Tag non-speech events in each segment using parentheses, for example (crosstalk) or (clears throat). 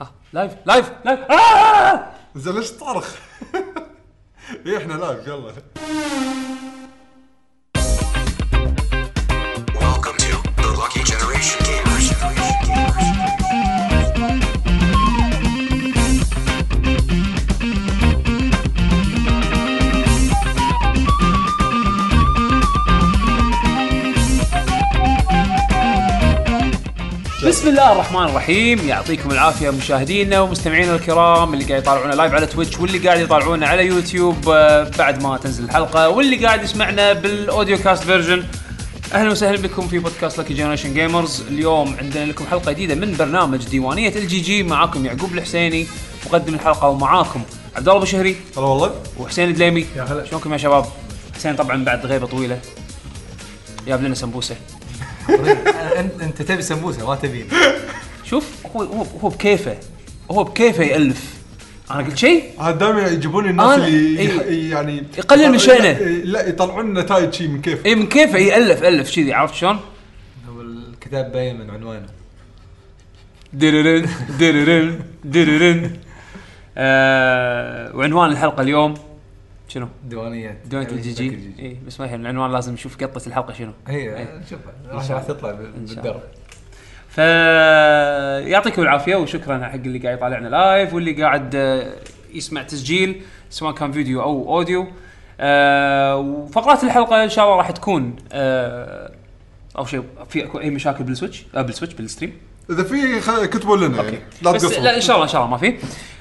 ها لايف لايف لايف آه! زين ليش؟ اي إحنا لايف يلا بسم الله الرحمن الرحيم. يعطيكم العافية مشاهدينا ومستمعينا الكرام اللي قاعد يطالعونا live على تويتش واللي قاعد يطالعونا على يوتيوب آه، بعد ما تنزل الحلقة واللي قاعد يسمعنا بال audio cast version أهلا وسهلا بكم في بودكاست Legacy Generation Gamers اليوم عندنا لكم حلقة جديدة من برنامج ديوانية ال GG. معاكم يعقوب الحسيني مقدم الحلقة ومعاكم عبد الله أبو شهري. هلا والله. وحسين الدليمي. يا هلا. شلونكم يا شباب؟ حسين طبعا بعد غيبة طويلة. جاب لنا سمبوسة. (laughs) انت أنت تبي سمبوسة ما تبين شوف هو هو هو بكيفه. هو بكيفه يألف. أنا قلت شيء؟ هذا دائما يجيبون الناس اللي إي. يح- يعني يقلل من شأنه. لا, لا يطلعون نتائج شيء من كيف اي من كيفه يألف ألف كذي عرفت شلون؟ هو الكتاب باين من عنوانه. دررن دررن دررن آه وعنوان الحلقة اليوم شنو؟ ديوانيات. ديوانية ال GG. اي بس ما يهم العنوان لازم نشوف قطة الحلقة شنو. هي إيه. شوفها إن راح. تطلع بالدرب. فيعطيكم العافية وشكرا حق اللي قاعد يطالعنا live واللي قاعد آه، يسمع تسجيل سواء كان فيديو أو audio. آه، وفقرات الحلقة إن شاء الله راح تكون آه، اول شيء في أكو أي مشاكل بال switch؟ آه بال switch بال stream. إذا في كتبوا لنا. يعني لا بس تقصروا. لا إن شاء الله إن شاء الله ما في.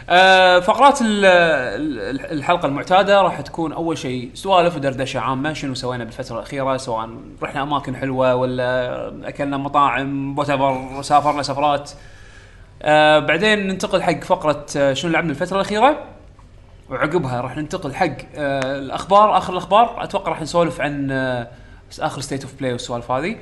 آه فقرات ال- ال- الحلقة المعتادة راح تكون أول شيء سوالف ودردشة عامة شنو سوينا بالفترة الأخيرة؟ سواء رحنا أماكن حلوة ولا أكلنا مطاعم ولا سافرنا سفرات. آه بعدين ننتقل حق فقرة آه، شنو لعبنا الفترة الأخيرة؟ وعقبها راح ننتقل حق الأخبار. آخر الأخبار أتوقع راح نسولف عن آخر State of Play والسوالف هذه.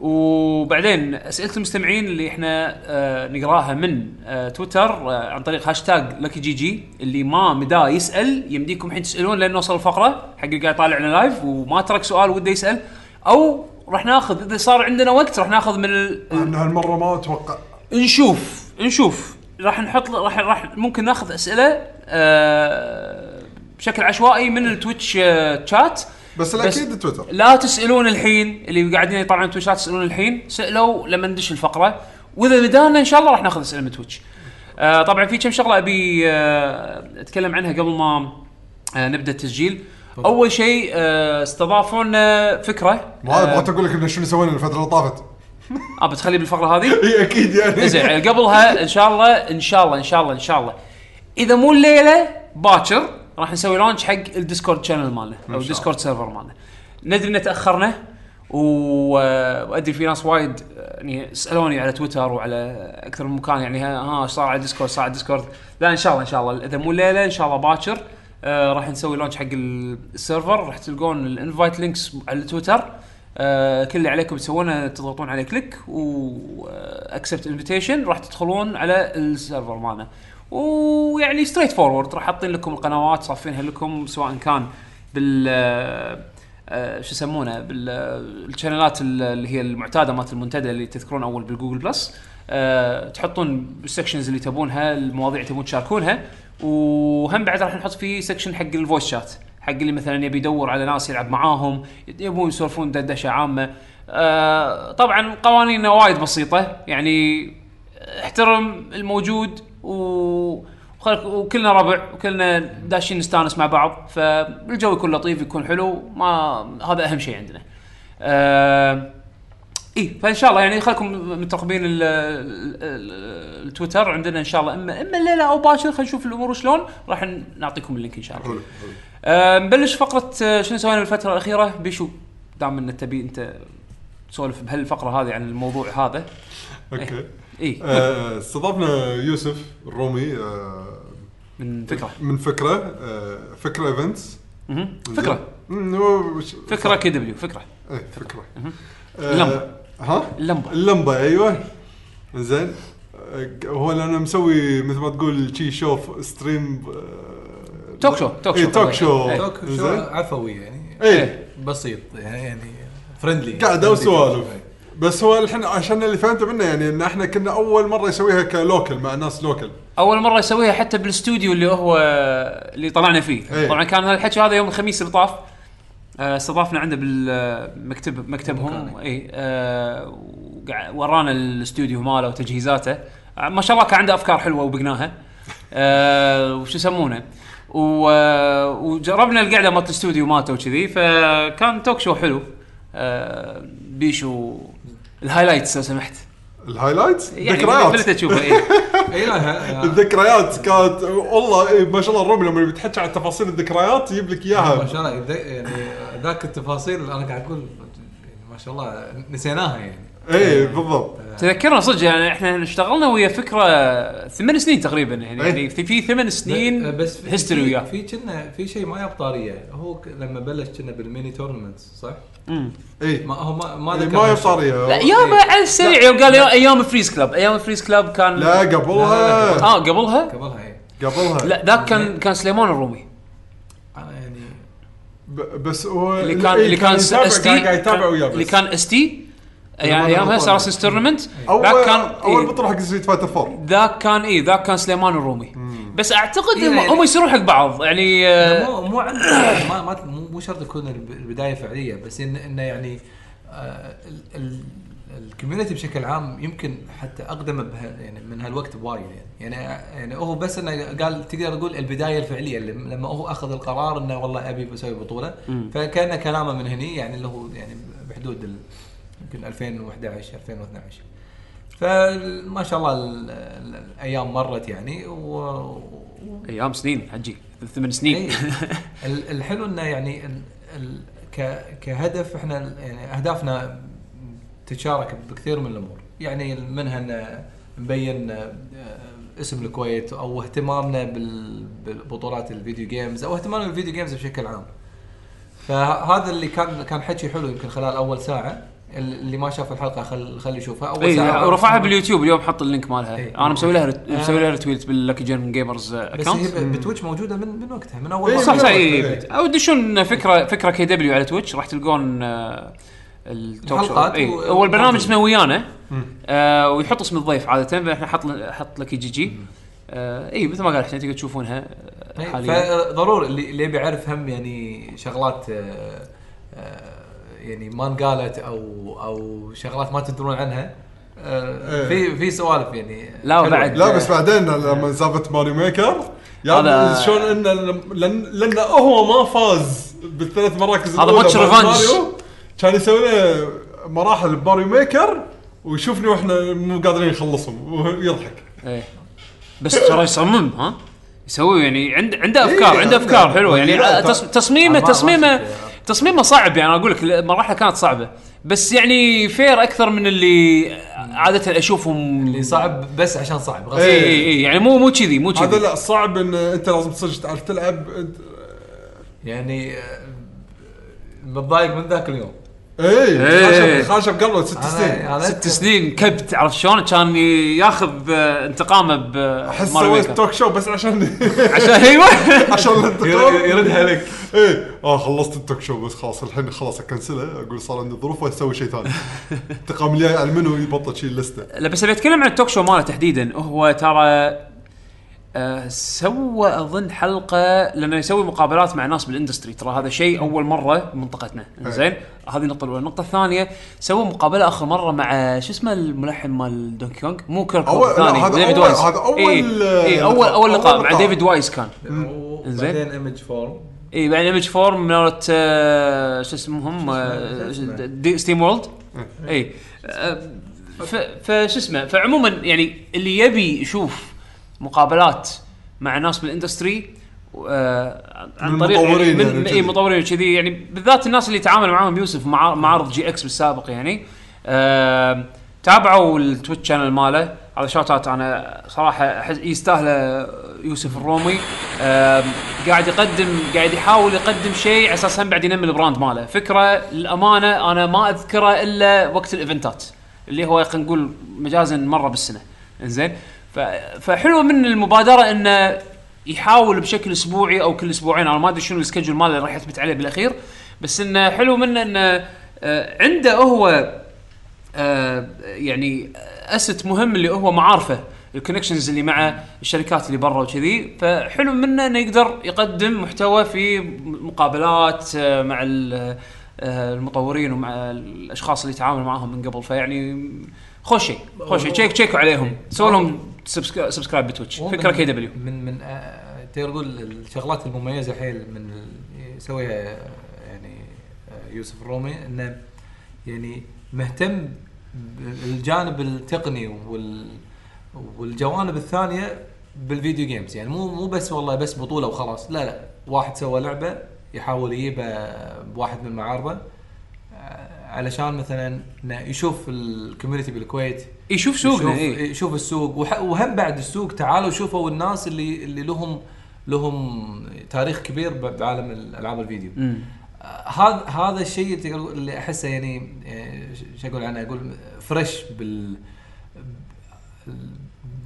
وبعدين أسئلة المستمعين اللي إحنا آه نقراها من آه تويتر آه عن طريق هاشتاج لكي GG اللي ما مداه يسأل يمديكم الحين تسألون لين نوصل الفقرة حق اللي قاعد يطالعنا live وما ترك سؤال وده يسأل. أو راح ناخذ إذا صار عندنا وقت راح ناخذ من ال... أنا هالمرة ما أتوقع. نشوف نشوف. راح نحط راح راح ممكن ناخذ أسئلة آه بشكل عشوائي من التويتش آه شات بس الاكيد تويتر. لا تسألون الحين اللي قاعدين يطلعون تويتش لا تسألون الحين اسألوا لما ندش الفقرة. وإذا بدأنا إن شاء الله راح ناخذ أسئلة من تويتش. آه طبعا في كم شغلة أبي آه أتكلم عنها قبل ما آه نبدأ التسجيل. أول شيء آه استضافونا فكرة. ما آه بغيت أقول لك شنو سوينا الفترة اللي طافت. آه بتخلي بالفقرة هذه؟ (laughs) إي أكيد يعني. زين قبلها إن شاء الله إن شاء الله إن شاء الله إن شاء الله. إذا مو الليلة باكر. راح نسوي launch حق ال Discord channel مالنا أو ال Discord server مالنا ندري ان تأخرنا وادري في ناس وايد يعني سألوني على تويتر وعلى أكثر من مكان يعني ها إيش صار على ديسكورد صار على ديسكورد لا إن شاء الله إن شاء الله. إذا مو الليلة إن شاء الله باكر آه راح نسوي launch حق ال- ال server راح تلقون ال invite links على تويتر آه كل اللي عليكم تسوونه تضغطون عليه click و accept invitation راح تدخلون على ال server مالنا ويعني straightforward راح حاطين لكم القنوات صافينها لكم سواء كان بال آه، شو يسمونه؟ بالشانلات اللي هي المعتادة مالت المنتدى اللي تذكرون أول بال Google Plus. أه تحطون بال sections اللي تبونها المواضيع تبون تشاركونها. وهم بعد راح نحط فيه section حق ال voice chat حق اللي مثلا يبي يدور على ناس يلعب معاهم يبون يسولفون دردشه عامة. أه طبعا قوانيننا وايد بسيطة يعني احترم الموجود و وكلنا ربع وكلنا داشين نستانس مع بعض فالجو يكون لطيف يكون حلو ما هذا أهم شيء عندنا. آه اي فإن شاء الله يعني خليكم مترقبين ال- ال- ال- التويتر عندنا إن شاء الله. اما إما الليلة أو باكر خلينا نشوف الأمور شلون. راح نعطيكم ال link إن شاء الله. حلو آه نبلش فقرة آه، شنو سوينا بالفترة الأخيرة؟ بيشو دام انك تبي أنت تسولف بهالفقرة هذه عن الموضوع هذا. okay. اي آه، استضفنا يوسف الرومي آه، من فكرة. من فكرة آه، فكرة events. فكرة. فكرة KW فكرة. إيه فكرة. اللمبة. آه، ها؟ اللمبة. اللمبة أيوه. زين آه، هو أنا مسوي مثل ما تقول شي شوف stream آه، talk show، talk إيه، show. talk show إيه. talk show عفوي يعني. إيه. بسيط يعني يعني friendly قاعدة وسوالف. بس هو الحين عشان اللي فهمته منه يعني إن إحنا كنا أول مرة يسويها ك local مع ناس local. أول مرة يسويها حتى بالاستوديو اللي هو اللي طلعنا فيه. إيه. طبعا كان هذا الحكي هذا يوم الخميس اللي طاف. آه، استضافنا عنده بالمكتب مكتبهم. اي وقع- ورانا الاستوديو ماله وتجهيزاته. آه، ما شاء الله كان عنده أفكار حلوة وبقناها. آه، وش يسمونه؟ آه، وجربنا القعدة مالت الاستوديو مالته وكذي فكان talk show حلو. بيشو ال highlights لو سمحت. ال highlights؟ يعني ذكريات. بالله تشوفه؟ إيه. (laughs) اي لا ها- الذكريات كانت والله إيه ما شاء الله الرومي لما بتحكي عن تفاصيل الذكريات يجيب لك ما اياها شاء الله يعني ذاك التفاصيل أنا قاعد أقول يعني ما شاء الله نسيناها يعني. اي بالضبط. تذكرنا صدق يعني إحنا اشتغلنا ويا فكرة ثمان سنين تقريبا يعني, إيه. يعني في في ثمان سنين بس history في- وياه. في كنا في شيء ما ياب طاريه هو لما بلش كنا بال mini tournament صح؟ اي ما هو ما ما إيه، ذكر ما. ياب طاريه لا يابا على السريع يوم قال يا- أيام فريز كلاب. أيام فريز كلاب كان لا قبلها. آه قبلها؟ قبلها اي قبلها. لا ذاك كان كان سليمان الرومي. أنا يعني ب- بس هو اللي كان إيه، اللي كان يتابع- اس قاعد تي قاعد يتابع وياه اللي. كان إس تي لما ايامها سارسس تورنمنت أول ذاك كان أول إيه، بطوله حق ستريت فايتر 4 ذاك كان اي ذاك كان سليمان الرومي. بس أعتقد إيه، هم- يعني- هم يصيرون حق بعض. يعني آه، مو مو ما ما مو مو شرط تكون الب- البداية فعلية بس إن إنه يعني آه، ال- ال- ال community بشكل عام يمكن حتى أقدم بها يعني من هالوقت بوايد يعني. يعني يعني هو بس إنه قال تقدر تقول البداية الفعلية اللي لما هو أخذ القرار إنه والله أبي بسوي بطولة. فكان كلامه من هني يعني اللي هو يعني بحدود ال- يمكن 2011 2012 فما شاء الله ال- ال- الأيام مرت يعني و أيام سنين حجي. ثمان سنين. ال- الحلو إنه يعني ال ال ك كهدف إحنا يعني أهدافنا تتشارك بكثير من الأمور. يعني منها إن نبين آه، اسم الكويت أو اهتمامنا بال- بالبطولات ال video games أو اهتمامنا بال video games بشكل عام. فهذا اللي كان كان حكي حلو يمكن خلال أول ساعة. اللي ما شاف الحلقة خل خلي يشوفها أول اي ساعة ورفعها باليوتيوب اليوم حط ال link مالها إيه. أنا مسوي لها ret- آه. مسوي لها retweet باللكي جيم gamers بس account هي ب- بتويتش موجودة من من وقتها من أول إيه،. صح صح إيه. اي أو دشون فكره فكرة KW على تويتش راح تلقون ال talk show اي هو البرنامج. اسمه ويانا آه ويحط اسم الضيف عادة فإحنا حط حط لك GG آه اي مثل ما قال إحنا تقدر تشوفونها إيه، حاليا فضروري اللي اللي يبي يعرف هم يعني شغلات آه، آه، يعني ما انقالت أو أو شغلات ما تدرون عنها آه، إيه. في في سوالف يعني لا،. وبعد- لا بس بعدين لما سالفة Mario Maker هذا- شلون انه لأن لأن هو ما فاز بالثلاث مراكز هذا match revanche. كان يسوي له مراحل ب Mario Maker ويشوفني وإحنا مو قادرين نخلصهم ويضحك إيه بس ترى يصمم ها يسوي يعني عنده عنده أفكار إيه، عنده أفكار عنده. حلوة يعني تصميمه أنا ما- ما تصميمه شفت. تصميمه صعب يعني أقول لك المراحل كانت صعبة. بس يعني fair أكثر من اللي عادة أشوفهم. اللي صعب بس عشان صعب غصب. إي اي إي يعني مو مو كذي مو هذا كذي. لا صعب إن أنت لازم تصير تعرف تلعب. يعني آه، متضايق من ذاك اليوم. إيه خاشب خاشب قبله ست سنين. ست سنين كبت عرفت شلون؟ كان ياخذ آه، انتقامه أحس بماريو سويت talk show بس عشان (laughs) عشان أيوه (laughs) عشان الانتقام. يردها لك إيه. آه خلصت ال talk show بس خلاص الحين خلاص أكنسله. أقول صار عندي ظروف واسوي شيء ثاني. (laughs) الانتقام الجاي على منو يبطل شيء اللسته لا بس أبي أتكلم عن ال talk show ماله تحديدا. هو ترى آه سوى أظن حلقة لأنه يسوي مقابلات مع ناس بال industry ترى هذا شيء أول مرة بمنطقتنا زين هذه النقطه الأولى. النقطة الثانية سوى مقابلة آخر مرة مع شو اسمه الملحن مال Donkey Kong مو كيرك أول- لا، الثاني ديفيد أول- وايز هذا إيه آه، إيه اول. اول لقاء مع. ديفيد وايز كان. إنزين. وبعدين Image Form اي بعدين ايمج فورم مالت آه، شو اسمهم؟ آه، SteamWorld اي ف- فشو اسمه؟ فعموما يعني اللي يبي يشوف مقابلات مع ناس بال industry آه، عن طريق المطورين يعني يعني من وكذي. إي مطورين وكذي يعني بالذات الناس اللي تعامل معاهم يوسف مع معارض GX بالسابق يعني. آه، تابعوا ال Twitch channel ماله. هذا shout out أنا صراحة أحس يستاهل يوسف الرومي. آم، قاعد يقدم قاعد يحاول يقدم شيء على أساس هم بعد ينمي ال brand ماله. فكرة للأمانة أنا ما أذكره إلا وقت الإيفنتات اللي هو خلينا نقول مجازا مرة بالسنة. إنزين. فحلو من المبادرة انه يحاول بشكل أسبوعي أو كل أسبوعين أنا ما أدري شنو ال schedule ماله اللي راح يثبت عليه بالأخير. بس انه حلو منه انه آه، عنده هو آه يعني asset مهم اللي هو معارفه ال connections اللي مع الشركات اللي برا وكذي. فحلو منه إنه يقدر يقدم محتوى في مقابلات آه، مع ال- المطورين ومع الأشخاص اللي يتعامل معاهم من قبل. فيعني خوش شيء خوش شيء check تشيكوا عليهم. سووا لهم subscribe subscribe بتويتش فكرة كي دبليو من من آه، تقدر تقول الشغلات المميزة حيل من يسويها آه، يعني آه، يوسف الرومي إنه يعني مهتم بالجانب التقني وال والجوانب الثانية بال video games يعني مو مو بس والله بس بطولة وخلاص. لا لا. واحد سوى لعبة يحاول يجيبها بواحد من معارضه آه، علشان مثلا إنه يشوف ال community بالكويت يشوف سوقنا يشوف, إيه. يشوف السوق وهم بعد السوق تعالوا شوفوا الناس اللي اللي لهم لهم تاريخ كبير بعالم الالعاب الفيديو. هذا هذا الشيء اللي أحسه يعني ش- شو أقول عنه؟ أقول fresh بال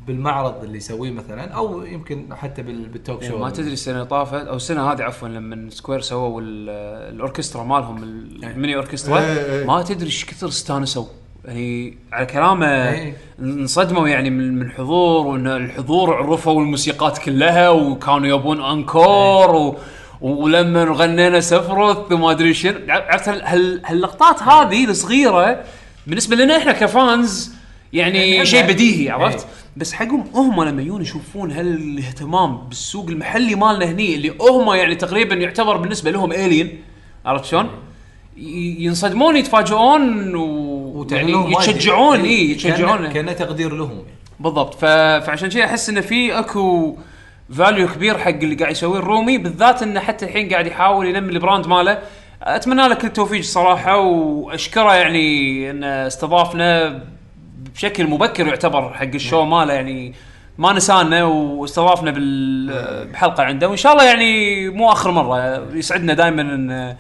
بالمعرض اللي يسويه مثلا أو يمكن حتى بال- بال talk show ما تدري السنة اللي طافت أو السنة هذه عفوا لما سكوير سووا ال- الأوركسترا مالهم الميني أوركسترا إيه، إيه. ما تدري إيش كثر استانسوا يعني على كلامه إيه. انصدموا يعني من من الحضور وإن الحضور عرفوا الموسيقات كلها وكانوا يبون encore و ولما غنينا Sephiroth وما أدري شنو عرفت هال- هال- هاللقطات هذه الصغيرة بالنسبة لنا إحنا ك fans يعني. شيء بديهي إيه. عرفت بس حقهم هم لما يجون يشوفون هالاهتمام بالسوق المحلي مالنا هني اللي هم يعني تقريبا يعتبر بالنسبة لهم alien عرفت شلون؟ ينصدمون يتفاجئون و يعني. يتشجعون إي كأنه- يتشجعون كانه تقدير لهم يعني. بالضبط ف... فعشان كذا أحس انه في أكو value كبير حق اللي قاعد يسويه الرومي بالذات إنه حتى الحين قاعد يحاول ينمي ال brand ماله أتمنى له كل التوفيق صراحة وأشكره يعني انه استضافنا بشكل مبكر يعتبر حق ال show ماله يعني ما نسانا واستضافنا بال- بحلقة عنده. وإن شاء الله يعني مو آخر مرة يسعدنا دائما إن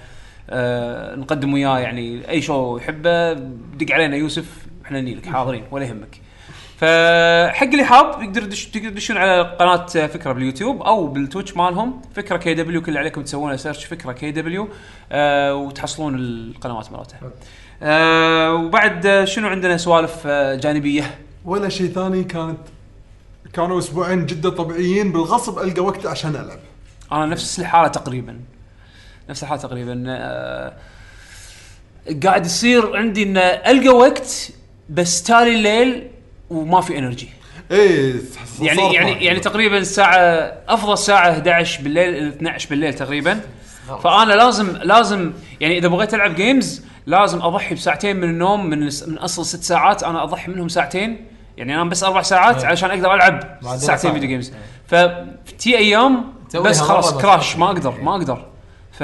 آه، نقدم وياه يعني أي show يحبه. دق علينا يوسف إحنا نجيلك حاضرين ولا يهمك. فحق اللي حاب يقدر تقدر تدشون على قناة فكرة باليوتيوب أو بالتويتش مالهم فكرة كي دبليو كل اللي عليكم تسوونه search فكرة كي دبليو آه وتحصلون القنوات مالته. آه وبعد شنو عندنا سوالف آه جانبية؟ ولا شيء ثاني كانت كانوا أسبوعين جدا طبيعيين بالغصب ألقى وقت عشان ألعب. أنا نفس الحالة تقريبا. نفس الحالة تقريبا آه قاعد يصير عندي إن ألقى وقت بس تالي الليل وما في انرجي إيه يعني يعني. يعني تقريبا الساعة أفضل ساعة 11 بالليل إلى 12 بالليل تقريبا فأنا لازم لازم يعني إذا بغيت ألعب games لازم أضحي بساعتين من النوم من من أصل ست ساعات أنا أضحي منهم ساعتين يعني انام بس أربع ساعات إيه. علشان أقدر ألعب ساعتين. video games إيه. في أيام بس خلاص. crash ما أقدر ما أقدر ف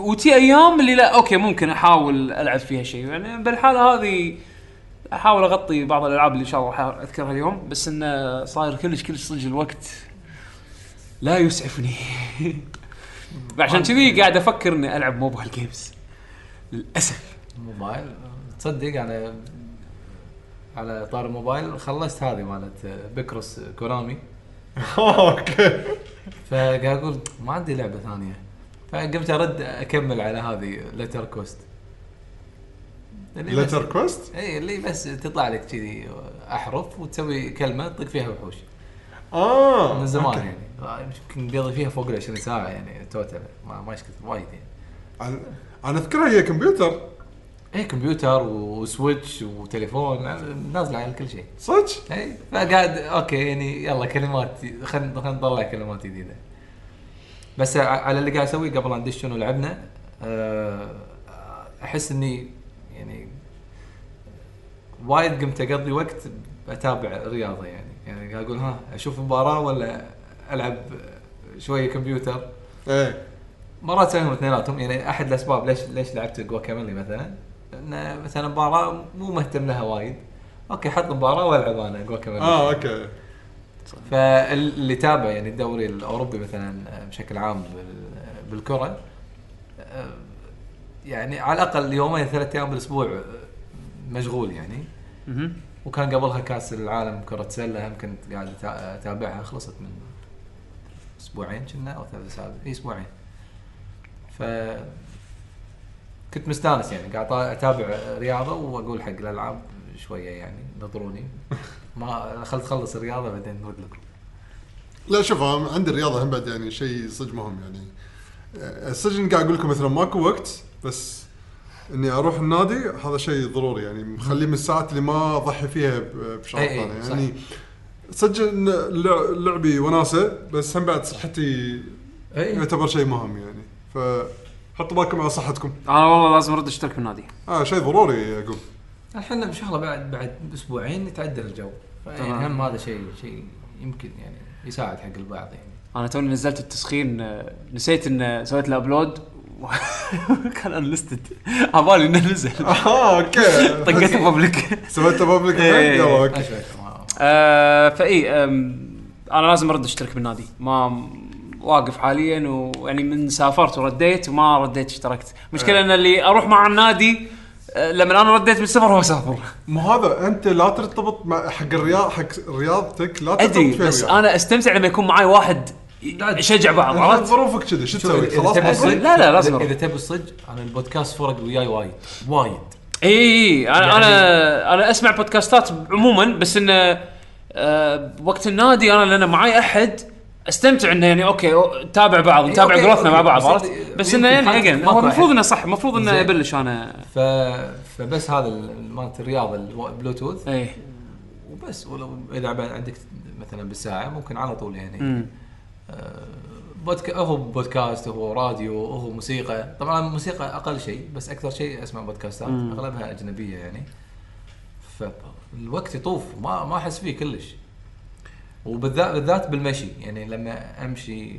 وفي أيام اللي لا okay ممكن أحاول ألعب فيها شيء يعني بالحالة هذه أحاول أغطي بعض الألعاب اللي إن شاء الله راح أذكرها اليوم بس انه صاير كلش كلش صدق الوقت لا يسعفني. (laughs) عشان كذي قاعد أفكر إني ألعب mobile games للأسف. موبايل تصدق على على طار الموبايل خلصت هذه مالت Picross كونامي okay. (laughs) فقاعد أقول ما عندي لعبة ثانية. فقمت أرد أكمل على هذه Letter Quest Letter Quest اي اللي بس تطلع لك كذي أحرف وتسوي كلمة تطق فيها وحوش. آه من زمان okay. يعني. آه، يمكن بادي فيها فوق ال 20 ساعة يعني total ما ما كثر وايد يعني. أنا أذكرها هي كمبيوتر. اي كمبيوتر وسويتش وتليفون نازلة على كل شيء. صدق؟ اي فقاعد okay يعني يلا كلمات خلينا خلينا نطلع كلمات جديدة. بس على اللي قاعد أسويه قبل ندش شنو لعبنا آه، أحس إني وايد قمت اقضي وقت اتابع الرياضه يعني. يعني أقول ها أشوف مباراة ولا العب شوية كمبيوتر. إيه. مرات اسويهم اثنيناتهم يعني احد الاسباب ليش ليش لعبت Guacamelee مثلا؟ إن مثلا مباراة مو مهتم لها وايد. okay حط مباراة والعب أنا Guacamelee آه okay. فاللي تابع يعني الدوري الأوروبي مثلا بشكل عام بال- بالكرة يعني على الأقل يومين ثلاث أيام بالأسبوع مشغول يعني. وكان قبلها كاس العالم كره سله هم كنت قاعد اتابعها خلصت من أسبوعين كنا أو ثلاث أسابيع. إي أسبوعين. ف كنت مستانس يعني. قاعد طا- أتابع رياضة وأقول حق الألعاب شوية يعني نظروني. (laughs) ما خلت تخلص الرياضة بعدين نرد لكم. لا شوف عندي الرياضة هم بعد يعني شيء صدق مهم يعني. آه، السجن قاعد أقول لكم مثلا ماكو وقت بس إني أروح النادي هذا شيء ضروري يعني مخليه من الساعات اللي ما اضحي فيها ب- بشغلات أي، ثانية صح. يعني لع- لعبي وناسة بس هم بعد صحتي اي يعتبر شيء مهم يعني. فحطوا بالكم على صحتكم. أنا والله لازم أرد أشترك بالنادي آه شيء ضروري يعقوب الحين إن شاء الله بعد بعد أسبوعين يتعدل الجو. يعني هم هذا شيء شيء يمكن يعني يساعد حق البعض يعني. أنا توني نزلت التسخين آه، نسيت إن سويت له upload (laughs) كان unlisted عبالي إنه نزل. آه okay. طقيته public سويت public إيه. يلا okay. آه فإي أنا لازم أرد أشترك بالنادي. ما واقف حاليا ويعني من سافرت ورديت وما رديت اشتركت. مشكلة إن اللي أروح مع النادي آه، لما أنا رديت بالسفر هو سافر. مو هذا أنت لا ترتبط مع حق الرياض حق رياضتك لا ترتبط أدري بس. أنا أستمتع لما يكون معي واحد يشجع بعض عرفت؟ ظروفك كذي شو تسوي؟ خلاص؟ لا، لا، لازم. اذا تبي الصدق أنا البودكاست فرق وياي وايد وايد إي إي أنا يعني- أنا أنا أسمع بودكاستات عموما بس انه آه وقت النادي أنا لأن معي أحد أستمتع إنه يعني okay نتابع بعض نتابع growth نا مع بعض بس عرفت بس إنه يعني again ماكو هو المفروض. إنه صح المفروض إنه. ابلش أنا ف... فبس هذا ال- مالت الرياضه البلوتوث اي وبس ولو إذا عندك مثلا بالساعة ممكن على طول يعني بودكا هو بودكاست هو راديو هو موسيقى طبعا الموسيقى أقل شيء بس أكثر شيء أسمع بودكاستات مم. أغلبها أجنبية يعني فالوقت يطوف ما ما أحس فيه كلش وبالذات بالذات بالمشي يعني لما أمشي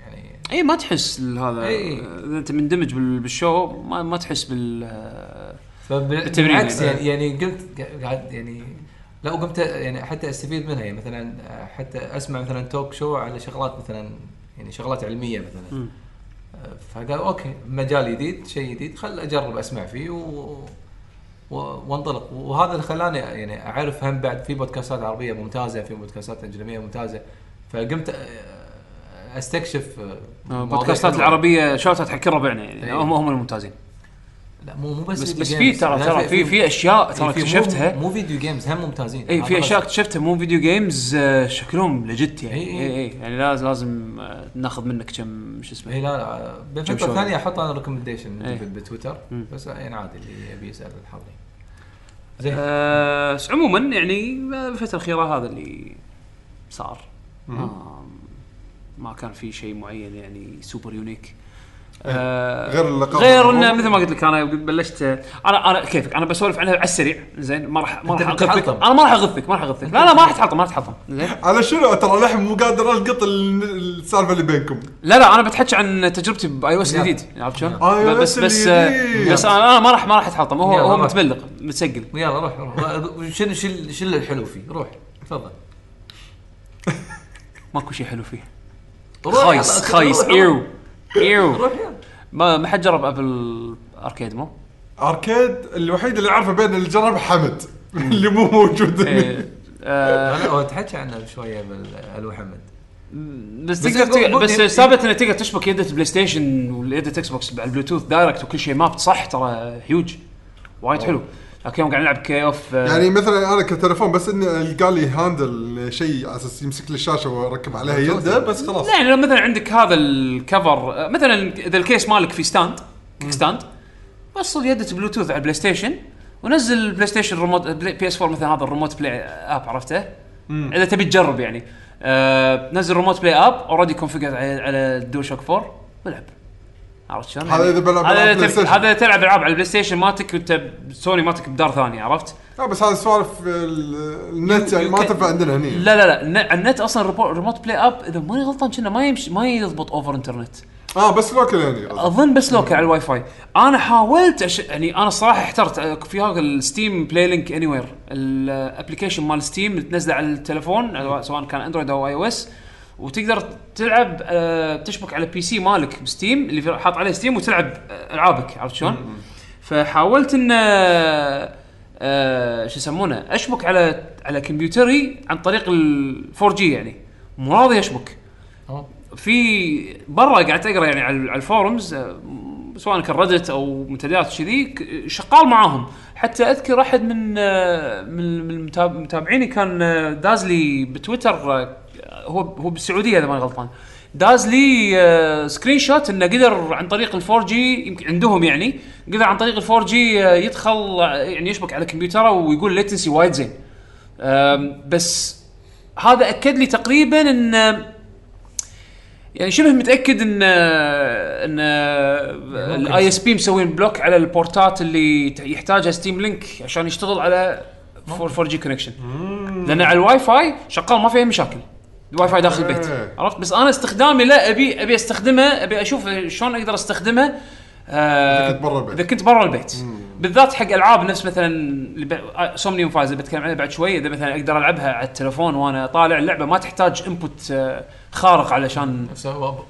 يعني اي ما تحس هذا إي. إذا أنت مندمج بال- بال show ما, ما تحس بال آه، فبالعكس يعني. يعني قمت قاعد يعني لا وقمت يعني حتى أستفيد منها يعني مثلا حتى أسمع مثلا talk show على شغلات مثلا يعني شغلات علمية مثلا مم. فقال okay مجال جديد شيء جديد خل أجرب أسمع فيه و... و... وانطلق وهذا اللي خلاني يعني أعرف هم بعد في بودكاستات عربية ممتازة في بودكاستات أجنبية ممتازة فقمت أستكشف حلوة. العربية shout حق ربعنا يعني إي. هم هم الممتازين لا مو مو بس بس بس في. ترى لا، ترى في في أشياء ترى مو- اكتشفتها مو video games هم ممتازين إي في أشياء. اكتشفتها مو video games آه، شكلهم لجت يعني إي إي. إي يعني لازم لازم آه، ناخذ منك كم شو اسمه إي لا لا كم بفترة شوي. ثانية أحط أنا recommendation. بتويتر. بس يعني عادي اللي يبي يسأل الحظي زين آه، عموما يعني الفترة الأخيرة هذا اللي صار ما كان في شيء معين يعني super unique آه غير اللقاء غير إنه. مثل ما قلت لك أنا بلشت أنا أنا كيفك؟ أنا بسولف عنها على السريع زين؟ ما راح ما راح اغثك. أنا ما راح اغثك ما راح اغثك لا لا ما راح تحطم ما راح تحطم. زين؟ على شنو؟ ترى الحين مو قادر ألقط ال- السالفة اللي بينكم. لا لا أنا بتحكي عن تجربتي ب iOS. الجديد عرفت شلون؟ iOS بس. بس أنا ما راح ما راح أتحطم. هو هو روح. متملق متسجل. يلا روح روح. شنو شنو شنو الحلو فيه؟ روح تفضل. ماكو شيء حلو فيه. خايس (laughs) خايس روح، ايو ما ما حد جرب Apple Arcade مو؟ Arcade الوحيد اللي أعرفه بين اللي جرب حمد اللي مو موجود. إيه، (laughs) آه، أنا هو تحكي عنه شوية بالألو محمد بس بس تقدر يقول- تق- بس يقول- ثابت إنه تقدر تشبك يده ال PlayStation واليده Xbox على ال Bluetooth direct وكل شيء ماب صح ترى هيوج وايد حلو. لكن يوم قاعد نلعب kick off آه، يعني مثلا أنا كتليفون بس إني قال لي handle شيء على أساس يمسك لي الشاشة وأركب عليها يده بس خلاص. لا يعني لو مثلا عندك هذا ال cover آه، مثلا إذا ال case مالك في stand kickstand وصل يده بلوتوث على ال PlayStation ونزل ال PlayStation remote PS 4 مثلا هذا ال Remote Play app عرفته؟ إذا تبي تجرب يعني. آه نزل Remote Play app already configure على على ال DualShock 4 والعب عرفت شلون؟ هذا إذا بلعب هذا إذا تب-. هذا تلعب ألعاب على ال PlayStation مالتك وأنت سوني مالتك بدار ثانية عرفت؟ لا بس هذه سوالف ال- النت يعني ما تنفع عندنا هني لا لا لا الن- النت أصلا ريبو- Remote Play app إذا ماني غلطان كنا ما يمشي ما يضبط over internet آه بس local يعني. أظن بس local على الواي فاي أنا حاولت أش... يعني أنا الصراحه احترت آه، في هذا ال Steam Play Link Anywhere ال application مال Steam اللي تنزله على التليفون على- سواء كان Android أو iOS وتقدر تلعب آه، تشبك على PC مالك ب Steam اللي في- حاط عليه Steam وتلعب آه، ألعابك عرفت شلون؟ فحاولت إن آه، آه، شو يسمونه أشبك على على كمبيوتري عن طريق ال 4G يعني مو راضي أشبك. في برا قاعد أقرأ يعني على على ال forums آه، سواء كان Reddit أو منتديات كذي شغال معاهم حتى أذكر أحد من آه، من متابعيني كان آه، داز لي بتويتر آه، هو هو بالسعودية إذا ماني غلطان. داز لي آه، screenshot إنه قدر عن طريق ال four G يمكن عندهم يعني قدر عن طريق ال four G آه، يدخل آه، يعني يشبك على كمبيوتره ويقول latency وايد زين. بس هذا أكد لي تقريبا إن يعني شبه متأكد إن إن ال ISP مسوين block على البورتات اللي يحتاجها Steam Link عشان يشتغل على 4 4G connection لأن على الواي فاي شغال ما فيها مشاكل. الواي فاي داخل البيت. إيه. عرفت؟ بس أنا استخدامي لا أبي أبي أستخدمه أبي أشوف شلون أقدر أستخدمه آه، إذا كنت برا البيت. إذا كنت برا البيت. بالذات حق ألعاب نفس مثلا Somnium Files اللي بتكلم عنها بعد شوي إذا مثلا أقدر ألعبها على التليفون وأنا طالع اللعبة ما تحتاج input خارق علشان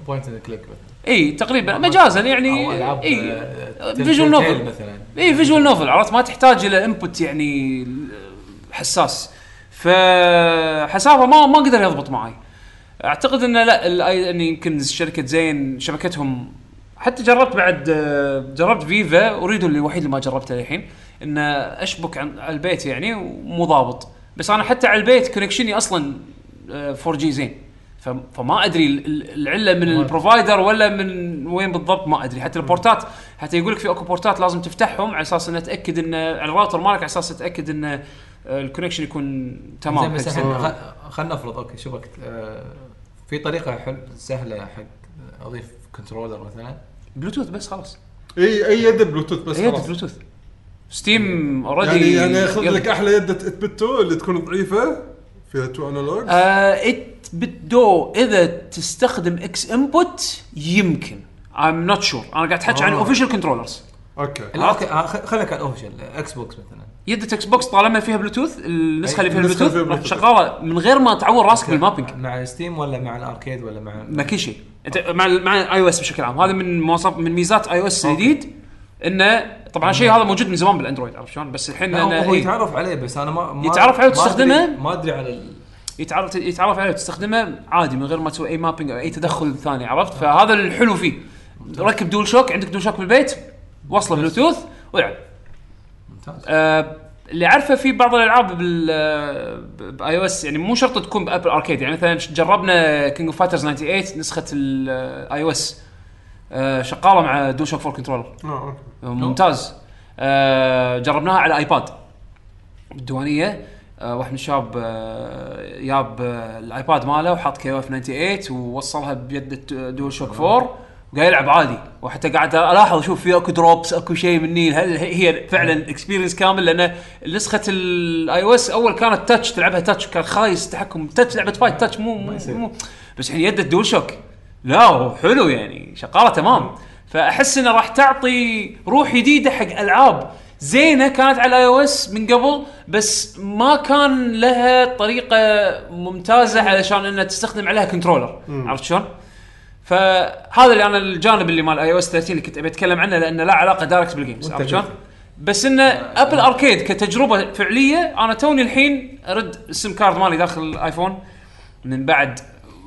point and click إي تقريبا مجازا يعني أو ألعاب إي آه، visual novel مثلا. إي visual novel عرفت؟ ما تحتاج إلى input يعني حساس. فحسافه ما ما قدر يضبط معي أعتقد إنه لا ال- اني يمكن شركه زين شبكتهم حتى جربت بعد آه، جربت Viva Ooredoo الوحيد اللي ما جربته للحين إن أشبك عن على البيت يعني ومو ضابط. بس أنا حتى على البيت connection ي أصلا 4G زين. فما أدري ال- ال- العلة من ال provider ولا من وين بالضبط ما أدري. حتى البورتات حتى يقول لك في أكو بورتات لازم تفتحهم على أساس إنه تأكد ان الراوتر مالك على أساس تأكد ان آه، ال connection يكون زين تمام خ- خلينا نفرض okay شوفك آه، في طريقة حل سهلة حق أضيف controller مثلا؟ بلوتوث بس خلاص. إي أي يد بلوتوث بس هي خلاص. Bluetooth Steam already يعني يعني ياخذ لك أحلى يد 8BitDo اللي تكون ضعيفة فيها two analog 8BitDo إذا تستخدم XInput يمكن. I'm not sure أنا قاعد احكي عن آه. official controllers okay. لا okay آه، خليك على ال official Xbox مثلا. يدة Xbox طالما فيها بلوتوث النسخة اللي فيها النسخة بلوتوث فيها. شغاله من غير ما تعور راسك بال mapping. مع Steam ولا مع ال Arcade ولا مع ما كل شيء. أنت مع مع iOS بشكل عام. هذا من مواصف من ميزات iOS الجديد إنه طبعا الشيء هذا موجود من زمان بال Android عرفت شلون؟ بس الحين لا، هو إيه، يتعرف عليه بس أنا ما, ما يتعرف عليه وتستخدمه؟ ما أدري على ال... يتعرف يتعرف عليه وتستخدمه عادي من غير ما تسوي أي mapping أو أي تدخل ثاني عرفت؟ فهذا الحلو فيه. ركب DualShock عندك DualShock بالبيت وصله بلوتوث والعب ممتاز. آه اللي أعرفه في بعض الألعاب بال بال iOS يعني مو شرط تكون ب Apple Arcade يعني مثلا جربنا King of Fighters 98 نسخة ال iOS شغالة مع DualShock 4 controller ممتاز. آه جربناها على iPad بالديوانيه آه واحد من الشباب آه جاب آه ال iPad ماله وحط KOF 98 ووصلها بيد DualShock 4 وقاعد يلعب عادي. وحتى قاعد ألاحظ أشوف في أكو drops أكو شيء مني هل هي فعلا experience كامل؟ لأن نسخة ال iOS أول كانت touch تلعبها touch كان خايس تحكم. touch لعبة fight touch مو مو, مو بس الحين يد ال DualShock لا حلو يعني. شغالة تمام. فأحس إنه راح تعطي روح جديدة حق ألعاب. زينة كانت على ال iOS من قبل بس ما كان لها طريقة ممتازة علشان إنها تستخدم عليها controller عرفت شلون؟ فهذا اللي أنا الجانب اللي مال iOS 13 اللي كنت أبي أتكلم عنه لأنه لا علاقة direct بال games عرفت شلون؟ بس إنه Apple Arcade كتجربة فعلية أنا توني الحين أرد ال SIM card مالي داخل ال iPhone من بعد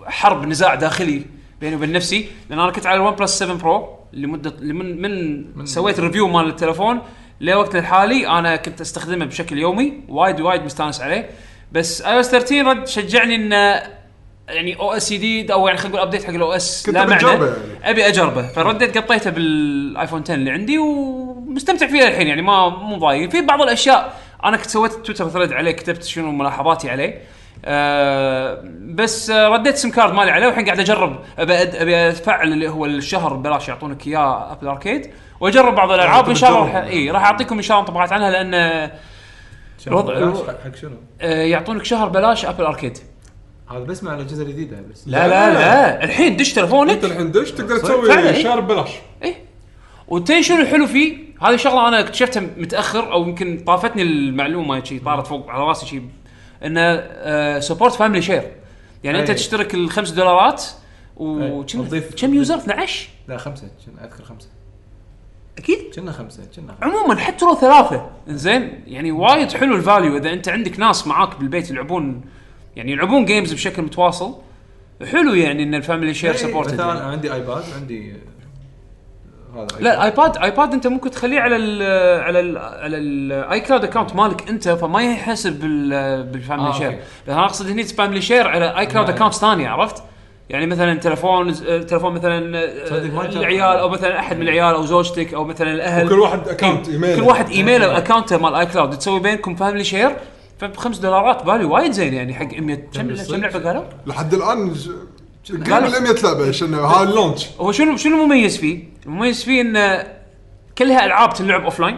حرب نزاع داخلي بيني وبين نفسي لأن أنا كنت على ال OnePlus 7 Pro لمده من من, من سويت review مال التليفون لوقت الحالي أنا كنت أستخدمه بشكل يومي وايد وايد مستانس عليه بس iOS 13 رد شجعني إنه يعني OS جديد أو يعني خلينا نقول update حق ال OS كنت لا معنى. يعني. أبي أجربه. فرديت قطيته بال iPhone 10 اللي عندي ومستمتع فيه الحين يعني ما مو ضايق. في بعض الأشياء أنا كنت سويت Twitter thread عليه كتبت شنو ملاحظاتي عليه. آه بس آه رديت SIM card مالي عليه والحين قاعد أجرب. أبي أبي افعل اللي هو الشهر ببلاش يعطونك إياه Apple Arcade وأجرب بعض الألعاب. إن شاء الله راح. إي راح أعطيكم إن شاء الله انطباعات عنها لأن الوضع- بلاش حق شنو؟ آه يعطونك شهر بلاش Apple Arcade هذا بس مع الأجهزة الجديدة بس. لا لا لا الحين دش تلفونك. أنت الحين دش تقدر فعلا، إيه. تسوي شارب بلاش. إيه. وتدري شنو الحلو فيه؟ هذه شغلة أنا اكتشفتها متأخر أو يمكن طافتني المعلومة شي طارت فوق على راسي شي. انه support family share يعني أنت أي. تشترك الخمس دولارات. وكم وتضيف- كم user 12 لا خمسة. كنا أذكر خمسة. أكيد؟ كنا خمسة كنا خمسة. عموما حتى لو ثلاثة. زين يعني وايد حلو ال value إذا أنت عندك ناس معاك بالبيت يلعبون يعني يلعبون games بشكل متواصل حلو يعني إن ال family share إيه، supported مثلا يعني. عندي iPad وعندي هذا لا iPad iPad أنت ممكن تخليه على ال على ال على ال iCloud account مالك أنت فما يحسب بال بال family آه، share. بس أنا أقصد هني family share على iCloud لا. account ثانية عرفت؟ يعني مثلا تلفون تلفون مثلا. العيال أو مثلا أحد من العيال أو زوجتك أو مثلا الأهل وكل واحد account إيه. إيميل. كل واحد ايميله إيه. account ه مال iCloud تسوي بينكم family share فبخمس دولارات بالي وايد زين يعني حق 100 كم كم. لعبة قالوا؟ لحد الآن ج- قريب قال- من 100 لعبه عشان هذا ال launch هو شنو شنو المميز فيه؟ المميز فيه انه كلها ألعاب تلعب offline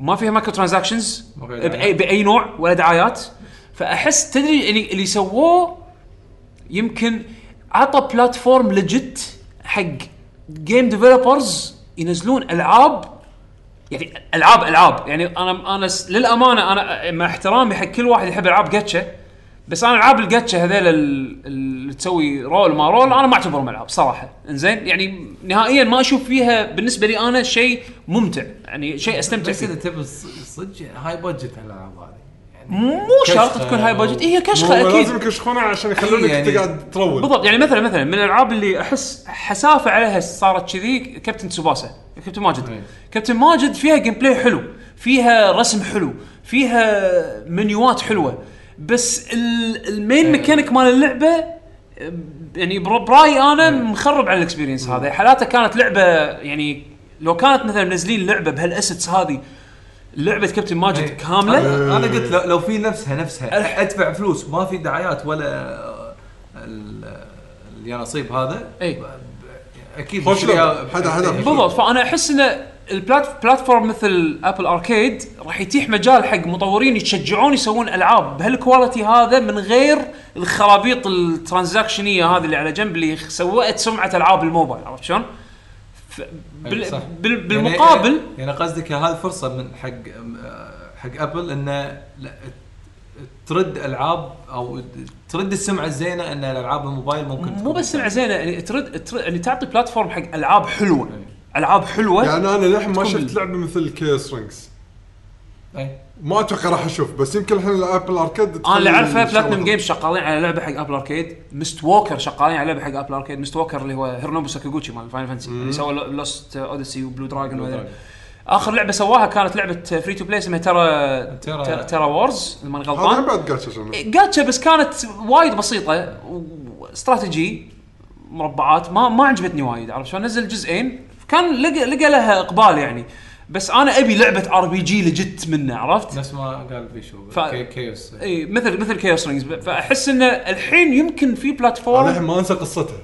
وما فيها microtransactions ما فيها دعايات. بأي باي نوع ولا دعايات فأحس تدري اللي, اللي سووه يمكن عطى platform legit حق game developers ينزلون ألعاب يعني العاب ألعاب. يعني أنا أنا للأمانة أنا مع احترامي حق كل واحد يحب ألعاب جاتشا بس أنا ألعاب الجاتشا هذيل ال- اللي تسوي roll ما roll أنا ما أعتبرهم ألعاب صراحة. إنزين؟ يعني نهائيا ما أشوف فيها بالنسبة لي أنا شيء ممتع. يعني شيء أستمتع بس فيه. إذا تبي صدق high budget الألعاب هذه. مو شرط تكون high budget هي كشخة أكيد. لازم يكشخونها عشان يخلونك يعني- تقعد ت roll بالضبط يعني مثلا مثلا من الألعاب اللي أحس حسافة عليها صارت كذي كابتن تسوباسا كابتن ماجد أي. كابتن ماجد فيها gameplay حلو فيها رسم حلو فيها منيوات حلوة بس ال- ال main mechanic مال اللعبة يعني بر- برأيي أنا مخرب على ال experience هذا حالاته كانت لعبة يعني لو كانت مثلا منزلين لعبة بهال assets هذه لعبة كابتن ماجد إيه. كاملة أنا أنا قلت لو, لو في نفسها نفسها أدفع فلوس ما في دعايات ولا ال- اليانصيب هذا اي أكيد خوش. حدا- حدا. بالضبط فأنا أحس إن ال plat- platform مثل Apple Arcade راح يتيح مجال حق مطورين يتشجعون يسوون ألعاب بهال quality هذا من غير الخرابيط ال transaction ية هذه اللي على جنب اللي سوت سمعة ألعاب الموبايل عرفت شلون؟ بال صح. بال يعني- بالمقابل يعني قصدك هذه فرصه من حق حق Apple إنه لا ترد ألعاب أو ترد السمعة الزينة إن الألعاب الموبايل ممكن مو بس سمعة زينة يعني ترد, ترد يعني تعطي platform حق ألعاب حلوة ألعاب حلوة يعني أنا للحين ما شفت لعبة مثل Chaos Rings أي. ما أتوقع راح أشوف بس يمكن الحين ال Apple Arcade أنا اللي أعرفه Platinum. Games شغالين على لعبة حق Apple Arcade Mistwalker شغالين على لعبة حق Apple Arcade Mistwalker اللي هو هيرونوبو ساكاغوتشي مال Final Fantasy اللي سوى Lost Odyssey و Blue Dragon. آخر لعبة سواها كانت لعبة free to play اسمها Terra Terra- Terra, Wars إذا ماني هذا غلطان بعد gacha شنو؟ gacha بس كانت وايد بسيطة واستراتيجي مربعات ما ما عجبتني وايد عرفت شلون؟ نزل جزئين كان لقى لقى لها إقبال يعني. بس أنا أبي لعبة RPG لجت منه عرفت؟ نفس ما قال بيشو ف- كي- Chaos إي مثل مثل Chaos Rings فأحس إنه الحين يمكن في أنا الحين platform ما أنسى قصتها.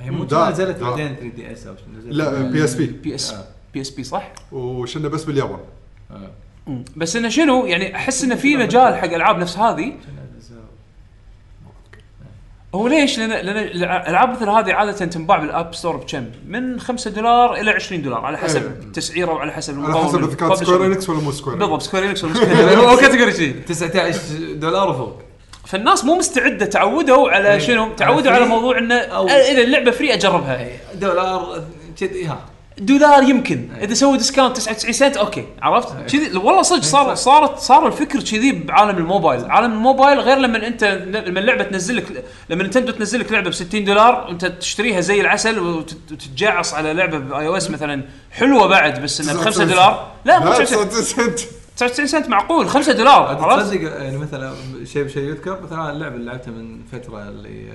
هي مو نزلت. بعدين 3DS أو شنو نزلت لا بي اس بي بي اس. بي اس بي صح؟ وشنا بس باليابان. آه. بس إنه شنو يعني أحس إنه في مجال حق ألعاب نفس هذه. هو ليش؟ لأن لأن الالعاب مثل هذه عادة تنباع بال App Store بكم؟ من 5 دولار إلى 20 دولار على حسب إيه. التسعيره وعلى حسب على حسب اذا كانت Square Enix ولا مو Square بالضبط Square Enix هو category شي 19 دولار وفوق فالناس مو مستعدة تعودوا على إيه. شنو؟ تعودوا على موضوع إنه اذا اللعبة free أجربها دولار كذي ها دولار يمكن. إذا سووا discount 99 سنت okay. عرفت؟ كذي والله صدق صار صارت صار الفكر كذي بعالم الموبايل. عالم الموبايل غير لما أنت لما اللعبة تنزل لك لما Nintendo تنزل لك لعبة ب 60 دولار وانت تشتريها زي العسل وتت- وتتجعص على لعبة ب iOS مثلا حلوة بعد بس إنها ب 5 دولار. لا مو لا 99 سنت. 99 سنت معقول 5 دولار عرفت؟ تصدق يعني مثلا شيء بشيء يذكر؟ مثلا اللعبة اللي لعبتها من فترة اللي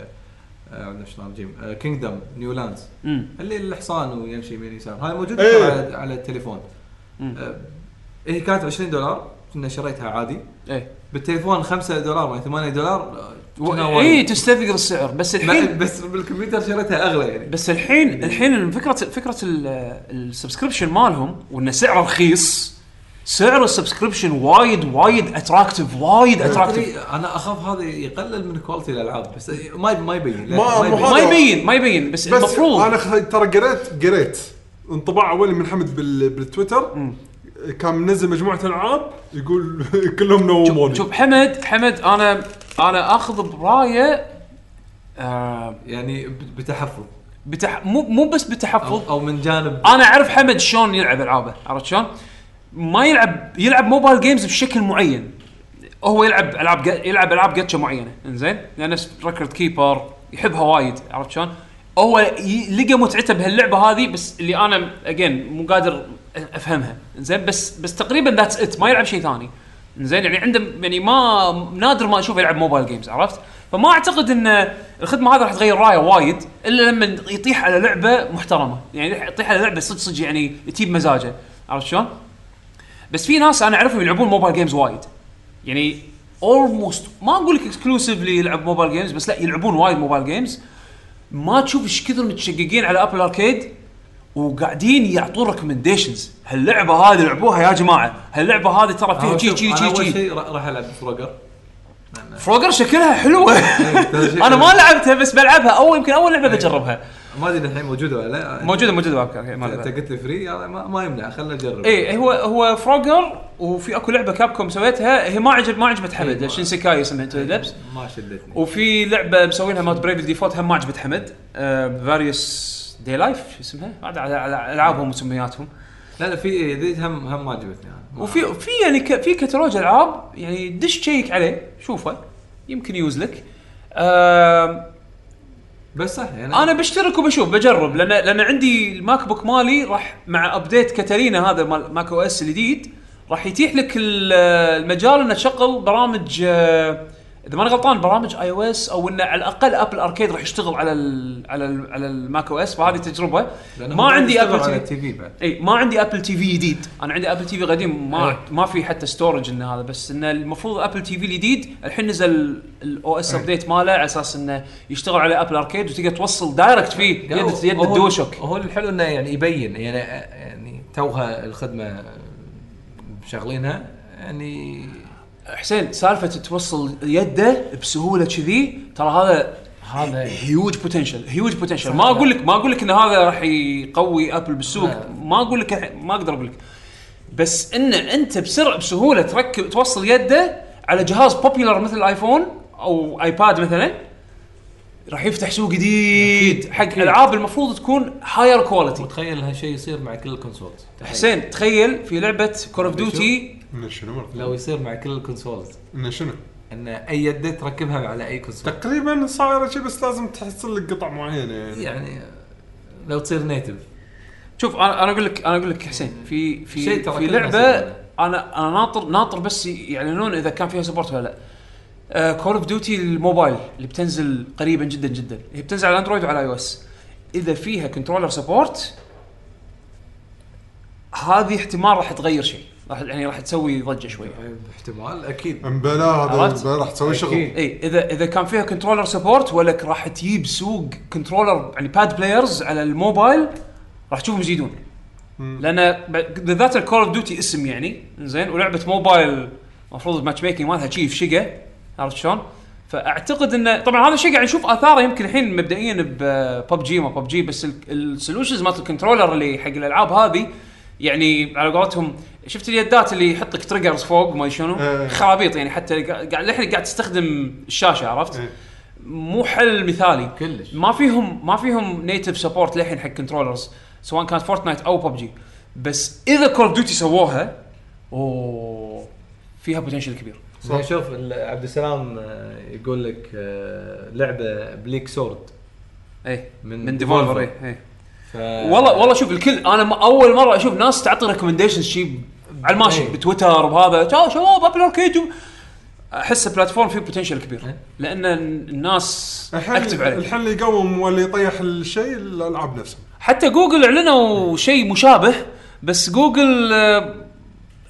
عندنا شلون game. Kingdom New Lands. اللي الحصان ويمشي يمين يسار هاي موجودة إيه. على على التليفون. آه، هي كانت 20 دولار. كنا شريتها عادي. إيه. بالتليفون 5 دولار يعني 8 دولار. آه، اي. تستثقل السعر. بس الحين بس بالكمبيوتر شريتها أغلى يعني. بس الحين الحين فكره فكرة ال subscription مالهم وإن سعره رخيص سعر ال subscription وايد وايد attractive وايد attractive أنا أخاف هذا يقلل من quality الألعاب بس ما ما يبين لا، ما- ما يبين. ما يبين بس, بس المفروض أنا ترى قريت قريت انطباع أولي من حمد بال- بالتويتر. كان منزل مجموعة ألعاب يقول (laughs) كلهم نوموني. شوف حمد حمد أنا أنا أخذ برأيه آه يعني ب- بتحفظ. بتح مو مو بس أو, بتحفظ أو من جانب. أنا أعرف حمد شلون يلعب ألعابه عرفت شلون؟ ما يلعب يلعب mobile games بشكل معين. هو يلعب ألعاب يلعب ألعاب جاتشا معينة. إنزين؟ يعني نفس Record Keeper يحبها وايد عرفت شلون؟ هو لقى متعته بهاللعبة هذه بس اللي أنا again مو قادر أفهمها. زين بس بس تقريبا that's it ما يلعب شيء ثاني. زين يعني عنده يعني ما نادر ما أشوفه يلعب mobile games عرفت؟ فما أعتقد إن الخدمة هذه راح تغير رأيه وايد إلا لما يطيح على لعبة محترمة. يعني يطيح على لعبة صدق صدق يعني تجيب مزاجه عرفت شلون؟ بس في ناس أنا أعرفهم يلعبون mobile games وايد. يعني almost ما أقول لك exclusively يلعب mobile games بس لا يلعبون وايد mobile games ما تشوف إيش كثر متشققين على Apple Arcade وقاعدين يعطون recommendations هاللعبة هذه لعبوها يا جماعة. هاللعبة هذه ترى فيها شي شي شي أول شي. شيء را- راح ألعب Frogger Frogger شكلها حلوة. (laughs) أنا ما لعبتها بس بلعبها. أو يمكن أول لعبة بجربها. ما أدري الحين موجودة ولا لا. موجودة موجودة ما أنت. قلت لي free ما, ما يمنع خلينا نجرب. إيه هو هو Frogger وفي أكو لعبة Capcom سويتها هي ما عجب ما عجبت حمد. اسمها Into the Depths ما شدتني. وفي لعبة مسوينها مال Bravely Default هم ما عجبت حمد. Various Daylife شو اسمها؟ على على ألعابهم ومسمياتهم. لا لا في إيه، ذي هم هم ما عجبتني وفي في يعني ك في كتالوج ألعاب يعني دش تشيك عليه شوفه يمكن يوز لك. آم، بس صح يعني أنا بشترك وبشوف بجرب لأن لأن عندي ال MacBook مالي راح مع update Catalina هذا مال macOS الجديد راح يتيح لك ال- المجال انك تشغل برامج آه، إذا ماني غلطان برامج iOS أو إنه على الأقل Apple Arcade راح يشتغل على ال على ال على ال macOS فهذه تجربة. ما عندي Apple TV بعد. إي ما عندي Apple TV جديد. أنا عندي Apple TV قديم ما. ما في حتى storage إنه هذا بس إنه المفروض Apple TV الجديد الحين نزل ال OS update ماله على أساس إنه يشتغل على Apple Arcade وتقدر توصل direct فيه يد يد هو- ال DualShock هو الحلو إنه يعني يبين يعني يعني توها الخدمة مشغلينها يعني حسين سالفة توصل يده بسهولة كذي ترى هذا هذا huge potential huge potential ما أقول لك ما أقول لك إن هذا راح يقوي Apple بالسوق لا. ما أقول لك ما أقدر أقول لك. بس إن أنت بسرعة بسهولة تركب توصل يده على جهاز popular مثل ال iPhone أو iPad مثلا راح يفتح سوق جديد. حق. ألعاب المفروض تكون higher quality وتخيل هالشيء يصير مع كل ال consoles. حسين تخيل في لعبة Call of Duty إنه شنو مرة لو يصير مع كل ال consoles إنه شنو؟ إن أي يد تركبها على أي console تقريبا صايرة شيء بس لازم تحصل لك قطع معينة يعني. يعني لو تصير native شوف أنا أنا أقول لك أنا أقول لك حسين في في شيء ترى في كلنا لعبة. أنا أنا ناطر ناطر بس يعلنون إذا كان فيها support ولا لا. Call of Duty ال Mobile اللي بتنزل قريبا جدا جدا. هي بتنزل على Android وعلى iOS إذا فيها controller support هذه احتمال راح تغير شيء. راح يعني راح تسوي ضجة شوية احتمال أكيد. امبلا هذا راح تسوي شغل. أي إذا إذا كان فيها controller support ولك راح تجيب سوق controller يعني pad players على الموبايل راح تشوفهم يزيدون. لأن بالذات ال Call of Duty اسم يعني زين ولعبة موبايل المفروض ال matchmaking مالها شي في شقة عرفت شلون؟ فأعتقد إنه طبعا هذا الشيء قاعد نشوف آثاره يمكن الحين مبدئيا ببب جي ما بب جي بس ال solutions مالت ال controller اللي حق الألعاب هذه يعني على قولتهم شفت اليدات اللي يحط لك triggers فوق ما شنو إيه. خرابيط يعني حتى قاعد الحين قاعد تستخدم الشاشة عرفت؟ إيه. مو حل مثالي كلش. ما فيهم ما فيهم native support للحين حق controllers سواء كانت Fortnite أو ببجي بس إذا Call of Duty سووها أوه فيها potential كبير يعني شوف عبد السلام آه، يقول لك آه، لعبة Bleak Sword اي من من, Devolver. اي اي ف... والله والله شوف الكل أنا أول مرة أشوف ناس تعطي recommendations شيء على الماشي إيه. بتويتر بهذا. "تا شباب Apple Arcade أحس platform فيه potential كبير. إيه. لأن الناس اكتب عليه. الحين اللي يقوم واللي يطيح الشيء الألعاب نفسها. حتى جوجل أعلنوا شيء مشابه بس جوجل آه،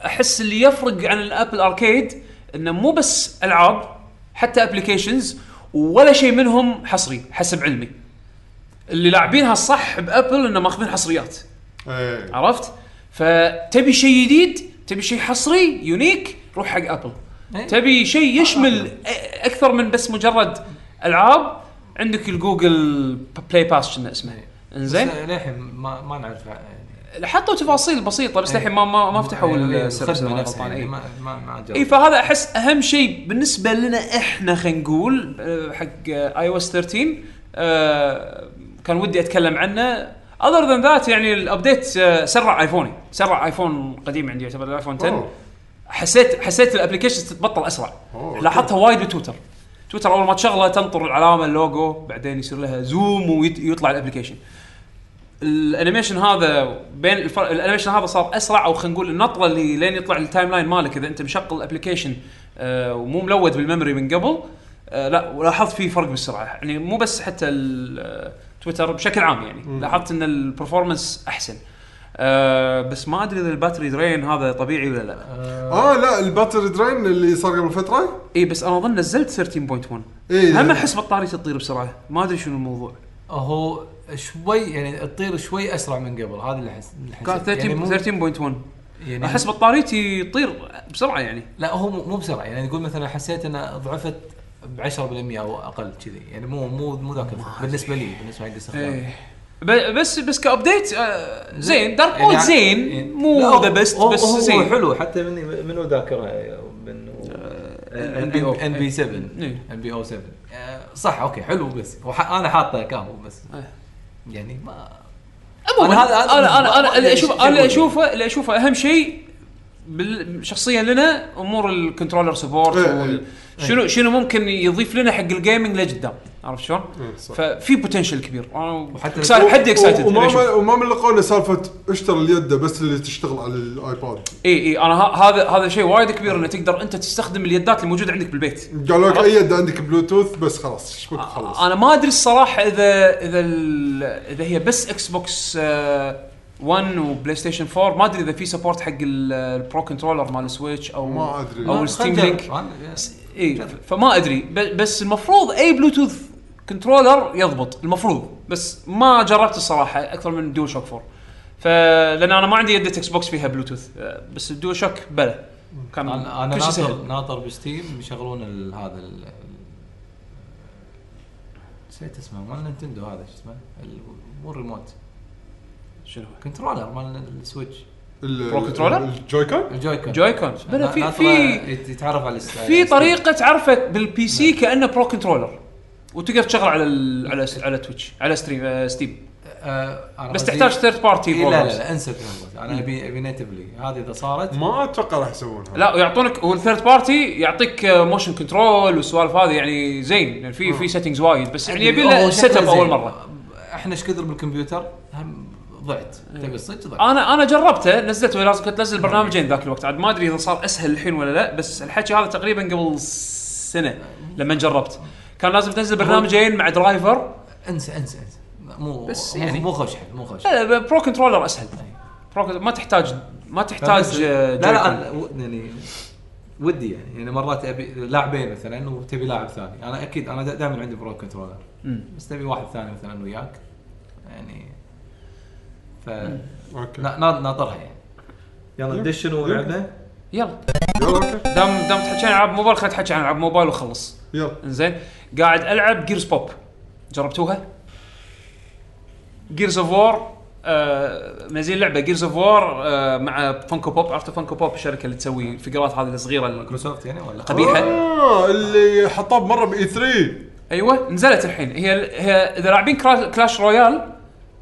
أحس اللي يفرق عن ال Apple Arcade إنه مو بس ألعاب حتى applications ولا شيء منهم حصري حسب علمي. اللي لاعبينها الصح بأبل انه ماخذين حصريات. إيه. عرفت؟ فتبي شيء جديد تبي شيء حصري unique روح حق أبل. إيه. تبي شيء يشمل أ- أكثر من بس مجرد ألعاب عندك ال Google Play Pass كنا اسمه. إنزين. بس للحين ما ما نعرف. يعني حطوا تفاصيل بسيطة بس للحين ما ما, ما فتحوا يعني ال service غلطان،. ما ما. اي فهذا أحس أهم شيء بالنسبة لنا إحنا خلينا نقول آه، حق iOS 13 آه، كان ودي أتكلم عنه. other than that يعني ال update آه، سرع ايفوني سرع ايفون قديم عندي يعتبر الايفون 10 أوه. حسيت حسيت ال application تتبطل أسرع. لاحظتها وايد بتويتر تويتر. أول ما تشغله تنطر العلامة اللوجو بعدين يصير لها zoom ويطلع ال application ال animation هذا بين الفر... ال animation هذا صار أسرع أو خلينا نقول النطرة اللي لين يطلع ال timeline مالك إذا أنت مشغل ال application آه ومو ملود بال memory من قبل آه لا ولاحظت في فرق بالسرعة. يعني مو بس حتى ال- آه، تويتر بشكل عام يعني. لاحظت إن ال performance أحسن. آه بس ما أدري إذا ال battery drain هذا طبيعي ولا لا. آه لا ال battery drain اللي صار قبل فترة؟ اي بس أنا أظن نزلت 13.1 إيه. هم احس بطاريتي تطير بسرعة. ما أدري شنو الموضوع. هو شوي يعني تطير شوي أسرع من قبل. هذا اللي احس كان حسيت. يعني مو- 13 13.1 يعني أحس بطاريتي تطير بسرعة يعني. لا هو مو بسرعة. يعني نقول مثلا حسيت إن ضعفت ب 10% أو أقل كذي. يعني مو مو مو ذاك بالنسبة لي بالنسبة حق الاستخدام ب- بس بس كابديت آه زين. دارك يعني مود ع- زين. يعني- مو ذا بيست هو- بس هو زين. حلو حتى مني منو ذاكرة؟ منو؟ NBO. ان بي 7 إيه. ان بي أو 7 آه، صح أوكي حلو بس هو ح- أنا حاطه كامو بس. إيه. يعني ما أنا هذا- أنا أنا أنا اللي يعني أشوف أنا اللي. اشوفه اللي أشوفه أهم شيء شخصيا لنا أمور ال controller support إيه، وال- إيه. شنو شنو ممكن يضيف لنا حق ال gaming لقدام عرفت شلون؟ ففي potential كبير. أنا حدي excited وما وما ملقونا سالفة اشتري اليد بس اللي تشتغل على ال iPad. إي إي أنا هذا هذا شيء وايد كبير إنه تقدر أنت تستخدم اليدات اللي موجودة عندك بالبيت. قالوا لك؟ أي يد عندك بلوتوث بس خلاص شبك خلص أنا ما أدري الصراحة اذا إذا ال- إذا هي بس Xbox آه، 1 و PlayStation 4 ما أدري إذا في support حق ال- ال pro controller مال ال Switch أو ما أدري. أو ال Steam Link. اي فما أدري. بس المفروض أي بلوتوث controller يضبط المفروض. بس ما جربت الصراحة أكثر من DualShock 4 فلأن أنا ما عندي يدة Xbox فيها بلوتوث آه، بس ال DualShock بلى. كان أنا شيء ناطر سهل. ناطر ب Steam يشغلون هذا ال- نسيت اسمه مال Nintendo هذا شو اسمه؟ مو الريموت شنو controller مال ال Switch. ال- pro controller؟ ال Joy-Con ال Joy-Con. Joy-Con بلا في في يت- يتعرف على في طريقة تعرفه بال PC كانه pro controller وتقدر تشغل على ال على على Twitch على stream آه، Steam آه، أنا بس تحتاج third party إيه لا لا لا انسى الكلام هذا. أنا ابي أبي natively هذه إذا صارت ما أتوقع راح يسوونها. لا ويعطونك هو الثيرد بارتي يعطيك motion control والسوالف هذه يعني زين. يعني في في settings وايد بس يعني يبي هو له setup شكله أول. مرة. إحنا إيش كثر بالكمبيوتر؟ هم ضعت. إيه. تبي الصدق ضعت. أنا أنا جربته نزلته لازم كنت انزل برنامجين ذاك الوقت. عاد ما أدري إذا صار أسهل الحين ولا لا بس الحكي هذا تقريبا قبل سنة لما جربت. كان لازم تنزل برنامجين مع driver. انسى انسى انسى. مو بس يعني- مو خوش حل مو خوش لا لا pro controller أسهل. pro cont- ما تحتاج ما تحتاج لا لا و- يعني ودي يعني. يعني مرات أبي لاعبين مثلا وتبي لاعب ثاني. أنا أكيد أنا دائما عندي pro controller. بس تبي واحد ثاني مثلا وياك. يعني ف أوكي. نا- نا- ناطرها يعني. يلا ندش شنو لعبنا؟ يلا. دام دام تحكي عن ألعاب موبايل خلينا نحكي عن ألعاب موبايل وخلص. يلا. انزين قاعد ألعب Gears Pop جربتوها؟ Gears of War منزلين لعبة. Gears of War مع Funko Pop عرفت Funko Pop الشركة اللي تسوي الفيقرات هذه الصغيرة ال- مايكروسوفت يعني ولا؟ قبيحة. آه اللي حطوه مره ب E3 أيوه نزلت الحين. هي هي إذا لاعبين Clash Royale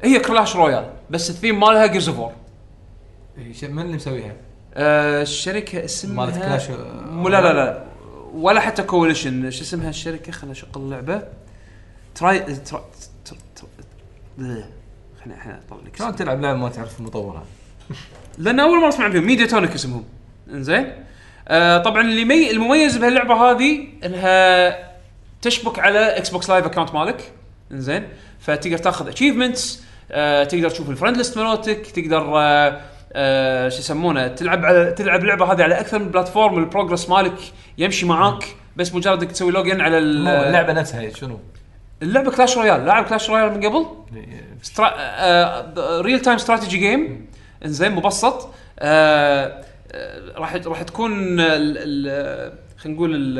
هي Clash Royale بس الثيم مالها Gears of War من اللي مسويها؟ آه، الشركة اسمها مالت Clash مو لا لا لا. ولا حتى Coalition شو اسمها الشركة؟ خلينا نشغل اللعبة. تراي ترا خلينا خلينا اطلع لك. شلون. تلعب لعبة ما تعرف مطورها؟ (laughs) لأن أول مرة أسمع بهم Mediatonic اسمهم. إنزين. آه طبعا اللي مي المميز بهاللعبة هذه إنها تشبك على Xbox Live account مالك. إنزين. فتقدر تاخذ achievements آه تقدر تشوف ال friend list مالتك تقدر آه آه شو يسمونه تلعب على تلعب اللعبة هذه على أكثر من platform ال progress مالك يمشي معاك بس مجرد إنك تسوي login على اللعبة نفسها شنو؟ اللعبة Clash Royale لاعب Clash Royale من قبل؟ stra... آه... real time strategy game إنزين مبسط. آه... آه... راح راح تكون ال... ال... خلينا نقول ال-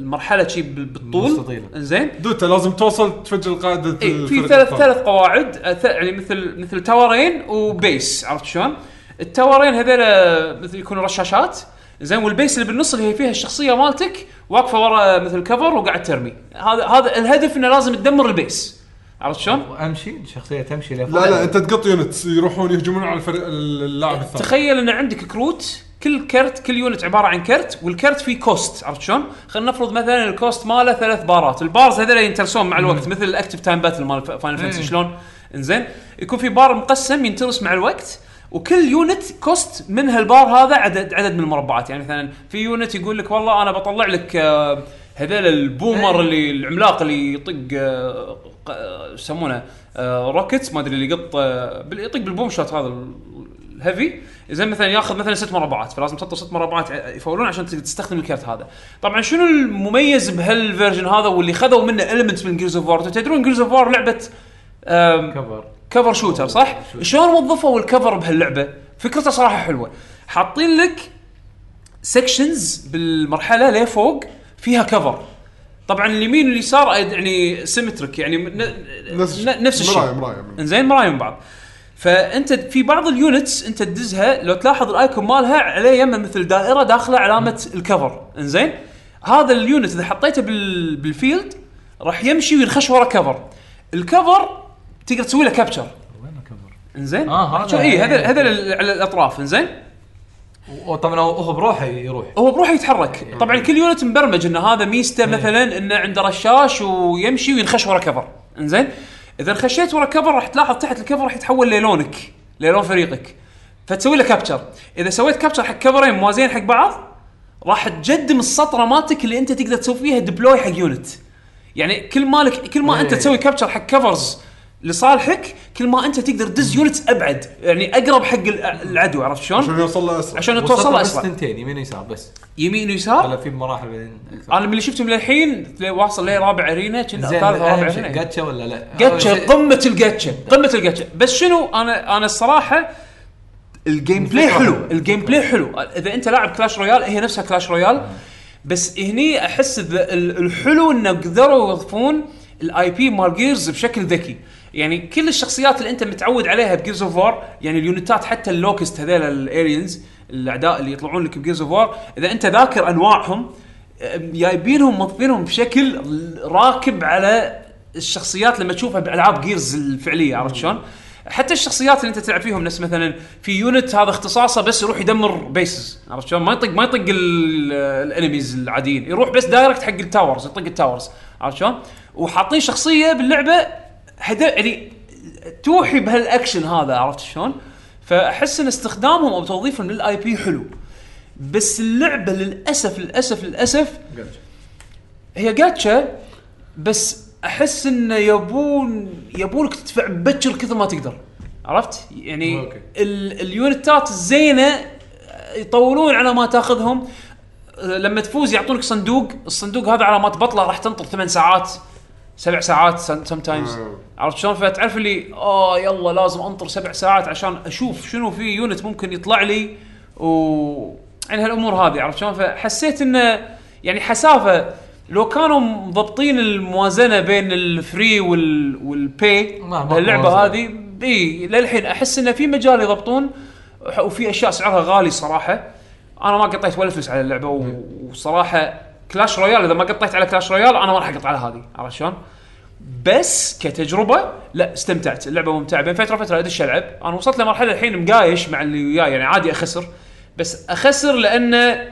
المرحلة شي بال- بالطول مستطيلة. انزين دوتا لازم توصل تفجر قاعدة اي إيه، في ثلاث. ثلاث قواعد ث- يعني مثل مثل tower ين و base عرفت شلون؟ ال tower ين هذول مثل يكونوا رشاشات زين وال base اللي بالنص اللي هي فيها الشخصية مالتك واقفة ورا مثل cover وقاعد ترمي هذا هذا الهدف إنه لازم تدمر ال base عرفت شلون؟ وامشي الشخصية تمشي لا لا أنت تقط units يروحون يهجمون على الفريق اللاعب الثاني تخيل إن عندك كروت كل كرت كل unit عبارة عن كرت والكرت فيه cost عرفت شلون؟ خلينا نفرض مثلا ال cost ماله ثلاث بارات، ال bars هذول ينترسون مع الوقت مثل ال active time battle مال Final Fantasy. شلون؟ إنزين يكون في بار مقسم ينترس مع الوقت وكل unit cost من هالبار هذا عدد عدد من المربعات يعني مثلا في unit يقول لك والله أنا بطلع لك آه، هذول ال Boomer إيه. اللي العملاق اللي يطق آه، آه، يسمونه آه، rockets ما أدري اللي يقط آه، يطق بال Boomshot هذا ال heavy زين مثلا ياخذ مثلا ست مربعات فلازم تحط ست مربعات يفولون عشان تستخدم الكرت هذا. طبعا شنو المميز بهال version هذا واللي خذوا منه elements من Gears of War تدرون Gears of War لعبة cover cover shooter صح؟ شلون وظفوا ال cover بهاللعبة؟ فكرته صراحة حلوة. حاطين لك sections بالمرحلة لفوق فيها cover طبعا اليمين واليسار يعني symmetric يعني ن- نفس الشيء. مراية مراية. إنزين مرايم بعض. فأنت في بعض ال units أنت تدزها لو تلاحظ ال icon مالها عليه يمه مثل دائرة داخلة علامة ال cover. إنزين؟ هذا ال unit إذا حطيته بال... بال field راح يمشي وينخش ورا cover. ال cover تقدر تسوي له capture وين ال cover؟ إنزين؟ آه، هذا- اي هذا هذا ال- على الأطراف. إنزين؟ وطبعا هو هو بروحه يروح. هو بروحه يتحرك. طبعا كل unit مبرمج إن هذا ميزته مثلا إنه عنده رشاش ويمشي وينخش ورا cover. إنزين؟ إذا انخشيت ورا cover راح تلاحظ تحت ال cover راح يتحول للونك للون فريقك. فتسوي له capture إذا سويت capture حق cover ين موازين حق بعض راح تقدم السطرة مالتك اللي أنت تقدر تسوي فيها deploy حق unit يعني كل مالك كل ما أنت إيه. تسوي capture حق covers لصالحك كل ما انت تقدر تدز units ابعد. يعني اقرب حق الع- العدو عرفت شلون؟ عشان يوصل له أسرع. عشان توصل له بس أسرع. ثنتين يمين ويسار بس. يمين ويسار؟ ولا في مراحل بعدين أنا من اللي شفتهم للحين تلاقي واصل لي رابع arena كنا زين ثالث رابع أهم شيء، arena gacha ولا لا؟ جاتشا قمة الجاتشا قمة الجاتشا بس شنو؟ أنا أنا الصراحة ال gameplay الفكرة حلو. حلوة. ال gameplay حلو. إذا أنت لاعب Clash Royale هي نفسها Clash Royale بس هني أحس ال- ال- الحلو إنه قدروا يوظفون ال IP مال Gears بشكل ذكي. يعني كل الشخصيات اللي انت متعود عليها ب Gears of War يعني ال unit ات حتى ال Locust هذول ال aliens الأعداء اللي يطلعون لك ب Gears of War إذا أنت ذاكر أنواعهم جايبينهم موظفينهم بشكل راكب على الشخصيات لما تشوفها بألعاب Gears الفعلية عرفت شلون؟ حتى الشخصيات اللي أنت تلعب فيهم نفس مثلا في unit هذا اختصاصه بس يروح يدمر bases عرفت شلون؟ ما يطق ما يطق ال- ال enemies العاديين يروح بس direct حق ال towers يطق ال towers عرفت شلون؟ وحاطين شخصية باللعبة هدا يعني توحي بهالأكشن هذا عرفت شلون؟ فأحس إن استخدامهم أو توظيفهم لل IP حلو بس اللعبة للاسف للاسف للأسف هي جاتشا بس أحس إنه يبون يبونك تدفع بكر كثر ما تقدر عرفت؟ يعني. ال ال unit ات الزينه يطولون على ما تأخذهم لما تفوز يعطونك صندوق الصندوق هذا على ما تبطله راح تنطر ثمان ساعات سبع ساعات sometimes. عرفت شلون؟ فتعرف اللي آه يلا لازم أنطر سبع ساعات عشان أشوف شنو في unit ممكن يطلع لي. و يعني هالأمور هذه عرفت شلون؟ فحسيت انه يعني حسافة. لو كانوا مضبطين الموازنة بين ال free وال وال pay موازنة. هذه إي للحين أحس انه في مجال يضبطون وفي أشياء سعرها غالي صراحة. أنا ما قطيت ولا فلوس على اللعبة وصراحة Clash Royale إذا ما قطيت على Clash Royale أنا ما راح اقط على هذه. عرفت شلون؟ بس كتجربة لا استمتعت. اللعبة ممتعة. بين فترة وفترة أدش ألعب. أنا وصلت لمرحلة الحين مقايش مع اللي وياي يعني عادي أخسر. بس أخسر لأنه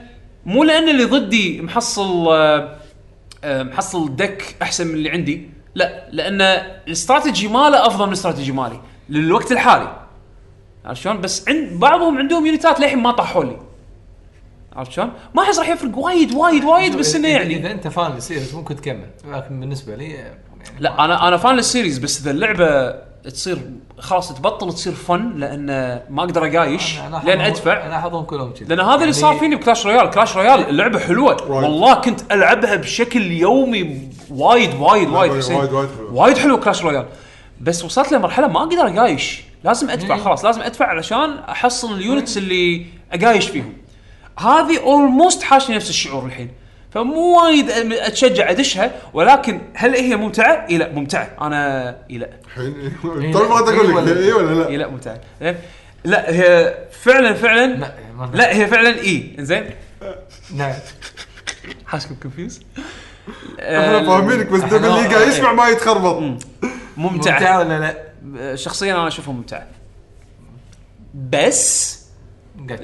مو لأن اللي ضدي محصل آه، آه، محصل deck أحسن من اللي عندي. لا لأن الاستراتيجي ماله أفضل من الاستراتيجي مالي للوقت الحالي. عرفت شلون؟ بس عند بعضهم عندهم يونيتات للحين ما طاحوا لي. عرفت شلون؟ ما أحس راح يفرق وايد وايد وايد بس انه إذا- يعني. إذا أنت fan لل series ممكن تكمل لكن بالنسبة لي يعني لا أنا أنا fan لل series بس إذا اللعبة تصير خلاص تبطل تصير fun لأن ما أقدر أقايش لأن أدفع. أنا احضرهم كلهم كذي. لأن هذا اللي يعني صار فيني ب Clash Royale Clash Royale اللعبه حلوة. والله كنت ألعبها بشكل يومي وايد وايد وايد. وايد-. وايد- وايد حلوة. وايد حلو Clash Royale بس وصلت لمرحلة ما أقدر أقايش. لازم أدفع إيه. خلاص لازم أدفع علشان أحصل ال units اللي أقايش فيهم. هذه almost حاشني نفس الشعور الحين. فمو وايد أتشجع أدشها ولكن هل هي ممتعة؟ إي لا ممتعة. أنا إي لا. الحين إيه، طول ما لا. أقول لك ولا- اي ولا إي لا لا ممتعة. زين. لا هي فعلا فعلا. لا لا هي فعلا إي. زين نعم حاسكم confused إحنا فاهمينك بس اللي قاعد يسمع ما يتخربط. ممتعة. ممتعة ولا لا؟ شخصيا أنا أشوفها ممتعة. بس.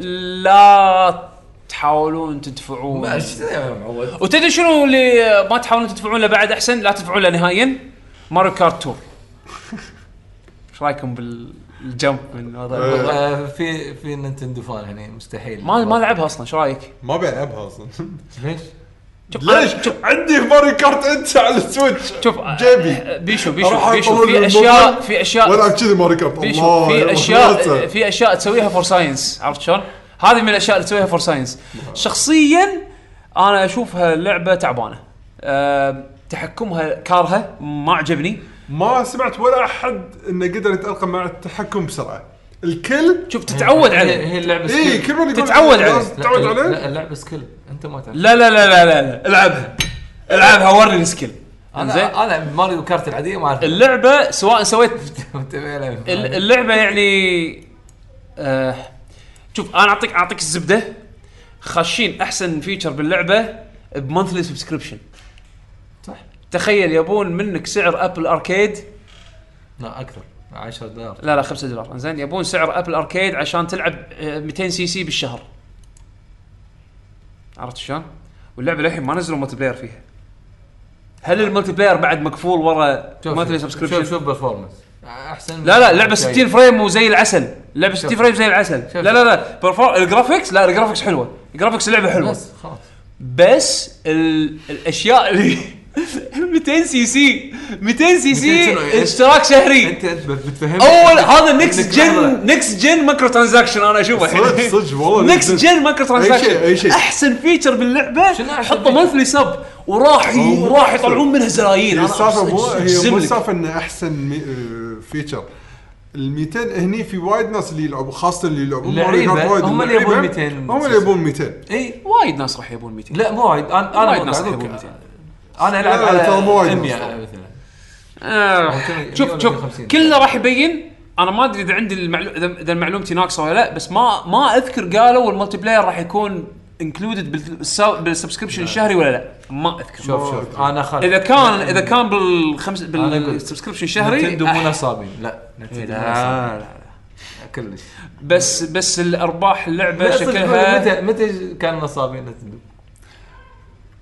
لا تحاولون تدفعون. يا معود؟ وتدري شنو اللي ما تحاولون تدفعون له بعد أحسن؟ لا تدفعون له نهائيا. ماريو كارت تور إيش رأيكم بالجمب من هذا؟ آه، في في نينتندو فان هنا مستحيل. ما ما لعبها أصلا إيش رأيك؟ ما بلعبها أصلا. ليش؟ شوف ليش؟ عندي ماري كارت أنت على السويتش. شوف جيبي. آه، بيشو بيشو بيشو. أطول في أشياء في أشياء والعب كذي ماري كارت. بيشو في يا أشياء. في أشياء تسويها فور ساينس عرفت شلون؟ هذه من الأشياء اللي تسويها فور ساينس شخصيا أنا أشوفها لعبة تعبانة. أه تحكمها كارهه ما عجبني. ما سمعت ولا أحد إنه قدر يتأقلم مع التحكم بسرعة. الكل شوف تتعود عليه. هي اللعبة اي skill كل من يقول تتعود عليه. تتعود عليه. لا اللعبه skill أنت ما تعرف. لا لا لا لا لا, لا. العبها. العبها ورني ال skill انزين أنا أنا Mario Kart العادية ما أعرف. اللعبة سواء سويت (laughs) اللعبة يعني آه شوف أنا اعطيك أعطيك الزبدة. خاشين أحسن feature باللعبة ب monthly subscription صح. تخيل يبون منك سعر ابل اركيد لا أكثر. 10 دولار. لا لا 5 دولار. زين يبون سعر Apple Arcade عشان تلعب آه، 200 سي سي بالشهر. عرفت شلون؟ واللعبة للحين ما نزلوا multiplayer فيها. هل ال multiplayer بعد مقفول ورا monthly شوف subscription شوف performance أحسن لا لا جاي. 60 فريم وزي العسل اللعبه 60 شوف. frame زي العسل شوف. لا لا لا perfor... ال graphics لا ال graphics حلوة ال graphics اللعبه حلوة بس خلاص بس ال... الأشياء اللي (laughs) 200 سي سي 200 سي 200 سي؟ اشتراك شهري أنت بتفهم أول هذا next إنك gen. next gen micro transaction أنا أشوفه صدق الحين صدق والله next gen micro transaction. أحسن feature باللعبة feature؟ monthly sub وراح أحسن. يطلعون منها أنا السالفة مو هي مو. السالفة إنه أحسن فيتشر ال 200 هني في وايد ناس اللي يلعبوا خاصة اللي كارت وايد هم اللي يبون اللعيبة 200 هم اللي يبون 200 إي. وايد ناس راح يبون 200 لا مو وايد. أنا أنا وايد ناس لك، يبون 200. أنا ألعب على ناس. 100 طبعاً. مثلا. آه. شوف 100 شوف 150. كله راح يبين. أنا ما أدري إذا عندي المعلو... اذا معلومتي ناقصة ولا لا بس ما ما أذكر قالوا الملتي بلاير راح يكون انكلودد بالسو... بالسبسكريبشن الشهري ولا لا؟ ما أذكر. شوف شوف. أنا خالد إذا كان إذا كان بالخمس. بال subscription الشهري Nintendo مو نصابين. لا إيه، Nintendo لا. لا لا. كلش. بس بس الأرباح اللعبة شكلها متى متى كانوا نصابين Nintendo؟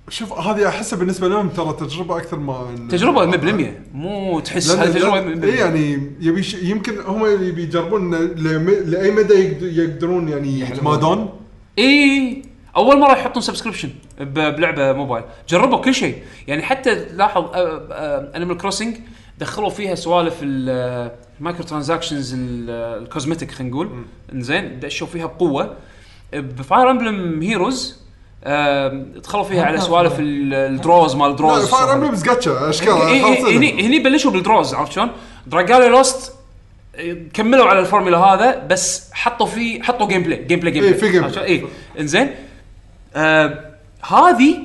شوف هذه أحسها بالنسبة لهم ترى تجربة أكثر ما تجربة 100% مو تحس هذه تجربة لأن- 100% اي يعني يبي ش... يمكن هم يبي يجربون لم- لأي مدى يقد- يقدرون يعني يتمادون. اي أول مرة يحطون subscription بلعبة موبايل جربوا كل شيء. يعني حتى لاحظ Animal Crossing دخلوا فيها سوالف ال micro transactions ال cosmetic خلينا نقول. إنزين دشوا فيها بقوة. ب Fire Emblem Heroes دخلوا فيها على سوالف ال- ال draws مال draws Fire Emblems gacha أشكال هني هني بلشوا بال draws عرفت شلون؟ Dragalia Lost كملوا على الفورمولا هذا بس حطوا فيه حطوا جيم بلاي جيم بلاي جيم بلاي في جيم بلاي. إي إنزين. آه هذه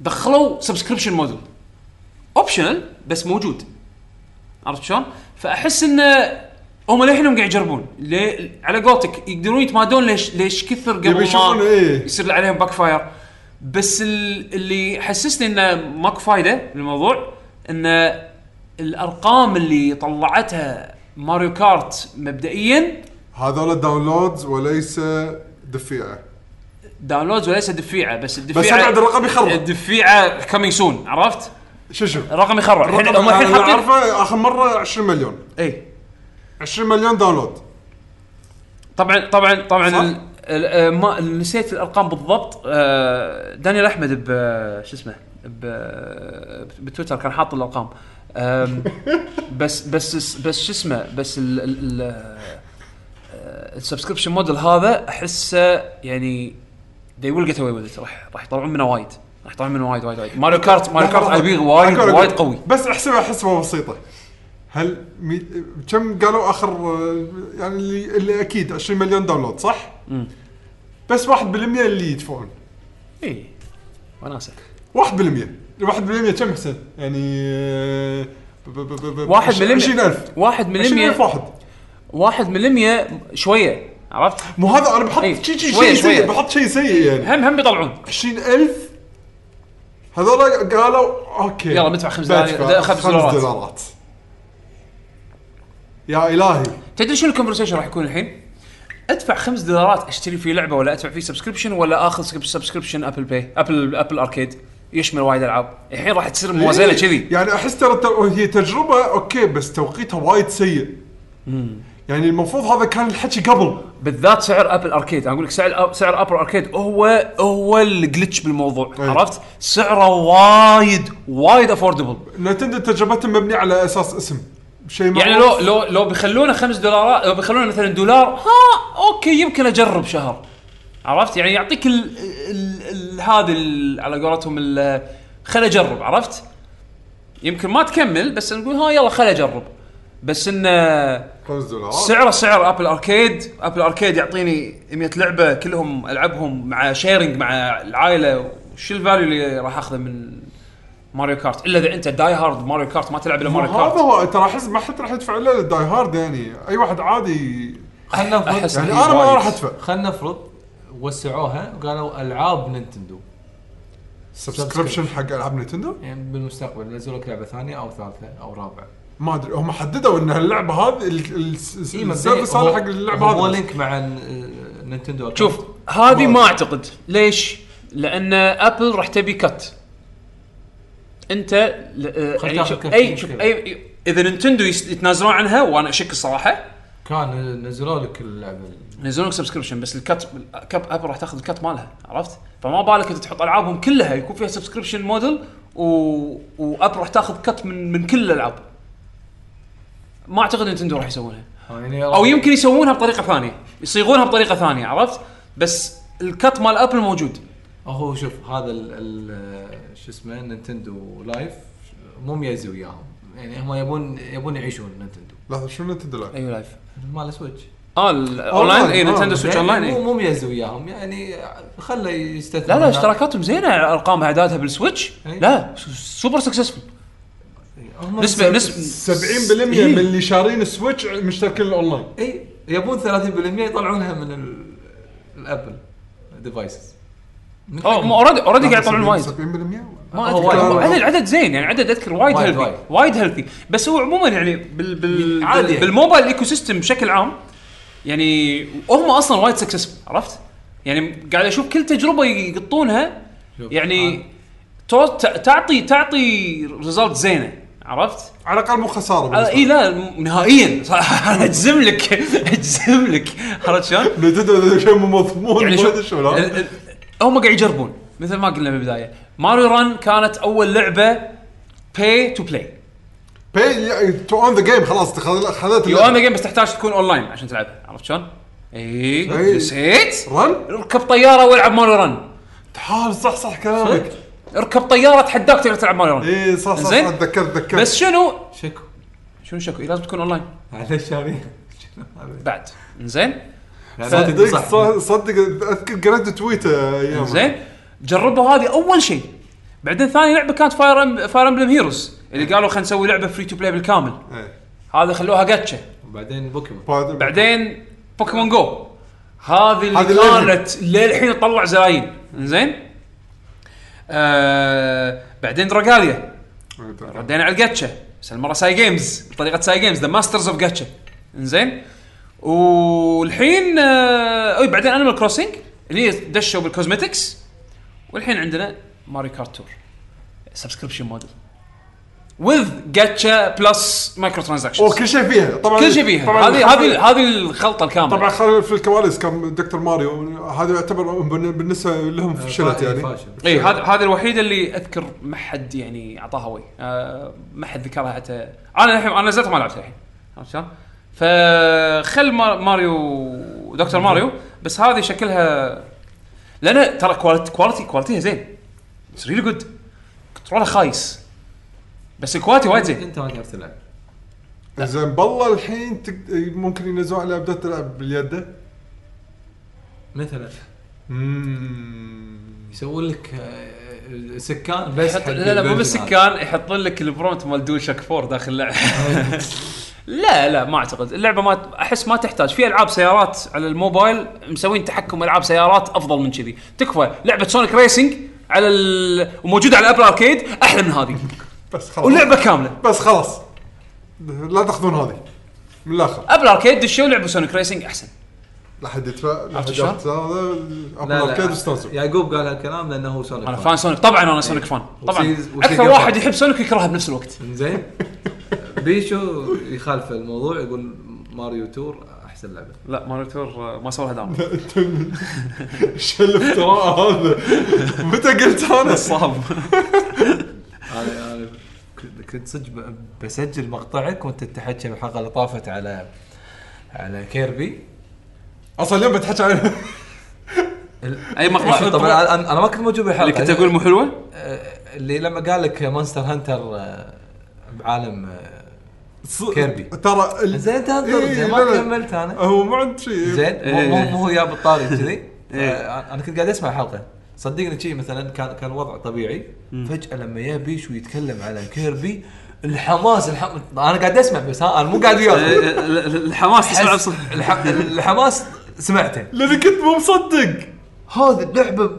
دخلوا subscription model optional بس موجود. عرفت شلون؟ فأحس انه هم للحين قاعد يجربون. ليه؟ على قولتك يقدرون يتمادون ليش ليش كثر قبل ما إيه. يصير عليهم backfire بس ال- اللي حسسني انه ماكو فايدة بالموضوع انه الأرقام اللي طلعتها Mario Kart مبدئيا هذول ال downloads وليس دفيعة. downloads وليس دفيعه بس بس الدفيعه بعد الرقم يخرع. الدفيعة coming soon عرفت؟ شو شو؟ الرقم يخرع الحين هم الحين حاطين عارفه آخر مرة 20 مليون. اي 20 مليون داونلود طبعا طبعا طبعا آه، ما نسيت الأرقام بالضبط. آه، دانيال أحمد ب شو اسمه؟ بتويتر كان حاط الأرقام. (laughs) بس بس بس شو اسمه؟ بس ال subscription model هذا أحسه يعني they will get away with it. راح راح يطلعون منه وايد. راح يطلعون منه وايد وايد وايد. Mario Kart Mario Kart IP وايد وايد قوي. بس أحسبها حسبه بسيطة. هل مي... كم قالوا آخر يعني اللي, اللي أكيد 20 مليون download صح؟ مم. بس 1% اللي يدفعون. اي وناسه 1% 1% كم حسن؟ يعني ب- ب- ب- ب- واحد من 20000 واحد من 20000 واحد. واحد من المية شوية. عرفت؟ مو هذا أنا بحط إيه، شيء شيء شيء شوية. سيء بحط شيء سيء يعني. هم هم بيطلعون. 20000 هذول قالوا أوكي. يلا بدفع خمس دولار- بدفع خمس خمس دولارات. دولارات. يا إلهي. تدري شنو ال conversation راح يكون الحين؟ أدفع 5 دولارات أشتري فيه لعبة ولا أدفع فيه subscription ولا آخذ subscription Apple Pay Apple Apple Arcade يشمل وايد ألعاب. الحين راح تصير موازنه كذي يعني أحس ترى هي تجربة أوكي بس توقيتها وايد سيء. يعني المفروض هذا كان الحكي قبل. بالذات سعر Apple Arcade أنا أقول لك سعر سعر Apple Arcade هو هو ال glitch بالموضوع أي. عرفت؟ سعره وايد وايد affordable Nintendo تجربتها مبنيه على أساس اسم. شيء يعني لو لو لو بيخلونه خمس دولارات لو بيخلونه مثلا دولار ها أوكي يمكن أجرب شهر. عرفت؟ يعني يعطيك ال ال ال هذا على قولتهم خل أجرب عرفت؟ يمكن ما تكمل بس نقول ها يلا خل أجرب. بس انه 5 دولارات سعره سعر Apple Arcade Apple Arcade يعطيني 100 لعبة كلهم ألعبهم مع sharing مع العائلة وش ال value اللي راح أخذه من Mario Kart إلا إذا أنت die-hard Mario Kart ما تلعب إلا ماريو هذا Kart هو ترى أحس ما حد راح يدفع إلا لل die-hard يعني. أي واحد عادي. خلنا نفرض. يعني أنا ما. راح أدفع. خلنا نفرض وسعوها وقالوا ألعاب Nintendo. subscription حق ألعاب Nintendo؟ يعني بالمستقبل ينزلوا لك لعبة ثانية أو ثالثة أو رابعة. ما أدري هم حددوا إن اللعبة هذه ال- ال- إيه، ال service هو- هذا حق اللعبة هو هذه link مع Nintendo. شوف هذه ما أعتقد ليش؟ لأن Apple راح تبي cut أنت ل- آه، يعني شوف أي. شوف اي إذا Nintendo يس- يتنازلون عنها وأنا أشك الصراحة كان نزلوا لك اللعبة ينزلون لك subscription بس ال cut كاب Apple راح تاخذ ال cut مالها عرفت؟ فما بالك انت تحط ألعابهم كلها يكون فيها subscription model و... و Apple راح تاخذ cut من من كل الألعاب ما أعتقد Nintendo راح يسوونها. يعني أو يمكن يسوونها بطريقة ثانية. يصيغونها بطريقة ثانية عرفت؟ بس ال cut مال Apple موجود. هو شوف هذا ال ال شو اسمه Nintendo Live مو ميزي وياهم. يعني هم يبون يبون يعيشون Nintendo. لحظه شو Nintendo Live؟ اي Live مال Switch آه الاونلاين اي آه، Nintendo Switch يعني اونلاين مو اي مو ميزي وياهم. يعني خله يستثمر لا لا. اشتراكاتهم زينة أرقام أعدادها بال Switch إي. لا super successful هم نسبه سب- نسبه 70% إيه. من اللي شارين ال Switch مشتركين الأونلاين اي يبون 30% يطلعونها من ال- ال Apple devices already already قاعد يطلعون وايد 70% ما اذكر وايد. هو عدد عدد زين يعني عدد أذكر وايد وايد healthy وايد. وايد healthy بس هو عموما يعني بال بال عادي بال يعني. بال mobile ecosystem بشكل عام يعني هم أصلا وايد successful عرفت؟ يعني قاعد أشوف كل تجربة يقطونها شوف، يعني تو- تعطي تعطي result زينة عرفت؟ على الأقل مو خسارة آه، إي لا نهائيا. (laughs) أجزم لك أجزم لك. عرفت شلون؟ شيء مو مضمون يعني شو هم قاعد يجربون مثل ما قلنا بالبداية. Mario Run كانت أول لعبة pay to play pay to own the game خلاص خذت you own the game بس تحتاج تكون اونلاين عشان تلعبها عرفت شلون؟ إي. نسيت. Run اركب طيارة والعب Mario Run. تعال صح صح كلامك. اركب طيارة تحداك تقدر تلعب Mario. Run اي صح صح زين. تذكرت تذكرت بس شنو؟ شكو. شنو شكو؟ إي لازم تكون أونلاين. على الشارع بعد. زين؟ صدق صدق- أذكر قريت تويته أيام زين؟ جربوا هذه أول شيء. بعدين ثاني لعبة كانت Fire Em Fire Emblem Heroes اللي قالوا خلينا نسوي لعبة free to play بالكامل. إيه. هذا خلوها جاتشا. وبعدين بوكيمون. بعد- بعدين Pokémon Go هذه اللي هذه كانت للحين تطلع زلاين زين؟ آه بعدين Dragalia ردينا على الجاتشا بس المره Cygames بطريقة Cygames the masters of gacha إنزين؟ والحين آه بعدين Animal Crossing اللي هي دشوا بال cosmetics والحين عندنا Mario Kart Tour subscription model with gacha plus microtransactions اوه كل شيء فيها. طبعا كل شيء فيها. طبعا هذه هذه هذه الخلطة الكاملة. طبعا خلينا في الكواليس كان Dr. Mario. هذا يعتبر بن- بالنسبة لهم فشلت يعني. اي إيه، هذا هذه الوحيدة اللي أذكر ما حد يعني أعطاها وي آه ما حد ذكرها حتى. أنا الحين أنا نزلتها ما لعبتها الحين. عرفت شلون؟ فخل ما- Mario Dr. Mario بس هذه شكلها لأن ترى quality quality quality ها زين. it's really good control ها خايس. بس ال quality وايد زين. أنت ما تعرف تلعب زين بالله الحين تك... ممكن ينزلون على update تلعب باليد؟ مثلا. اممم يسوون لك آه، skin بس يحط لا لا مو بس ال version هذا. skin يحط لك ال prompt مال DualShock 4 داخل اللعبه (laughs) لا لا ما أعتقد. اللعبة ما أحس ما تحتاج. في ألعاب سيارات على الموبايل مسوين تحكم ألعاب سيارات أفضل من كذي. تكفى لعبة Sonic Racing على ال... وموجودة على ال Apple Arcade أحلى من هذه. (laughs) بس خلاص. ولعبه كاملة. بس خلاص. لا تاخذون هذه. من الآخر. Apple Arcade دشوا لعبوا Sonic Racing أحسن. لا حد يدفع لا حد هذا Apple Arcade استانسوا يعقوب قال هالكلام لأنه هو Sonic أنا fan. Sonic طبعا أنا Sonic fan طبعا. أكثر. واحد يحب Sonic يكرهها بنفس الوقت. زين (laughs) بيشو يخالف الموضوع يقول Mario Tour أحسن لعبة. لا Mario Tour ما سوى لها دعم. شو الافتراء هذا؟ متى قلت أنا؟ (laughs) صعب (laughs) أنا أنا كنت- كنت صدق بسجل مقطعك وانت تحكي بالحلقة اللي طافت على على Kirby. أصلا اليوم بتحكي عن أي مقطع؟ طبعا أنا أنا ما كنت موجود بالحلقة. اللي كنت أقول مو حلوة؟ آه، اللي لما قال لك Monster Hunter آه، بعالم ص- Kirby. ترى ال- زين انت انظر إيه، زين، ما. كملت أنا. هو ما عند شيء. زين مو مو مو هو جاب الطاري كذي. إيه. أنا كنت قاعد أسمع الحلقة. صدقني شيء مثلا كان كان وضع طبيعي. فجأة لما جاء بيشو يتكلم على كيربي الحماس الحم... أنا قاعد أسمع بس ها أنا مو قاعد وياك. الحماس تسمع أحس بصوت الح... الحماس سمعته. لأني كنت مو مصدق. هذه اللعبة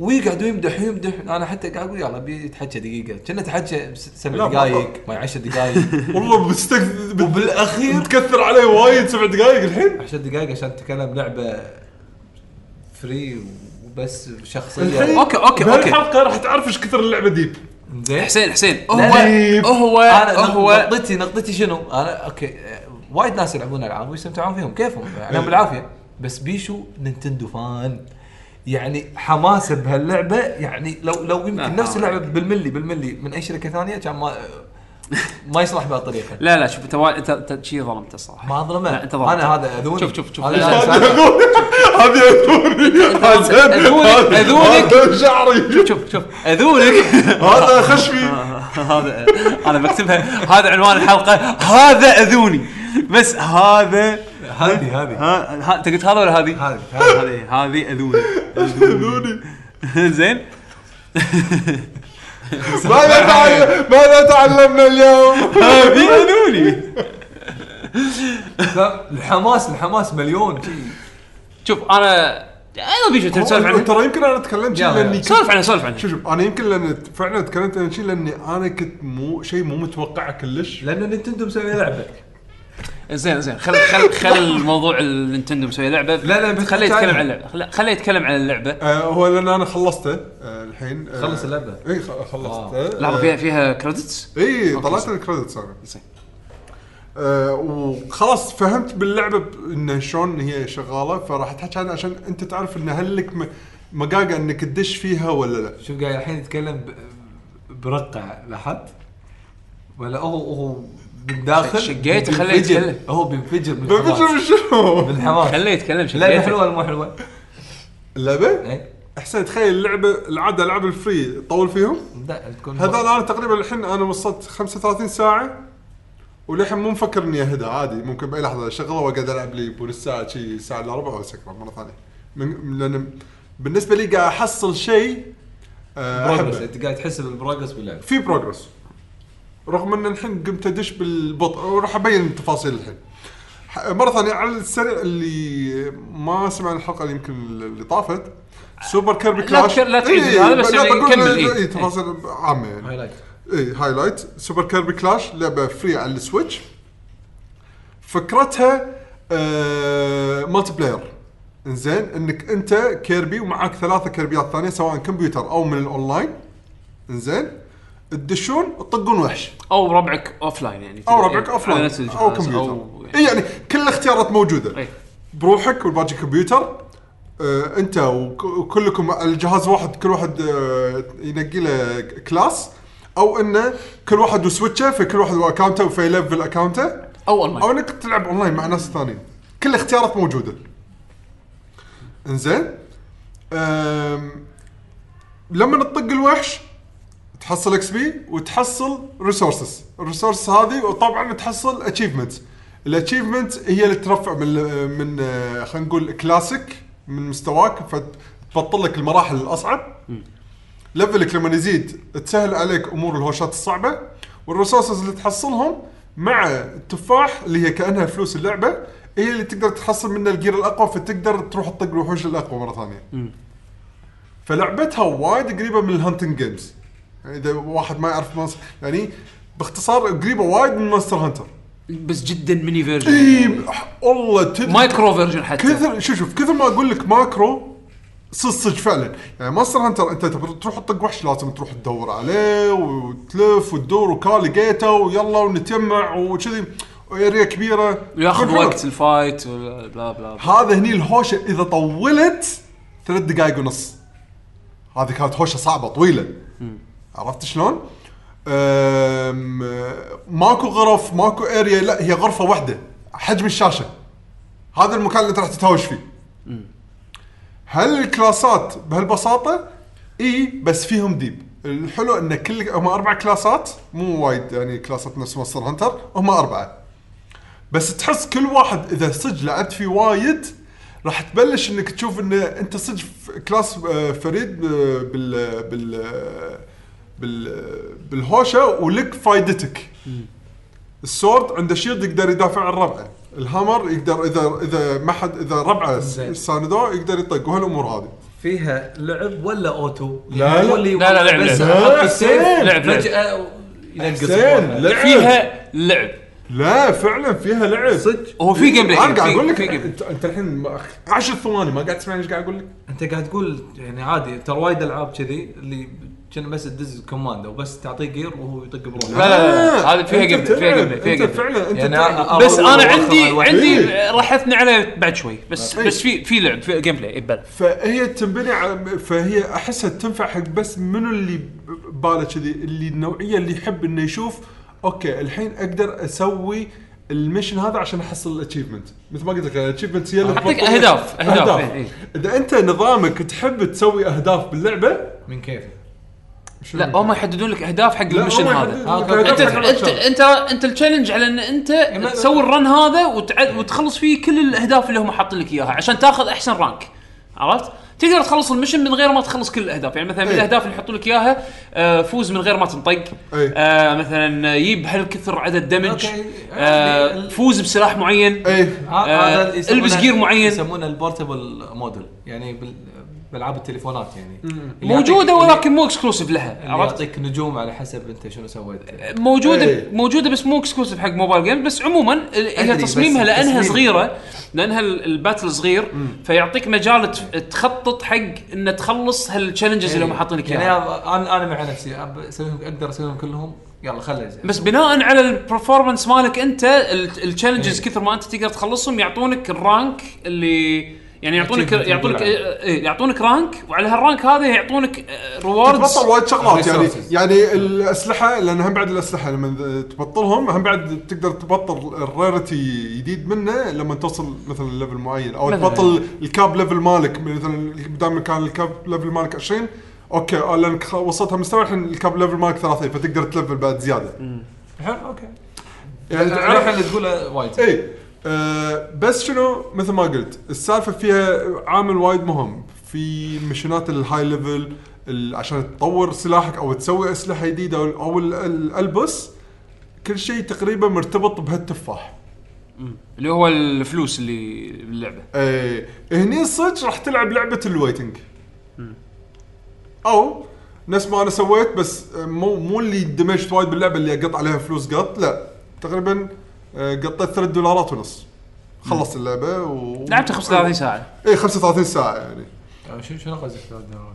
ويقعد يمدح يمدح. أنا حتى قاعد أقول يلا بيتحكى دقيقة. كنا تحكى سبع دقائق ما 10 دقائق (laughs) والله مستكثر وبالاخير متكثر عليه وايد سبع دقائق الحين. 10 دقائق عشان تتكلم لعبة free وبس شخصية. okay، okay، okay. بهالحلقه راح تعرف إيش كثر اللعبة deep. زين. حسين حسين لا، هو هو أنا هو نقطتي نقطتي شنو؟ أنا okay آه، وايد ناس يلعبون ألعاب ويستمتعون فيهم كيفهم؟ عليهم بالعافيه بس بيشو Nintendo fan. يعني حماسه بهاللعبة يعني لو لو يمكن نفس آه. اللعبة بالملي بالملي من أي شركة ثانية كان ما ما يصلح بهالطريقه لا لا شوف انت انت انت شي ظلمته الصراحه ما ظلمه. لا، أنت ظلمت. أنا هذا أذوني. شوف- شوف- شوف. هذه. أذوني. أذوني. هذا شعري. شوف شوف. اذونك هذا خشمي. هذا أنا بكتبها هذا عنوان الحلقة. هذا أذوني. بس هذا هذه هذه. ها ها- أنت قلت هذا ولا هذه؟ هذه هذه. هذه هذه أذوني. أذوني. (laughs) زين. ماذا (laughs) تعلم ماذا تعلمنا اليوم؟ هذه اذوني الحماس الحماس مليون. شوف أنا بيشو تبي تسولف عنها ترى يمكن أنا تكلمت شي يلا، لأني سولف عنها سولف عنها شوف شوف أنا يمكن لأن فعلا تكلمت عن شيء لأني أنا كنت مو شيء مو متوقعه كلش. لأنه Nintendo مسوي لعبة. زين زين خل خل خل موضوع ال Nintendo مسوي لعبة لا، لا، بس خليه. يتكلم عن اللعبة خل- خليه يتكلم عن اللعبة آه هو لأن أنا خلصته آه الحين آه خلص اللعبة؟ إي خ- خلصته آه. لحظة فيها فيها credits إي طلعت. ال credits أنا زين. آه وخلاص فهمت باللعبة ب- انه شلون هي شغالة فراح تحكي عنها عشان أنت تعرف إن هل لك م- مقاقة إنك تدش فيها ولا لا شوف قاعد الحين يتكلم ب- برقع لاحظت ولا هو هو من داخل شقيت بينفجر. يتكلم. هو بينفجر من بفجر الحماس شنو؟ من الحماس خليه يتكلم اللعبه شقيته. حلوة ولا مو حلوة؟ اللعبة؟ اي احسن تخيل اللعبة العادة العاب ال free طول فيهم. لا تكون هذول أنا تقريبا الحين أنا وصلت 35 ساعة وللحين مو مفكر اني أهدها عادي. ممكن بأي لحظة أشغله وأقعد ألعب لي بنص ساعه شي ساعه إلا ربع واسكره مرة ثانية. من لأن بالنسبة لي قاعد أحصل شيء آه، progress أنت قاعد تحس بال progress باللعبه في progress رغم أن الحين قمت أدش بالبطء وراح أبين التفاصيل الحين. مرة ثانية على السريع اللي ما سمع الحلقة اللي يمكن اللي طافت Super Kirby لا Clash تكر- لا تعيد إيه، هذا، بس لا، يعني بقول كمل، إيه، إيه. تفاصيل عامة يعني. highlight اي highlight Super Kirby Clash لعبة free على ال Switch. فكرتها آه multiplayer إنزين إنك أنت Kirby ومعاك ثلاثة كيربيات ثانية سواء كمبيوتر أو من الأونلاين. إنزين. تدشون تطقون وحش. أو ربعك offline يعني. أو ربعك offline أو كمبيوتر أو اي يعني. كل الاختيارات موجودة. إي. بروحك والباقي كمبيوتر آه أنت وك- وكلكم الجهاز واحد كل واحد آه ينقي له class أو إنه كل واحد و Switch ه فكل واحد و account ه في level account ه أو اونلاين أو إنك تلعب اونلاين مع ناس ثانيين. كل الاختيارات موجودة. إنزين. لما تطق الوحش تحصل XP وتحصل resources ال resources هذه وطبعا تحصل achievement ال achievement هي اللي ترفع من من آه، خلينا نقول كلاسيك من مستواك فتبطل لك المراحل الأصعب. level ك لما يزيد تسهل عليك أمور الهوشات الصعبة وال resources اللي تحصلهم مع التفاح اللي هي كأنها فلوس اللعبة هي اللي تقدر تحصل منها ال gear الأقوى فتقدر تروح تطق الوحوش الأقوى مرة ثانية. فلعبتها وايد قريبة من ال hunting games. يعني إذا واحد ما يعرف Mons- يعني باختصار قريبة وايد من Monster Hunter. بس جدا mini version إي والله تدري micro version حتى. كثر شوف شوف كثر ما أقول لك ماكرو صدق صدق فعلا. يعني Monster Hunter أنت تبي تروح تطق وحش لازم تروح تدور عليه وتلف وتدور وكا لقيته ويلا ونتجمع وكذي. area كبيرة. ياخذ كل حلو. وقت ال fight blah blah, blah. هذا هني الهوشة إذا طولت ثلاث دقائق ونص. هذه كانت هوشة صعبة طويلة. عرفت شلون؟ ماكو غرف ماكو area لا هي غرفة واحدة حجم الشاشة هذا المكان اللي انت راح تتهاوش فيه هل الكلاسات بهالبساطة؟ إي بس فيهم deep الحلو إن كل هم أربع كلاسات مو وايد يعني كلاسات نفس Monster Hunter هم أربعة بس تحس كل واحد إذا صدق لعبت فيه وايد راح تبلش إنك تشوف إن أنت صدق class آه، فريد آه، بال بال بال بالهوشة ولك فايدتك ال sword عنده shield يقدر يدافع عن ربعه ال hammer يقدر إذا إذا ما حد إذا ربعه زين. ساندوه يقدر يطق وهالامور هذه فيها لعب ولا auto؟ لا، لا. لا، لا، لعب، بس لعب. السيف لعب، لعب. فجأة ينقص. لعب فيها لعب لا فعلا فيها لعب صدق هو في gameplay أنا قاعد في- أقول لك في game. أنت, الحين ما- 10 ثواني ما قاعد تسمعني إيش قاعد أقول لك؟ أنت قاعد تقول يعني عادي ترى وايد ألعاب كذي اللي كان بس تدز command وبس تعطيه gear وهو يطق بروحه لا لا لا هذه فيها game فيها game فيها game فعلا أنت يعني بس أنا عندي. عندي إيه. راح اثني عليه بعد شوي بس إيه. بس في في لعب في gameplay بلى فهي تنبني على فهي أحسها تنفع حق بس منو اللي باله كذي اللي النوعيه اللي يحب إنه يشوف okay الحين أقدر أسوي ال mission هذا عشان أحصل ال achievement مثل ما قلت لك ال achievement هي اللي أعطيك تبطل- أهداف- أهداف، إيه، إيه. إذا أنت نظامك تحب تسوي أهداف باللعبة من شنو لا هم يحددون لك أهداف حق ال mission هذا آه، أنت أنت. أنت أنت ال challenge على إن أنت ما- تسوي ال run هذا وتع- وتخلص فيه كل الأهداف اللي هم حاطين لك إياها عشان تاخذ أحسن rank عرفت؟ تقدر تخلص ال mission من غير ما تخلص كل الأهداف يعني مثلا من إيه. الأهداف اللي يحطوا لك إياها آه، فوز من غير ما تنطق إيه. آه، مثلا يجيب هالكثر عدد damage okay. آه، فوز بسلاح معين إيه ه- هذا اللي يسمونه- البس gear معين. يسمونه ال portable model يعني بال- بألعاب التليفونات يعني. موجودة ولكن مو exclusive لها. عرفت؟ يعطيك نجوم على حسب أنت شنو سويت. موجودة إيه. موجودة بس مو exclusive حق mobile game بس عموما هي تصميمها لأنها تصميم. صغيرة لأنها ال- ال battle صغير فيعطيك مجال تخطط حق إن تخلص هال challenges اللي هم حاطين لك يعني إياها. أنا أنا مع نفسي اسويهم أقدر أسويهم كلهم؟ يلا خلي زين. بس بناء على ال performance مالك أنت ال challenges إيه. كثر ما أنت تقدر تخلصهم يعطونك ال rank اللي يعني يعطونك يعطونك تقول إيه، يعطونك rank وعلى هال rank هذا يعطونك rewards تبطل وايد شغلات يعني. يعني الأسلحة لأن هم بعد الأسلحة لما تبطلهم هم بعد تقدر تبطل ال rarity جديد منه لما توصل مثلا level معين. أو. تبطل ال cap level مالك. مثلا دام كان ال cap level مالك 20 okay آه، لانك وصلتها مستوى الحين ال cap level مالك 30 فتقدر تلفل بعد زيادة. حلو okay. يعني يعني تعرف اللي تقوله وايد. اي آه بس شنو؟ مثل ما قلت السالفة فيها عامل وايد مهم. في mission ات ال high level عشان تطور سلاحك أو تسوي أسلحة جديدة أو, أو كل شيء تقريبا مرتبط بهالتفاح. اللي هو الفلوس اللي باللعبة. إيه هني صدق راح تلعب لعبة ال waiting. أو نفس ما أنا سويت بس مو مو اللي اندمجت وايد باللعبة اللي أقط عليها فلوس قط لا. تقريبا قطيت 3 دولارات ونص خلصت اللعبة و لعبتها 35 ساعة اي 35 ساعة يعني آه، شو شنو قصدك ثلاث دولارات؟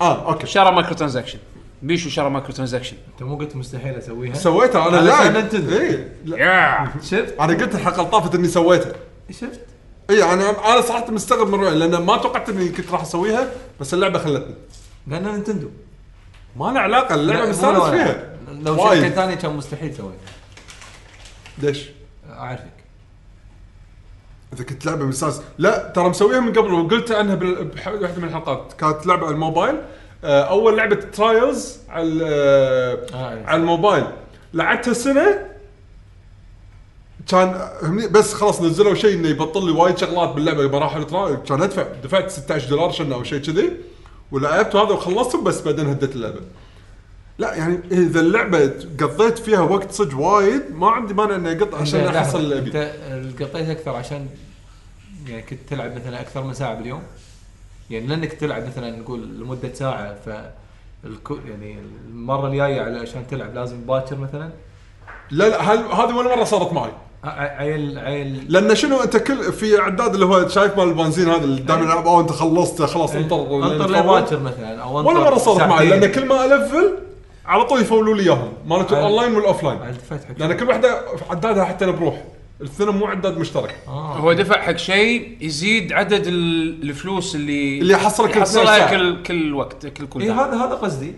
آه okay شرى micro transaction بيشو شرى micro transaction أنت مو قلت مستحيل أسويها؟ سويتها أنا على لا نتندو. اي. يا شفت؟ أنا قلت الحلقة اللي طافت إني سويتها شفت؟ اي أنا أنا صراحة مستغرب من روحي لأن ما توقعت إني كنت راح أسويها بس اللعبة خلتني لأن نينتندو ما له علاقة اللعبة مستانس. فيها لو. شركه ثانية كان مستحيل سويها ليش؟ أعرفك. إذا كنت لعبة مستانس لا ترى مسويها من قبل وقلت عنها بال- بواحده من الحلقات. كانت لعبة على الموبايل. آه، أول لعبة Trials على آه، آه، إيه. على الموبايل. لعبتها سنة. كان همني- بس خلاص نزلوا شيء إنه يبطل لي وايد شغلات باللعبة. مراحل ترا كان ادفع دفعت 16 دولار شنو أو شيء كذي. ولعبت هذا وخلصتهم بس بعدين هديت اللعبة. لا يعني إذا اللعبة قضيت فيها وقت صدق وايد ما عندي مانع إني أقط عشان أحصل اللي أنت ابي قطيت أكثر عشان يعني كنت تلعب مثلا أكثر من ساعة باليوم؟ يعني لأنك تلعب مثلا نقول لمدة ساعة ف يعني المرة الجاية علشان تلعب لازم باكر مثلا؟ لا لا هل- هذه ولا مرة صارت معي. ع- عيل عيل. لأن شنو أنت كل في عداد اللي هو شايف مال البنزين هذا اللي دائما يلعب أو أنت خلصت خلاص انطر أنطر لين لباكر مثلا أو انطر ولا مرة صارت معي ساعتين. لأن كل ما ألفل على طول يفولوا لي إياهم. مالت ال online وال offline عاد دفعت حق لأن كل واحدة عدادها حتى أنا بروح. الاثنين مو عداد مشترك. آه. هو دفع حق شيء يزيد عدد ال- الفلوس اللي اللي يحصلها كل 12 يحصلها ساعة. كل كل وقت كل كل اي. هذا هذا قصدي.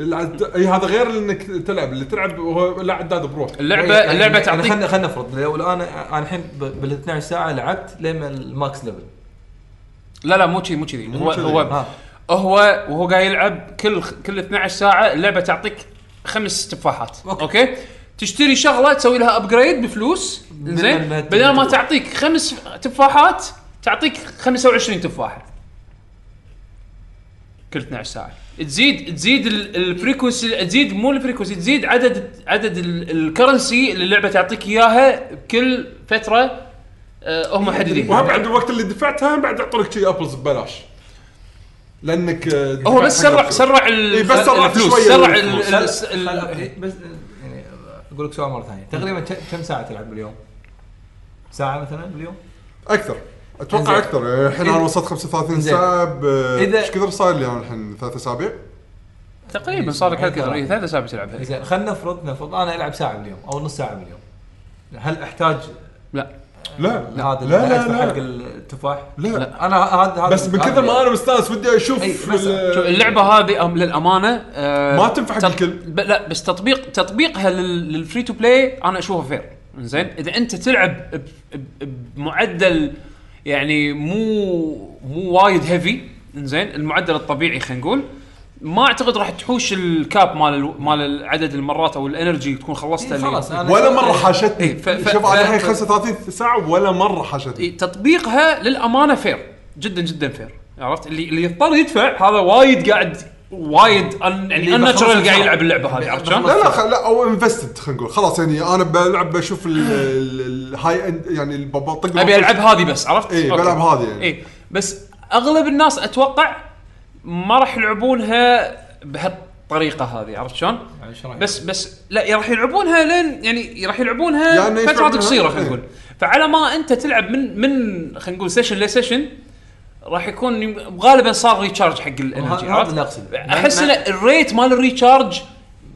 العد... اي هذا غير إنك تلعب. اللي تلعب هو لا عداد بروح. اللعبه يعني- اللعبة يعني تعطيك خلينا خلينا نفرض. لو أنا أنا الحين ب- بال 12 ساعة لعبت لما ال max level لا لا مو كذي مو كذي هو كذي. هو ها. هو وهو قاعد يلعب كل كل 12 ساعة اللعبة تعطيك خمس تفاحات. okay. okay, okay؟ تشتري شغلة تسوي لها upgrade بفلوس. زين؟ ما بدل ما تعطيك خمس تفاحات تعطيك 25 تفاحة. كل 12 ساعة. تزيد تزيد ال- ال frequency تزيد مو ال frequency تزيد عدد عدد ال- ال currency اللي اللعبة تعطيك إياها بكل فترة آه، هم محددين وهم بعد الوقت اللي دفعتها بعد يعطونك شي apples ببلاش. لأنك آه، هو دفعت بس سرع. سرع ال- إيه، بس سرعت الفلوس. شوية سرع الفلوس. ال- ال- ال- إيه، بس يعني أقول لك سؤال مرة ثانية. تقريبا ك- كم ساعة تلعب باليوم؟ ساعة مثلا باليوم؟ أكثر. أتوقع إنزين. أكثر. يعني الحين أنا وصلت 35 إنزين. ساعه ب إذا- إيش كثر صار لي أنا الحين؟ ثلاث أسابيع؟ تقريبا صار لك هالكثر اي ثلاث أسابيع تلعبها زين خلينا نفرض نفرض أنا ألعب ساعة باليوم أو نص ساعة باليوم. هل احتاج لا. لا. هذا لا لا أدفع حق لا, التفاح؟ لا. لا أنا هذا هذا بس من كثر ما أنا مستأنس ودي أشوف شوف اللعبة هذه أم للأمانة آه ما تنفع حق الكل. ب- لا بس تطبيق تطبيقها لل- لل free to play أنا اشوفه fair زين؟ إذا أنت تلعب بمعدل يعني مو مو وايد heavy زين؟ المعدل الطبيعي خلينا نقول. ما أعتقد راح تحوش ال cap مال ال- مال عدد المرات أو ال energy تكون خلصتها اللي- إيه، خلاص أنا ولا مرة حاشتني إي، ف- ف- شوف أنا ف- الحين 35 ساعة ولا مرة حاشتني إي، تطبيقها للأمانة fair جدا جدا fair عرفت اللي اللي يضطر يدفع هذا وايد قاعد وايد أن يعني اللي ال natural بخلص قاعد. يلعب اللعبة هذه عرفت شلون؟ لا لا خ... لا أو invested خلينا نقول خلاص يعني أنا بلعب بشوف ال- ال- ال high end يعني ال- بطق ابي ألعب هذه بس عرفت؟ okay. بلعب هذه يعني. اي بس أغلب الناس أتوقع ما راح يلعبونها بهالطريقة هذه عرفت شلون؟ يعني؟ بس بس لا راح يلعبونها لين يعني راح يلعبونها يعني فترات قصيرة خلينا. نقول فعلى ما أنت تلعب من من خلينا نقول session ل session راح يكون غالبا صار recharge حق ال energy هذا؟ اللي أقصده. أحس إن ال rate مال ال recharge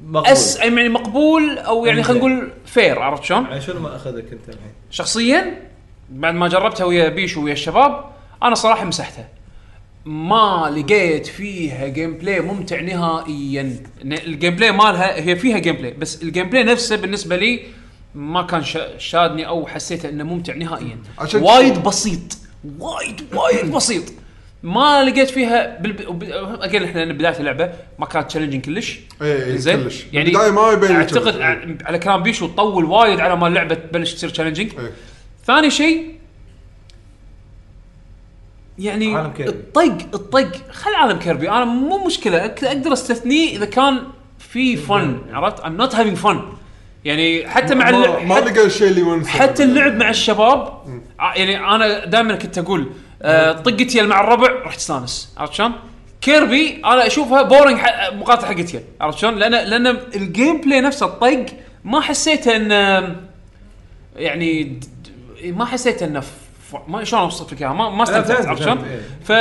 مقبول. اس يعني مقبول أو يعني خلينا نقول fair عرفت شلون؟ يعني شنو ما أخذك أنت الحين؟ شخصيا بعد ما جربتها ويا بيشو ويا الشباب أنا صراحة مسحتها ما لقيت فيها gameplay ممتع نهائيا. ال gameplay مالها هي فيها gameplay بس ال gameplay نفسه بالنسبة لي ما كان شا- شادني أو حسيته إنه ممتع نهائيا. عشان وايد بسيط وايد وايد بسيط. ما لقيت فيها بالب... again إحنا بداية اللعبة ما كانت challenging كلش. إيه، إيه، زين؟ كلش. يعني ما يبين أعتقد على كلام بيشو طول وايد على ما اللعبة تبلش تصير challenging إيه. ثاني شيء يعني عالم كيربي. الطق الطق. خل عالم كيربي. أنا مو مشكلة. أقدر استثنيه إذا كان في fun عرفت؟ I'm not having fun. يعني حتى مع ما, اللعب ما حتى, لقى الشيء اللي حتى اللعب مع الشباب ع- يعني أنا دائما كنت أقول آه، طقت يل مع الربع راح تستانس عرفت شلون؟ كيربي أنا أشوفها boring مقاطعه حقت يل عرفت شلون؟ لأن لأن ال gameplay نفسه الطق ما حسيته انه يعني ما حسيت إنه ما شلون اوصف لك إياها ما ما استمتعت عرفت شلون؟ إيه. ف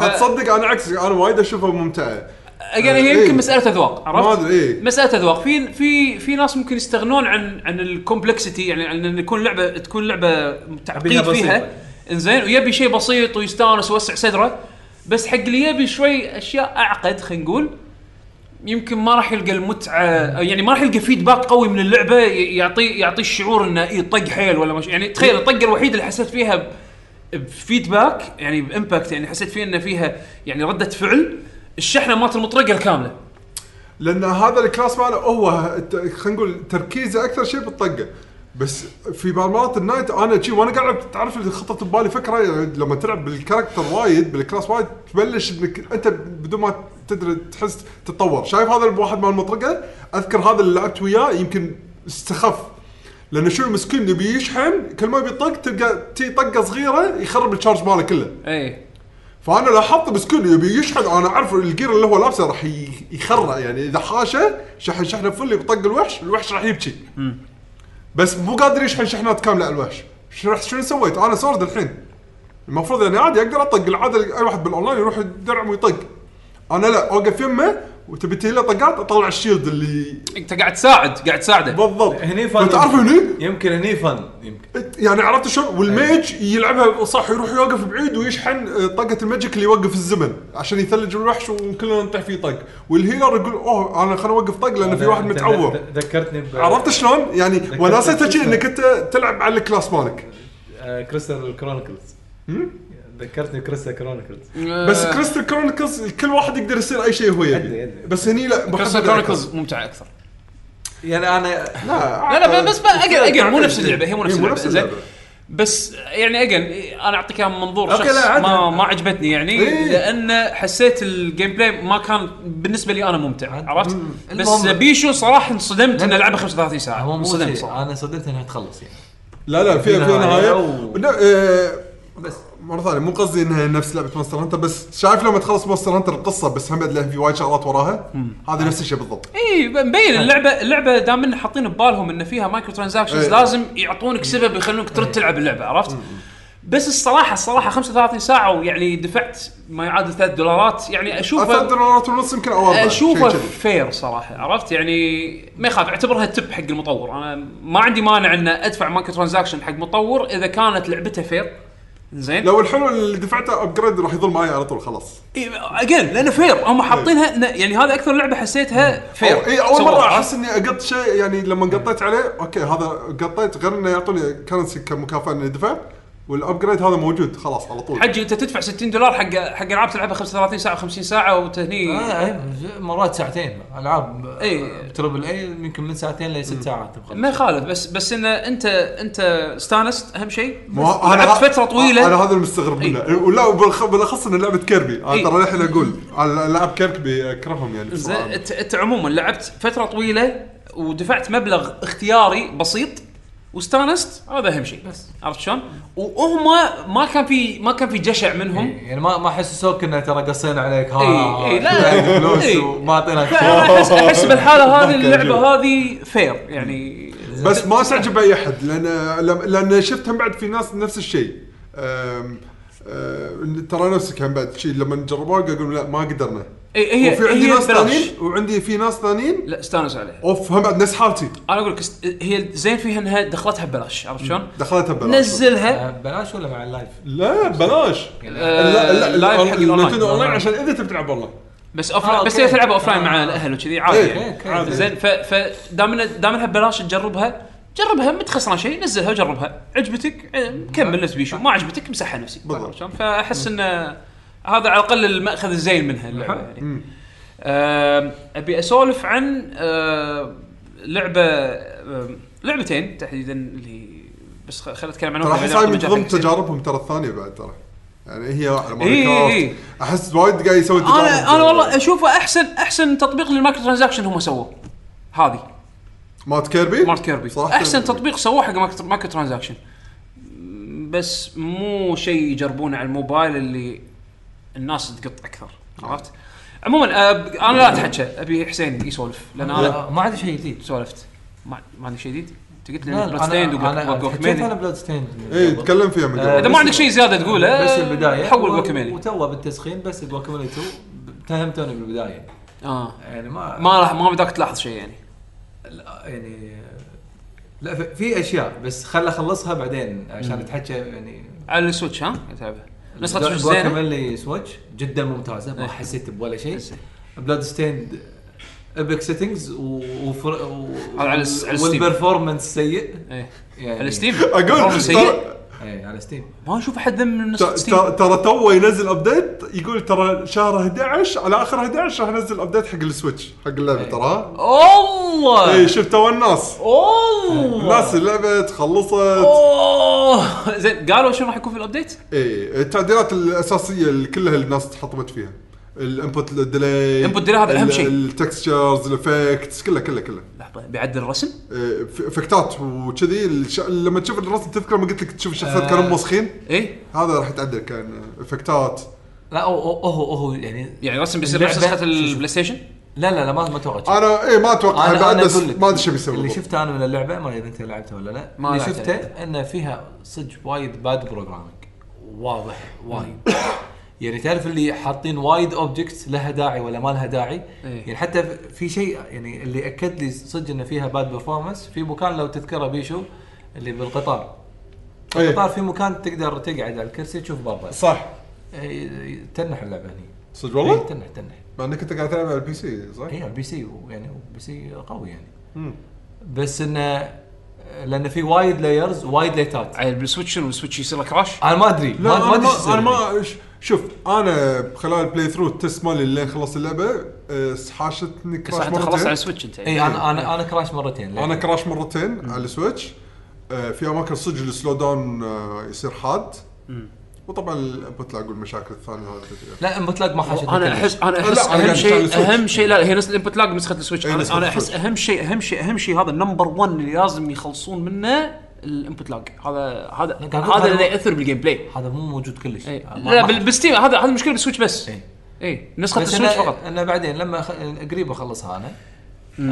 ف تصدق أنا عكسك أنا وايد أشوفها ممتعة again هي إيه. يمكن مسألة أذواق عرفت؟ ما أدري إيه مسألة أذواق في في في ناس ممكن يستغنون عن عن ال complexity يعني عن إن يكون لعبه تكون لعبة تعقيد. فيها إنزين ويبي شيء بسيط ويستانس ويوسع صدره بس حق اللي يبي شوي أشياء أعقد خلينا نقول يمكن ما راح يلقى المتعة يعني ما راح يلقى feedback قوي من اللعبة ي- يعطي يعطي الشعور إنه اي طق حيل ولا مش يعني تخيل الطقه الوحيده اللي حسيت فيها ب feedback يعني ب impact يعني حسيت فيها إنه فيها يعني ردة فعل الشحنة مالت المطرقة الكاملة. لأن هذا ال class ماله هو خلينا نقول تركيزه أكثر شيء بالطقة. بس في بعض المرات النايت أنا شي وأنا قاعد تعرف اللي خطط ببالي فكرة يعني لما تلعب بال character وايد بال class وايد تبلش إنك أنت بدون ما تدري تحس تتطور. شايف هذا الواحد مال المطرقة؟ أذكر هذا اللي لعبت وياه يمكن استخف. لأنه شو مسكين يبي يشحن كل ما يطق تلقى تي طقة صغيرة يخرب ال charge ماله كله. اي فأنا لاحظت مسكين يبي يشحن أنا أعرف ال gear اللي هو لابسه راح يخرع. يعني إذا حاشة شحن شحنه full بطق الوحش الوحش راح يبكي. بس مو قادر يشحن شحنات كاملة الوحش. شو رحت شنو سويت؟ أنا sword الحين. المفروض يعني عادي أقدر أطق العادة أي واحد بالأونلاين يروح يدرعم ويطق. أنا لا أوقف يمه وتبي تهيله طقات أطلع ال shield اللي أنت قاعد تساعد قاعد تساعده. بالضبط. هني fun. تعرف هني؟ يمكن هني fun يمكن. يعني عرفت شلون؟ وال mage يلعبها صح يروح يوقف بعيد ويشحن آه، طاقة ال magic اللي يوقف الزمن عشان يثلج الوحش وكلنا نطيح فيه طق وال healer يقول أوه أنا خليني أوقف طق لأن في واحد متعور. ذكرتني ب عرفت شلون؟ يعني وناسته شيء إنك أنت تلعب على ال class مالك. آه، Crystal Chronicles. ذكرتني ب Crystal Chronicles. بس Crystal Chronicles كل واحد يقدر يصير أي شيء هو يبي. بس هني لا Crystal Chronicles ممتعه أكثر. يعني أنا لا لا لا بس أجل أجل مو نفس اللعبة هي مو نفس اللعبة زين. بس يعني أجل أنا أعطيك إياها من منظور شخص. ما ما عجبتني يعني إيه. لأن حسيت ال gameplay ما كان بالنسبة لي أنا ممتع. عرفت. بس بيشو صراحة انصدمت ان لا، لعبة 35 ساعة. هو مو انصدمت صراحة. أنا صدمت انها تخلص يعني. لا لا في في نهاية. آه، بس. مرة ثانية مو قصدي إنها نفس لعبة Monster Hunter بس شايف لما تخلص Monster Hunter القصة بس هم له في وايد شغلات وراها هذا نفس الشيء بالضبط. إي مبين اللعبه اللعبة دام ان حاطين ببالهم ان فيها microtransactions. لازم يعطونك سبب يخلونك ترد تلعب اللعبة عرفت؟ بس الصراحه الصراحة 35 ساعة ويعني دفعت ما يعادل 3 دولارات يعني ثلاث اشوفها دولارات ونص يمكن أو اشوفها. fair صراحة عرفت؟ يعني ما يخاف اعتبرها تب حق المطور. أنا ما عندي مانع ان أدفع microtransaction حق مطور إذا كانت لعبته fair زين. لو الحلو اللي دفعته upgrade راح يظل معي على طول خلاص. again لأنه fair هم حاطينها إنه- يعني هذا أكثر لعبة حسيتها fair أو اي أول مرة؟ أحس إني أقط شيء يعني لما قطيت عليه okay هذا قطيت غير إنه يعطوني currency كمكافأة إني دفعت. وال upgrade هذا موجود خلاص على طول. حجي أنت تدفع 60 دولار حق حق ألعاب تلعبها 35 ساعة 50 ساعة وتهني. آه إيه، مرات ساعتين. ألعاب إيه. triple A يمكن من ساعتين لست ساعات ما يخالف بس بس انه انت أنت استانست أهم شيء. ه- ه- فترة طويلة. أنا هذا المستغرب منه. إي. ولا بالأخص ان لعبة كيربي. أنا إي. ترى للحين أقول على العاب كيربي اكرههم يعني أنت عموما لعبت فترة طويلة ودفعت مبلغ اختياري بسيط. واستانست؟ هذا أهم شيء. بس. عرفت شلون؟ وهم ما كان في ما كان في جشع منهم. يعني ما ما حسسوك إنه ترى قصينا عليك. ها إي، إي، لا، شوية فلوس إي. وما اعطيناك احس أحس (laughs) بالحالة هذه اللعبة. هذه fair يعني. بس ما تعجب اي أحد لأن لأن شفت هم بعد في ناس نفس الشيء. أم، ترى نفسك هم بعد شيء لما جربوها قالوا لا ما قدرنا. إي، هي وفي عندي هي ناس ببلاش. ثانيين وعندي في ناس ثانيين لا استانس عليها أوف هم بعد نفس حالتي أنا أقول لك است- هي زين فيها إنها دخلتها ببلاش عرفت شلون؟ دخلتها ببلاش نزلها آه، بلاش ولا مع ال live؟ لا ببلاش آه، لا لا live حق ال online online عشان إذا تبي تلعب والله بس off آه، بس okay. هي تلعبها offline آه. مع الأهل وكذي عادي إيه، يعني okay. عادي. زين ف فدام دام إنها ببلاش تجربها جربها ما تخسران شيء نزلها وجربها عجبتك آه، كمل نفس بيشو ما عجبتك مسحها نفسي بالضبط. عرفت شلون؟ فأحس إنه هذا على الأقل المأخذ الزين منها اللعبة يعني. أبي أسولف عن لعبة لعبتين تحديدا اللي بس خليني اتكلم عنهم. ترى أحس هاي من ضمن. تجاربهم ترى الثانية بعد ترى. يعني هي على إي، ماري أحس وايد قاعد يسوي تجارب أنا أنا والله أشوفه أحسن أحسن تطبيق لل micro transaction هم سووه. هذه. مات كيربي؟ مارت كيربي. صراحة أحسن تطبيق سووه حق micro micro transaction. بس مو شيء يجربونه على الموبايل اللي الناس تقط أكثر عرفت؟ عموما آه، أنا لا اتحكى أبي حسين يسولف لأن أنا لا، ما عندي شيء جديد. سولفت. ما ما عندي شيء جديد؟ أنت قلت لي لا Bloodstained أنا أنا Bloodstained اي تكلم فيها من قبل إذا ما عندك شيء زيادة تقوله بس البداية. حول Guacamelee وتوه بالتسخين بس Guacamelee 2 اتهمتوني بالبداية. آه. يعني ما ما راح ما بدك تلاحظ شيء يعني. لا، يعني لا في- في أشياء بس خل اخلصها بعدين عشان أتحكى يعني. على ال Switch ها؟ تلعبها نسخة Switch زينة؟ Guacamelee Switch جدا ممتازه ما إيه. حسيت بولا شيء. زين. Bloodstained epic settings وفر... و... على الس- على Steam. وال performance سيء. إيه. يعني على Steam أقول سيء. اي على Steam ما نشوف أحد من ت- Steam ترى تو ينزل update يقول ترى شهر 11 على آخر 11 راح ينزل update حق ال Switch حق اللعبة إيه. ترى. الله اي شفت تو الناس. اوه الناس اللعبه خلصت. أوه! (laughs) زين قالوا شنو راح يكون في ال update؟ اي التعديلات الأساسية اللي كلها الناس تحطمت فيها. ال input delay Input delay هذا أهم شيء. ال textures ال effects كله كله كله لحظة بيعدل الرسم؟ إيه، افكتات وكذي الش... لما تشوف الرسم تذكر لما قلت لك تشوف الشخصيات آه. كانوا موسخين إيه هذا راح يتعدل كان افكتات لا هو هو هو يعني يعني الرسم بيصير نفس نسخة ال PlayStation؟ لا لا لا ما ما أتوقع أنا اي ما أتوقع أنا بعد أنا بس ما أدري إيش بيسوي اللي. شفته أنا من اللعبة ما أدري اذا أنت لعبتها ولا لا ما اللي. شفته ان فيها صدق وايد bad programming واضح وايد (coughs) يعني تعرف اللي حاطين وايد objects لها داعي ولا ما لها داعي إيه. يعني حتى في شيء يعني اللي أكد لي صدق ان فيها bad performance في مكان لو تذكره بيشو اللي بالقطار إيه. القطار في مكان تقدر تقعد على الكرسي تشوف بابا صح إيه، تنح اللعبة هني صدق إيه، والله؟ تنح تنح مع إنك أنت قاعد تلعب على ال PC صح؟ اي ال PC يعني PC قوي يعني مم. بس انه لأن في وايد layers وايد ليتات عيل بال Switch شنو ال Switch يصير له crash أنا ما أدري لا أنا ما أنا. ما ش- شوف أنا خلال ال playthrough ال test مالي اللي خلصت اللعبة آه، حاشتني بس crash أنت خلصت على مرتين ال Switch انت اي أنا أنا أنا crash مرتين أنا crash مرتين على ال Switch آه، في أماكن صدق ال slow down آه، يصير حاد. وطبعا ال input lag والمشاكل الثانية هذه لا input lag ما حاشتني أنا. احس أنا لا، أحس أنا أهم قاعد شيء ال Switch. أهم شيء لا هي نفس ال input lag نسخه ال Switch إي، أنا, أنا أحس ال Switch. أهم شيء أهم شيء اهم شيء هذا ال number 1 اللي لازم يخلصون منه ال input lag. هذا هذا هذا هذا اللي يأثر بال gameplay هذا مو موجود كلش. ما- لا بال Steam هذا هذا المشكلة بال Switch بس. اي نسخة بس ال Switch فقط. أنا بعدين لما أخ... قريب أخلصها أنا.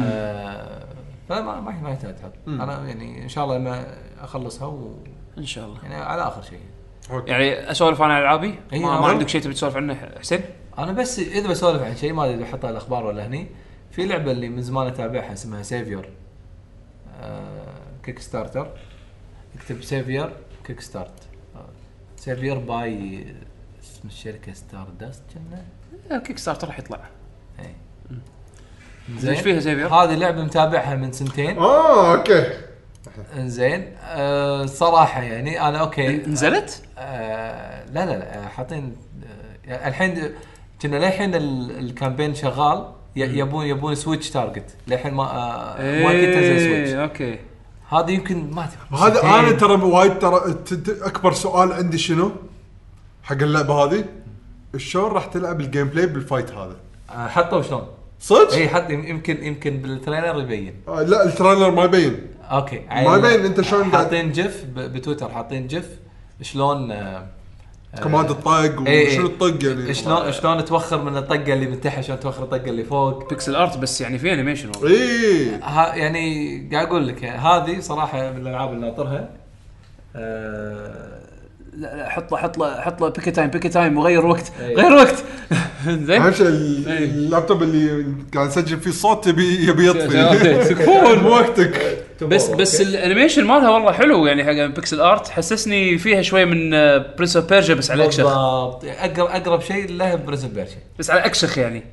آه فما ما ما يحتاج تحط أنا يعني إن شاء الله لما أخلصها و... إن شاء الله. يعني على آخر شيء. يعني أسولف أنا عن العابي إي، ما, ما عندك شيء تبي تسولف عنه حسين؟ أنا بس إذا بسولف عن شيء ما أدري بحطها الأخبار ولا هني. في لعبة اللي من زمان أتابعها اسمها Savior آه Kickstarter اكتب Savior Kickstart Savior by اسم الشركة Stardust كنا؟ Kickstarter راح يطلع. اي زين. إيش فيها Savior؟ هذه لعبة متابعها من سنتين. آه okay. انزين آه صراحة يعني أنا okay. نزلت؟ آه لا لا لا حاطين آه الحين كنا للحين ال- ال campaign شغال يبون يبون Switch target. للحين ما آه ما كنت تنزل Switch. إيه، okay. هذا يمكن ما أدري هذا. أنا ترى وايد ترى ت- ت- أكبر سؤال عندي شنو؟ حق اللعبة هذه شلون راح تلعب ال gameplay بال fight هذا؟ آه حطوا شلون؟ صدق؟ إي حط يمكن يمكن بال trailer يبين آه لا ال trailer ما يبين okay ما يبين أنت شلون قاعد- حاطين جف ب- بتويتر حاطين جف شلون آه كماد الطق إيه، وشنو إيه. الطق يعني؟ شلون شلون توخر من الطقه اللي من تحت؟ شلون توخر الطقه اللي فوق؟ بيكسل ارت بس يعني في انيميشن والله. اي ها يعني قاعد أقول لك يعني هذه صراحة من الألعاب اللي ناطرها. آه لا لا حط له حط له حط له بيكي تايم بيكي تايم وغير وقت إيه. غير وقت. (laughs) زين. أهم شيء إيه. اللابتوب اللي قاعد نسجل فيه الصوت يبي يبي يطفي. (laughs) تكفون. (laughs) وقتك. بس بس ال animation مالها والله حلو يعني حق pixel art حسسني فيها شوية من Prince of Persia بس على أكشخ. بالضبط. اقرب أقرب شيء له Prince of Persia بس على أكشخ يعني.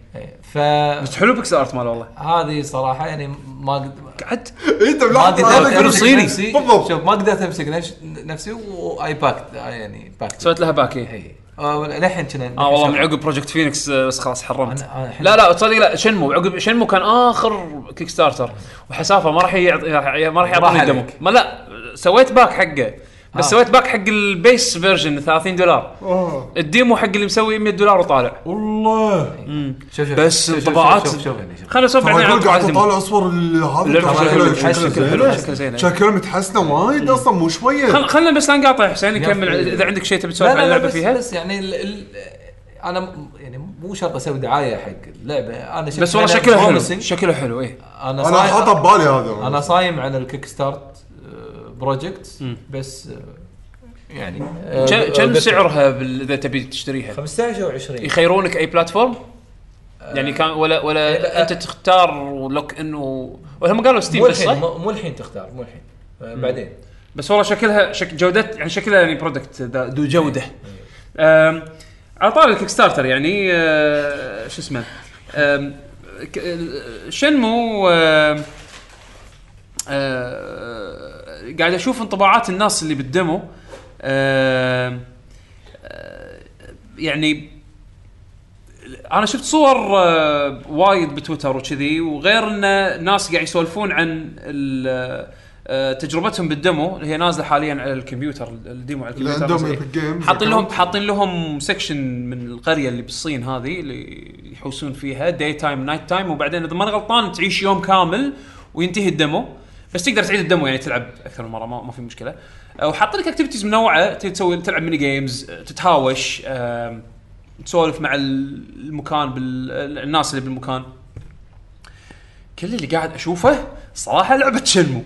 ف بس حلو pixel art ماله والله. هذه صراحة يعني ما قد قعدت أنت ما ملاحظ صيني. نفسي. بالضبط. شوف ما قدرت أمسك نفس- نفسي وأي backed يعني backed سويت لها back اي آه، للحين كنا آه والله من عقب Project Phoenix آه، بس خلاص حرمت. أنا- لا لا تصدق لا Shenmue. عقب Shenmue كان آخر Kickstarter وحسافة ما راح. ما راح يعطيني عليك. ما لا سويت back حقه. بس آه. سويت back حق ال base version 30 دولار. آه ال demo حق اللي مسوي 100 دولار وطالع. والله. شوف شوف بس شوف- شوف- انطباعات- شوف شوف هني شوف. خلينا نسولف بعدين عن قاعد. اطالع صور هذا. شكلها زينة. شكلها متحسنه وايد أصلا مو شوية خل خلنا بس لا نقاطع حسين نكمل. إذا عندك شيء تبي تسولف عن اللعبة فيها؟ بس يعني ال ال أنا يعني مو شرط أسوي دعاية حق اللعبة. أنا بس والله شكلها حلو. شكلها حلو إيه. أنا أنا حاطه ببالي هذا. أنا صايم عن ال Kickstarter project بس آه، يعني آه، كم آه، سعرها بال- إذا تبي تشتريها. 15 أو 20 يخيرونك أي platform يعني كان ولا ولا لا. أنت تختار و lock in و... ولا هم قالوا Steam مو بس الحين صح؟ مو مو الحين تختار مو الحين آه، بعدين. بس والله شكلها شك جودة يعني شكلها يعني product ذو جودة. أم، على طاري ال Kickstarter يعني أه، شو اسمه؟ أم، ك- ال- Shenmue أم، أه، قاعد أشوف انطباعات الناس اللي بال demo. أه، يعني أنا شفت صور آه، وايد بتويتر وكذي وغير إن ناس قاعد يسولفون عن آه، تجربتهم بال demo اللي هي نازلة حاليا على الكمبيوتر ال demo على الكمبيوتر. عندهم games حاطين لهم. حاطين لهم section من القرية اللي بالصين هذه اللي يحوسون فيها day time night time وبعدين إذا ماني غلطان تعيش يوم كامل وينتهي ال demo. بس تقدر تعيد ال demo يعني تلعب أكثر من مرة ما, ما في مشكلة. وحاط لك activities منوعه تسوي تلعب mini games تتهاوش تسولف مع ال- المكان بالناس اللي بالمكان. كل اللي قاعد أشوفه صراحة لعبة Shenmue.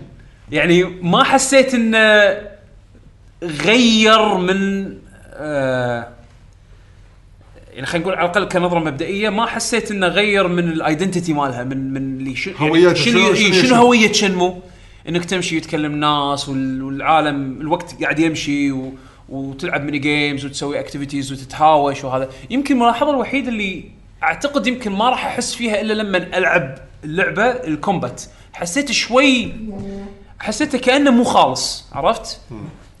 يعني ما حسيت إنه غير من آه يعني خلينا نقول على الأقل كنظرة مبدئية ما حسيت إنه غير من ال identity مالها من من اللي هويتها، شنو شنو- شنو, شنو شنو شنو؟ هوية Shenmue؟ إنك تمشي وتكلم ناس وال- والعالم الوقت قاعد يمشي و وتلعب mini games وتسوي activities وتتهاوش وهذا. يمكن الملاحظه الوحيدة اللي أعتقد يمكن ما راح أحس فيها إلا لما ألعب اللعبة ال combat. حسيت شوي حسيته كأنه مو خالص عرفت؟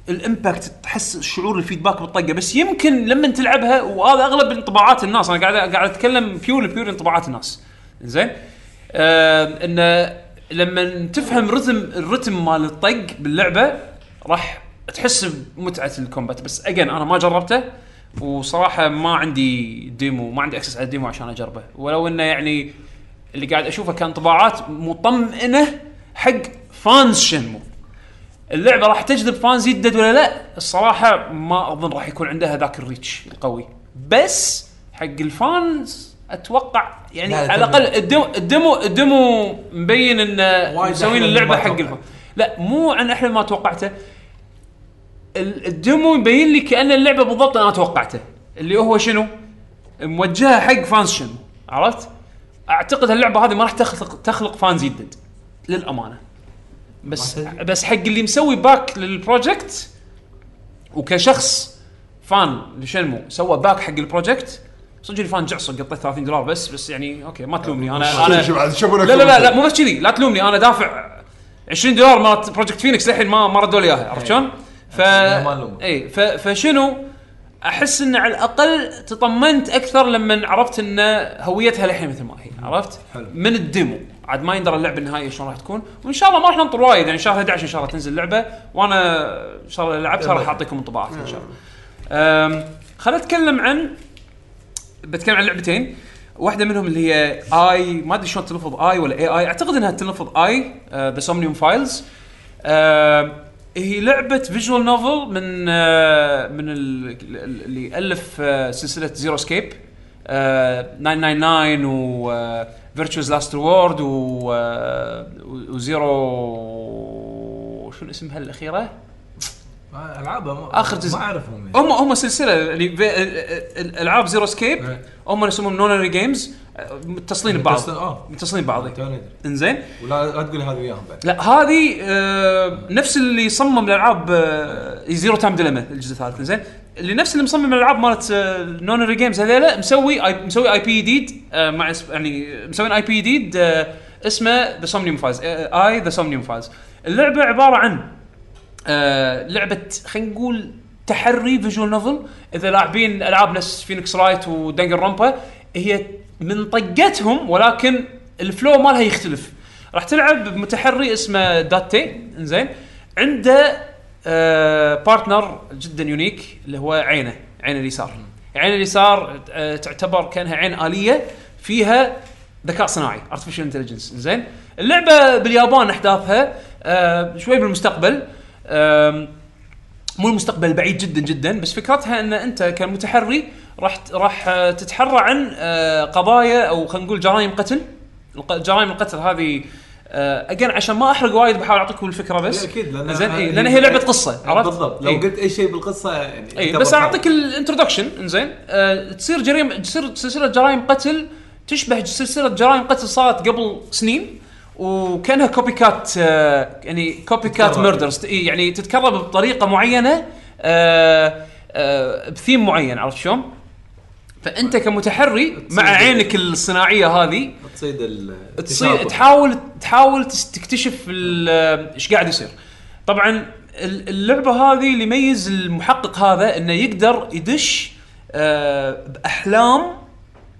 ال impact تحس شعور ال feedback بالطقة. بس يمكن لما تلعبها وهذا أغلب انطباعات الناس أنا قاعد قاعد أتكلم pure pure انطباعات الناس. زين؟ آه إنه لما تفهم رتم الرتم مال الطق باللعبة راح تحس بمتعة ال combat. بس again أنا ما جربته وصراحة ما عندي demo ما عندي access على ال demo عشان أجربه. ولو إنه يعني اللي قاعد أشوفه كانطباعات مطمئنة حق fans Shenmue. اللعبة راح تجذب fans يدد ولا لا؟ الصراحة ما أظن راح يكون عندها ذاك ال reach القوي. بس حق ال fans أتوقع يعني لا، لا، على الأقل ال demo ال demo ال demo مبين انه مسوين اللعبة حق. ال fan لا مو عن أحلى ما توقعته. ال- ال demo يبين لي كأن اللعبة بالضبط أنا توقعته. اللي هو شنو؟ موجهة حق fans Shenmue؟ عرفت؟ أعتقد اللعبه هذه ما راح تخلق تخلق fans جدد. للأمانة. بس بس حق اللي مسوي back لل project وكشخص fan ل Shenmue سوى back حق ال project صدق لي fan جعصر قطيت 30 دولار بس بس يعني أوكي ما تلومني أنا أنا لا لا لا, لا مو بس كذي لا تلومني أنا دافع 20 دولار مالت Project Phoenix للحين ما ما ردوا لي إياها عرفت شلون؟ ف. إي ف... فشنو أحس إن على الأقل تطمنت أكثر لما عرفت إن هويتها للحين مثل ما هي عرفت؟ حلو. من ال demo عاد ما يندرى اللعبة النهائية شلون راح تكون وإن شاء الله ما راح ننطر وايد يعني شهر 11 إن شاء الله تنزل اللعبه وأنا إن شاء الله لعبتها راح أعطيكم انطباعات إن شاء الله. أم، خليني اتكلم عن بتكلم عن لعبتين. واحدة منهم اللي هي AI ما أدري شلون تلفظ AI ولا AI AI أعتقد إنها تلفظ AI: The Somnium Files هي لعبة visual novel من آه، من ال- اللي الف آه، سلسلة Zero Escape 999 و Virtue's Last Reward و آه، و Zero شنو اسمها الأخيرة؟ ما آخر جزء. ما أعرفهم يعني. هم هم سلسلة يعني في- ال- ال- الألعاب Zero Escape إيه. هم اسمهم Nonary Games متصلين ببعض متصل- متصلين ببعض إنزين؟ ولا لا تقول هذا وياهم بعد. لا هذه آه نفس اللي صمم الألعاب آه Zero Time Dilemma الجزء الثالث. زين اللي نفس اللي مصمم الألعاب مالت آه Nonary Games هذيلا مسوي I مسوي IP جديد آه مع يعني مسوي IP جديد آه اسمه The Somnium Files AI: The Somnium Files اللعبة عبارة عن آه لعبة خلينا نقول تحري visual novel. إذا لاعبين ألعاب نفس Phoenix Wright و Danganronpa هي من طقتهم ولكن ال flow مالها يختلف. راح تلعب بمتحري اسمه داتي. إنزين. عنده آه partner جدا unique اللي هو عينه عين اليسار. عين اليسار آه تعتبر كأنها عين آلية فيها ذكاء صناعي artificial intelligence زين اللعبة باليابان أحداثها آه شوي بالمستقبل. آم، مو المستقبل البعيد جدا جدا بس فكرتها إن أنت كمتحري راح راح تتحرى عن آه، قضايا أو خلينا نقول جرائم قتل. جرائم القتل هذه again عشان ما أحرق وايد بحاول اعطيكم الفكرة بس. أكيد لأن زين إي لأن هي لعبة قصة عرفت؟ بالضبط لو. قلت أي شيء بالقصة يعني إي بس. أعطيك ال introduction إنزين. أه تصير جريمه تصير سلسلة جرائم قتل تشبه سلسلة جرائم قتل صارت قبل سنين. وكأنها copycat آه يعني copycat. murders يعني تتكرر بطريقة معينة آه آه بثيم معين عرفت شلون؟ فأنت كمتحري مع عينك الصناعية هذه تصيد التشابه. تحاول تحاول تكتشف إيش قاعد يصير طبعا ال- اللعبة هذه اللي يميز المحقق هذا إنه يقدر يدش بأحلام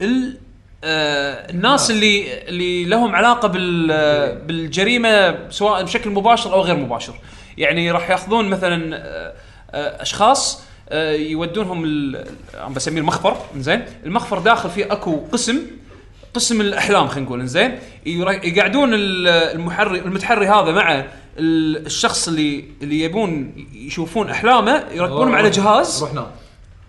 ال الناس اللي اللي لهم علاقة بال آه، بالجريمة سواء بشكل مباشر أو غير مباشر. يعني راح يأخذون مثلا آه، آه، أشخاص آه، يودونهم أنا بسميه المخفر زين المخفر داخل فيه أكو قسم قسم الأحلام خلينا نقول زين يقعدون ال- المحري المتحري هذا مع ال- الشخص اللي اللي يبون يشوفون أحلامه يركبونهم على جهاز. روح نام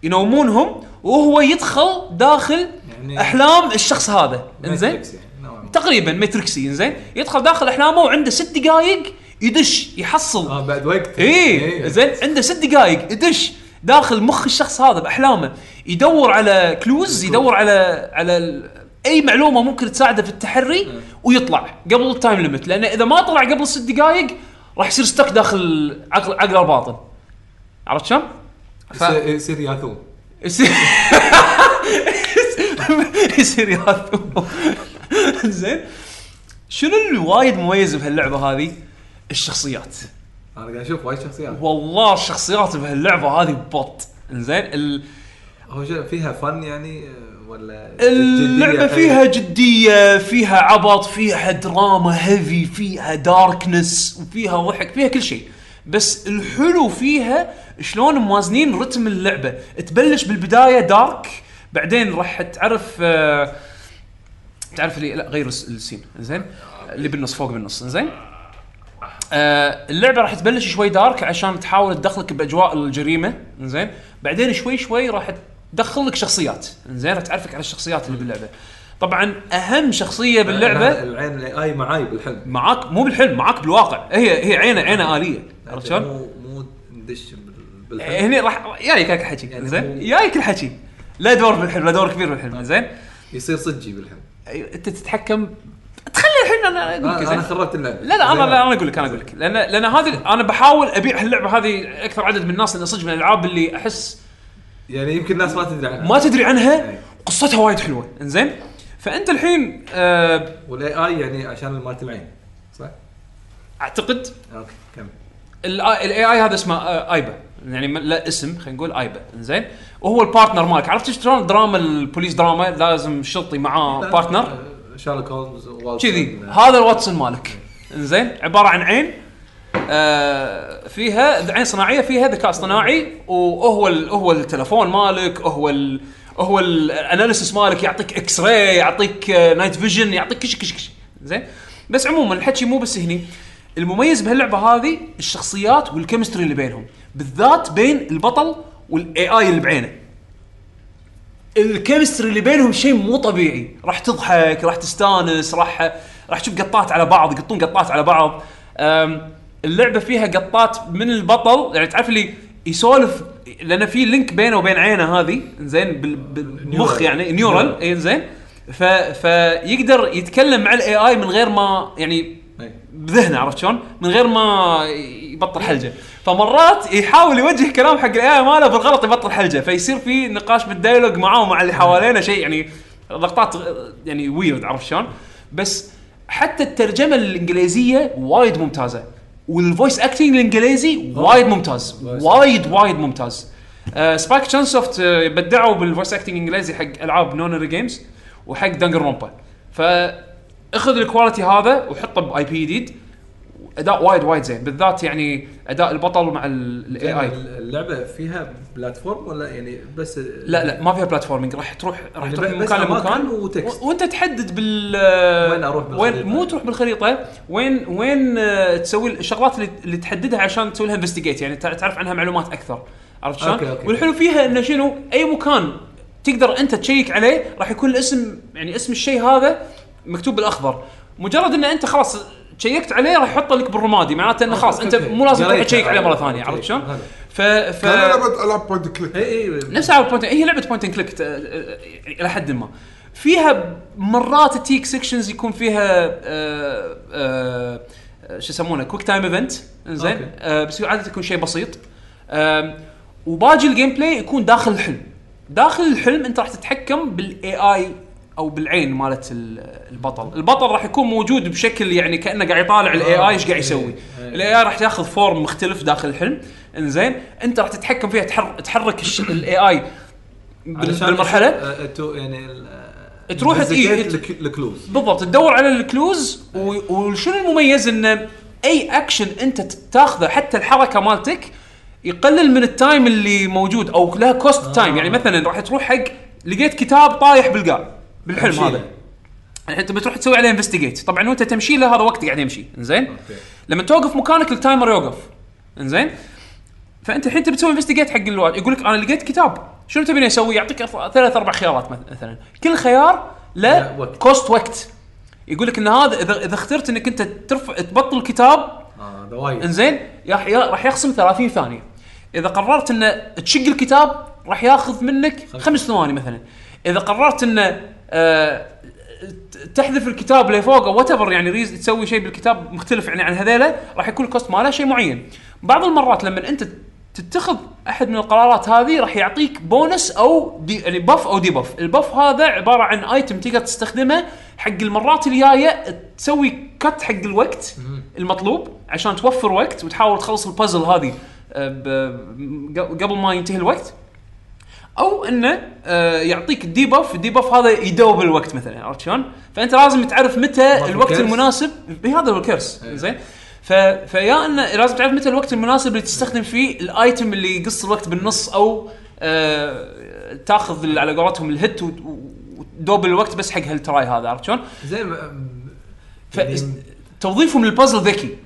ينومونهم وهو يدخل داخل يعني- أحلام الشخص هذا. إنزين؟ يعني. نوعاً ما. تقريبا ماتريكسي زين يدخل داخل أحلامه وعنده ست دقائق يدش يحصل. آه بعد وقت. إيه زين عنده ست دقائق يدش داخل مخ الشخص هذا بأحلامه. يدور على clues يدور على على أي معلومة ممكن تساعده في التحري ويطلع قبل ال time limit لأنه إذا ما طلع قبل ست دقائق راح يصير stuck داخل عقل عقله الباطن. عرفت شلون؟ ف- يصير- ياثوم. يصير (laughs) ياثم (laughs) زين. شنو اللي وايد مميز بهاللعبة هذه؟ الشخصيات. أنا قاعد أشوف وايد شخصيات. والله الشخصيات بهاللعبة هذه بط. انزين ال- هو شو فيها فن يعني ولا اللعبة فيها جدية فيها عبط فيها دراما هيفي فيها داركنس وفيها ضحك فيها كل شيء. بس الحلو فيها شلون موازنين رتم اللعبة؟ تبلش بالبداية دارك بعدين راح تعرف آه، تعرف اللي لا غير الس- السين. زين؟ اللي بالنص فوق بالنص. زين؟ آه اللعبة راح تبلش شوي دارك عشان تحاول تدخلك بأجواء الجريمة. زين؟ بعدين شوي شوي راح تدخل لك شخصيات. زين؟ راح تعرفك على الشخصيات اللي باللعبة. طبعا أهم شخصية باللعبة العين الاي معاي بالحلم. معاك مو بالحلم معاك بالواقع. هي هي عينة عينة آلية. عرفت شلون؟ مو مو ندش بالحلم. هني راح جايك هيك الحكي. يعني زين؟ جايك الحكي. لا دور بالحلم لا دور كبير بالحلم زين؟ يصير صجي بالحلم. أنت تتحكم. تخلي الحين أنا أقول لك أنا خربت اللعبة. لا لا أنا. لا أنا أقول لك أنا أقول لك. لأن لأن هذه أنا بحاول أبيع هاللعبه هذه أكثر عدد من الناس لأن صدق من الألعاب اللي أحس يعني يمكن الناس ما تدري عنها. ما تدري عنها. قصتها وايد حلوة. إنزين؟ فأنت الحين آه وال AI يعني عشان مالت العين صح؟ أعتقد أوكي كمل. ال AI هذا اسمه آه، ايبا يعني لا اسم خلينا نقول ايبا انزين وهو ال partner مالك. عرفت شلون دراما البوليس دراما لازم شرطي معاه partner آه، شيرلوك هولمز كذي. آه، هذا الواتسون مالك. انزين عبارة عن عين آه فيها عين صناعية فيها ذكاء اصطناعي وهو هو التلفون مالك هو ال هو ال analysis مالك. يعطيك x-ray يعطيك آه، night vision يعطيك كش كش كش. زين؟ بس عموما الحكي مو بس هني. المميز بهاللعبة هذه الشخصيات وال chemistry اللي بينهم. بالذات بين البطل وال AI اللي بعينه. ال chemistry اللي بينهم شيء مو طبيعي. راح تضحك راح تستانس راح راح تشوف قطات على بعض يقطون قطات على بعض. اللعبة فيها قطات من البطل. يعني تعرف اللي يسولف لأن في link بينه وبين عينه هذه زين بال- بالمخ يعني neural اي زين. ف فيقدر يتكلم مع ال AI من غير ما يعني. بذهنه عرفت شلون؟ من غير ما يبطل حلجة، فمرات يحاول يوجه كلام حق ال AI ماله بالغلط يبطل حلجة، فيصير في نقاش بال dialogue معاه ومع اللي حوالينه شيء يعني لقطات يعني ويرد عرفت شلون؟ بس حتى الترجمة الإنجليزية وايد ممتازة وال voice acting الإنجليزي وايد. ممتاز وايد وايد ممتاز. آه Spike Chunsoft آه بدعوا بال voice acting الإنجليزي حق ألعاب Nonary Games وحق Danganronpa فاخذ ال quality هذا وحطه ب IP جديد أداء وايد وايد زين بالذات يعني أداء البطل مع ال AI اللعبة فيها platform ولا يعني بس لا لا ما فيها platforming راح تروح راح يعني تروح من مكان لمكان و text. وأنت تحدد بال وين أروح وين بالخريطة. مو تروح بالخريطة وين وين آه، تسوي الشغلات اللي, اللي تحددها عشان تسوي لها investigate يعني تع- تعرف عنها معلومات أكثر عرفت شلون؟ والحلو فيها إنه شنو أي مكان تقدر أنت تشيك عليه راح يكون الاسم يعني اسم الشيء هذا مكتوب بالأخضر مجرد إن أنت خلاص شيكت عليه راح يحط لك بالرمادي معناته إنه خلاص أنت. مو لازم تروح تشيك عليه مرة. ثانية. عرفت شلون؟ ف ف كان لعبه العاب point click اي اي نفس على point هي لعبة point and click يعني إلى حد ما فيها مرات تيك sections يكون فيها آه، آه، شو يسمونه quick time event زين. آه، بس عادة يكون شيء بسيط آم، وباقي ال gameplay يكون داخل الحلم داخل الحلم أنت راح تتحكم بال AI أو بالعين مالت ال- البطل. البطل راح يكون موجود بشكل يعني كأنه قاعد يطالع ال AI إيش قاعد يسوي؟ ال AI راح ياخذ form مختلف داخل الحلم. إنزين أنت راح تتحكم فيها تحر... تحرك ال AI بالمرحلة. يعني تروح ال clues بالضبط تدور على الكلوز وشنو المميز انه أي اكشن أنت تاخذه حتى الحركة مالتك يقلل من ال time اللي موجود أو لها cost time يعني مثلا راح تروح حق لقيت كتاب طايح بالقاع. بالحلم هذا. الحين انت بتروح تسوي عليه investigate طبعا وانت تمشي له هذا وقت قاعد يمشي. زين لما توقف مكانك ال timer يوقف. إنزين؟ فأنت الحين تبي تسوي investigate حق الواحد يقول لك أنا لقيت كتاب. شنو تبيني أسوي يعطيك ثلاث أربع خيارات مثلا. كل خيار له. cost وقت. يقول لك إن هذا إذا إذا اخترت إنك أنت ترفع تبطل الكتاب آه إنزين؟ راح يخصم 30 ثانية. إذا قررت إنه تشق الكتاب راح ياخذ منك خمس ثواني مثلا. إذا قررت إنه تحذف الكتاب لفوق أو what يعني raise تسوي شيء بالكتاب مختلف يعني عن هذيلا راح يكون ال cost ماله شيء معين. بعض المرات لما أنت تتخذ أحد من القرارات هذه راح يعطيك بونس أو de يعني buff أو debuff ال buff هذا عبارة عن item تقدر تستخدمه حق المرات الجاية تسوي cut حق الوقت المطلوب عشان توفر وقت وتحاول تخلص البازل هذه آه، قبل ما ينتهي الوقت. أو إنه آه، يعطيك ال debuff ال debuff هذا يدوب الوقت مثلا عرفت شلون؟ فأنت لازم تعرف متى الوقت؟ المناسب بهذا هو الكرس زين ف... فيا إنه لازم تعرف متى الوقت المناسب اللي تستخدم فيه الأيتم اللي يقص الوقت بالنص أو آه تاخذ على قولتهم الهيت و- و- وتدوب الوقت بس حق هالتراي هذا عرفت شلون؟ زين ف... يعني توظيفهم للبازل ذكي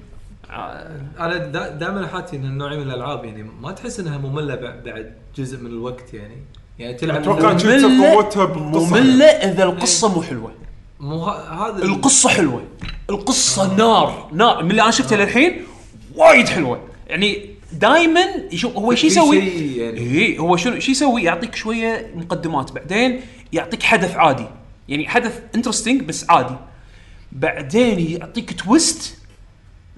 أنا دائما حاتي إن النوع من الألعاب يعني ما تحس إنها مملة بع- بعد جزء من الوقت يعني. يعني تلعب أتوقع مملة قوتها بالقصة مملة إذا القصة مو حلوة. مو هذا ال- القصة حلوة. القصة نار. نار. من اللي أنا شفته للحين وايد حلوة. يعني دائما يشوف هو شو يسوي؟ يعني. اي هو شنو شو يسوي؟ يعطيك شوية مقدمات. بعدين يعطيك حدث عادي. يعني حدث interesting بس عادي. بعدين يعطيك twist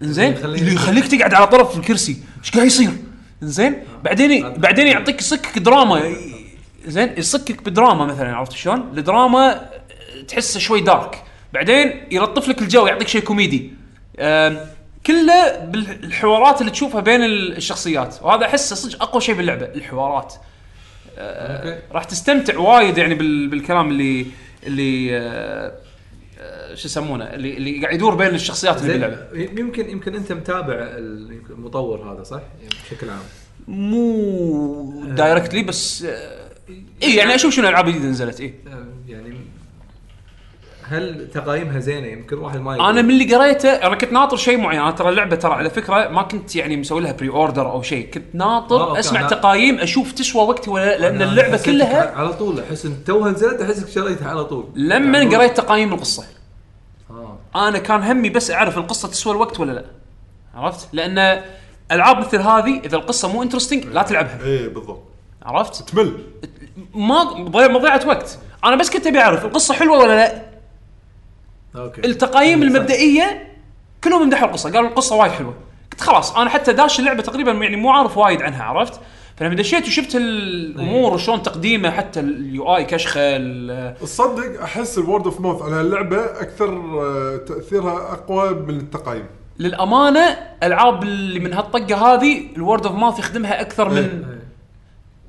إنزين؟ يخليك- اللي يخليك تقعد على طرف الكرسي. إيش قاعد يصير؟ إنزين؟ بعدين بعدين يعطيك يصكك دراما. زين يصكك بدراما مثلا عرفت شلون؟ الدراما تحسه شوي dark بعدين يلطف لك الجو يعطيك شيء كوميدي. كله بالحوارات اللي تشوفها بين الشخصيات. وهذا أحسه صدق أقوى شيء باللعبة الحوارات. okay. راح تستمتع وايد يعني بال بالكلام اللي اللي آه، آه، شو يسمونه اللي اللي قاعد يدور بين الشخصيات اللي باللعبه يمكن يمكن أنت متابع المطور هذا صح؟ بشكل عام. مو directly بس آه، اي يعني أشوف شنو الالعاب الجديده نزلت اي آه، يعني هل تقايمها زينة؟ يمكن واحد ما يقول. أنا من اللي قريته أنا كنت ناطر شيء معين. أنا ترى اللعبة ترى على فكرة ما كنت يعني مسوي لها pre-order أو شيء. كنت آه، ناطر okay، أسمع أنا- تقايم أشوف تسوى وقتي ولا لا لأن اللعبة كلها على طول أحس إن توها نزلت احسك شريتها على طول. لما يعني قريت تقايم القصة. أنا كان همي بس أعرف القصة تسوى الوقت ولا لا. عرفت؟ لأن ألعاب مثل هذه إذا القصة مو interesting لا تلعبها. إيه بالضبط. عرفت؟ تمل. ما ضيع مضيعه وقت. أنا بس كنت أبي أعرف القصة حلوة ولا لا. okay. التقايم. المبدئية كلهم مدحوا القصة قالوا القصة وايد حلوة. قلت خلاص أنا حتى داش اللعبة تقريبا يعني مو عارف وايد عنها عرفت؟ فلما دشيت وشفت الأمور وشلون تقديمه حتى ال UI كشخه تصدق أحس ال word of mouth على اللعبة أكثر آه، تأثيرها أقوى من التقايم. للأمانة ألعاب اللي من هالطقة هذه ال word of mouth يخدمها أكثر من إيه.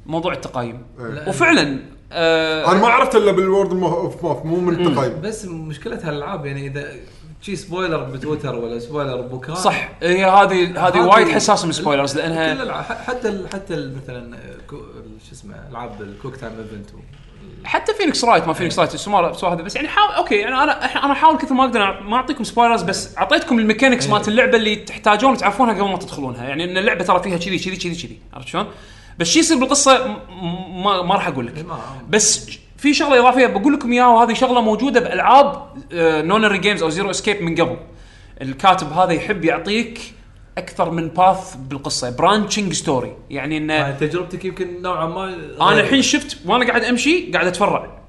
موضوع التقايم. إيه. وفعلا آه أنا ما عرفت إلا بال word of mouth مو من التقايم. بس مشكلة هالألعاب يعني إذا شي spoiler ب Twitter ولا spoiler بمكان صح هي هذه هذه وايد حساسة من spoilers كل لانها ح- حتى ال- حتى ال- مثلا qui- شو اسمه العاب ال quick time event حتى Phoenix Wright ما Phoenix Wright سوى هذا بس يعني حاول okay يعني أنا أنا أحاول كثر ما أقدر ما أعطيكم spoilers بس أعطيتكم ال mechanics إيه. مالت اللعبة اللي تحتاجون تعرفونها قبل ما تدخلونها يعني إن اللعبة ترى فيها كذي كذي كذي كذي عرفت شلون؟ بس شو يصير بالقصة ما, ما راح أقول لك ما- بس في شغلة اضافيه بقول لكم إياها وهذه شغلة موجودة بألعاب Nonary Games أو Zero Escape من قبل. الكاتب هذا يحب يعطيك أكثر من path بالقصة branching story يعني انه آه، تجربتك يمكن نوعا ما أنا الحين شفت وأنا قاعد أمشي قاعد أتفرع.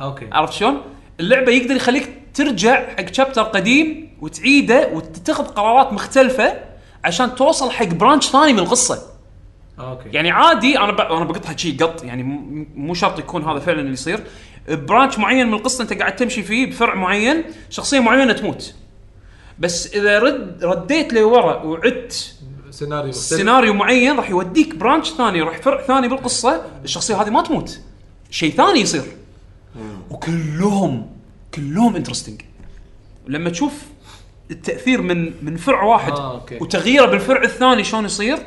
okay. عرفت شلون؟ اللعبة يقدر يخليك ترجع حق chapter قديم وتعيده وتتخذ قرارات مختلفة عشان توصل حق branch ثاني من القصة. okay. يعني عادي أنا ب... أنا بقطها شي قط يعني م- مو شرط يكون هذا فعلا اللي يصير. branch معين من القصة أنت قاعد تمشي فيه بفرع معين شخصية معينة تموت. بس إذا رد رديت لورا وعدت سيناريو سيناريو معين راح يوديك branch ثاني راح فرع ثاني بالقصة الشخصية هذه ما تموت. شيء ثاني يصير. وكلهم كلهم interesting لما تشوف التأثير من من فرع واحد آه، okay. وتغييره بالفرع الثاني شلون يصير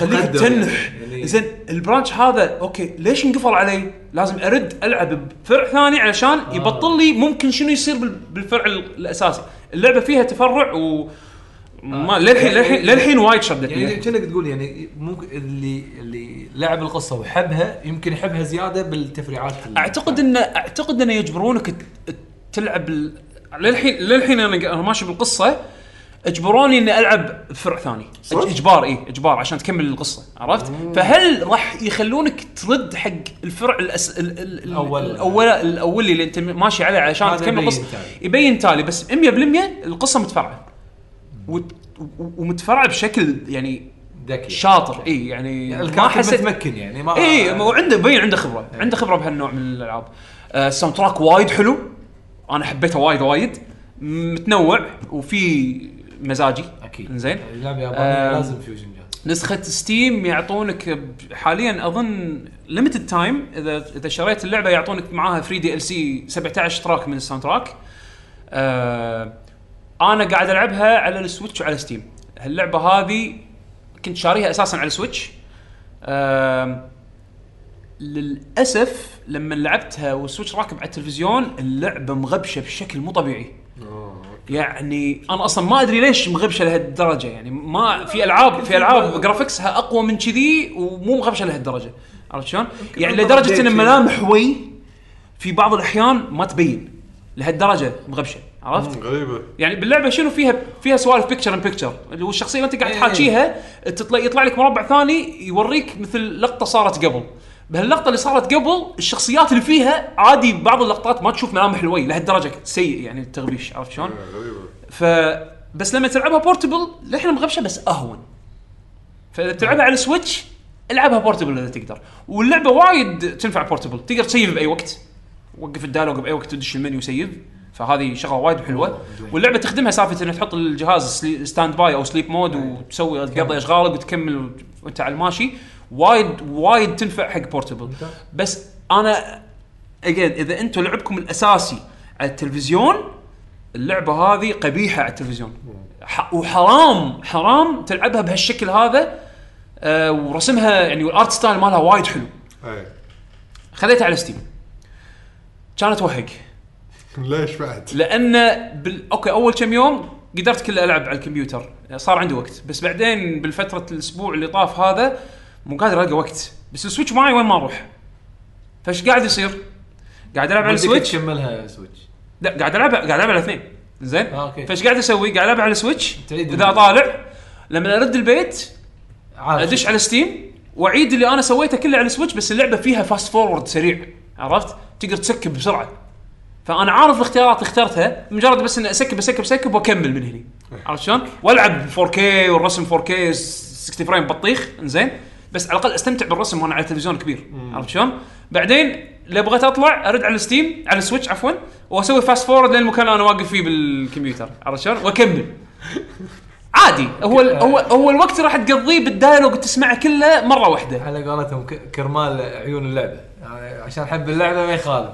تقدر تنح يعني زين ال branch هذا okay ليش انقفل علي؟ لازم أرد ألعب بفرع ثاني علشان آه. يبطل لي ممكن شنو يصير بال- بالفرع ال- الأساسي. اللعبة فيها تفرع و ما للحين يعني- للحين للحين وايد شدتني. يعني كأنك تقول يعني ممكن اللي اللي لعب القصة وحبها يمكن يحبها زيادة بالتفريعات ال- أعتقد ان أعتقد انه يجبرونك تلعب للحين للحين أنا ماشي بالقصة. اجبروني إني ألعب فرع ثاني. صح؟ إجبار اي إجبار عشان تكمل القصة عرفت؟ فهل راح يخلونك ترد حق الفرع الأس... ال... ال... الأول. الأول الأولي اللي أنت ماشي عليه عشان تكمل يبين القصة؟ تالي. يبين تالي بس 100% القصة متفرعة. وت... و- ومتفرعة بشكل يعني ذكي. شاطر اي يعني يعني ما الكاتب حسيت متمكن يعني ما اي وعنده بين عنده خبرة عنده خبرة بهالنوع من الألعاب. آه، ال soundtrack وايد حلو. أنا حبيته وايد وايد. متنوع وفي مزاجي. أكيد. زين. يابانيه لازم fusion نسخة Steam يعطونك حاليا أظن limited time اذا إذا شريت اللعبة يعطونك معاها free DLC 17 track من ال soundtrack آه أنا قاعد ألعبها على ال Switch وعلى Steam. اللعبه هذه كنت شاريها أساسا على ال Switch. آه للأسف لما لعبتها وال Switch راكب على التلفزيون اللعبة مغبشة بشكل مو طبيعي. يعني أنا أصلا ما أدري ليش مغبشة لهالدرجة يعني ما في العاب في ألعاب graphics ها أقوى من كذي ومو مغبشة لهالدرجة عرفت شلون؟ يعني لدرجة إن الملامح ويه في بعض الأحيان ما تبين لهالدرجة مغبشة عرفت؟ غريبة يعني باللعبة شنو فيها فيها سوالف picture in picture اللي هو الشخصية اللي أنت قاعد إيه. تحاكيها تطلع يطلع لك مربع ثاني يوريك مثل لقطة صارت قبل بهاللقطة اللي صارت قبل الشخصيات اللي فيها عادي بعض اللقطات ما تشوف ملامح الويه لهالدرجة سيء يعني التغبيش عرفت شلون؟ غريبة. ف بس لما تلعبها portable للحين مغبشة بس أهون. فإذا بتلعبها على ال Switch العبها portable إذا تقدر. واللعبة وايد تنفع portable تقدر تسيف بأي وقت. وقف ال dialogue بأي وقت تدش ال menu save فهذه شغلة وايد حلوة. واللعبة تخدمها سالفة إنك تحط الجهاز standby أو sleep mode وتسوي تقضي أشغالك وتكمل وت- وأنت على الماشي. وايد وايد تنفع حق portable بس أنا again إذا أنتم لعبكم الأساسي على التلفزيون اللعبة هذه قبيحة على التلفزيون. وحرام حرام تلعبها بهالشكل هذا آه ورسمها يعني ال art style مالها وايد حلو. أي. خذيتها على Steam كانت وهق. (laughs) ليش بعد؟ لأن بال... أوكي أول كم يوم قدرت كله ألعب على الكمبيوتر. صار عندي وقت. بس بعدين بالفترة الأسبوع اللي طاف هذا مو قادر القى وقت. بس ال Switch معي وين ما أروح. فايش قاعد يصير؟ قاعد ألعب على السويتش. تكملها سويتش. لا قاعد ألعب قاعد ألعب على اثنين. زين؟ آه، أوكي. فايش قاعد أسوي؟ قاعد ألعب على ال Switch. تعيد إذا ال- طالع لما أرد البيت عارف. أدش على Steam وأعيد اللي أنا سويته كله على ال Switch بس اللعبة فيها fast forward سريع. عرفت؟ تقدر ت skip بسرعة. فأنا عارف الاختيارات اللي اخترتها مجرد بس إني أ skip أ skip أ skip وأكمل من هني. عرفت شلون؟ وألعب 4K والرسم 4K 60 frame بطيخ. إنزين؟ بس على الأقل أستمتع بالرسم وأنا على تلفزيون كبير عرفت شلون؟ بعدين اللي بغيت أطلع أرد على ال Steam على ال Switch عفوا وأسوي fast forward للمكان اللي أنا واقف فيه بالكمبيوتر. عرفت شلون؟ وأكمل. (laughs) عادي. هو هو هو الوقت راح تقضيه بال dialogue تسمعه كله مرة واحدة. على قولتهم كرمال عيون اللعبة. يعني عشان أحب اللعبة ما يخالف.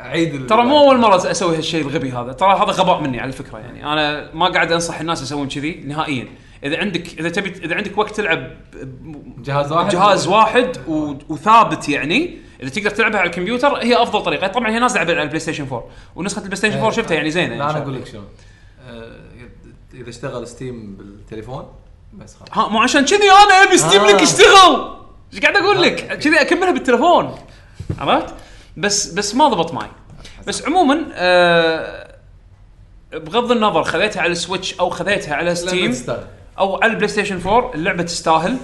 أعيد ال- ترى مو أول مرة أسوي هالشيء الغبي هذا. ترى هذا غباء مني على فكرة يعني. أنا ما قاعد أنصح الناس يسوون كذي نهائيا. إذا عندك إذا تبي إذا عندك وقت تلعب جهاز واحد؟ جهاز واحد و- وثابت يعني إذا تقدر تلعبها على الكمبيوتر هي أفضل طريقة. طبعا هي نازلة على ال PlayStation 4 ونسخة ال PlayStation 4 شفتها يعني زينة لا أنا أقول. لك شلون. آه، إذا اشتغل Steam بالتليفون بس خلاص. ها مو عشان كذي أنا أبي Steam آه. لك يشتغل. إيش قاعد أقول لك؟ كذي أكملها بالتليفون. عرفت؟ بس بس ما ضبط معي. بس عموما آه بغض النظر خذيتها على ال Switch أو خذيتها على Steam أو على ال PlayStation 4 اللعبة تستاهل.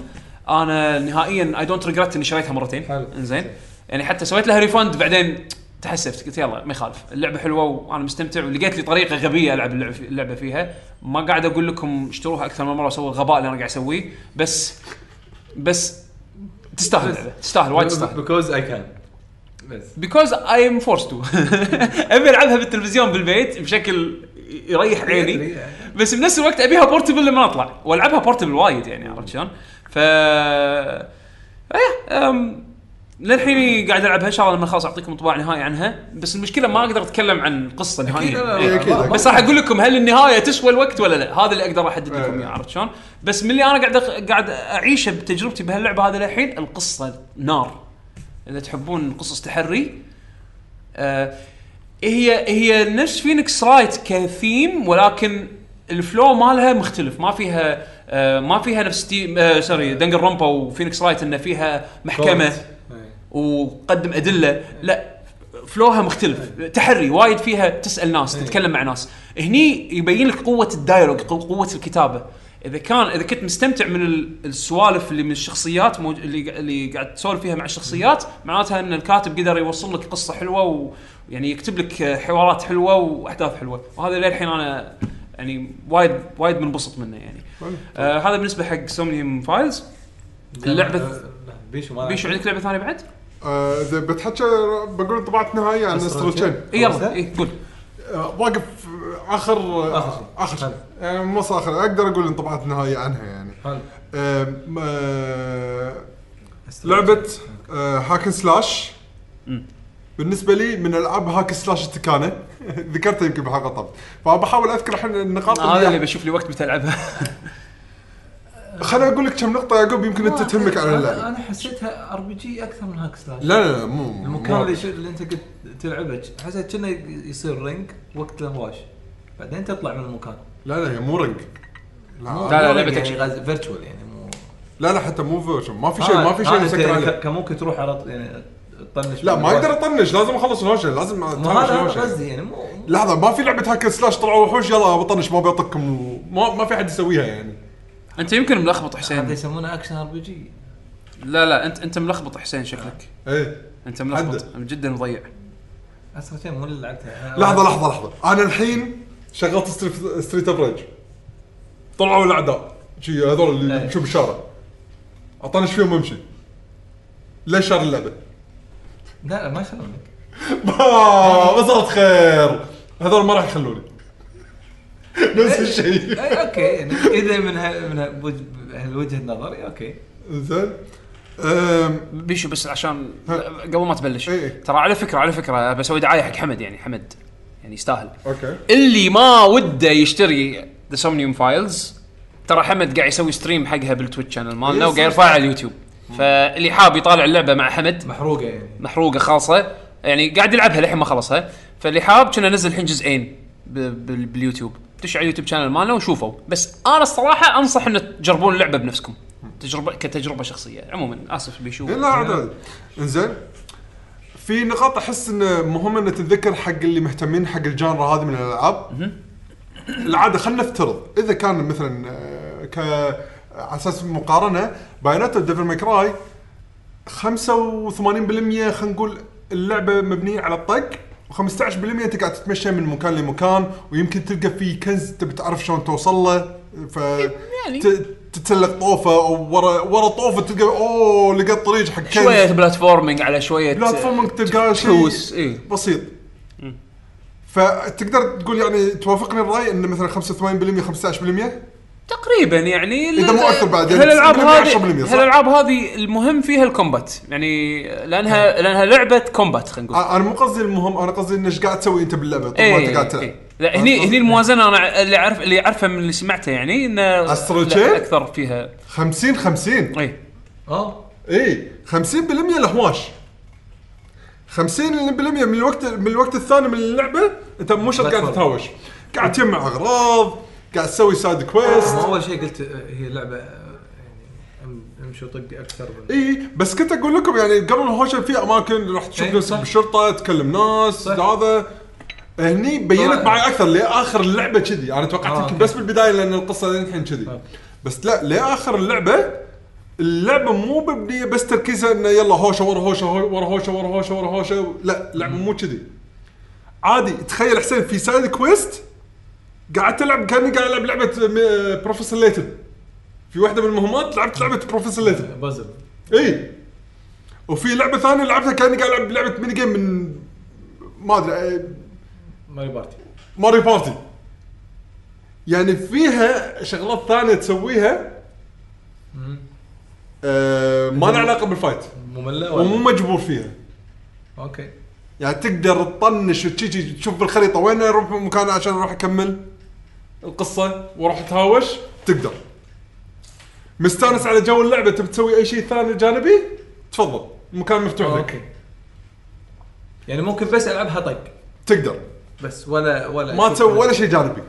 أنا نهائيا I don't regret إني شريتها مرتين. حلو. إنزين. يعني حتى سويت لها refund بعدين تحسفت. قلت يلا ما يخالف. اللعبة حلوة وأنا مستمتع. ولقيت لي طريقة غبية ألعب اللعبه في- اللعبة فيها. ما قاعد أقول لكم اشتروها أكثر من مرة وسووا الغباء اللي أنا قاعد أسويه. بس بس تستاهل تستاهل وايد تستاهل. because I can بس. because I'm forced to أبي ألعبها بالتلفزيون بالبيت بشكل يريح عيني بس بنفس الوقت أبيها portable لما أطلع وألعبها portable وايد يعني عرفت شلون؟ ف إيه. للحين قاعد ألعبها إن شاء الله لما خلاص أعطيكم انطباع نهائي عنها بس المشكلة ما أقدر أتكلم عن نهائيا لا، إيه. بس راح أقول لكم هل النهاية تسوى الوقت ولا لا هذا اللي أقدر أحدد لكم إيه. إياه عرفت شلون بس من اللي أنا قاعد أخ- قاعد أعيشه بتجربتي بهاللعبة هذه للحين القصة نار إذا تحبون قصص تحري آه هي هي نفس Phoenix Wright ك theme ولكن الفلو مالها مختلف. ما فيها آه ما فيها نفس تي آه سوري دنجر رومبا وفينيكس رايت انه فيها محكمة. وقدم أدلة. لا فلوها مختلف. تحري وايد فيها تسأل ناس تتكلم مع ناس. هني يبين لك قوة الدايلوج قو- قوة الكتابة. إذا كان إذا كنت مستمتع من ال- السوالف اللي من الشخصيات موج... اللي اللي قاعد تسولف فيها مع الشخصيات معناتها إن الكاتب قدر يوصل لك قصة حلوة ويعني يكتب لك حوارات حلوة وأحداث حلوة. وهذا للحين أنا يعني وايد وايد منبسط منه يعني. آه هذا بالنسبة حق سومنيوم فايلز اللعبة بيشو ما بيشو عندك لعبة ثانية بعد؟ آه، إذا بتحكى بقول انطباعات نهائية عن استرال تشين إي يلا؟ اي قول. آه، واقف اخر شيء. آخر شيء. حلو. يعني مو اخر أقدر أقول انطباعات نهائية عنها يعني. حلو. آم، آه، لعبة آه، هاكن سلاش بالنسبة لي من ألعاب هاك سلاش التكانة. (laughs) ذكرتها يمكن بالحلقة طب فبحاول أذكر الحين النقاط هذا اللي اللي بشوف لي وقت متى العبها (laughs) خليني أقول لك كم نقطة يعقوب يمكن أنت تهمك على أنا- اللعبة. أنا حسيتها ار بي جي أكثر من هاك سلاش لا لا لا مو المكان اللي, اللي أنت قلت تلعبه حسيت كأنه يصير رينج وقت الهواش بعدين تطلع من المكان. لا لا هي مو رنج. لا لا، لا، لعبة يعني. غاز فيرتشوال يعني مو لا لا حتى مو فيرجن ما في شيء ما في شيء آه، مسكر يعني عليه. ك- كان ممكن تروح على ط- يعني تطنش لا ما. أقدر أطنش. لازم أخلص الهوشة. لازم أطنش هذا هذا. قصدي يعني مو لحظة ما في لعبة هاك سلاش طلعوا وحوش يلا بطنش ما بيطقكم ما, ما في حد يسويها يعني. أنت يمكن ملخبط هذا حسين يسمونه اكشن ار بي جي لا لا انت أنت ملخبط حسين شكلك. إيه. أنت ملخبط. جدا مضيع. اسرع شيء مو اللي لعبتها. لحظة لحظة لحظة. أنا الحين شغلت ستريت, ستريت اوف ريج طلعوا الأعداء. شي هذول اللي إيه. يمشون بالشارع. اطنش فيهم وامشي ليش شار اللعبه؟ لا لا ما شلونك ما (laughs) وصلت خير. هذول ما راح يخلوني. (laughs) نفس الشيء. اي أوكي. يعني إذا من ها من هالوجهه نظري أوكي. زين. أم، بيشو بس عشان قبل ما تبلش. إيه، إيه. ترى على فكرة على فكرة بسوي دعاية حق حمد يعني حمد. يعني يستاهل. أوكي. اللي ما وده يشتري the Somnium Files ترى حمد قاعد يسوي stream حقها بال Twitch channel مالنا وقاعد. يرفعها على اليوتيوب. فاللي حاب يطالع اللعبة مع حمد. محروقة يعني. محروقة خالصة. يعني قاعد يلعبها للحين ما خلصها. فاللي حاب كنا نزل الحين جزئين باليوتيوب. دش على ال YouTube channel مالنا وشوفوا. بس أنا الصراحة أنصح ان تجربون اللعبة بنفسكم. تجربه كتجربة شخصية. عموما آسف بيشو إيه، لا. انزين. في نقاط أحس انه مهم إن تتذكر حق اللي مهتمين حق ال genre هذه من الألعاب العادة خلينا نفترض إذا كان مثلا آه، ك على أساس مقارنة Bayonetta Devil May Cry 85% خلينا نقول اللعبة مبنية على الطق و15% أنت قاعد تتمشى من مكان لمكان ويمكن تلقى فيه كنز تبي تعرف شلون توصل له ف يعني. تتسلق طوفة ورا ورا طوفة تلقى أوه لقيت طريق حق كنز. شوية بلاتفورمينج على شوية بلاتفورمينج تلقى شيء اي بسيط. فتقدر تقول يعني توافقني الرأي إن مثلا 85% 15% تقريبا يعني إذا مو أكثر بعد، يعني هالألعاب تقريباً هذه 10% صح؟ هالألعاب هذه المهم فيها ال combat. يعني لانها لأنها لعبة combat خلينا نقول. أنا مو قصدي المهم أنا قصدي انه إيش قاعد تسوي أنت باللعبة طول ما أنت قاعد تلعب. إيه. لا هني هني الموازنة أنا اللي اعرف اللي أعرفه من اللي سمعته يعني انه Astral لا،؟ أكثر فيها. 50 50 إي. آه. إي 50% الهواش 50% من الوقت من الوقت الثاني من اللعبة أنت مو شرط قاعد بس تتهاوش قاعد تجمع أغراض قاعد تسوي side quest مو أول شيء قلت آه، هي لعبه آه، يعني أم- أمشي وطقي أكثر من إي بس كنت أقول لكم يعني قبل الهوشة في أماكن راح تشوف إيه، نفسك صح. بالشرطه تكلم ناس صح. هذا. هني بينت. معي أكثر لآخر اللعبة كذي. أنا توقعت آه، يمكن. بس بالبداية لأن القصة للحين كذي. آه. بس لا لآخر اللعبة اللعبة مو مبنية بس تركيزها إنه يلا هوشة ورا هوشة هو- ورا هوشة ورا هوشة ورا هوشة. لا اللعبة مو كذي. عادي تخيل حسين في side quest قاعد تلعب كأني قاعد ألعب لعبة Professor Layton في واحدة من المهمات لعبت لعبة Professor Layton puzzle إي. وفي لعبة ثانية لعبتها كأني قاعد ألعب لعبة mini game من ما أدري Mario Party Mario Party يعني فيها شغلات ثانية تسويها آه ما لها علاقة بال fight. مملة ومو ولا مجبور فيها. okay. يعني تقدر تطنش وتجي تشوف بالخريطه وين أروح مكان عشان أروح أكمل. القصة وأروح اتهاوش تقدر. مستانس على جو اللعبة تبي تسوي أي شيء ثاني جانبي؟ تفضل. المكان مفتوح لك. okay. يعني ممكن بس ألعبها طق. تقدر. بس ولا ولا ما تسوي ولا- شيء جانبي.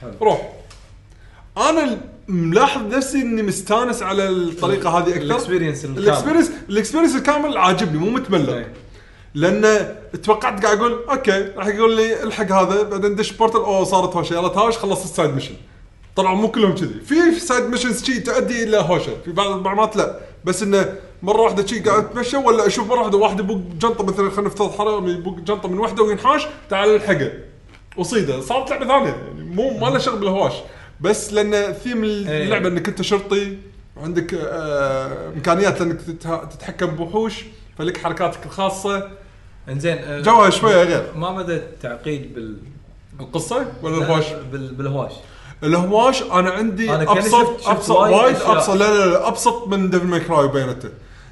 حلو. روح. أنا ملاحظ نفسي إني مستانس على الطريقة هذه أكثر. ال experience الكامل. ال experience ال experience الكامل عاجبني مو متملق. إيه. لأن توقعت قاعد أقول okay راح يقول لي الحق هذا. بعدين دش portal أوه صارت هوشة. يلا تهاوش خلصت ال side mission طلعوا مو كلهم كذي. في side missions شي تؤدي إلى هوشة في بعض المعلومات لا. بس إنه مرة واحدة شي قاعد أتمشى ولا أشوف مرة واحدة واحد يبوق جنطة مثلا خلينا نفترض حرامي يبوق جنطة من واحدة وينحاش تعال الحقه. وصيده صارت لعبة ثانية. يعني مو ما لها شغل بالهواش. بس لأن ثيم اللعبة إنك أنت شرطي وعندك آه إمكانيات إنك تتحكم بوحوش فلك حركاتك الخاصة. إنزين آه، جوها شوية غير. ما مدى التعقيد بال القصة ولا الهواش؟ بال... بالهواش. الهواش أنا عندي أنا ابسط أبسط وايد. ابسط لا لا لا أبسط من Devil May Cry و Bayonetta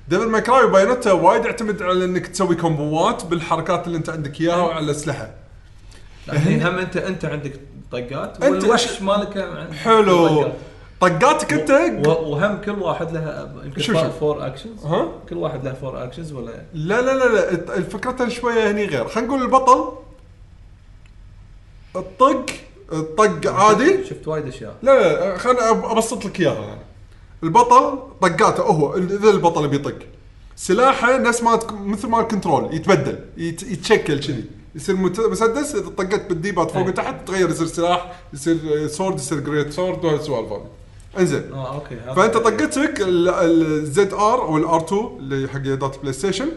Devil May Cry و Bayonetta وايد يعتمد على انك تسوي combo ات بالحركات اللي انت عندك اياها وعلى الاسلحه يعني هم انت انت عندك طقات والوحش مالك؟ حلو. طقات. طقاتك انت و- وهم كل واحد له يمكن. four actions ها؟ كل واحد له four actions ولا؟ لا لا لا لا. الفكرة شوية هني غير. خلينا نقول البطل الطق الطق عادي. شفت وايد أشياء. لا لا خليني أبسط لك إياها. يعني. البطل طقاته هو اذا البطل بيطق. سلاحه نفس ما مثل ما ال control يتبدل يت- يتشكل كذي. يصير مسدس إذا طقت بال D-pad فوق أي. وتحت تغير يصير سلاح يصير sword يصير great sword وهالسوالف هذه. انزين. آه okay. فأنت طقتك ال ZR أو ال R 2 اللي حق يدات PlayStation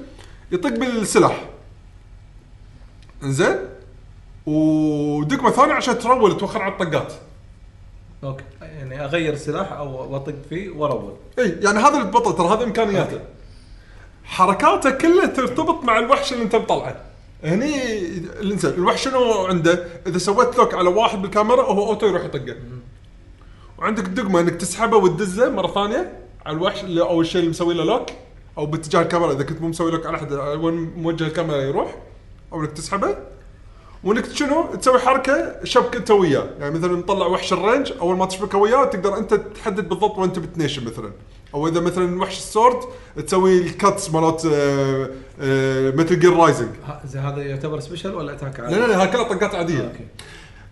يطق بالسلاح. انزين. ودقمة ثانية عشان ترول توخر على الطقات. okay. يعني أغير سلاح أو اطق فيه وارول إي يعني هذا البطل ترى هذا إمكانياته. حركاته كلها ترتبط مع الوحش اللي أنت مطلعه. هني الإنسان الوحش شنو عنده؟ إذا سويت lock على واحد بالكاميرا هو auto يروح يطقه. وعندك دقمة إنك تسحبه وتدزه مرة ثانية على الوحش اللي أو الشيء اللي مسوي له lock أو باتجاه الكاميرا إذا كنت مو مسوي lock على أحد وين موجه الكاميرا يروح أو إنك تسحبه. وإنك شنو؟ تسوي حركة شبك انت وياه يعني مثلا نطلع وحش ال range أول ما تشبكة وياه تقدر أنت تحدد بالضبط وين تبي تنيشن مثلا. أو إذا مثلا وحش ال sword تسوي ال cuts مالت مثل Gear Rising هذا يعتبر special ولا attack لا لا لا هكذا طقات عادية. okay.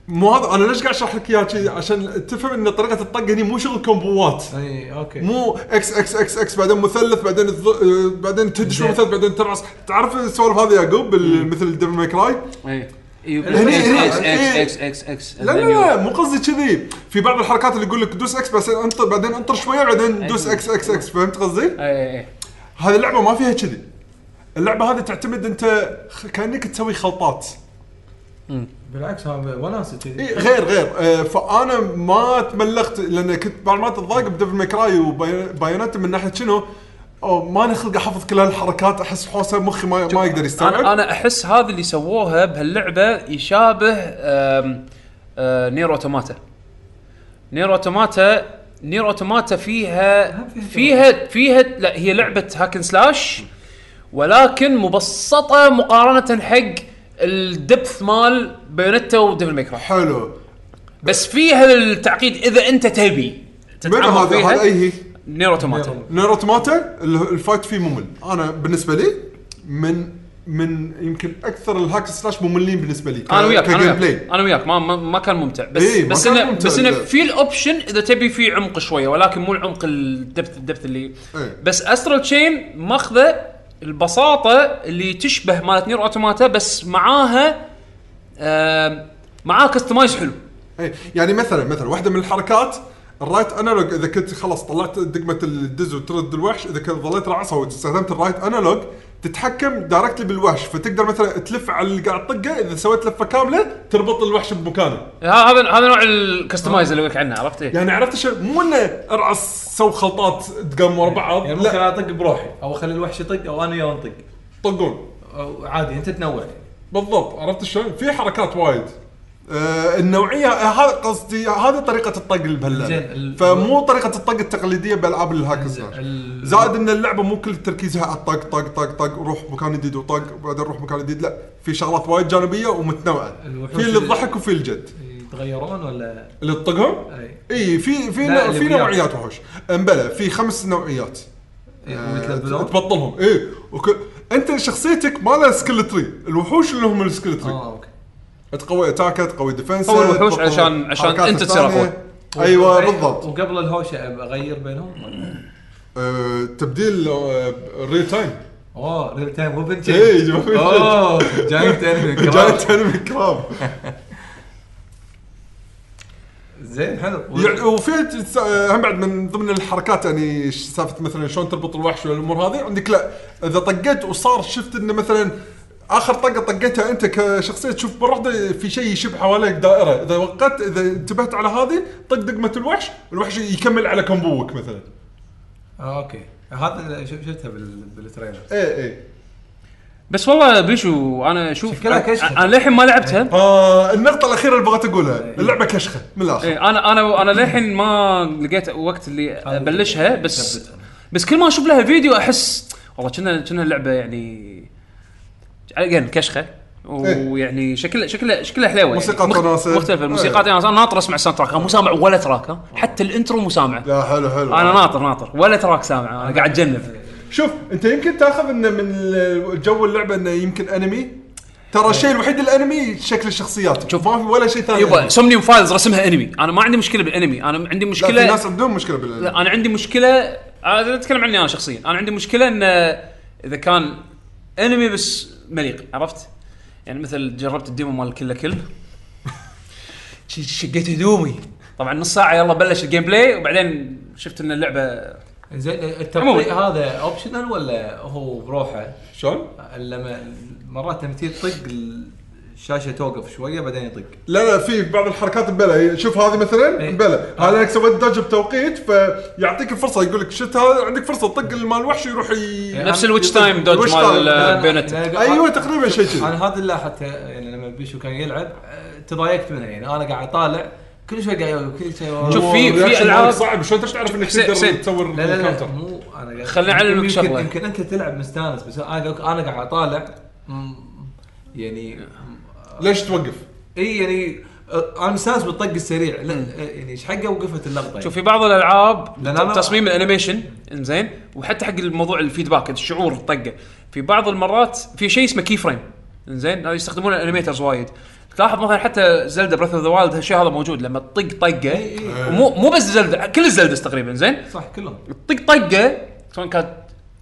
مو هذا أنا ليش قاعد أشرح لك إياها عشان تفهم إن طريقة الطق هني مو شغل combo ات. أي okay. مو إكس إكس إكس إكس بعدين مثلث بعدين الض... آه، بعدين تدش. مثلث بعدين ترعص. تعرف السوالف هذه يعقوب مثل Devil May Cry أي. هني- هني- X إيه. X X X. لا لا لا مو قصدي كذي. في بعض الحركات اللي يقول لك دوس إكس بس أنطر بعدين أنطر شوية بعدين دوس إكس إكس إكس. فهمت قصدي؟ اي اي هذه اللعبة ما فيها كذي. اللعبة هذه تعتمد أنت كأنك تسوي خلطات. بالعكس هذا وناسه كذي. اي غير غير. آه، فأنا ما تملقت لأن كنت بعض المرات أتضايق ب Devil May Cry و Bayonetta من ناحية شنو؟ أو ما خلق احفظ كل هالحركات أحس حوسه مخي ما, ما يقدر يستوعب. أنا أنا أحس هذا اللي سووها بهاللعبة يشابه آم، آه، Nier Automata. Nier Automata Nier Automata فيها فيها فيها لا هي لعبة hack and slash ولكن مبسطة مقارنة حق ال depth مال Bayonetta و Devil May Cry. حلو. بس فيها التعقيد إذا أنت تبي تتعمق فيها. أي هي Nier Automata Nier Automata ال- ال fight فيه ممل. أنا بالنسبة لي من من يمكن أكثر ال hack slash مملين بالنسبة لي أنا وياك أنا وياك. أنا وياك. ما, ما, ما كان ممتع. بس إيه، بس انه ممتع. بس إنه في ال option إذا تبي فيه عمق شوية ولكن مو العمق ال depth ال depth اللي إيه. بس Astral Chain ماخذة البساطة اللي تشبه مالت Nier Automata بس معاها آم، معاها customize حلو. اي يعني مثلا مثلا واحدة من الحركات ال right analog إذا كنت خلاص طلعت دقمة الدز وترد الوحش إذا كنت ظليت رعصها واستخدمت ال right analog تتحكم directly بالوحش فتقدر مثلا تلف على اللي قاعد تطقه إذا سويت لفة كاملة تربط الوحش بمكانه. هذا هذا نوع ال customize اللي قلت عنه عرفت إيه؟ يعني عرفت شو؟ مو إنه أرعص سو خلطات دقم ورا بعض يعني ممكن أطق بروحي. أو أخلي الوحش يطق أو أنا وياه نطق طقون. عادي أنت تنوع. بالضبط عرفت شلون؟ في حركات وايد. آه النوعية آه، هذا قصدي هذه طريقة الطق اللي بهاللعبه ال- فمو طريقة الطق التقليدية بالعاب ال hack slash ال- زائد إن اللعبة مو كل تركيزها على الطق طق طق طق روح مكان جديد وطق وبعدين روح مكان جديد. لا في شغلات وايد جانبية ومتنوعة. في اللي الضحك وفي الجد. يتغيرون ولا؟ اللي تطقهم؟ أي. إي في في نوع في. نوعيات وحوش. أمبلا في خمس نوعيات. إيه، آه، تبطلهم. إي وك... أنت شخصيتك ما لها skill tree الوحوش اللي هم ال skill tree آه okay. تقوي attack ه تقوي defense هو الوحوش عشان- عشان أنت تصير أقوى. أيوه بالضبط. وقبل الهوشة أغير بينهم؟ آه، تبديل real time أوه real time weapon اي جوا- أوه giant enemy giant enemy crab زين حلو. يعني وفي س- هم بعد من ضمن الحركات يعني سالفة مثلا شلون تربط الوحش والأمور هذه عندك لا إذا طقيت وصار شفت إنه مثلا آخر طقة طقيتها أنت كشخصية تشوف مره واحدة في شيء يشب حواليك دائرة. إذا وقت إذا انتبهت على هذه طق دقمة الوحش الوحش يكمل على كمبوك مثلا. آه، okay. هذا اللي شفتها بال- بال trailer. اي اي بس والله بيشو أنا أشوف شكلها كشخة. أنا للحين ما لعبتها. آه النقطة الأخيرة اللي بغيت أقولها. اللعبة كشخة من الآخر. إيه، أنا أنا أنا للحين ما لقيت وقت اللي أبلشها بس بس كل ما أشوف لها فيديو أحس والله كنا كنا اللعبه يعني again كشخة ويعني شكل شكلها شكلها حلوة يعني. مخ- وناسة. مختلفة. إيه. أنا ناطر أسمع ال soundtrack مو سامع ولا track ها حتى ال intro مو سامع لا حلو حلو. أنا ناطر ناطر. ولا track سامع أنا قاعد أتجنب. شوف أنت يمكن تاخذ انه من جو اللعبة إنه يمكن انمي ترى الشيء الوحيد الانمي شكل الشخصيات. شوف. ما في ولا شيء ثاني. يبا. Somnium Files رسمها انمي أنا ما عندي مشكلة بالانمي أنا عندي لا مشكله في ناس عندهم مشكلة بالانمي لا أنا عندي مشكله أنا أتكلم عني أنا شخصيا. أنا عندي مشكلة إن إذا كان انمي بس مليق عرفت؟ يعني مثل جربت ال demo مال كله كل شقيت هدومي طبعا نص ساعة يلا بلش ال gameplay وبعدين شفت إن اللعبة زين عموماً. التطبيق هذا optional ولا هو بروحه؟ شلون؟ لما مرات لما تيجي تطق الشاشة توقف شوية بعدين يطق. لا لا في بعض الحركات بلا. شوف هذه مثلا إيه. بلا. هذا إنك سويت dodge بتوقيت فيعطيك الفرصة يقول لك شفت هذا؟ عندك فرصة طق مال الوحش يروح ي... نفس ال Witch Time dodge مال. لا، ال Bayonetta أيوه تقريبا شيء كذي. أنا هذا اللي حتى يعني لما بيشو كان يلعب آه، تضايقت منها يعني أنا قاعد أطالع كل شوي قاعد يوقف كل شوي شوف، في- في مالك صعب. شلون تعرف إنك تقدر. تصور لا لا لا ال counter مو أنا قاعد خليني أعلمك يمكن- شغلة. يمكن أنت تلعب مستانس بس أنا قاعد- أنا قاعد اطالع يعني ليش توقف؟ إي يعني آه، أنا مستانس بالطق السريع. لا آه، يعني إيش حقه؟ وقفت اللقطة شوف في بعض الألعاب لأن تصميم ال animation إنزين وحتى حق الموضوع ال feedback الشعور الطقة. في بعض المرات في شيء اسمه key frame إنزين هذا يستخدمونه ال animators وايد. تلاحظ مثلا حتى Zelda Breath of the Wild هالشيء هذا موجود لما تطق طقة. مو مو بس Zelda كل ال Zeldas تقريبا زين صح كلهم. تطق طقة سواء كانت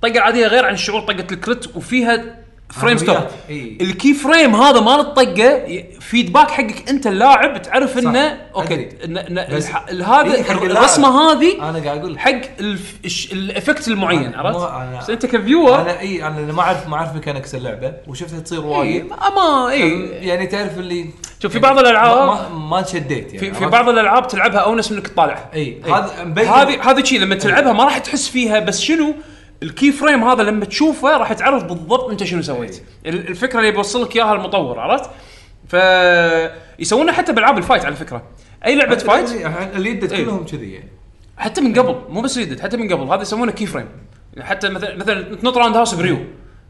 طقة عادية غير عن شعور طقة ال crit وفيها frame stop عمليات، إي. ال key frame هذا مال الطقه feedback حقك انت اللاعب تعرف إنه okay هذا. الرسمة هذه أنا قاعد أقول حق ال effect المعين عرفت؟ بس أنت ك viewer أنا إي أنا ما اعرف ما أعرف mechanics اللعبة وشفتها تصير وايد ما ما اي يعني تعرف اللي شوف في بعض الالعاب ما, ما انشديت يعني في؟ بعض الألعاب تلعبها أونس منك تطالعها إي. هذا هذه هذه شيء لما تلعبها ما راح تحس فيها بس شنو ال key frame هذا لما تشوفه راح تعرف بالضبط انت شنو سويت. ال- الفكرة اللي بيوصل لك إياها المطور عرفت؟ ف يسوونها حتى بألعاب ال fight على فكرة. أي لعبة fight؟ اللي يدت إي. كلهم كذي يعني. حتى من قبل مو بس ريدت حتى من قبل. هذا يسمونه key frame. حتى مثلا مثلا تنط roundhouse ب Ryu.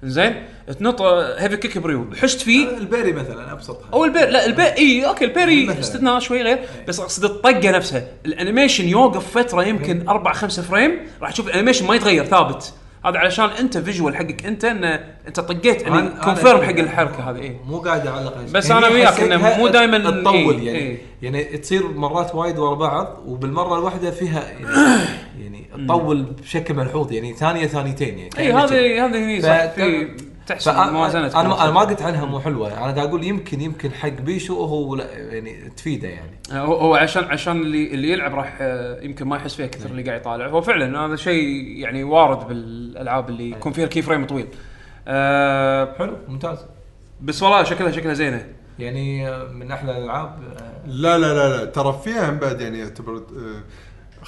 زين؟ تنط heavy kick ب Ryu. حشت فيه. ال parry مثلا أبسطها. أو ال parry لا ال parry إي okay ال parry مثلاً. استثناء شوي غير. بس أقصد الطقة نفسها. ال animation يوقف فترة يمكن أربع خمسة frame. راح تشوف ال animation ما يتغير ثابت. هذا علشان انت visual حقك. انت إن انت طقيت يعني confirm حق الحركة هذه اي مو قاعد أعلق بس. أنا هني وياك إنه مو دايماً تطول إي، يعني. إي. يعني تصير مرات وايد ورا بعض وبالمرة الواحدة فيها يعني, يعني تطول بشكل ملحوظ يعني ثانية ثانيتين يعني. اي هذه هذه هني صح. موازنه أنا ما- أنا ما قلت عنها مو حلوة. أنا قاعد أقول يمكن يمكن حق بيشو هو لا يعني تفيده يعني. هو هو عشان عشان اللي اللي يلعب راح آه، يمكن ما يحس فيها كثر اللي قاعد يطالع. هو فعلا هذا شيء يعني وارد بالألعاب اللي يكون فيها ال key frame طويل. آه حلو ممتاز. بس والله شكلها شكلها زينة. يعني آه، من أحلى الألعاب آه، لا لا لا لا. ترى فيها هم بعد يعني يعتبر آه،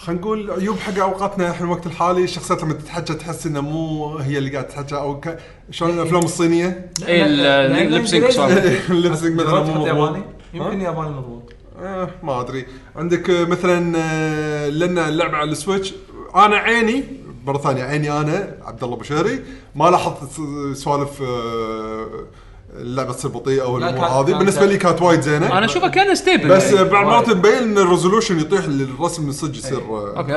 خلينا نقول عيوب حق أوقاتنا إحنا الوقت الحالي الشخصيات لما تتحكى تحس إنه مو هي اللي قاعد تتحكى أو ك... شلون الأفلام الصينية؟ اي ال lip sync سوالف ال lip sync مثلا مو مضبوط. ياباني؟ يمكن؟ ياباني مضبوط. آه ما أدري. عندك مثلا آه، لأن اللعبه على السويتش. أنا عيني مرة ثانية عيني أنا عبد الله بشهري ما لاحظت سوالف آه، اللعبه تصير بطيئه أو لا، الأمور هذه. بالنسبة لي كانت وايد زينة. أنا اشوفها كان stable بس آه، بعد وايد. مرات مبين ان ال resolution يطيح الرسم من صدق يصير آه، okay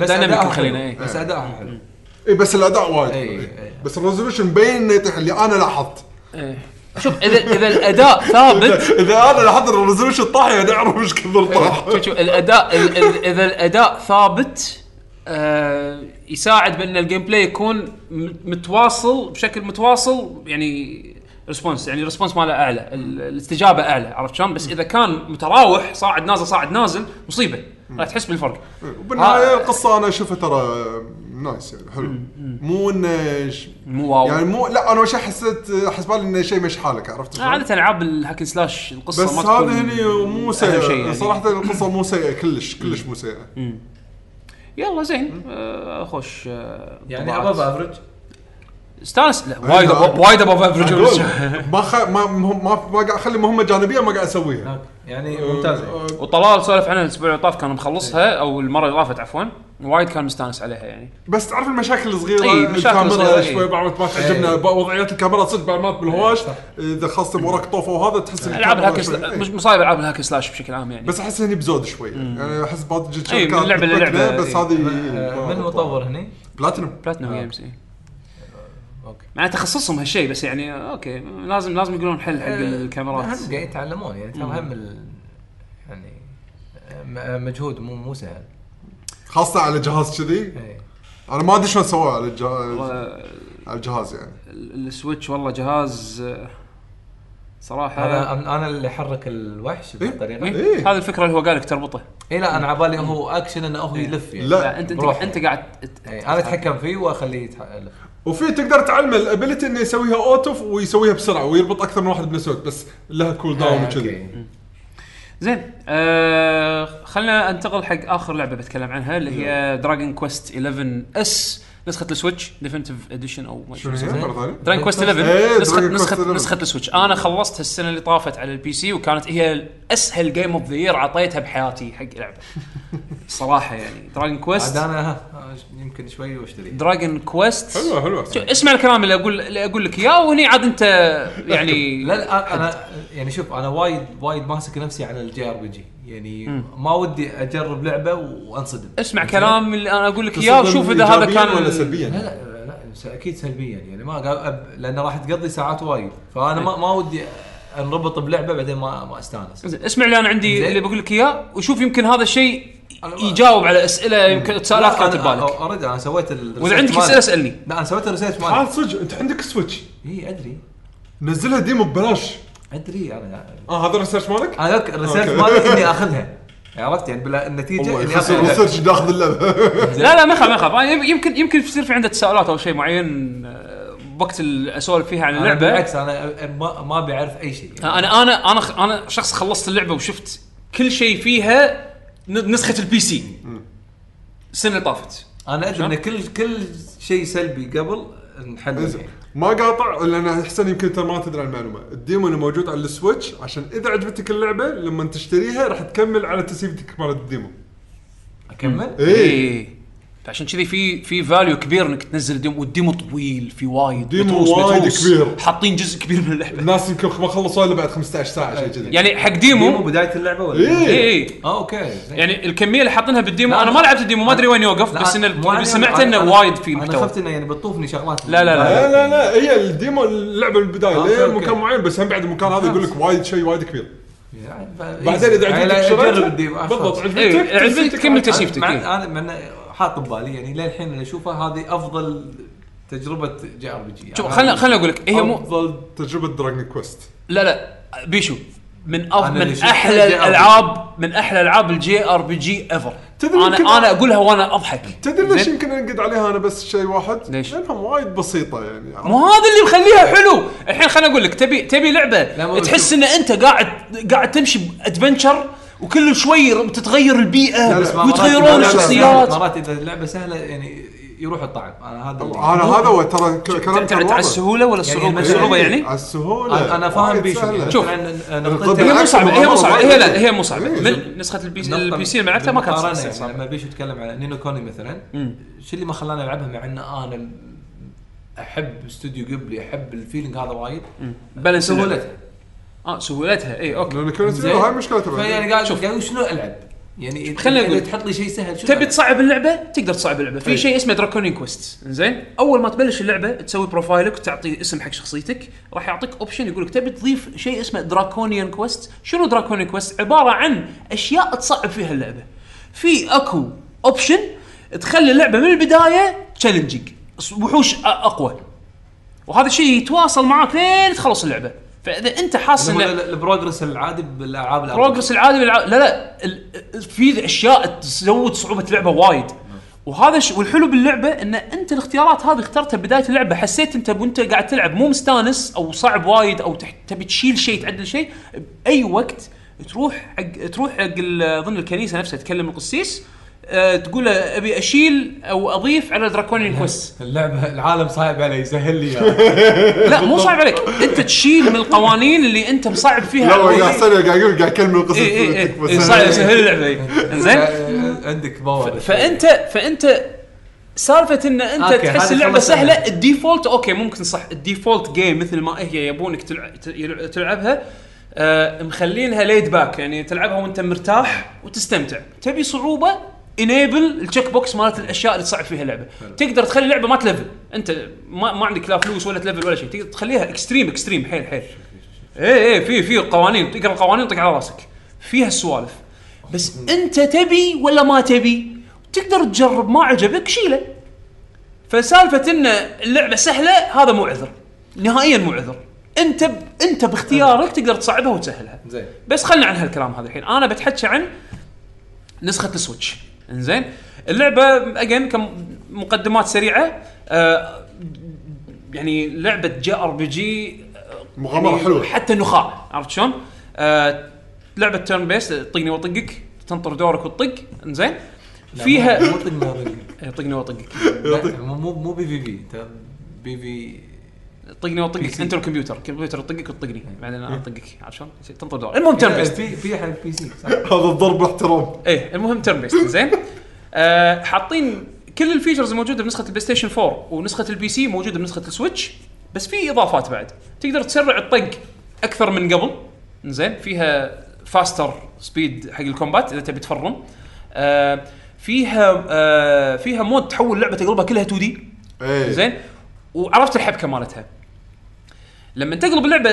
بس ال dynamic أداءها خلينا حلو. اي بس اداءها حلو. اي بس الأداء وايد. بس ال resolution مبين إنه يطيح اللي أنا لاحظت. إيه. شوف اذا إذا الأداء ثابت (laughs) اذا أنا لاحظت ال resolution طاح يعني أعرف إيش كثر طاح. شوف شوف الاداء ال- ال- إذا الأداء ثابت آه يساعد بأن ال gameplay يكون متواصل بشكل متواصل يعني response يعني ال response ماله أعلى. ال- الاستجابة أعلى. عرفت شلون؟ بس إذا كان متراوح صاعد نازل صاعد نازل مصيبة. راح تحس بالفرق. وبالنهاية ها- القصة أنا أشوفها ترى nice يعني حلو. مو إنه مو واو. يعني مو لا أنا وش حسيت حسبالي إنه شيء مش حالك عرفت شلون؟ عادة ألعاب الهاكن سلاش القصة بس هذا هني مو شيء يعني. صراحة القصة مو سيئة كلش كلش مو سيئة. يلا زين. آه خوش آه يعني. ابف أفرج. استانس لا وايد أيوة. وايد ابوف افريج أقول، ما خ... ما ما ما قاعد اخلي مهمه جانبية ما قاعد اسويها يعني ممتازه أه، وطلال سولف عنها الأسبوع اللي طاف كان مخلصها أو المرة اللي طافت عفوا. وايد كان مستانس عليها يعني. بس تعرف المشاكل الصغيرة؟ إي، مشاكل. شوي بعض ما تعجبنا وضعيات الكاميرا صدق بعض مرات بالهواش إذا خاصه وراك طوفة وهذا تحس ألعاب الهاك. مش مصايب ألعاب الهاك سلاش بشكل عام يعني. بس أحس هني بزود شوي. يعني أحس بعض شركات بتبكنا، للعبة، بس. هذه آه، من المطور هني؟ بلاتينوم. بلاتنم آه. جيمز أوكي. مع تخصصهم هالشيء بس يعني أوكي لازم لازم يقولون حل حق هم الكاميرات. قاعد يتعلمون يعني ترى هم ال- يعني مجهود مو مو سهل. خاصة على جهاز كذي؟ إي. أنا ما أدري شلون سووه على الجهاز على الجهاز يعني. ال- السويتش والله جهاز صراحة أنا أنا اللي حرك الوحش بهالطريقة. إيه؟ إيه. هذه الفكرة اللي هو قال لك تربطه. اي لا أنا عبالي هو اكشن إنه هو يلف يعني. لا. لا أنت أنت بروحه. أنت قاعد إي، أنا أتحكم فيه وأخليه يتح- يلف. وفي تقدر تعلمه ال ability إنه يسويها auto ويسويها بسرعة ويربط أكثر من واحد بنفس الوقت بس لها cooldown آه، وكذي. okay. زين آه خلينا انتقل حق آخر لعبة بتكلم عنها اللي هي دراجون كويست 11 إس. نسخة السويتش definitive edition أو ما شنو كويست إيه، 11 نسخه Dragon Quest نسخه 11. نسخه السويتش. أنا خلصتها السنة اللي طافت على ال PC وكانت هي أسهل game of the year عطيتها بحياتي حق لعبة. (laughs) صراحة يعني. دراجون عاد كويست أنا ها آه، يمكن شوي وأشتري. دراجون كويست حلوة حلوة. اسمع الكلام اللي أقول اللي أقول لك إياه وهني عاد أنت يعني لا لا أنا يعني شوف أنا وايد وايد ماسك نفسي على ال JRPG. يعني ما ودي أجرب لعبة وأنصدم. اسمع كلام اللي أنا أقول لك إياه وشوف إذا هذا كان ولا لا سلبيا؟ لا لا أكيد سلبيا يعني. ما قا- أب- لأن راح تقضي ساعات وايد. فأنا ما, ما ودي أنربط بلعبة بعدين ما ما أستانس. زين اسمع اللي أنا عندي. اللي بقول لك إياه وشوف يمكن هذا الشيء يجاوب على أسئلة يمكن تساؤلات لا، كانت أنا- ببالك already أنا سويت ال وإذا عندك اسئلة اسألني. لا أنا سويت ال research مالي. صدق أنت عندك سويتش. اي أدري. نزلها demo ببلاش. أدري أنا آه هذا ال research مالك؟ أنا ذاك ال research. مالي إني آخذها. عرفت؟ يعني بلا النتيجة إني آخذها. ال research ناخذ اللعبة. لا لا ما يخاف ما يخاف. أنا يمكن يمكن يصير في عنده تساؤلات أو شيء معين آه، وقت اسولف فيها عن اللعبة. بالعكس أنا ما, ما بعرف أي شيء. يعني. أنا أنا أنا خ- أنا شخص خلصت اللعبة وشفت كل شيء فيها ن- نسخة ال P سي السنة اللي طافت. أنا أدري إن كل كل شيء سلبي قبل نحل زين. ما قاطع لأن أحسن يمكن انت ما تدري عن المعلومة. الديمو اللي موجود على السويتش عشان إذا عجبتك اللعبة لما تشتريها راح تكمل على تسيفتك مال الديمو. أكمل؟ اي إيه. فعشان كذي في في فاليو كبير إنك تنزل ديمو والديمو طويل في وايد ديمو متروس- وايد متروس. كبير. حاطين جزء كبير من اللعبة الناس يمكن ما خلصوا إلا بعد 15 ساعة شيء كذي يعني حق ديمو ديمو بداية اللعبة ولا إيه. اي اي آه okay زين. يعني الكمية اللي حاطينها بال demo أنا أنا- ما لعبت ال demo ما أدري وين يوقف بس إن اللي سمعت إنه وايد في أنا محتوى خفت إنه يعني بتطوفني شغلات لا، لا، لا لا لا هي ال demo اللعبة بالبداية آه، ليه. مكان معين بس هم بعد المكان هذا يقول لك وايد شيء وايد كبير يعني بعدين إذا يعني عجبتك بالضبط. إيه، عجبتك ت save تك كمل ت save تك. إيه. أنا حاط ببالي يعني للحين اللي اشوفه هذه أفضل تجربة JRPG شوف خلنا خلنا أقول لك هي مو أفضل تجربة دراجون كويست لا لا بيشو من أف... من أحلى. الالعاب من أحلى ألعاب ال JRPG ever تدري أنا أنا أقولها وأنا أضحك تدري ليش؟ يمكن أنقد عليها أنا بس شيء واحد؟ ليش؟ لأنها وايد بسيطة يعني مو هذا اللي مخليها حلو الحين خليني أقول لك تبي تبي لعبة تحس. إن أنت قاعد قاعد تمشي ب adventure وكل شوي تتغير البيئة ويتغيرون مرات- الشخصيات مرات إذا اللعبه سهلة يعني يروح الطعم أنا هذا أنا هذا هو ترى كلام كان على. السهولة ولا يعني الصعوبة مثلاً- الصعوبة يعني على السهولة أنا أنا فاهم بيشو. يعني شوف. هي مو صعبة هي مو صعبة هي لا. هي مو صعبة إيه. من نسخة ال ال PC اللي لعبتها ما كانت صعبة. يعني لما بيشو يتكلم على نينو كوني مثلا شو اللي ما خلاني العبها مع ان أنا أحب استوديو جيبلي أحب ال feeling هذا وايد balance اللعبة. آه سهولتها اي okay لأن كانت زين. هاي مشكلتها بعد. فيعني قاعد قاعد شنو العب؟ يعني خليني إذا أقول. تحط لي شيء سهل شنو تبي ألعب؟ تصعب اللعبة تقدر تصعب اللعبة في أي. شيء اسمه Draconian Quest زين أول ما تبلش اللعبة تسوي profile ك وتعطي اسم حق شخصيتك راح يعطيك option يقول لك تبي تضيف شيء اسمه Draconian Quest شنو Draconian Quest عبارة عن أشياء تصعب فيها اللعبة في أكو option تخلي اللعبة من البداية challenging وحوش أ- أقوى وهذا الشيء يتواصل معاك لين تخلص اللعبة فإذا أنت حاسس ان ال- ال progress العادي بالألعاب الأرض. progress العادي بالع... لا لا ال- في أشياء تزود صعوبة اللعبه وايد وهذا ش... والحلو باللعبة إن أنت الاختيارات هذه اخترتها بداية اللعبة حسيت أنت وانت قاعد تلعب مو مستانس أو صعب وايد أو تح... تبي تشيل شيء تعدل شيء بأي وقت تروح حق تروح حق اظن الكنيسة نفسها تكلم القسيس تقول له أبي أشيل أو أضيف على Draconian Quest (laughs) اللعبه العالم صعب علي سهل لي. (laughs) لا مو صعب عليك أنت تشيل من القوانين اللي أنت مصعب فيها لا قاعد. يسأل قاعد يقول قاعد يكلم القصة اي اي اي تكفى إي، سهل. صعب سهل اللعبة. زين آه، عندك power فانت فأنت سالفة إن أنت okay، تحس اللعبة سهلة سهلة. ال default okay ممكن صح ال default game مثل ما هي يبونك تلع- تل- تلعبها آه مخلينها laid back يعني تلعبها وأنت مرتاح وتستمتع تبي صعوبة enable ال check box مالت الأشياء اللي تصعب فيها اللعبة. تقدر تخلي اللعبة ما تلفل. أنت ما, ما عندك لا فلوس ولا تلفل ولا شيء. تقدر تخليها extreme extreme حيل حيل. إيه إيه في في قوانين. تقرأ القوانين طق على راسك. فيها السوالف بس أنت تبي ولا ما تبي؟ تقدر تجرب. ما عجبك شيله. فسالفة إن اللعبة سهلة هذا مو عذر نهائيا مو عذر أنت ب... أنت باختيارك تقدر تصعبها وتسهلها. زين. بس خلنا عن هالكلام هذا الحين. أنا بتحكي عن نسخة ال Switch. إنزين. اللعبة again كمقدمات سريعة. آه يعني لعبة JRPG مغامرة حلوة. حتى النخاع عرفت شلون؟ آه لعبة turn-based طقني واطقك تنطر دورك وتطق إنزين. فيها (laughs) مو طقنا طق. إيه، طقني واطقك مو مو بي في في بي في طقني واطقك PC. انت الكمبيوتر الكمبيوتر يطقك وتطقني. بعدين أنا أطقك عرفت شلون؟ تنطر دورك المهم turn-based في في حق PC؟ هذا الضرب باحترام إيه المهم turn-based زين. آه حاطين كل ال features الموجودة بنسخة ال PlayStation 4 ونسخة ال PC موجودة بنسخة ال Switch بس في إضافات بعد. تقدر تسرع الطق أكثر من قبل. زين فيها faster speed حق ال combat إذا تبي تفرم. آه فيها آه فيها mode تحول اللعبه تقلبها كلها 2D إيه. زين. وعرفت الحبكة مالتها. لما تقلب اللعبة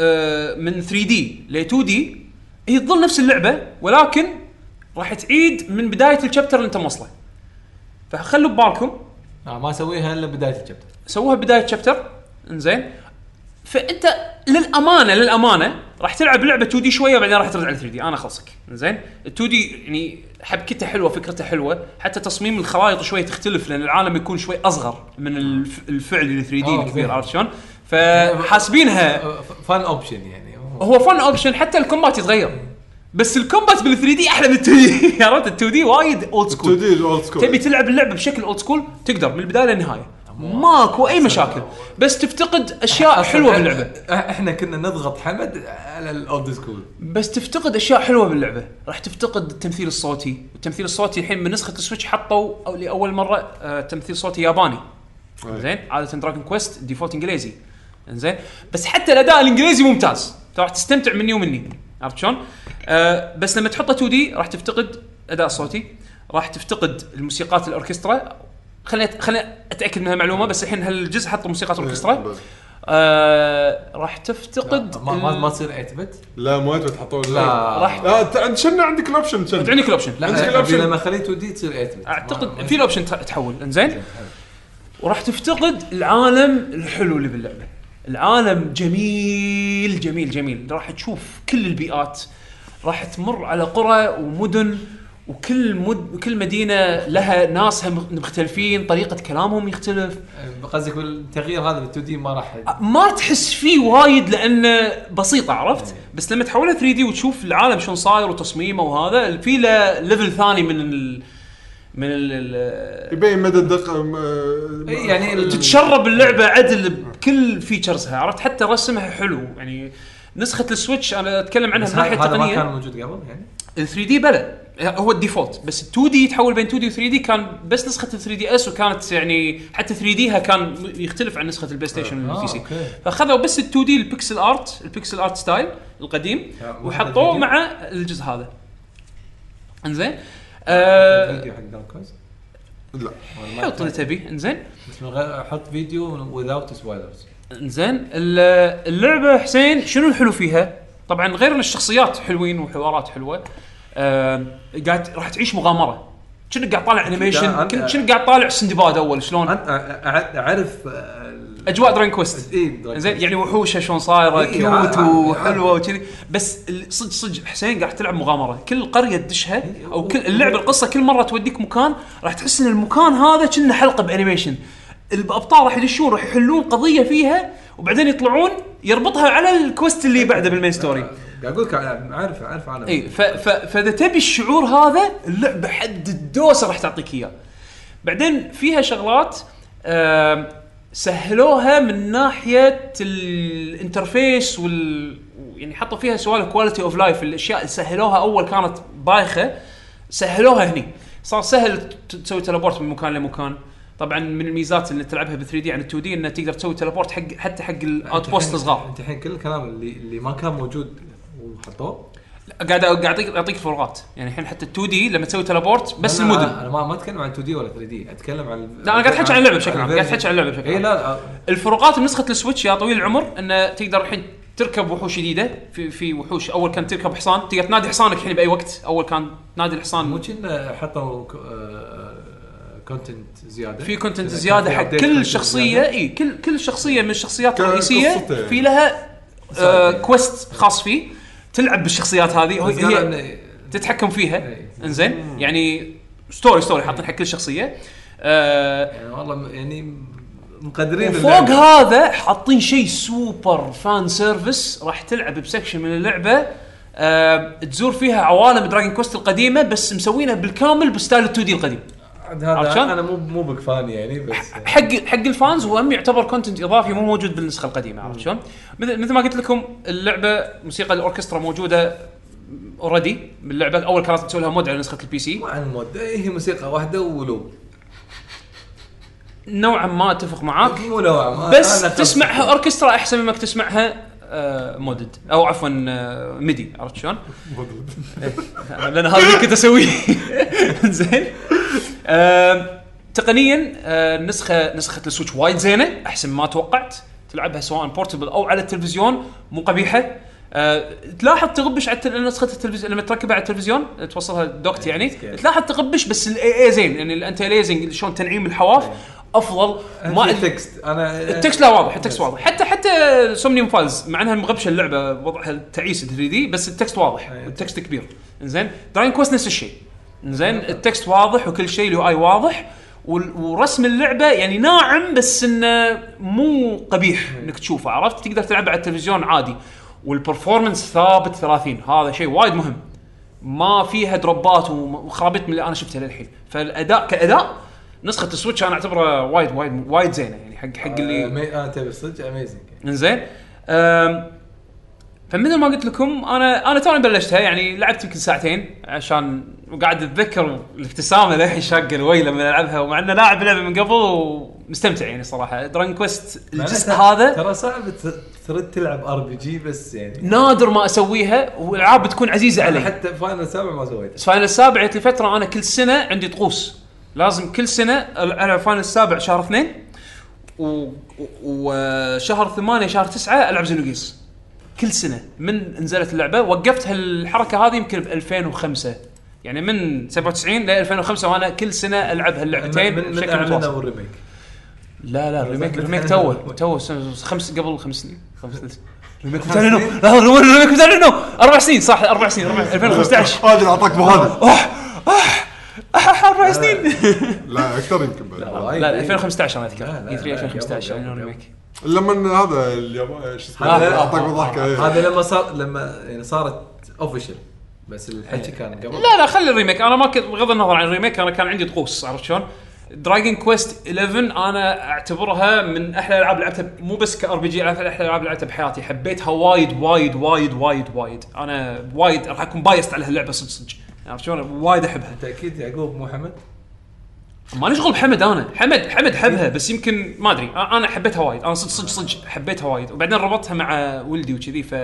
آه، من 3D ل 2D هي تظل نفس اللعبة ولكن راح تعيد من بداية ال chapter اللي انت موصله فخلوا ببالكم. آه ما أسويها إلا بداية ال chapter سووها بداية chapter إنزين. فأنت للأمانة للأمانة راح تلعب لعبة 2D شوية وبعدين راح ترد على 3D أنا خلصك. زين؟ ال 2D يعني حبكتها حلوة فكرتها حلوة. حتى تصميم الخرائط شوي تختلف لأن العالم يكون شوي أصغر من الف... الفعل اللي 3D آه، الكبير. عرفت شلون؟ فحاسبينها fun option يعني. هو fun option حتى ال combat يتغير. بس ال combat بال 3D أحلى من 2D (laughs) عرفت؟ ال 2D وايد old school 2D ال old school تبي تلعب اللعبة بشكل old school تقدر. من البداية للنهاية. ماكو أي مشاكل. بس تفتقد أشياء حلوة باللعبة. إحنا كنا نضغط حمد على ال old school. بس تفتقد أشياء حلوة باللعبة. راح تفتقد التمثيل الصوتي. التمثيل الصوتي الحين من نسخة ال Switch حطوا أو لأول مرة آه تمثيل صوتي ياباني. زين؟ عادة Dragon Quest default إنجليزي. زين؟ بس حتى الأداء الإنجليزي ممتاز. راح تستمتع مني ومني. عرفت شلون؟ آه بس لما تحطه 2D راح تفتقد أداء صوتي. راح تفتقد الموسيقات الأوركسترا. خليني خليني أتأكد من هالمعلومة بس الحين هالجزء حطوا موسيقات أوركسترا. آه راح تفتقد ما ما, ما تصير 8 بت لا مو انت تحطون لا. راح لا انت عند شنو عندك ال option انت شنو؟ عندك ال option لا عندك أبي ال option. لما خليت 2D تصير 8 bit أعتقد في ال option تحول. إنزين؟ وراح تفتقد العالم الحلو اللي باللعبة. العالم جميل جميل جميل. راح تشوف كل البيئات. راح تمر على قرى ومدن وكل مد كل مدينة لها ناسها مخ- مختلفين طريقة كلامهم يختلف. قصدك التغيير هذا بال 2D ما راح ما تحس فيه وايد لأنه بسيطة عرفت؟ بس لما تحولها 3D وتشوف العالم شلون صاير وتصميمه وهذا في له level ثاني من ال من ال- ال يبين مدى الدقه م- إي يعني ال- تتشرب اللعبة عدل بكل features ها عرفت؟ حتى رسمها حلو. يعني نسخة ال Switch أنا أتكلم عنها من ناحية هذا ما كان تقنيه موجود قبل يعني؟ ال 3D بلا هو ال default. بس ال 2D يتحول بين 2D و 3D كان بس نسخة ال 3DS وكانت يعني حتى 3D ها كان يختلف عن نسخة ال PlayStation آه، ال PC okay. فأخذوا بس ال 2D ال pixel art ال pixel art style القديم آه، وحطوه. مع الجزء هذا. إنزين. آه لا. حط اللي تبي. إنزين. بس من غير أحط فيديو without spoilers زين ال- اللعبة حسين شنو الحلو فيها؟ طبعا غير إن الشخصيات حلوين وحوارات حلوة. آه قاعد راح تعيش مغامرة. كأنك قاعد طالع animation كأنك قاعد طالع سندباد أول شلون؟ أعرف آه، أجواء Dragon Quest إي زين. يعني وحوشها شلون صايرة إيه، cute وحلوة وكذي. بس صدق صدق حسين قاعد تلعب مغامرة. كل قرية تدشها أو كل اللعبه القصة كل مرة توديك مكان راح تحس إن المكان هذا كأنه حلقة ب animation الأبطال راح يدشون راح يحلون قضية فيها وبعدين يطلعون يربطها على ال quest اللي بعده بال main story قاعد أقول لك عارف عارف أنا إي فإذا تبي الشعور هذا اللعبه حد الدوسة راح تعطيك إياه. بعدين فيها شغلات سهلوها من ناحية ال interface وال يعني حطوا فيها سوالف quality of life الأشياء اللي سهلوها أول كانت بايخة سهلوها هني. صار سهل تسوي teleport من مكان لمكان. طبعا من الميزات اللي تلعبها ب 3D عن 2D انه تقدر تسوي teleport حق حتى حق ال outpost الصغار. أنت الحين كل الكلام اللي اللي ما كان موجود وحطوه قاعد قاعد اعطيك أعطيك فروقات يعني الحين حتى 2D لما تسوي teleport بس لا، لا، المدن. أنا ما ما أتكلم عن 2D ولا 3D أتكلم عن لا أنا قاعد أحكي عن اللعبة بشكل عام قاعد أحكي عن اللعبة بشكل اي عام. لا لا. الفروقات بنسخة ال Switch يا طويل العمر انه تقدر الحين تركب وحوش جديدة في في وحوش أول كان تركب حصان تقدر تنادي حصانك الحين بأي وقت أول كان تنادي مو الحصان كنا حطوا content زيادة. في content زيادة في حق كل شخصية. إي كل كل شخصية من الشخصيات الرئيسية. في لها آه quest خاص فيه. تلعب بالشخصيات هذه هي تتحكم فيها. إي. إنزين. يعني story story حاطين حق كل شخصية. آه يعني والله يعني مقدرين اللعبة. هذا حاطين شيء super fan service راح تلعب ب section من اللعبة. آه تزور فيها عوالم Dragon Quest القديمة بس مسوينها بالكامل ب style 2D القديم. هذا شلون؟ أنا مو مو big fan يعني بس حق حق ال fans هو هم يعتبر content إضافي مو موجود بالنسخة القديمة عرفت شلون؟ مثل مثل ما قلت لكم اللعبة موسيقى الأوركسترا موجودة already باللعبه أول كانت تسوي لها mod على نسخة ال PC مو عن ال mod هي موسيقى واحدة ولو نوعا ما أتفق معاك مو نوع ما بس تسمعها أوركسترا أحسن مما تسمعها آه modded أو عفوا آه MIDI عرفت شلون؟ (laughs) لأن هذا اللي كنت أسويه. (laughs) زين. آه تقنيا آه نسخة نسخة ال Switch وايد زينة أحسن ما توقعت تلعبها سواء portable أو على التلفزيون مو قبيحة. آه تلاحظ تغبش على نسخة التلفزيون لما تركبها على التلفزيون توصلها docked يعني تلاحظ تغبش بس الاي اي زين يعني ال anti-aliasing شلون تنعيم الحواف أفضل. ما ما التكست أنا التكست لا واضح ال text واضح. حتى حتى Somnium Files مع إنها مغبشة اللعبة وضعها تعيس 3D بس ال text واضح ال text كبير. زين Dragon Quest نفس الشيء. زين ال text واضح وكل شيء ال UI واضح ورسم اللعبة يعني ناعم بس إنه مو قبيح إنك تشوفه عرفت؟ تقدر تلعبه على التلفزيون عادي. وال performance ثابت 30 هذا شيء وايد مهم. ما فيها drop ات وخرابيط من اللي أنا شفتها للحين. فالأداء كأداء نسخة ال Switch أنا أعتبره وايد وايد وايد زينة يعني حق حق اللي اللي أنا تبي صدق amazing إنزين. فمثل ما قلت لكم أنا أنا توني بلشتها يعني لعبت يمكن ساعتين عشان وقاعد أتذكر الابتسامة للحين شاقه الويه لما ألعبها ومع إنه لاعب لعبة من قبل ومستمتع يعني صراحة. Dragon Quest الجزء هذا ترى صعب ترد تلعب RPG بس يعني. نادر ما أسويها والألعاب بتكون عزيزة علي. حتى Final سابع ما سويته. Final السابع جت لي فتره أنا كل سنة عندي طقوس. لازم كل سنة ألعب Final السابع شهر اثنين و- و- وشهر ثمانية شهر تسعة ألعب Xenogears كل سنة من نزلت اللعبة وقفت هالحركة هذه يمكن ب 2005 يعني من 97 ل 2005 وأنا كل سنة ألعب هاللعبتين من من بشكل متواصل وال remake لا لا ال remake ال remake تو تو خمس قبل خمس سنين. خمس سنين. ال remake بتعلنوا لا ال remake بتعلنوا أربع سنين صح أربع سنين أربع- 2015 (laughs) هذا اللي أعطاك بهذا. أربع سنين. لا أكثر يمكن بعد. لا لا 2015 أنا اذكر اي 3 لا، 2015 قبل- اعلنوا قبل- remake لما هذا اليابان شو اسمه؟ هذا- أعطاك بضحكه إيه. هذا لما صار لما يعني صارت official بس الحكي كان قبل. لا لا خلي ال remake. أنا ما كنت بغض النظر عن ال remake أنا كان عندي طقوس عرفت شلون؟ Dragon Quest 11 أنا أعتبرها من أحلى الألعاب لعبتها مو بس ك RPG أحلى الالعاب لعبتها بحياتي. حبيتها وايد وايد وايد وايد وايد. أنا وايد راح أكون biased على هاللعبة صدق صدق. عرفت شلون؟ وايد أحبها. أنت أكيد يعقوب مو حمد؟ ما نشغل بحمد أنا. حمد حمد حبها بس يمكن ما أدري. أنا حبيتها وايد. أنا صدق صدق صدق حبيتها وايد. وبعدين ربطتها مع ولدي وكذي ف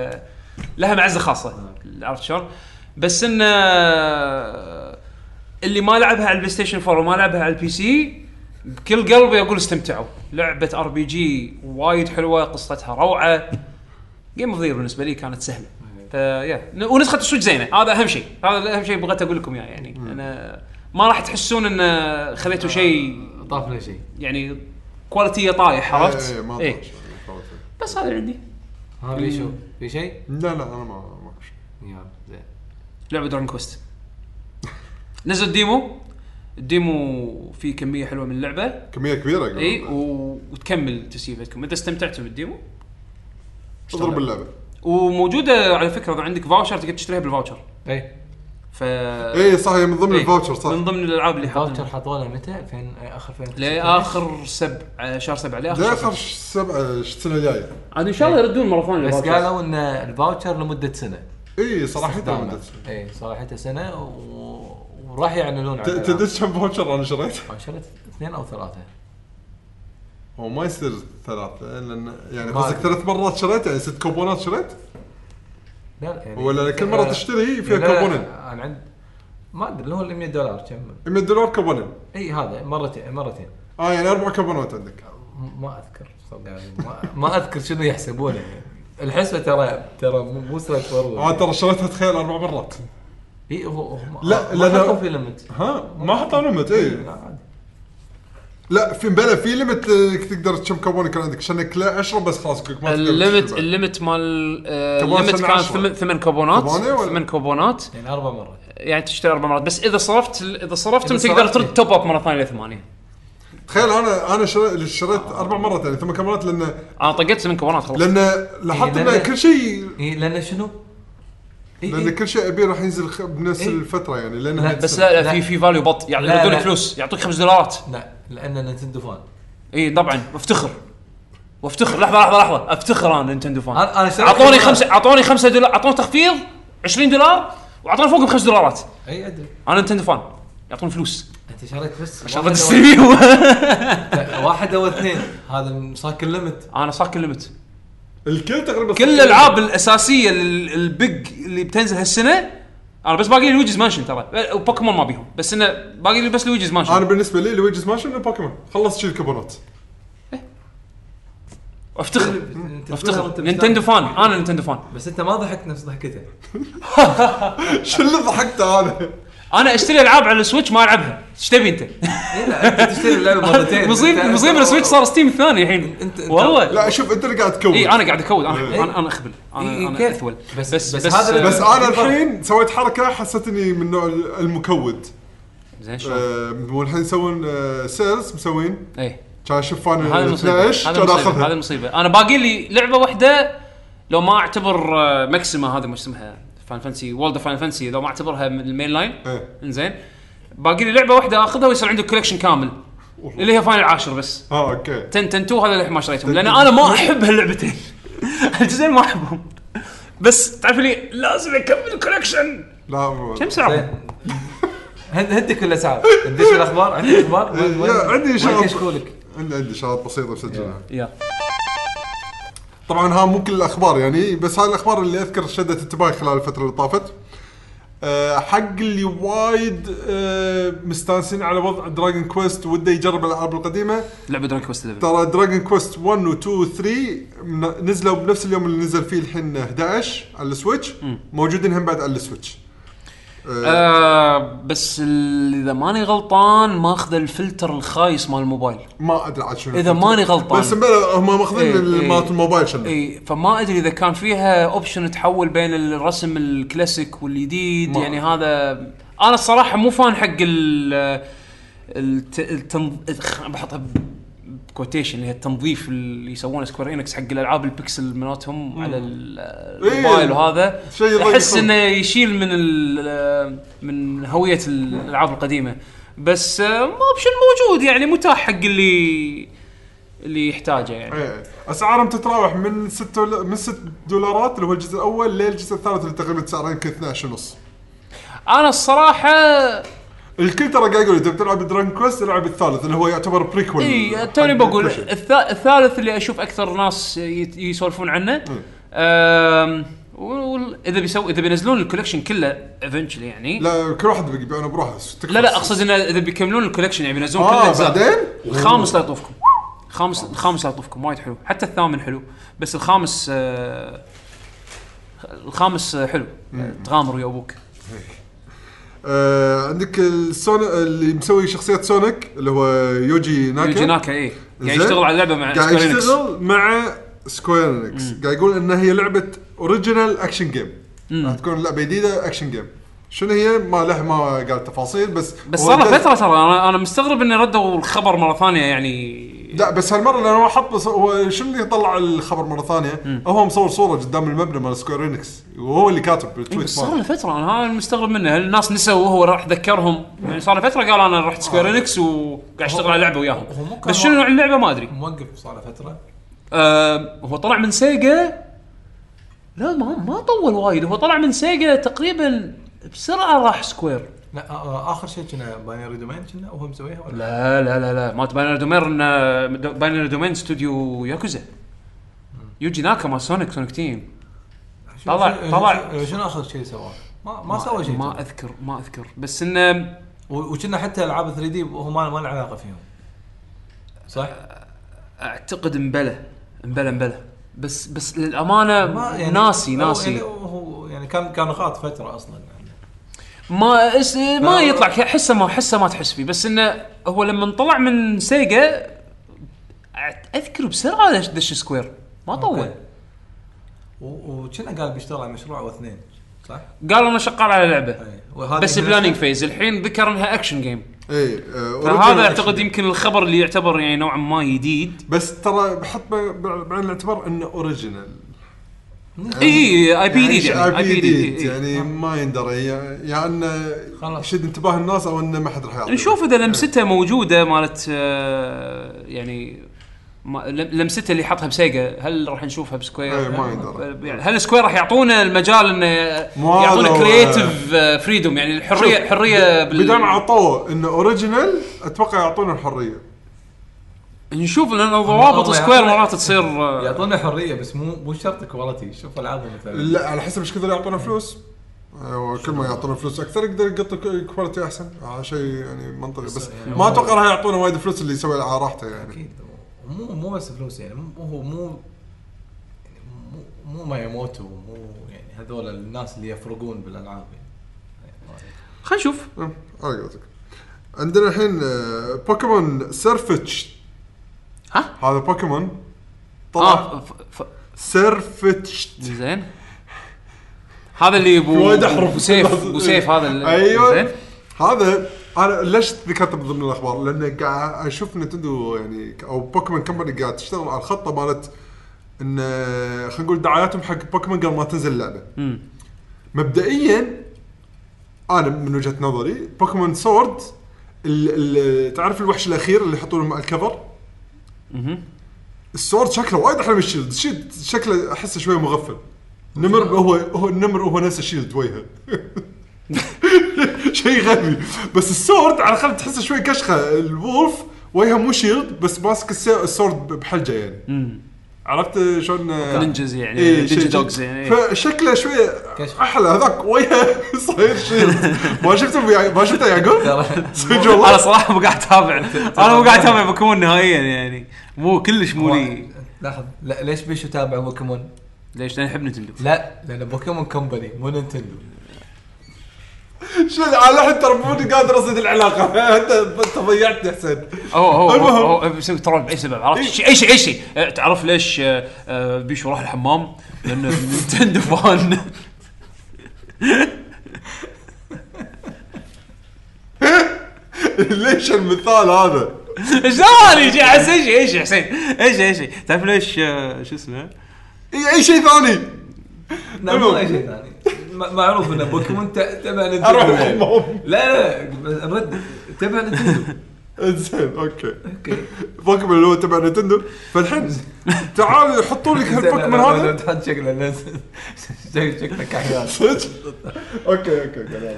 لها معزة خاصة. عرفت شلون؟ بس انه اللي ما لعبها على ال PlayStation 4 وما لعبها على ال PC بكل قلبي أقول استمتعوا. لعبة RPG وايد حلوة قصتها روعة. game of بالنسبة لي كانت سهلة. فيا ونسخة Switch ال زينة. هذا أهم شيء. هذا اهم شيء بغيت أقول لكم إياه يعني. أنا ما راح تحسون إن خليتوا شيء طاف له شيء. يعني quality طايح عرفت؟ إيه، ما إيه. أدري شو يعني. بس هذا عندي. في شو في شيء؟ لا لا أنا ما ما شيء. لعبة Dragon Quest. نزل demo. ال demo فيه كمية حلوة من اللعبة. كمية كبيرة. إي و... وتكمل تسييفتكم اذا استمتعتوا بال demo؟ اضرب اللعبه وموجودة على فكرة إذا عندك voucher تقدر تشتريها بال voucher إي. ف إي صح هي من ضمن إيه، ال voucher صح. من ضمن الألعاب اللي voucher حاطينها حطوا له متى؟ 2000 آخر 2000 لآخر سبع آه، شهر سبعة لآخر لا شهر. اخر سبعة. سبعه السنة الجاية. عاد إن شاء الله يردون مرة ثانية بس. قالوا إن ال voucher لمدة سنة. إي استخدامه. مدة. إي صراحة سنة و... وراح يعلنون ت- عن تدري كم فاوتشر أنا شريت؟ شريت اثنين أو ثلاثة هو ما يصير ثلاثة لأن يعني ما قصدك. ثلاث مرات شريت يعني ست كوبونات شريت؟ لا يعني ولا كل مرة تشتري فيها كوبونين؟ أنا عند ما أدري اللي هو ال 100 دولار كم 100 دولار كوبونين إي هذا مرتين مرتين آه يعني أربع كوبونات عندك ما أذكر صدق يعني ما, ما أذكر شنو يحسبونه يعني الحسبة ترى ترى مو مو straightforward آه ترى شريتها تخيل أربع مرات. إي هو لا، ما لأن- حطوا في limit ها؟ ما حطوا limit إي. لا عادي. لا في بلا في limit انك تقدر كم كوبون يكون عندك عشانك لا 10 بس خلاص كلك ما ال limit. ال limit مال آه، ال limit سنة كان ثمان ولا؟ ثمان كوبونات. يعني أربع مرات. يعني تشتري أربع مرات. بس إذا صرفت إذا صرفتهم إذا تقدر صرفت. ترد top up مرة ثانية لثمانيه تخيل أنا أنا شريت شريت أربع مرات يعني ثمان كوبونات لأن أنا طقيت ثمان كوبونات خلاص لأن لاحظت إيه، إن لأن- كل شيء اي لأن شنو؟ لأن. كل شيء ابي راح ينزل خ- بنفس إيه. الفترة يعني لأن لا، بس السنة. لا لا. في في value بط يعني لا، لا. فلوس يعطوك 5 دولارات لا لأن Nintendo fan إي طبعا وافتخر وافتخر لحظة لحظة لحظة أفتخر أنا Nintendo fan شريت أعطوني. خمسه أعطوني 5 دولار أعطوني تخفيض 20 دولار وأعطوني فوق بخمس دولارات أي أدري أنا Nintendo fan يعطون فلوس أنت شريت بس عشان واحد أو- تستري (laughs) واحد أو اثنين. هذا مساكن limit. أنا صاك ال limit الكل تقريبا كل الألعاب الأساسية ال- ال big اللي بتنزل هالسنة أنا بس باقي لي Luigi's Mansion ترى. وبوكيمون ما بيهم. بس إنه باقي لي بس Luigi's أنا Mansion بالنسبة لي Luigi's Mansion و Pokémon خلصت شيل أنت تقولها أفتخر. وأنت Nintendo. fan. أنا Nintendo fan. بس أنت ما ضحكت نفس ضحكته. (laughs) شو اللي ضحكته أنا؟ أنا اشتري العاب على ال Switch ما العبها. إيش تبي انت؟ اي لا أنت تشتري اللعبة (laughs) مرتين. مصيب أنت- مصيب ال Switch صار Steam الثاني الحين. والله. لا شوف أنت اللي قاعد تكون اي أنا قاعد أكود. أنا إيه. أنا أنا اخبل أنا إيه، أنا؟ اثول بس- بس بس بس هذا آه، بس أنا. الحين سويت حركة حسيت اني من نوع المكود. زين شلون؟ آه، والحين يسوون آه، سيلز مسوين. اي كان أشوف المصيبة 12 هذه كان المصيبة هذه اخذها المصيبة. أنا باقي لي لعبة واحدة لو ما أعتبر آه، ماكسيما هذه مش اسمها. فان فانسي وولد فان فانسي لو ما أعتبرها من المين لاين إيه. إنزين. باقي لي لعبة واحدة آخذها ويصير عندي كولكشن كامل. اللي هي فاينل العاشر بس. آه أوكي. 10 10 2 هذا اللي ما شريتهم لأن أنا ما أحب هاللعبتين. (laughs) الجزئين ما أحبهم. بس تعرف لي لازم أكمل ال collection لا مو- كم ساعة؟ هد هدك الاسعار ندش الأخبار؟ عندك أخبار؟ yeah، عندي. كشكولك عندي عندي شغلات بسيطة مسجلها طبعا ها مو كل الأخبار يعني بس هاي الأخبار اللي أذكر شدت انتباهي خلال الفترة اللي طافت. أه حق اللي وايد أه مستانسين على وضع Dragon Quest وده يجرب الألعاب القديمة. لعبة Dragon Quest 11 ترى Dragon Quest 1 و 2 و 3 من- نزلوا بنفس اليوم اللي نزل فيه الحين 11 على ال Switch موجودين هم بعد على ال Switch آه بس ال- إذا ماني غلطان ماخذ الفلتر الخايس مال الموبايل ما أدري عاد شنو إذا ماني غلطان. بس بلا هم ماخذين إيه، إيه. مالت الموبايل شنو اي فما أدري إذا كان فيها option تحول بين الرسم الكلاسيك والجديد ما- يعني هذا أنا الصراحة مو fan حق ال الت... بحطها ب quotation اللي هي التنظيف اللي يسوونه Square Enix حق الألعاب البكسل مالتهم على ال- الموبايل وهذا. أحس. إنه يشيل من. من هوية الألعاب القديمة. بس آه، option موجود يعني متاح حق اللي اللي يحتاجه يعني. إيه. أسعارهم تتراوح من 6 من 6 دولارات اللي هو الجزء الأول للجزء الثالث اللي تقريبا سعره يمكن 12 ونص. أنا الصراحة الكل ترى قاعد يقول اذا بتلعب Dragon Quest العب الثالث اللي هو يعتبر prequel إي توني بقول الث- الثالث اللي أشوف أكثر ناس يسولفون عنه. إذا بيسوي إذا بينزلون ال collection كله eventually يعني. لا كل واحد بيبيعونه بروحه لا, لا أقصد إنه إذا بيكملون ال collection يعني بينزلون كل آه الأجزاء. بعدين؟ الخامس لا يطوفكم. الخامس الخامس لا يطوفكم وايد حلو. حتى الثامن حلو بس الخامس آه الخامس آه، حلو. آه، تغامر ويا أبوك. آه عندك السون اللي مسوي شخصية Sonic اللي هو Yuji Naka. Yuji Naka اي قاعد. يشتغل على اللعبه مع قاعد. يشتغل مع Square Enix قاعد يقول إن هي لعبة original action game راح تكون لعبة جديدة action game شنو هي؟ ما له ما قال تفاصيل بس بس صار فترة ترى أنا أنا مستغرب إني ردوا الخبر مرة ثانية يعني لا بس هالمرة لأنه هو حط هو شنو اللي طلع الخبر مرة ثانية؟ هو مصور صورة قدام المبنى مال Square Enix وهو اللي كاتب إيه بال tweet بس صار له. فترة أنا هذا المستغرب منه. هل الناس نسوا وهو راح ذكرهم؟ يعني صار له فترة قال أنا رحت Square Enix وقاعد أشتغل على لعبة وياهم. بس شنو نوع اللعبة؟ ما أدري. موقف صار له فترة؟ آه هو طلع من Sega لا ما ما طول وايد. هو طلع من Sega تقريبا بسرعة راح Square لا آه، آه، آخر شيء كنا Binary Domain كنا وهو مسويها ولا؟ لا لا لا لا. مالت Binary Domain Binary Domain استوديو ياكوزا يوجي ناكا مال Sonic Sonic Team طلع- طلع. شنو- آخر شيء سواه؟ ما ما سوى شيء. ما أذكر ما أذكر. بس انه وكنا حتى ألعاب 3D وهو ما ما له علاقة فيهم. صح؟ أعتقد مبلى مبلى مبلى بس بس للأمانة ما يعني ناسي ناسي. يعني هو يعني كان كان غاط فترة أصلا. يعني ما اس ما يطلع ك- حسه ما حسه ما تحس فيه. بس إنه هو لما طلع من Sega اذكر بسرعة دش, دش Square. ما طول. وكنا قال بيشتغل على مشروع أو اثنين صح؟ قال أنا شغال على لعبة. أي. وهذه بس planning phase. الحين ذكر إنها action game اي آه، فهذا original أعتقد. يمكن الخبر اللي يعتبر يعني نوعا ما جديد بس ترى بحط بعين الاعتبار إنه original اي IP جديد يعني اي IP بي جديد جديد يعني ما يندرى يا يا انه خلاص. يشد انتباه الناس أو أنه ما حد راح يعطيه. نشوف إذا لمسته موجودة مالت آه، يعني ما- لم- لمسته اللي حطها ب Sega هل راح نشوفها ب Square؟ إيه، ما يندرى. يعني هل Square راح يعطونا المجال إنه يعطونا creative freedom يعني الحريه حريه بال... بدام عطوه إنه original أتوقع يعطونا الحرية. نشوف لأن ضوابط Square مرات تصير يعطونا حرية بس مو مو شرط quality. شوف العابهم مثلا. لا على حسب إيش كثر يعطونا فلوس. أيوة كل ما يعطونا فلوس أكثر يقدر يقط quality أحسن. هذا شيء يعني منطقي بس يعني ما أتوقع راح يعطونا وايد فلوس اللي يسوي على راحته يعني. أكيد. مو مو بس فلوس يعني مو هو مو يعني مو مو مياموتو مو يعني هذول الناس اللي يفرقون بالألعاب يعني. خلينا نشوف. على قولتك. عندنا الحين آه، بوكيمون Sirfetch'd ها؟ هذا بوكيمون طلع آه ف- ف- Sirfetch'd زين هذا اللي ابو وايد أحرف. أبو سيف أبو سيف هذا اللي- أيوه زين هذا أنا ليش ذكرته من ضمن الأخبار؟ لأن قاعد أشوف Nintendo يعني أو Pokemon Company قاعد تشتغل على الخطة مالت إن خلينا نقول دعاياتهم حق بوكيمون قبل ما تنزل اللعبة. مم. مبدئيا أنا من وجهة نظري Pokemon Sword ال ال تعرف الوحش الأخير اللي يحطونه مع ال cover؟ ال Sword شكله وايد أحلى من ال Shield، ال Shield شكله أحسه شوي مغفل. نمر هو هو النمر هو نفس ال Shield وجهه. (laughs) شيء غبي. بس ال Sword على الأقل تحسه شوي كشخة. ال wolf وجهه مو shield بس ماسك الس- ال sword بحلجه يعني. عرفت شلون؟ نينجز يعني إيه، dogs يعني إيه. فشكله شوي. أحلى. هذاك وجهه (laughs) صاير shield. ما شفته ما شفته يعقوب؟ (laughs) صدق أنا والله صراحة مو قاعد أتابع. أنا مو قاعد أتابع بوكيمون نهائيا يعني. مو كلش مو لي. لاحظ لا ليش بيشو تابع بوكيمون؟ ليش؟ لأن أحب Nintendo. لا لأن Pokemon Company مو Nintendo شو على الحين ترى مو قادر أصيد العلاقة. (laughs) أنت انت ضيعتني حسين هو هو هو. هو بيسوي troll بأي سبب؟ عرفت؟ شيء أي شيء أي شيء. أه، تعرف ليش أه، أه، بيشو راح الحمام؟ لأنه Nintendo (laughs) fan. (laughs) ليش المثال هذا؟ يجي احس إيش إيش حسين؟ إيش إيش تعرف ليش شو اسمه؟ إي شيء ثاني. لا مو أي شيء ثاني. معروف ان بوكيمون تبع أروح. الحمام لا لا بس نرد تبع نينتندو زين أوكي. أوكي. بوكيمون اللي هو تبع نتندو. فالحين تعالوا يحطوا لك هالبوكيمون هذا. تحط (laughs) شكله شكله كحيان صدق؟ okay okay كلام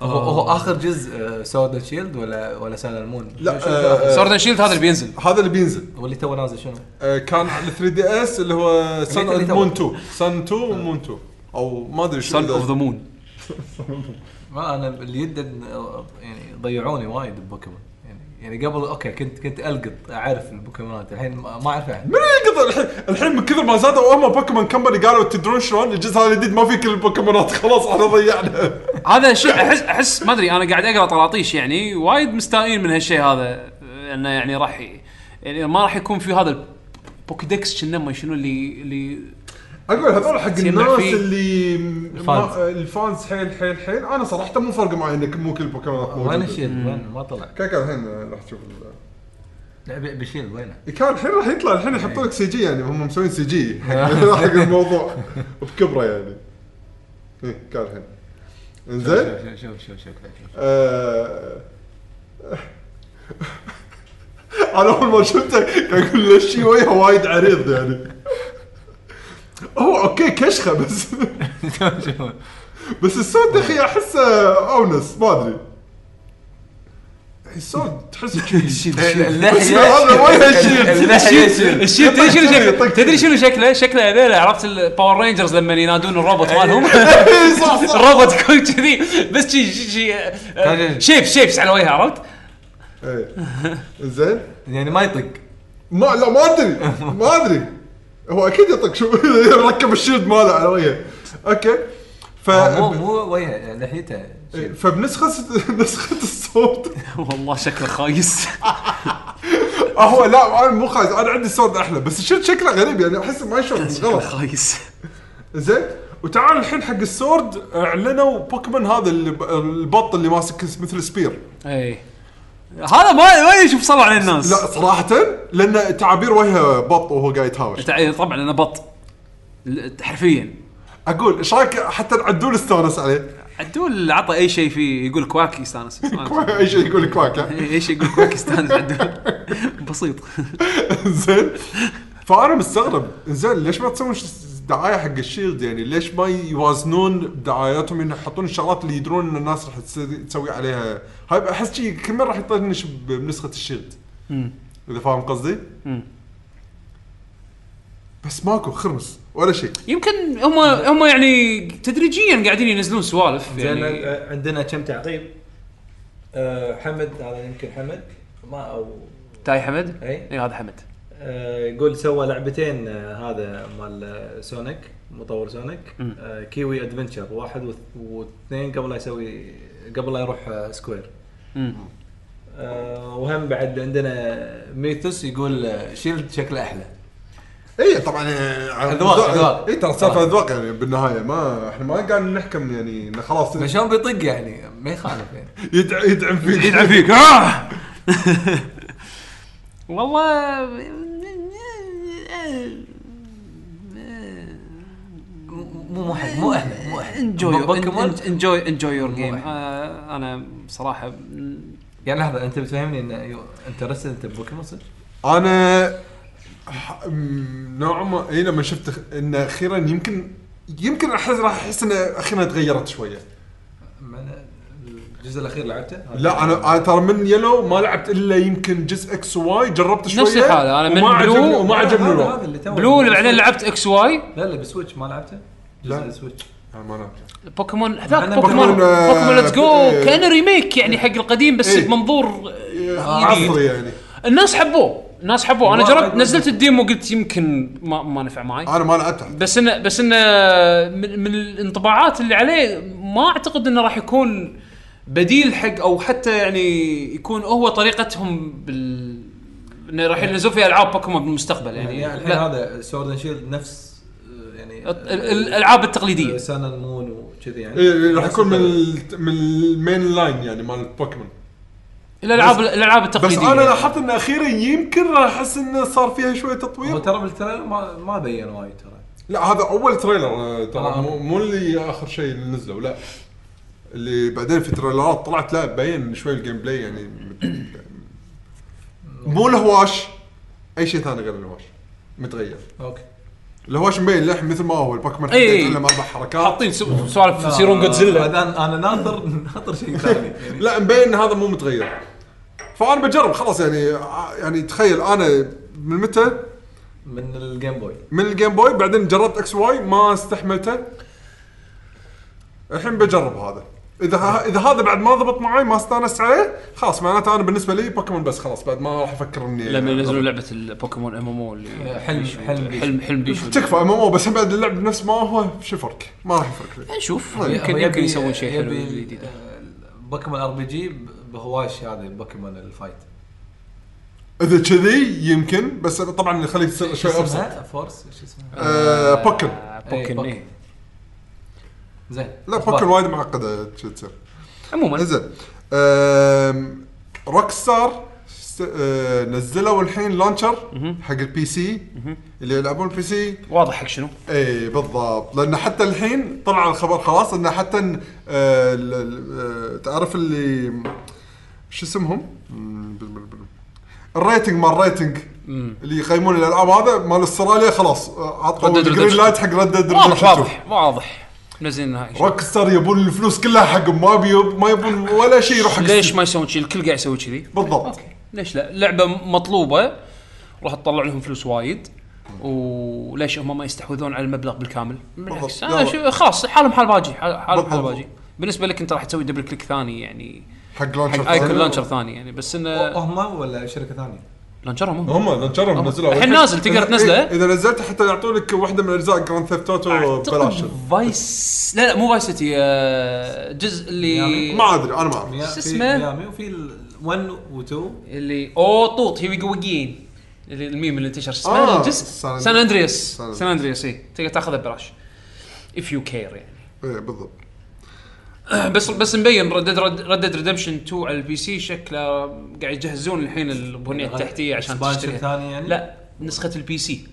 هو هو آخر جزء آه، Sword and Shield ولا ولا Sun and Moon لا آه،؟ Sword Shield هذا اللي بينزل. هذا اللي بينزل. واللي تو نازل شنو؟ آه، كان على 3DS اللي هو تو. Moon 2 Sun 2 و Moon 2 أو ما أدري شو Sun of the Moon ما أنا اللي يد يعني ضيعوني وايد ببوكيمون. يعني قبل okay كنت كنت ألقط أعرف البوكيمونات الحين ما اعرفها من يقدر الحين الحين من كثر ما زادوا هم Pokemon Company قالوا تدرون شلون؟ الجزء هذا الجديد ما في كل البوكيمونات خلاص إحنا ضيعنا. هذا شيء أحس أحس ما أدري أنا قاعد أقرأ طراطيش يعني وايد مستائين من هالشيء هذا إنه يعني راح يعني ما راح يكون في هذا البوكيدكس كنا شنو اللي اللي أقول هذول حق الناس فيه. اللي الفانز. الفانز حيل حيل حيل. أنا صراحة مو فارقه معي إنك مو كل البوكيمونات وين موجوده الشيل وين؟ ما طلع. كان الحين راح تشوف ب- بشيل وينه؟ كان الحين راح يطلع. الحين يحطون لك سي جي يعني. هم مسوين سي جي. (laughs) حق الموضوع. بكبرة يعني. إيه كان الحين. إنزين؟ شوف شوف شوف شوف شوف آه، (laughs) أنا أول ما شفته كان أقول له شيء وجهه وايد عريض يعني. هو أوكي كشخة بس. (laughs) بس السود يا أخي احسه أونس ما أدري. تحس اللحيه هذا وجه شيء تدري شنو شكله. تدري شنو شكله؟ شكله هذول عرفت ال Power Rangers لما ينادون الروبوت مالهم؟ (laughs) صح (laughs) الروبوت يكون كذي بس شي شي- شي آه، شيب شيبس على وجهه عرفت؟ إيه. زين؟ يعني ما يطق. ما لا ما أدري ما أدري. هو أكيد يطق شو (laughs) ركب ال shield ماله على وجهه. okay. ف مو مو وجهه لحيته. فبنسخة (laughs) نسخة ال Sword. (laughs) والله شكله خايس. هو لا أنا مو خايس. أنا عندي sword أحلى بس ال shield شكله غريب يعني أحس ما يشوف. شكله غلط. خايس. زين. وتعال الحين حق ال Sword أعلنوا بوكيمون هذا البط اللي ماسك مثل spear. اي هذا ما ما يشوف صلع على الناس. لا صراحة لأن تعابير وجهه بط وهو قاعد يتهاوش. تع- طبعا أنا بط. ل- حرفيا. أقول إيش رأيك حتى العدول استانس عليه؟ عدول عطى أي شيء فيه يقول quack يستانس. (laughs) أي شيء يقول quack. ها؟ اي أي شيء يقول quack يستانس عدول. (laughs) بسيط. زين. فأنا مستغرب. زين ليش ما تسوون ش- دعاية حق ال Shield يعني. ليش ما يوازنون دعاياتهم؟ إنه يحطون الشغلات اللي يدرون إن الناس راح تس- تسوي عليها. هاي أحس شي كل مرة راح يطنش بنسخة ال Shield. إذا فاهم قصدي؟ مم. بس ماكو خرمس ولا شيء. يمكن هم هم يعني تدريجيا قاعدين ينزلون سوالف يعني. عندنا كم تعقيب؟ آه، حمد هذا يمكن حمد. ما أو تاي حمد؟ إي هذا حمد. يقول سوى لعبتين آه، هذا مال آه، Sonic مطور Sonic. آه، كيوي Adventure واحد واثنين قبل لا يسوي قبل لا يروح آه، Square. آه، وهم بعد عندنا ميثوس يقول آه، Shield شكله أحلى اي طبعا آه، أذواق- أذواق. اي ترى سالفه آه. أذواق يعني بالنهاية ما إحنا ما قاعد نحكم يعني إنه خلاص بس شلون بيطق يعني ما يخالف يعني (laughs) يدع- يدعم فيك يدعم فيك (laughs) آه! (laughs) والله مو مو حلو مو أحلى مو أحلى enjoy Pokémon enjoy enjoy your game. أنا صراحة يعني لحظة أنت بتفهمني إن interested أنت ببوكيمون صدق؟ أنا نوعا ما إي لما شفت انه أخيرا يمكن يمكن احس راح أحس انه أخيرا تغيرت شوية الجزء الأخير لعبته؟ لا أنا أنا ترى من Yellow ما لعبت إلا يمكن جزء X Y جربت شوية نفس الحالة، أنا من وما Blue- عجبني وما عجبني هذا- الوضع. هذا اللي تو Blue اللي بعدين لعبت X Y لا لا ب Switch ما لعبته؟ لا. جزء ال Switch أنا ما لعبت بوكيمون هذاك أنا بوكيمون بوكيمون، آه، بوكيمون Let's Go إيه. كأنه remake يعني حق القديم بس إيه. بمنظور آه، عصري يعني. الناس حبوه الناس حبوه. أنا جربت نزلت ال demo قلت يمكن ما ما نفع معي. أنا ما لعبت بس انه بس إنه من, من الانطباعات اللي عليه ما أعتقد إنه راح يكون بديل حق أو حتى يعني يكون هو طريقتهم بال إنه راح ينزلون فيها العاب بوكيمون بالمستقبل يعني, يعني الحين هذا Sword and Shield نفس آه، يعني ال- ال- الألعاب التقليدية. Sun and Moon وكذي يعني. إيه راح نفس يكون من. ال- من ال main line يعني مال بوكيمون. الالعاب الألعاب بس التقليدية أنا لاحظت إن أخيرا يمكن راح أحس انه صار فيها شوية تطوير. ترى بال trailer ما ما بين وايد ترى. لا هذا أول trailer آه، ترى آه. مو, مو اللي آخر شيء اللي نزلوا لا. اللي بعدين في trailer ات طلعت لا بين شوي ال gameplay يعني مو الهواش أي شيء ثاني غير الهواش متغير. okay. الهواش مبين للحين مثل ما هو إي. حطيت له أربع حركات. حاطين سو- سوالف يصيرون جودزيلا أنا أنا ناطر ناطر شيء ثاني يعني. (laughs) لا مبين ان هذا مو متغير. فأنا بجرب خلاص يعني يعني تخيل أنا من متى؟ من ال Game Boy من ال Game Boy بعدين جربت X Y ما استحملته. الحين بجرب هذا. إذا ه- إذا هذا بعد ما ضبط معي ما استانست عليه خلاص معناته أنا بالنسبة لي بوكيمون بس خلاص بعد ما راح أفكر إني لما ينزلون لعبة البوكيمون ام ام أو اللي حلم- بيشو- حلم بيشو. حلم حلم بيشو تكفى ام ام بس هم بعد اللعب نفس ما هو شو الفرق؟ ما راح يفرق لي نشوف. يمكن يمكن يسوون شيء حلو جديد. آه، بوكيمون RPG بهواش هذا بوكيمون ال fight إذا كذي يمكن بس طبعا يخليك تصير شوي ابسط فورس شو اسمها؟ آه، Pokkén آه، Pokkén. زين. لا. Pokkén وايد معقدة شو تصير عموما زين Rockstar نزلوا الحين launcher حق ال PC اللي يلعبون ال PC واضح حق شنو؟ إي بالضبط. لأن حتى الحين طلع الخبر خلاص انه حتى آه، ال- ال- آه، تعرف اللي شو اسمهم؟ مم، بل- بل- بل. ال rating مال ال rating. اللي يقيمون الألعاب هذا مال أستراليا خلاص. آه، عطوا Red Dead ال green Redemption. light حق Red Dead واضح واضح واضح. منزلين هاي Rock star يبون الفلوس كلها حقهم ما ما يبون ولا شيء يروح حق ليش. ما يسوون شيء الكل قاعد يسوي كذي بالضبط okay ليش لا لعبة مطلوبة راح تطلع لهم فلوس وايد وليش هم ما يستحوذون على المبلغ بالكامل بالعكس بالضبط. أنا شو خلاص حالهم حال باجي حال- حالهم حال بالضبط. باجي بالنسبة لك أنت راح تسوي double click ثاني يعني حق launcher حق icon ثاني. launcher ثاني يعني بس انه هم ولا شركة ثانية؟ launcher هم هم. هم launcher هم نزلوا. الحين نازل، تقدر إذا- تنزله. إيه، إذا نزلته حتى يعطونك واحدة من اجزاء Grand Theft Auto ببلاش. Vice لا لا مو فايس City آه، جزء اللي ما أدري أنا ما أعرف. شو اسمه؟ ميامي وفي 1 و2 اللي أوه shit again اللي الميم اللي انتشر. شو اسمه آه، الجزء San- Andreas San San Andreas اي تقدر تاخذه ببلاش. if you care يعني. إيه بالضبط. (clears throat) بس بس مبين Red Red Redemption 2 على ال PC شكله قاعد يجهزون الحين البنية التحتية عشان تشتريها ثاني يعني؟ لا نسخة ال PC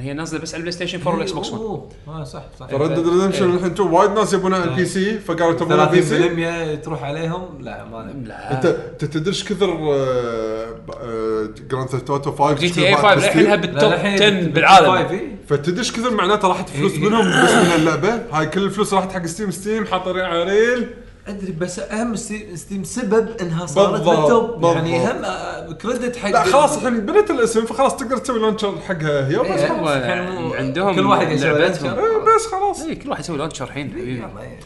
هي نازلة بس على البلاي ستيشن 4 والاكس بوكس 1 أوه آه صح صح. Red Dead Redemption الحين 2 وايد ناس يبونها على ال PC فقالوا تبون ال P C 30% تروح عليهم؟ لا ما. لا. أنت انت تدري إيش كثر آه، Grand Theft Auto 5 GTA 5 للحين بال top لا، الحين 10 بال top بالعالم. Five، إيه. فتدري إيش كثر معناته راحت فلوس إيه. منهم بس من اللعبة؟ هاي كل الفلوس راحت حق ستيم ستيم حاط على ريل. أدري بس أهم ستيم, سبب إنها صارت بال top يعني بالضبط. هم credit حق لا خلاص الحين بنت الاسم فخلاص تقدر تسوي launcher حقها هي بس إيه، خلاص. عندهم كل واحد يسوي لعبتهم. launcher. إيه، بس خلاص اي كل واحد يسوي launcher الحين حبيبي إيه.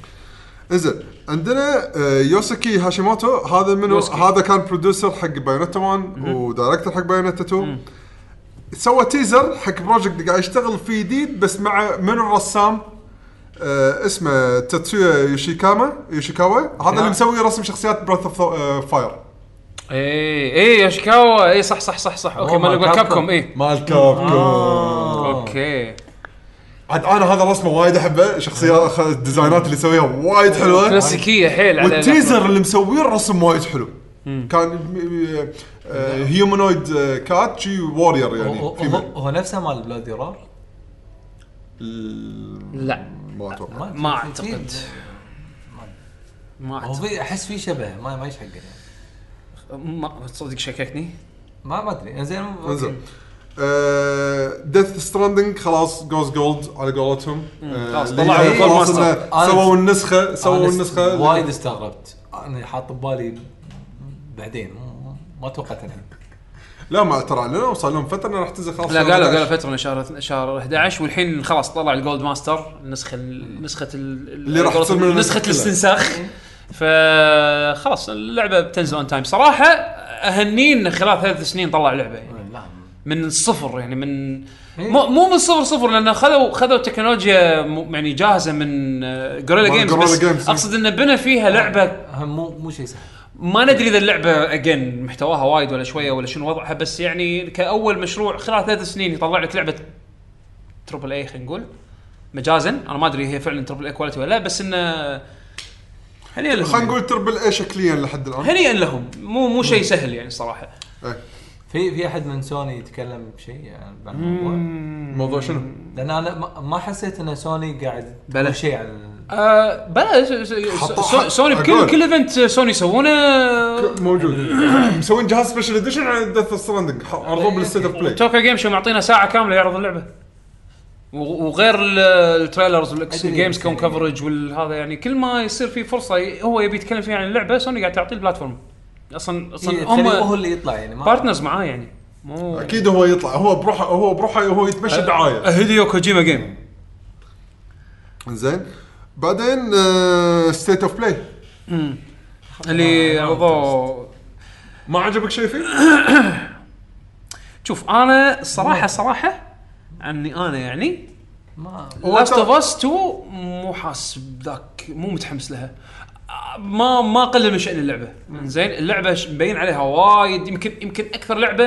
إنزين عندنا آه، يوسكي هاشيموتو هذا منو. هذا كان producer حق بايونيتا 1 و director حق بايونيتا 2 سوى teaser حق project قاعد يشتغل فيه جديد بس مع منو الرسام آه اسمه تاتسويا يوشيكاما يوشيكاوا. هذا اللي مسوي رسم شخصيات Breath of Fire اي اي يوشيكاوا. اي صح صح صح صح. أوكي مال كاب كابكوم. كوم اي مال كابكوم أوكي. عاد أنا هذا رسمه وايد أحبه. شخصيات الديزاينات اللي يسويها وايد حلوة. كلاسيكية حيل على وال teaser اللي مسويه الرسم وايد حلو. كان humanoid cat شي warrior يعني هو- نفسه مال بلادي رار لا. ما أتوقع. ما أعتقد. ما هو أعتقد. في أحس في شبه ما ما يشحق يعني. ما تصدق شككني؟ ما ما أدري. إنزين إنزين. Death Stranding خلاص goes gold على قولتهم. آه، خلاص، اللي طلعوا خلاص ماستر. إنه أنا- سووا النسخه سووا أنا النسخة. وايد استغربت. أنا حاط ببالي بعدين مو- ما توقعت الحين لا ما ترى لنا وصار لهم فترة راح تنزل خلاص لا قالوا 11. قالوا فترة من شهر شهر 11 والحين خلاص طلع ال gold master النسخه ال- نسخة ال- اللي راح تصير من نسخة. الاستنساخ. فخلاص اللعبة بتنزل on time صراحة اهنيه انه خلال ثلاث سنين طلع لعبة يعني. لا. من الصفر يعني من. مو مو من صفر صفر لأنه خذوا خذوا تكنولوجيا م- يعني جاهزة من جوريلا جيمز إيه. أقصد انه بنى فيها لعبة هم مو مو شيء سهل. ما ندري إذا اللعبة again محتواها وايد ولا شوية ولا شنو وضعها بس يعني كأول مشروع خلال ثلاث سنين يطلع لك لعبة triple A خلينا نقول. مجازا. أنا ما أدري هي فعلا triple A quality ولا لا بس انه هنيئا لهم. خلينا نقول triple A شكليا لحد الآن. هنيئا لهم. مو مو شيء سهل يعني صراحة. إيه. في في أحد من سوني يتكلم بشيء يعني عن الموضوع؟ الموضوع شنو؟ لأن أنا ما- ما حسيت إن سوني قاعد. تقول شيء عن آه بلا س- س- سوني بكل أقول. كل event سوني يسوونه. موجود. (clears throat) مسوين جهاز special edition على Death Stranding عرضوه بال State of Play توكيو Game Show معطينا ساعة كاملة يعرض اللعبة. و- وغير ال- trailers والاكس أدري. كون coverage والهذا يعني كل ما يصير في فرصة ي- هو يبي يتكلم فيها عن اللعبة سوني قاعد تعطيه ال platform أصلا أصلا إيه، خليه هو هم اللي يطلع يعني ما partners معاه يعني. مو أكيد هو يطلع. هو بروحه هو بروحه هو يتمشى دعاية. هيديو كوجيما game زين. بعدين State of Play اللي عرضوه ما عجبك شيء فيه؟ (coughs) شوف أنا الصراحه صراحة عني أنا يعني ما. Last of Us 2 مو حاس بذاك مو متحمس لها. ما ما قلل من شان اللعبة. زين اللعبة مبين عليها وايد يمكن يمكن أكثر لعبة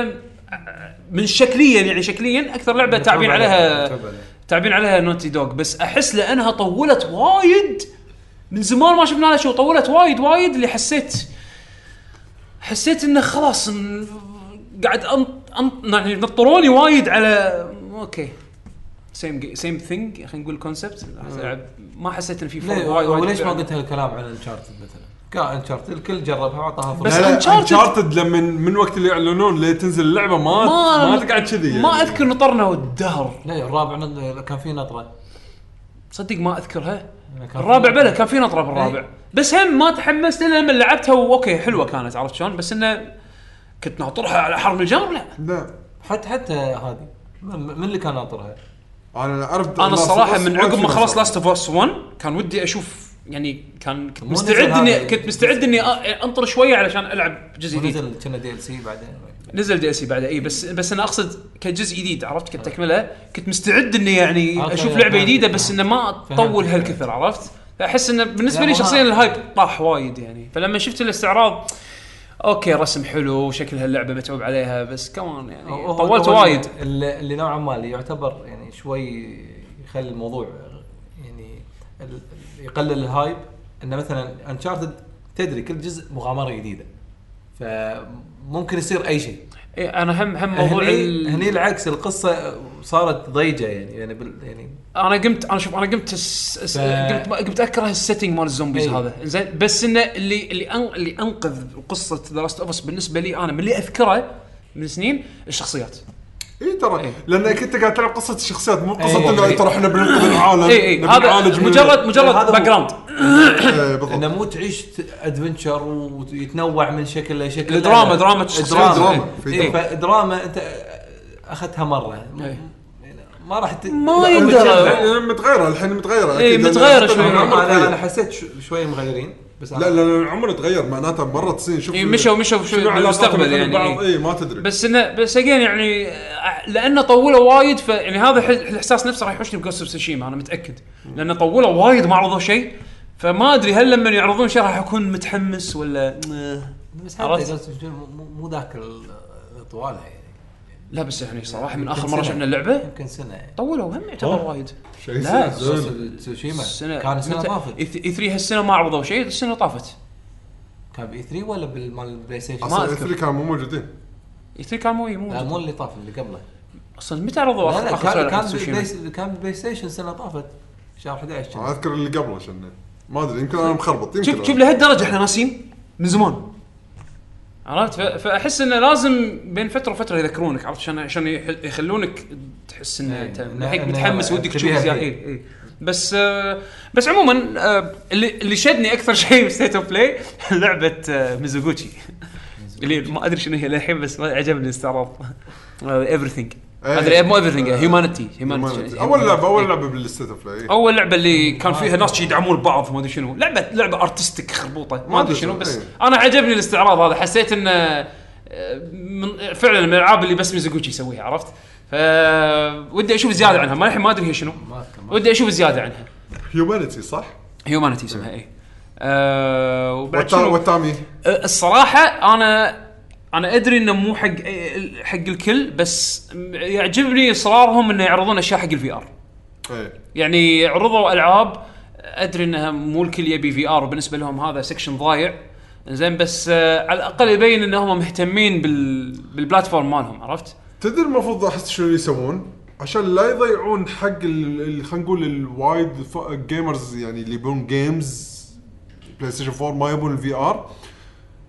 آه، من شكليا يعني شكليا أكثر لعبة تعبين عليها. تعبين عليها Naughty Dog بس أحس لأنها طولت وايد. من زمان ما شفنا لها شو طولت وايد وايد اللي حسيت حسيت إنه خلاص إن- قاعد أنط أنط يعني نطروني وايد على أوكي. same same thing خلينا نقول concept ما حسيت إن في فرق وايد وايد. وليش ما. قلت هالكلام عن Uncharted مثلا؟ كان Uncharted الكل جربها وأعطاها بس فرصه لا لا Uncharted- Uncharted لما من وقت اللي يعلنون ليه تنزل اللعبة ما ما, تقعد كذي يعني. ما أذكر نطرناه الدهر. لا الرابع كان في نطرة. صدق ما أذكرها. كان الرابع. بلا كان في نطرة بالرابع. بس هم ما تحمست إلا لما لعبتها واوكي حلوة كانت عرفت شلون؟ بس إنه كنت ناطرها على حرم الجار لا. لا. حتى حتى هذه. من من اللي كان ناطرها؟ أنا أعرف أنا الصراحة من عقب ما خلص Last of Us 1 كان ودي أشوف يعني كان كنت مستعد نزل إني كنت مستعد إني أنطر شوية علشان ألعب جزء جديد. ونزل كنا DLC بعدين؟ نزل DC بعده إي بس بس أنا أقصد كجزء جديد عرفت؟ كتكمله كنت مستعد إني يعني أوكي، أشوف لعبة. جديدة بس إنه ما اطول. هالكثر عرفت؟ احس إنه بالنسبة لي شخصيا ال hype طاح وايد يعني. فلما شفت الاستعراض أوكي رسم حلو شكل هاللعبة متعوب عليها بس كمان يعني طولت وايد. اللي, نوعا ما اللي يعتبر يعني شوي يخلي الموضوع يعني ال- يقلل ال hype انه مثلا Uncharted تدري كل جزء مغامرة جديدة فممكن يصير أي شيء إيه أنا هم هم موضوع هني, ال... هني العكس القصة صارت ضيجة يعني يعني بال يعني أنا قمت أنا شوف أنا قمت. أس... ف- قمت قمت أكره ال setting مال ال zombies إيه. هذا زين بس إنه اللي اللي أن... اللي أنقذ قصة The Last of بالنسبة لي أنا من اللي أذكره من سنين الشخصيات اي ترى إيه. لانك انت قاعد تلعب قصة الشخصيات مو قصة إيه. إنه ترى إحنا بننقذ العالم اي اي هذا مجرد مجرد. background (coughs) إيه، بالضبط إنه مو تعيش adventure ويتنوع من شكل لشكل دراما. دراما، إيه، دراما. فدراما أنت أخذتها مرة إيه. ما راح ت... ما يندرى. إيه، متغيرة الحين متغيرة إيه، متغيرة أصلاً شوي. أنا. حسيت شو- شوي مغيرين بس لا لا لا العمر تغير معناته مرت سنين شوف إيه، مشوا- مشوا بالمستقبل بين يعني، بعض إيه. إي ما تدري. بس انه بس again يعني لأنه طولوا وايد ف يعني هذا الإحساس نفسه راح يحوشني ب Ghost of Tsushima أنا متأكد. لأنه طولوا وايد ما عرضوا شيء فما أدري هل لما يعرضون شيء راح اكون متحمس ولا. بس مو- ذاك ال- طوالها يعني. لا بس يعني صراحة من آخر مرة. شفنا اللعبة؟ يمكن سنة. يعني طولوا هم يعتبر وايد. شيء لا، السنة كان السنة طافت. اي 3 هالسنة ما عرضوا شيء السنة طافت. كان ب E3 ولا بالمال ال PlayStation؟ أصلا أذكر. E3 كانوا مو موجودين. E3 كان مو مو لا مو. اللي طاف اللي قبله. أصلا متى عرضوا لا اخر لا كان كان بال PlayStation سنة طافت. شهر 11 كان. أنا أذكر اللي قبله عشان ما أدري يمكن أنا مخربط يمكن شوف شوف لهالدرجة إحنا ناسين من زمان. عرفت فأحس إنه لازم بين فترة وفترة يذكرونك عرفت عشان عشان يخلونك تحس ان إيه، أنت الحين متحمس ودك تشوف زياده. إيه. بس آه بس عموما آه اللي اللي شدني أكثر (laughs) شيء ب State of Play لعبة آه ميزوغوتشي اللي ما أدري شنو هي للحين بس ما عجبني الاستعراض everything إيه. ادري مو everything Humanity أول لعبة أول لعبة بال State of Play أول لعبة اللي كان فيها ناس يدعمون بعض ما أدري شنو. لعبة لعبة artistic خربوطة. ما أدري شنو بس إيه. أنا عجبني الاستعراض هذا. حسيت انه آه، من فعلا من الألعاب اللي بس ميزوغوتشي يسويها عرفت؟ ف ودي أشوف زيادة عنها. ما الحين ما أدري هي شنو. ودي أشوف زيادة عنها. Humanity صح؟ Humanity اسمها اي آه وبعد آه، الصراحة أنا أنا أدري إنه مو حق حق الكل بس يعجبني إصرارهم إنه يعرضون أشياء حق ال VR إيه يعني عرضوا ألعاب أدري إنها مو الكل يبي VR وبالنسبة لهم هذا section ضايع زين بس آه على الأقل يبين انهم مهتمين بال بال platform مالهم عرفت؟ تدري المفروض أحس شنو يسوون؟ عشان لا يضيعون حق ال- خلينا نقول الوايد ف- gamers يعني اللي يبون games PlayStation 4 ما يبون ال VR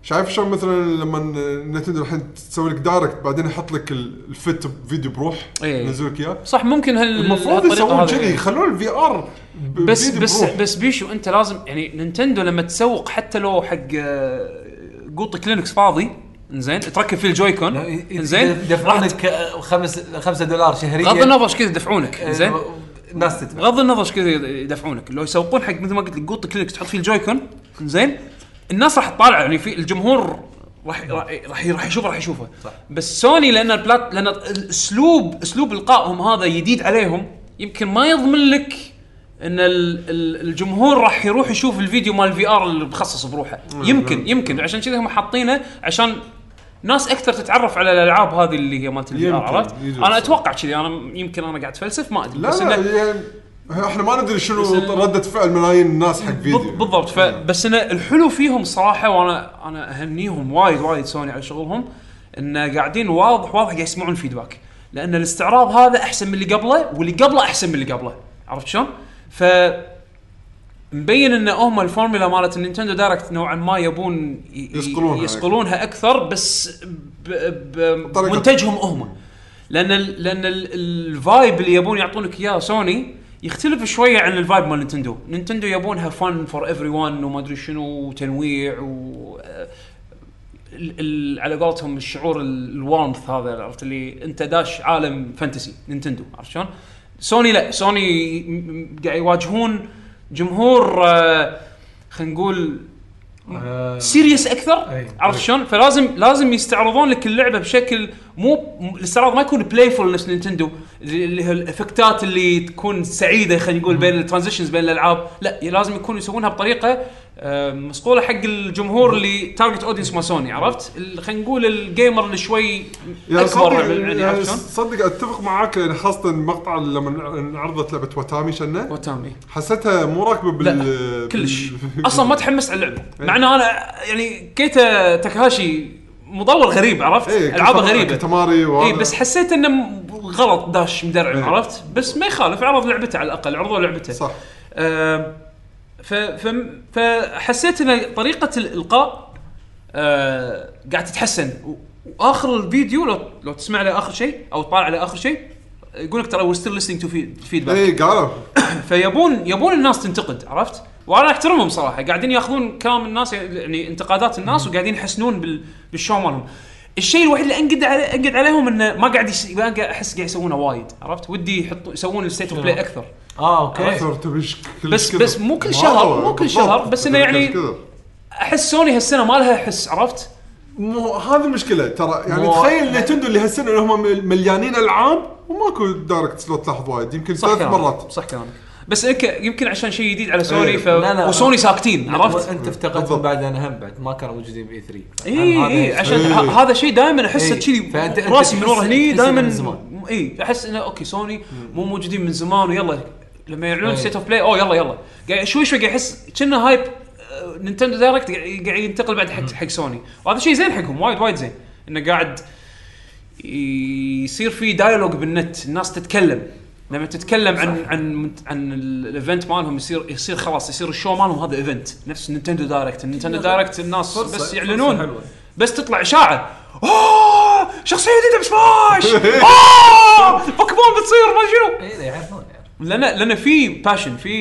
شايف شلون مثلا لما Nintendo الحين تسوي لك Direct بعدين يحط لك ال- الفت فيديو بروح إيه. ينزل لك إياه؟ صح ممكن هال المفروض يسوون. كذي يخلون ال VR بس بس بس بيشو أنت لازم يعني Nintendo لما تسوق حتى لو حق آه، قوط كلينكس فاضي زين تركب فيه ال Joy-Con زين يدفعونك خمس 5 دولار شهريا. بغض النظر إيش كذا يدفعونك آه، زين الناس تدفع بغض النظر إيش كذا يدفعونك. لو يسوقون حق مثل ما قلت لك قوط كلينكس تحط فيه ال Joy-Con زين الناس راح تطالع يعني في الجمهور راح راح راح راح يشوفه راح يشوفه. صح. بس سوني لأن البلات لأن الاسلوب أسلوب إلقائهم هذا جديد عليهم. يمكن ما يضمن لك إن ال- ال- الجمهور راح يروح يشوف الفيديو مال ال VR المخصص بروحه. يمكن يمكن. عشان كذا هم حاطينه عشان ناس أكثر تتعرف على الألعاب هذه اللي هي مالت ال VR عرفت؟ أنا أتوقع كذي. أنا يمكن أنا قاعد أتفلسف ما أدري. لا بس لا يعني إحنا ما ندري شنو بس ال- ردة فعل ملايين الناس حق فيديو بال- بالضبط فبس أنا الحلو فيهم صراحة وأنا أنا أهنيهم وايد وايد سوني على شغلهم انه قاعدين واضح واضح قاعد يسمعون feedback لأن الاستعراض هذا أحسن من اللي قبله واللي قبله أحسن من اللي قبله عرفت شلون؟ ف مبين إن هم الفورمولا مالت ال Nintendo Direct نوعا ما يبون ي- ي- يصقلونها. يصقلونها أكثر بس. بمنتجهم هم لأن ال لأن ال- ال vibe اللي يبون يعطونك إياه سوني يختلف شوية عن ال vibe مال Nintendo، Nintendo يبونها fun for everyone وما أدري شنو وتنويع و على قولتهم الشعور ال- ال warmth هذا عرفت اللي أنت داش عالم fantasy Nintendo عرفت شلون؟ سوني لا سوني قاعد يواجهون جمهور آه، خلينا نقول serious أكثر. عرفت شلون؟ فلازم لازم يستعرضون لك اللعبة بشكل مو الاستعراض ما يكون playful نفس Nintendo اللي هي الإفكتات اللي تكون سعيدة خلينا نقول بين ال transitions بين الألعاب لا لازم يكونوا يسوونها بطريقة آه، مصقوله حق الجمهور اللي target audience مال سوني عرفت؟ خلينا نقول ال gamer اللي شوي يعني أكبر يعني يعني؟ صدق أتفق معاك يعني خاصة المقطع لما انعرضت لعبة Wattam شنو Wattam حسيتها مو راكبة بال لا كلش (laughs) أصلا ما تحمست على اللعبة مع ان أنا يعني كيتا تاكهاشي مطور غريب عرفت؟ إيه، ألعابه غريبة Katamari وهذا. اي بس حسيت إنه غلط داش مدرعم إيه. عرفت؟ بس ما يخالف عرض لعبته على الأقل عرضوا لعبته صح آه فحسيت إن طريقة الإلقاء آه قاعد تتحسن. وآخر الفيديو لو لو تسمع له آخر شيء أو تطالع على آخر شيء يقول لك ترى we still listening to feedback اي قالوا. (coughs) فيبون يبون الناس تنتقد عرفت؟ وأنا أحترمهم صراحة. قاعدين ياخذون كلام الناس يعني انتقادات الناس وقاعدين يحسنون بال- بال show مالهم. الشيء الوحيد اللي أنقد عليه أنقد عليهم إنه ما قاعد يس... ما قاعد أحس قاعد يسوونه وايد عرفت؟ ودي يحطوا يسوون ال State of Play أكثر آه أوكي أكثر تبي بس- كذا. بس مو كل شهر، مو كل. شهر، بس إنه تبي يعني-. أحس سوني هالسنة ما لها حس عرفت؟ مو هذه المشكلة ترى يعني مو- تخيل نتندو اللي هالسنة اللي هم مليانين ألعاب وماكو دايركت سلوت تلاحظ وايد يمكن صح ثلاث كلامك مرات صح كلامك بس يمكن يمكن عشان شيء جديد على سوني إيه. ف... لا، لا. وسوني ساكتين عرفت؟ أنت افتقدتهم. بعد أنا هم بعد ما كانوا موجودين باي 3 اي اي عشان إيه. هذا شيء دائما أحسه إيه. كذي راسي من ورا هني دائما. اي أحس إنه okay سوني مو موجودين من زمان ويلا لما يعلنون. State of Play أوه يلا يلا قاعد شوي شوي قاعد احس كنا hype نينتندو Direct قاعد قاعد ينتقل بعد حق حق سوني وهذا شيء زين حقهم وايد وايد زين إنه قاعد يصير في dialogue بالنت الناس تتكلم لما تتكلم عن عن عن ال event مالهم يصير يصير خلاص يصير ال show مالهم هذا event نفس نينتندو Direct النينتندو Direct الناس بس يعلنون. بس تطلع إشاعة. اوه شخصية جديده بسماش اوه بوكيمون بتصير ما شنو. اي يعرفون يعني لأن لأن في باشن في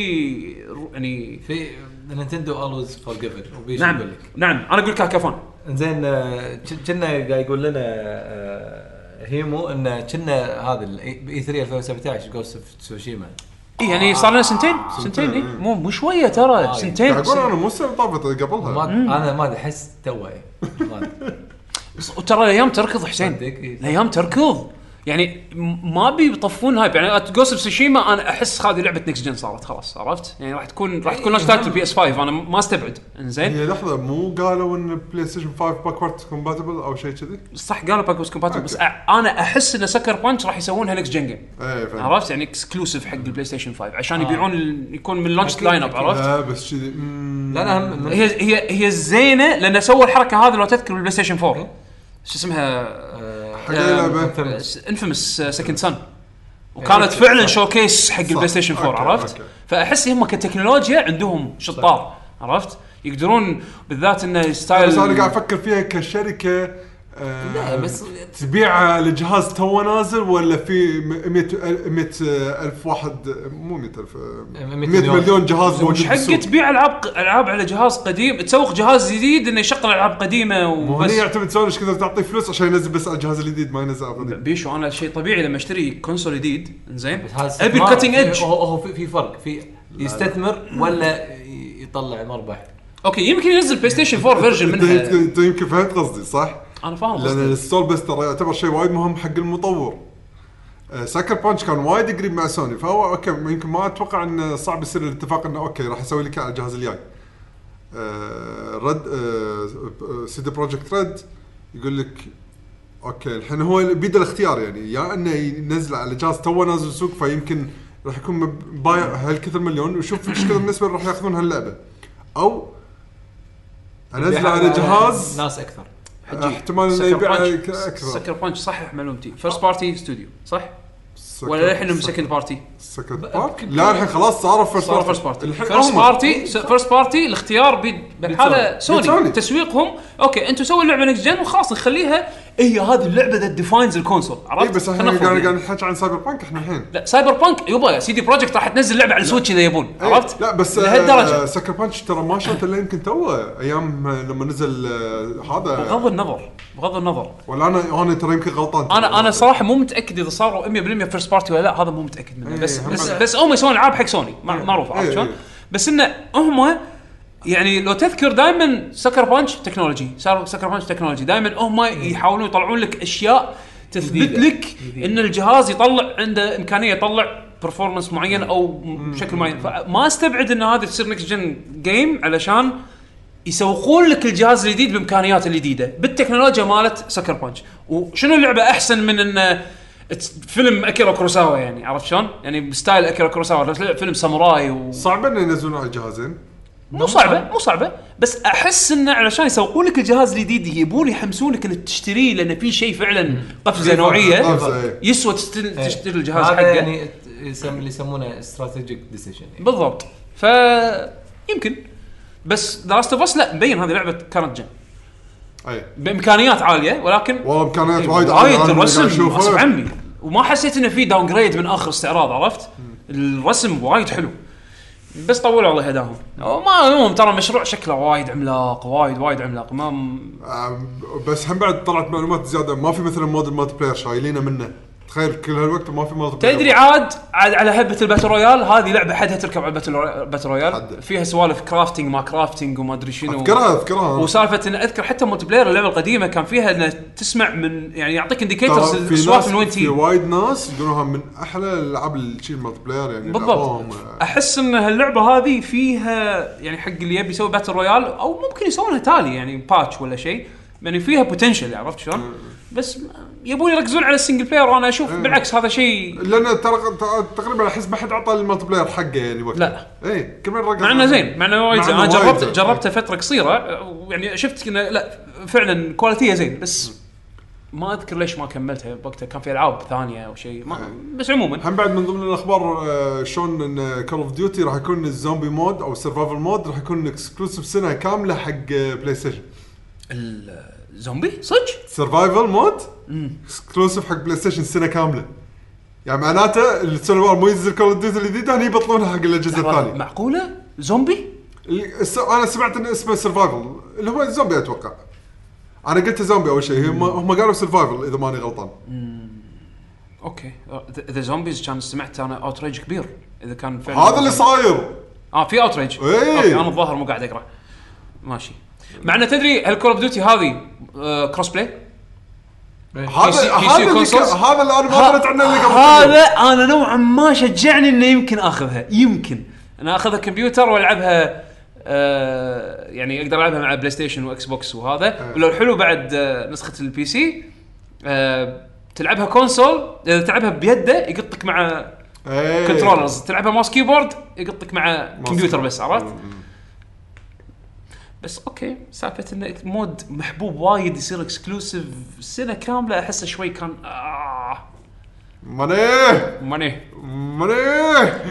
يعني في نينتندو اولويز وبيش نعم. نعم. أنا أقول لك كفان زين آه، كنا قاعد يقول لنا آه، هيمو إن كنا هذا الاي 3 2017 جوست اوف تسوشيما إيه يعني صار لنا سنتين. سنتين إيه. مو مو شوية ترى سنتين. قاعد أقول أنا مو السنة طافت ما قبلها أنا ما أدري أحس تو أدري. (laughs) وترى الأيام تركض حسين. إيه. الأيام تركض. يعني ما بيطفون hype. يعني Ghost of Tsushima أنا أحس هذه لعبة next gen صارت خلاص عرفت؟ يعني راح تكون راح تكون إيه، launch title هم- ال PS5 أنا ما استبعد. إنزين. هي لحظة مو قالوا إن بلاي ستيشن 5 backward compatible أو شيء كذي؟ صح قالوا backwards compatible بس أنا أحس إن Sucker Punch راح يسوونها next gen game عرفت؟ يعني exclusive حق البلاي ستيشن 5 عشان آه. يبيعون يكون من launch line up. عرفت؟ لا بس كذي. لا من- هي هي هي الزينه لأن سووا الحركة هذه لو تذكر بالبلاي ستيشن 4 شو اسمها؟ آه، حق أي لعبة. Infamous Second Son وكانت فعلا showcase حق البلاي ستيشن 4 okay، عرفت؟ okay. فأحس هم كتكنولوجيا عندهم شطار عرفت؟ يقدرون بالذات انه style بس أنا قاعد أفكر فيها كشركة آه، لا بس تبيع الجهاز تو نازل ولا في 100 100 ألف واحد مو 100 ألف 100 100 مليون. مليون جهاز مش موجود حق بالسوق. تبيع ألعاب ألعاب على جهاز قديم تسوق جهاز جديد إنه يشغل ألعاب قديمة وبس. هني يعتمد سوني إيش كثر تعطيه فلوس عشان ينزل بس على الجهاز الجديد ما ينزل على القديم بيشو أنا شيء طبيعي لما أشتري console جديد زين أبي ال cutting edge هو هو في, في فرق. في يستثمر ولا يطلع مربح okay يمكن ينزل بلاي ستيشن 4 version منها. أنت يمكن فهمت قصدي صح؟ أنا فاهم لأن قصدي ال install بس ترى يعتبر شيء وايد مهم حق المطور. آه، Sucker Punch كان وايد قريب مع سوني فهو okay يمكن ما أتوقع انه صعب يصير الاتفاق إنه okay راح أسوي لك على الجهاز الجاي. آه، رد CD Projekt Red يقول لك okay الحين هو بيده الاختيار يعني يا إنه ينزله على جهاز تو نازل السوق فيمكن راح يكون بايع هالكثر مليون وشوف إيش كثر النسبة اللي راح يأخذون هاللعبة. أو انزله على جهاز ناس أكثر. احتمال إنه يبيع أكثر سكر بانش صحح معلومتي first party studio صح؟ ولا الحين second party؟ سكند بارت؟ لا الحين خلاص صاروا فيرست صار فيرست بارتي فيرست بارتي فيرست بارتي الاختيار بيد بالحاله سوني. تسويقهم. okay أنتم سووا اللعبة next gen وخلاص نخليها هي هذه اللعبة that defines ال console اي عرفت؟ بس إحنا قاعد يعني. قاعد نحكي عن Cyberpunk إحنا الحين. لا Cyberpunk يبا CD Projekt راح تنزل لعبة على ال Switch إذا يبون إيه، عرفت؟ لا بس لهالدرجة. Sucker Punch ترى ما شفت إلا يمكن توه أيام آه، لما نزل آه، هذا. بغض النظر بغض النظر. ولا أنا أنا ترى يمكن غلطان. أنا أنا صراحة مو متأكد إذا صاروا 100% first party ولا لا هذا مو متأكد منه. إيه، بس هم بس بعد. بس هم يسوون ألعاب حق سوني مع- معروف عرفت إيه، شلون؟ إيه. بس إنه هم يعني لو تذكر دائما Sucker Punch technology صار Sucker Punch technology دائما هم يحاولون يطلعون لك أشياء تثبت. لك إن الجهاز يطلع عنده إمكانية يطلع performance معين أو بشكل معين فما أستبعد إن هذه تصير next gen game علشان يسوقون لك الجهاز الجديد بإمكانيات الجديدة بالتكنولوجيا مالت Sucker Punch وشنو اللعبة أحسن من إن it's فيلم اكيرا كوروساوا يعني عرفت شلون؟ يعني ب style اكيرا كوروساوا فيلم ساموراي و... صعب إنه ينزلون على الجهازين مو صعبة مو صعبة بس أحس إنه علشان يسوقون لك الجهاز الجديد يبون يحمسونك إنك تشتريه لأن في شيء فعلا قفزه نوعية قفزة،. يسوى تشتري, إيه. تشتري الجهاز هذا حقه يعني اللي يسمونه strategic decision يعني. بالضبط ف يمكن بس ذا لا مبين هذه لعبة next gen بإمكانيات عالية ولكن والله امكانيات وايد عالية. وايد أنا قاعد الرسم أشوفها. غصب عني. وما حسيت إنه في downgrade من آخر استعراض عرفت؟ الرسم وايد حلو. بس طولوا الله يهداهم ما المهم ترى المشروع شكله وايد عملاق وايد وايد عملاق. ما آم، بس هم بعد طلعت معلومات زيادة. ما في مثلا mode ال multiplayer شايلينه منه. تخيل كل هالوقت ما في multi تدري عاد عاد على هبه ال battle royale هذه لعبة حدها تركب على ال battle royale-. فيها سوالف crafting ما crafting وما أدري شنو. أذكرها أذكرها. وسالفة إن أذكر حتى multiplayer اللعبة القديمة كان فيها إنه تسمع من يعني يعطيك indicators في السوالف من وين في وايد ناس يقولونها من أحلى الألعاب اللي تشيل multiplayer يعني بالضبط. آه، أحس إن هاللعبة هذه فيها يعني حق اللي يبي يسوي battle royale أو ممكن يسوونها تالي يعني patch ولا شيء يعني فيها potential عرفت شلون؟ بس يبون يركزون على ال single player وأنا أشوف بالعكس هذا شيء لأن ترى تقريبا أحس ما حد عطى ال multiplayer حقه يعني وقت لا. اي كل من ركز مع إنه زين مع إنه وايد زين. أنا جربت. جربته فترة قصيرة يعني شفت إنه لا فعلا quality ه زين بس ما أذكر ليش ما كملتها بوقتها كان في ألعاب ثانية أو شيء. ما بس عموما. هم بعد من ضمن الأخبار آه، شلون إن Call of Duty راح يكون ال zombie mode أو ال survival mode راح يكون exclusive سنة كاملة حق آه، PlayStation الزومبي؟ صدق؟ survival mode exclusive حق PlayStation سنة كاملة. يعني معناته السنة اللي مو ينزل Call of Duty الجديده هني يبطلونها حق الأجهزة الثانية معقولة؟ زومبي؟ أنا سمعت إن اسمه survival اللي هو زومبي أتوقع. أنا قلت زومبي أول شيء. هم هم قالوا survival إذا ماني غلطان. Okay. the zombies كان سمعت أنا outrage كبير. إذا كان فعلا هذا اللي صاير. آه في outrage. Okay أنا الظاهر مو قاعد أقرأ. ماشي. مع إنه تدري هل Call of Duty هذه آه cross play؟ هذا PC هذا consoles؟ هذا اللي أنا ما دريت عنه اللي قبل هذا أنا نوعا ما شجعني إنه يمكن أخذها يمكن. أنا أخذها كمبيوتر وألعبها آه يعني أقدر ألعبها مع PlayStation و Xbox وهذا. ولو الحلو بعد آه نسخة ال PC آه تلعبها console. إذا تلعبها بيده يقطك مع إيه. controllers تلعبها mouse keyboard يقطك مع كمبيوتر بس عرفت؟ بس okay سالفة إنه mode محبوب وايد يصير exclusive سنة كاملة احسه شوي كان آه. ماني. ماني. ماني.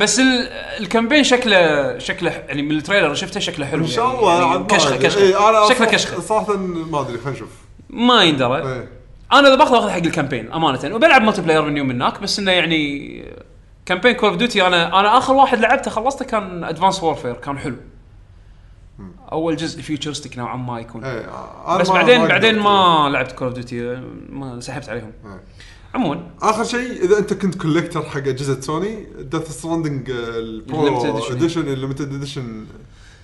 بس ال- ال campaign شكله شكله يعني من ال trailer اللي شفته شكله حلو إن شاء يعني الله يعني ما كشخه. كشخة. إيه، شكله كشخة. صراحة ما أدري خلينا نشوف. ما يندرى. إيه. أنا إذا بأخذ أخذ حق ال campaign أمانة. وبلعب multiplayer من يوم من هناك بس إنه يعني campaign Call of Duty أنا أنا آخر واحد لعبته خلصته كان Advanced Warfare كان حلو. أول جزء futuristic نوعا ما يكون. إيه، أنا بس ما- بعدين ما بعدين. ما لعبت Call of Duty ما سحبت عليهم. إيه. عموما. آخر شيء إذا أنت كنت collector حق أجهزة Sony Death Stranding ال Pro. edition ال limited edition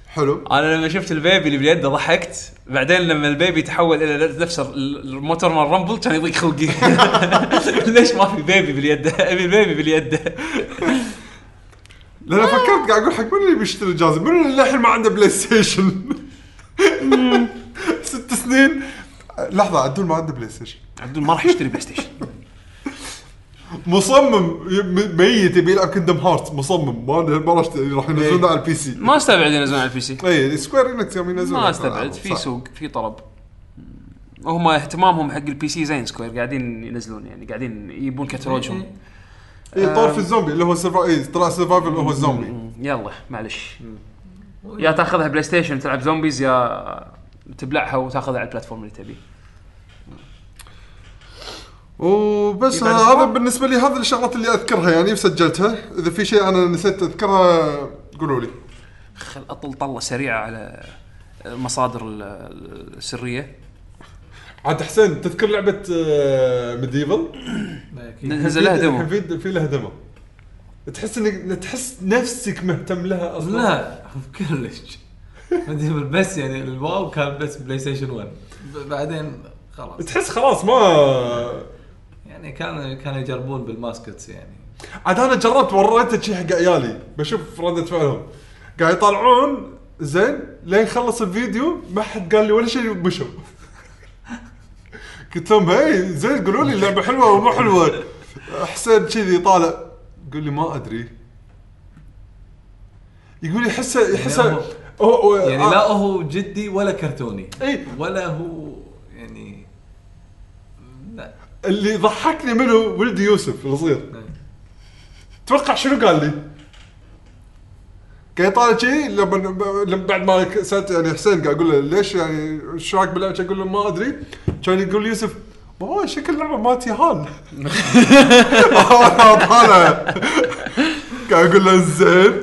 حلو. أنا لما شفت ال baby اللي باليد ضحكت. بعدين لما ال baby تحول إلى نفس ال- الموتور مال rumble كان يضيق خلقي (laughs) ليش ما في baby باليد؟ (laughs) أبي ال baby باليد. (laughs) لأن فكرت قاعد أقول حق من اللي بيشتري جهاز من اللي للحين ما عنده PlayStation؟ (laughs) ست سنين. لحظة عدول ما عنده PlayStation. عبدول ما راح يشتري PlayStation. (laughs) مصمم. ي- ميت يبي يلعب Kingdom Hearts مصمم. ما ما راح يشتري، راح ينزلونه على ال PC ما استبعد ينزلون على ال PC اي Square Enix يوم ينزلون ما استبعد. في سوق في طلب. وهم اهتمامهم حق ال PC زين Square قاعدين ينزلون يعني قاعدين يجيبون كتالوجهم. اي طور في الزومبي اللي هو سيرفا اي طلع survival اللي هو الزومبي. يلا معلش. يا تاخذها PlayStation تلعب zombies يا تبلعها وتاخذها على ال platform اللي تبيه. وبس هذا؟ بالنسبة لي هذه الشغلات اللي أذكرها يعني وسجلتها إذا في شيء أنا نسيت أذكرها قولوا لي. خل اطل طله سريعة على المصادر ال- السرية. عاد حسين تذكر لعبة MediEvil أكيد نزل لها demo. في في لها demo. تحس انك تحس نفسك مهتم لها أصلا. لا كلش. مدري بس يعني ال wow كان بس PlayStation 1 ب- بعدين خلاص. تحس خلاص ما يعني كانوا كانوا يجربون بال mascots يعني. عاد أنا جربت وريته شي حق عيالي. بشوف ردة فعلهم قاعد يطالعون زين لين خلص الفيديو ما حد قال لي ولا شيء مشوا قلت لهم هي زين قولوا لي اللعبة حلوة أو مو حلوة؟ حسين كذي طالع. يقول لي ما أدري. يقول لي يحسه يحسه هو- هو- يعني آه، لا هو جدي ولا كرتوني. اي ولا هو يعني لا. اللي ضحكني منه ولدي يوسف الصغير. توقع شنو قال لي؟ قاعد يطالع شيء لما لما بعد ما سألت يعني حسين قاعد أقول له ليش يعني إيش رايك باللعبة؟ أقول له ما أدري. كان يقول يوسف بابا شكل اللعبة مالتي هان. (laughs) أنا طالع قاعد أقول له زين.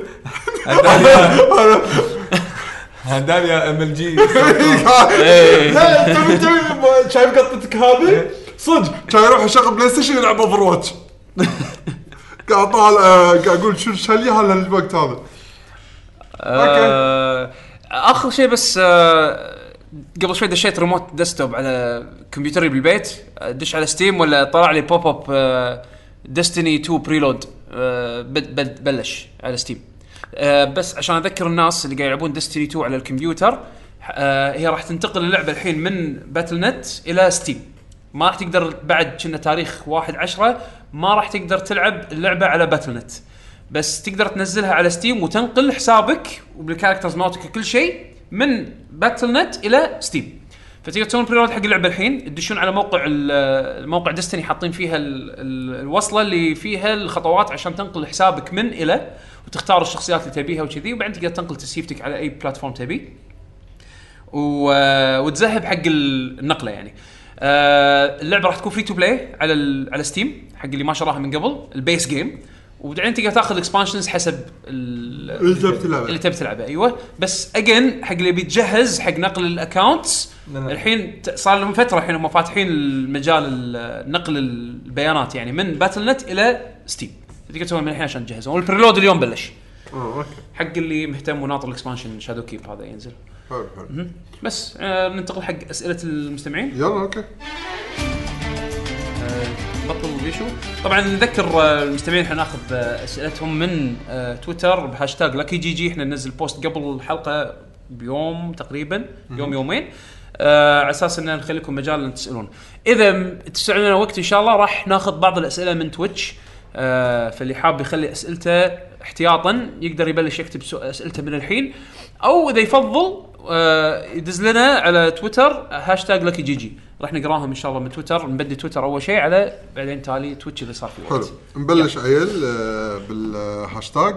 هداليا ام ال جي لا ما- شايف قطتك هذه؟ صدق. كان يروح يشغل بلاي ستيشن يلعب اوفر واتش (laughs) قاعد طالع قاعد أقول شو شو هالوقت هذا؟ آه آخر شيء بس آه قبل شوي دشيت remote desktop على كمبيوتري بالبيت. دش على Steam ولا طلع لي pop up Destiny 2 preload بلش على Steam آه بس عشان أذكر الناس اللي قاعد يلعبون Destiny 2 على الكمبيوتر هي راح تنتقل اللعبة الحين من Battle.net إلى Steam ما راح تقدر بعد كنا تاريخ 1 10 ما راح تقدر تلعب اللعبة على Battle.net بس تقدر تنزلها على Steam وتنقل حسابك وبال characters مالتك وكل شيء من Battle.net إلى Steam فتقدر تسوون preload حق اللعبة الحين تدشون على موقع ال- الموقع Destiny حاطين فيها ال- ال- الوصلة اللي فيها الخطوات عشان تنقل حسابك من إلى وتختار الشخصيات اللي تبيها وكذي وبعدين تقدر تنقل ت save تك على أي platform تبي. وتذهب حق ال- النقلة يعني آه اللعبة راح تكون free to play على. على Steam حق اللي ما شراها من قبل ال base game وبعدين تقدر تاخذ expansions حسب ال... اللي تبي تلعبه. اللي تبي تلعبه أيوه. بس again حق اللي بيتجهز حق نقل ال accounts. الحين صار لهم فترة الحين هم فاتحين المجال ال- نقل البيانات يعني من Battle.net إلى Steam تقدر تسوي من الحين عشان تجهزون. وال preload اليوم بلش. آه okay. حق اللي مهتم وناطر ال expansion Shadowkeep هذا ينزل. حلو حلو. بس آه ننتقل حق أسئلة المستمعين. يلا أوكي. آه بطل بيشو طبعا نذكر آه المستمعين إحنا ناخذ آه أسئلتهم من آه تويتر بهاشتاج لاكي جي جي. إحنا ننزل post قبل الحلقة بيوم تقريبا يوم يومين. آه على أساس إن نخلي لكم مجال ان تسألون. إذا م- تسع لنا وقت إن شاء الله راح ناخذ بعض الأسئلة من Twitch. آه فاللي حاب يخلي أسئلته احتياطا يقدر يبلش يكتب أسئلته من الحين. أو إذا يفضل آه يدز لنا على تويتر هاشتاج لكي جي جي. راح نقراهم إن شاء الله من تويتر. نبدي تويتر أول شيء على بعدين تالي Twitch إذا صار في وقت. حلو. نبلش عيل آه، بالهاشتاج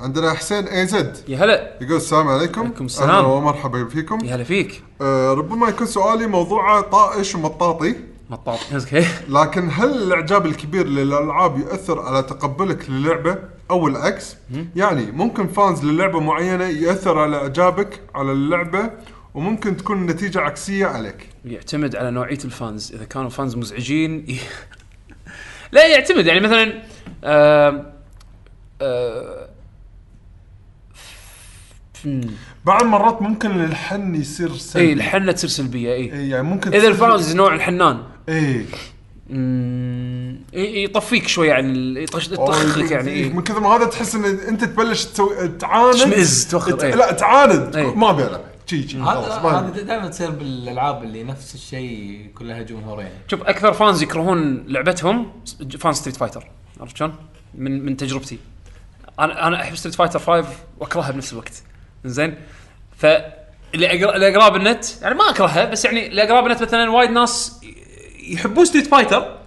عندنا حسين AZ يا هلا. يقول السلام عليكم. عليكم السلام. أهلاً ومرحبا فيكم. يا هلا فيك. آه ربما يكون سؤالي موضوعه طائش ومطاطي. مطاط okay. لكن هل الإعجاب الكبير للألعاب يؤثر على تقبلك للعبة أو العكس؟ يعني ممكن fans للعبة معينة ياثر على إعجابك على اللعبة وممكن تكون النتيجه عكسية عليك. يعتمد على نوعية ال fans. إذا كانوا fans مزعجين ي- (laughs) لا يعتمد. يعني مثلا آه آه بعض المرات ممكن الحن يصير سلبي. اي الحنة تصير سلبية اي إيه، يعني ممكن إذا ال fans نوع الحنان. اي ي- يطفيك شوي عن يطخك يعني إيه، إيه. من كثر ما هذا تحس إن أنت تبلش تسوي تعاند. تشمئز، توخر، إيه. لا تعاند. إيه. ما ابي العب شي شي خلاص هذا. دائما تصير بالألعاب اللي نفس الشيء كلها جمهورين شوف أكثر fans يكرهون لعبتهم fans Street Fighter. عرفت شلون؟ من من تجربتي. أنا أنا أحب Street Fighter 5 وأكرهها بنفس الوقت. زين ف اللي أقرا- اللي اقراه بالنت يعني ما أكرهها بس يعني اللي اقراه بالنت مثلا وايد ناس يحبون Street Fighter.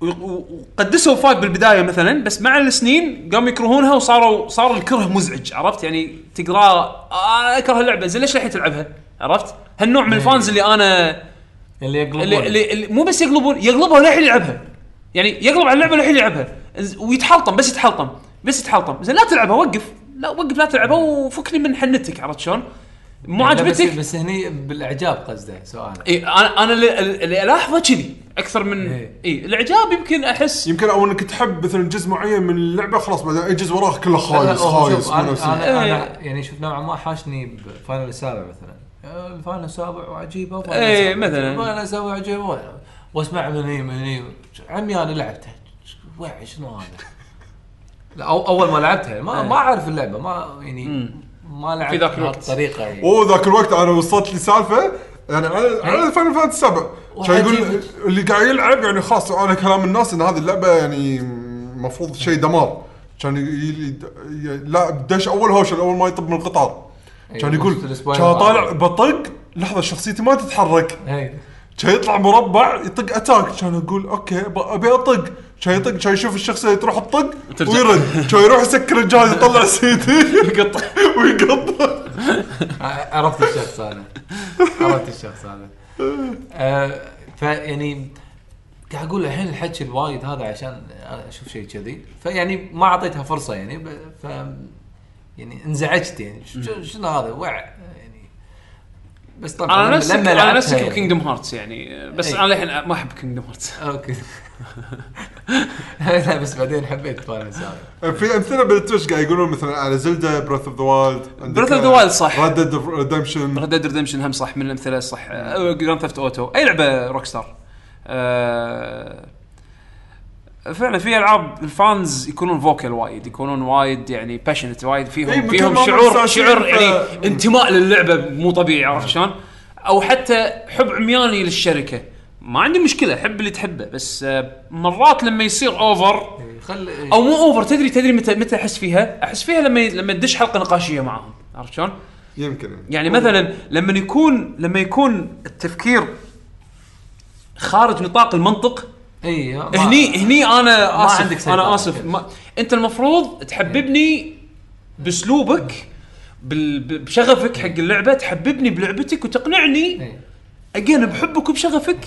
وقدسوا five بالبداية مثلا بس مع السنين قاموا يكرهونها وصاروا صار الكره مزعج عرفت؟ يعني تقراه أنا أكره اللعبة زين ليش الحين تلعبها؟ عرفت؟ هالنوع من الفانز اللي أنا اللي يقلبون. اللي, اللي, اللي مو بس يقلبون يقلبها للحين يلعبها. يعني يقلب على اللعبة للحين يلعبها. ويتحلطم بس يتحلطم بس يتحلطم. زين لا تلعبها وقف. لا وقف لا تلعبها وفكني من حنتك عرفت شلون؟ مو لا، بس, عجبتك بس هني بالإعجاب قصده سؤال إي أنا أنا اللي, اللي الاحظه كذي أكثر من إيه. إي الإعجاب يمكن احس يمكن أو إنك تحب مثلا جزء معين من اللعبة خلاص بعدين أي جزء وراه كله خايس خايس أنا, نفس أنا, إيه. أنا يعني شوف نوعا ما حاشني ب Final السابع مثلا ال Final السابع وعجيبه Final إيه،. مثلاً. Final السابع عجيبة واسمع من هني من هني عمي أنا لعبته وع شنو هذا؟ أول ما لعبتها ما ما أعرف اللعبة ما يعني ما لعبت في ذاك الوقت. بهالطريقه يعني. أوه ذاك الوقت أنا وصلت لي سالفة يعني على على Final Fantasy السابع كان يقول. اللي قاعد يلعب يعني خلاص على كلام الناس إن هذه اللعبة يعني المفروض شيء دمار. كان لا دش أول هوشه اول ما يطب من القطار. كان يقول كان طالع. بطق لحظة شخصيتي ما تتحرك. هي كان يطلع مربع يطق attack. كان أقول okay ب- أبي أطق. كان يطق كان يشوف الشخصيه تروح تطق. ويرد. كان يروح يسكر الجهاز يطلع (laughs) سيدي يقطع ويقط عرفت الشخص هذا. عرفت الشخص هذا. آه فيعني قاعد أقول الحين الحكي الوايد هذا عشان أشوف شيء كذي. فيعني ما أعطيتها فرصة يعني ب- ف يعني انزعجت يعني. شنو هذا؟ وع بس طبعا أنا نفسك أنا يعني. ب Kingdom Hearts يعني. بس إيه. أنا الحين ما أحب Kingdom Hearts (laughs) okay. لا بس بعدين حبيت Final في أمثلة بال Twitch قاعد يقولون مثلا على Zelda Breath of the Wild Breath of the Wild صح. Red Dead Redemption Red Dead Redemption هم صح من الأمثلة الصح Grand Theft Auto أي لعبة Rockstar آه فعلا في ألعاب ال fans يكونون vocal وايد يكونون وايد يعني passionate وايد فيهم من فيهم شعور شعور يعني انتماء للعبة مو طبيعي عرفت شلون؟ أو حتى حب عمياني للشركة ما عندي مشكلة حب اللي تحبه بس آه، مرات لما يصير over خل أو مو over تدري تدري متى متى أحس فيها؟ أحس فيها لما لما تدش حلقة نقاشية معاهم عرفت شلون؟ يمكن يعني مثلا لما يكون لما يكون التفكير خارج نطاق المنطق اي ما- هني هني أنا ما آسف عندك سيطرة. أنا آسف ما أنت المفروض تحببني باسلوبك بال- بشغفك حق اللعبة تحببني بلعبتك وتقنعني إي. أجين بحبك وبشغفك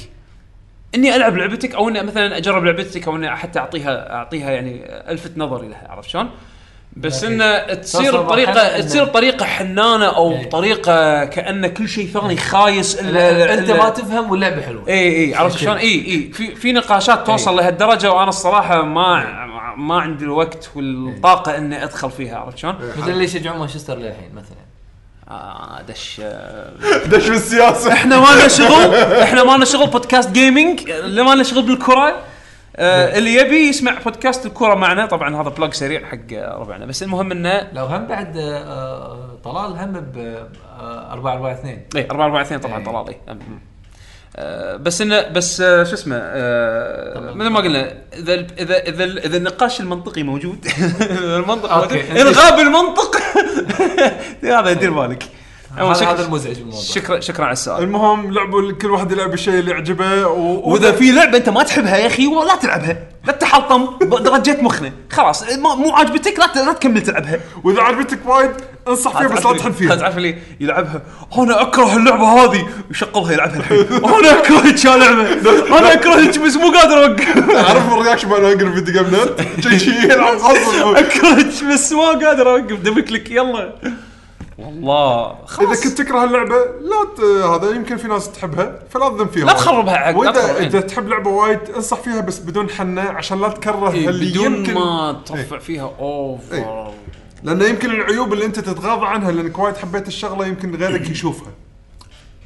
إني ألعب لعبتك أو إني مثلا أجرب لعبتك أو إني حتى اعطيها أعطيها يعني ألفت نظري لها عرفت شلون؟ بس لكن إنه تصير بطريقه تصير بطريقه حنانة أو إيه. بطريقه كأن كل شيء ثاني خايس الا أنت ما تفهم واللعبة حلوة. اي اي عرفت شلون؟ اي اي في في نقاشات توصل لهالدرجة وأنا الصراحة ما ما عندي الوقت والطاقة إني أدخل فيها عرفت شلون؟ مثل اللي يشجعون مانشستر للحين مثلا؟ آه دش. (laughs) دش في السياسة إحنا ما لنا شغل إحنا ما لنا شغل بودكاست gaming اللي ما لنا شغل بالكرة. آه اللي يبي يسمع بودكاست الكره معنا طبعا هذا plug سريع حق ربعنا بس المهم إنه لو هم بعد آه، طلال هم ب 4 4 2 اي 4 4 2 طبعا إيه. طلال اي. آه، بس إنه بس آه، شو اسمه آه، مثل ما قلنا إذا إذا إذا إذا النقاش المنطقي موجود (laughs) إذا المنطق. موجود ان غاب المنطق (laughs) هذا دير بالك عموماً هذا المزعج بالموضوع. شكرا شكرا على السؤال. المهم لعبوا كل واحد يلعب الشيء اللي يعجبه و... وإذا في لعبة أنت ما تحبها يا أخي لا تلعبها. لا تحطم رجيت مخنا خلاص ما- مو عاجبتك لا تكمل تلعبها. وإذا عجبتك وايد انصح فيها بس لا تحن فيها تعرف اللي يلعبها. أنا أكره اللعبة هذه. يشغلها يلعبها الحين. أنا أكرهك يا لعبة. أنا أكرهك بس مو قادر أوقف. عارف ال reaction مال Angry Video Game شي يلعب غصب أكرهك بس ما قادر أوقف. double click يلا. والله إذا خلاص كنت تكره اللعبة لا ت... هذا يمكن في ناس تحبها فلا تذم فيها لا تخربها عقل، وإذا إيه. إذا تحب لعبة وايد انصح فيها بس بدون حنة عشان لا تكره إيه، اللي بدون يمكن ما ترفع فيها over لأنه يمكن العيوب اللي أنت تتغاضى عنها لأنك وايد حبيت الشغلة يمكن غيرك يشوفها.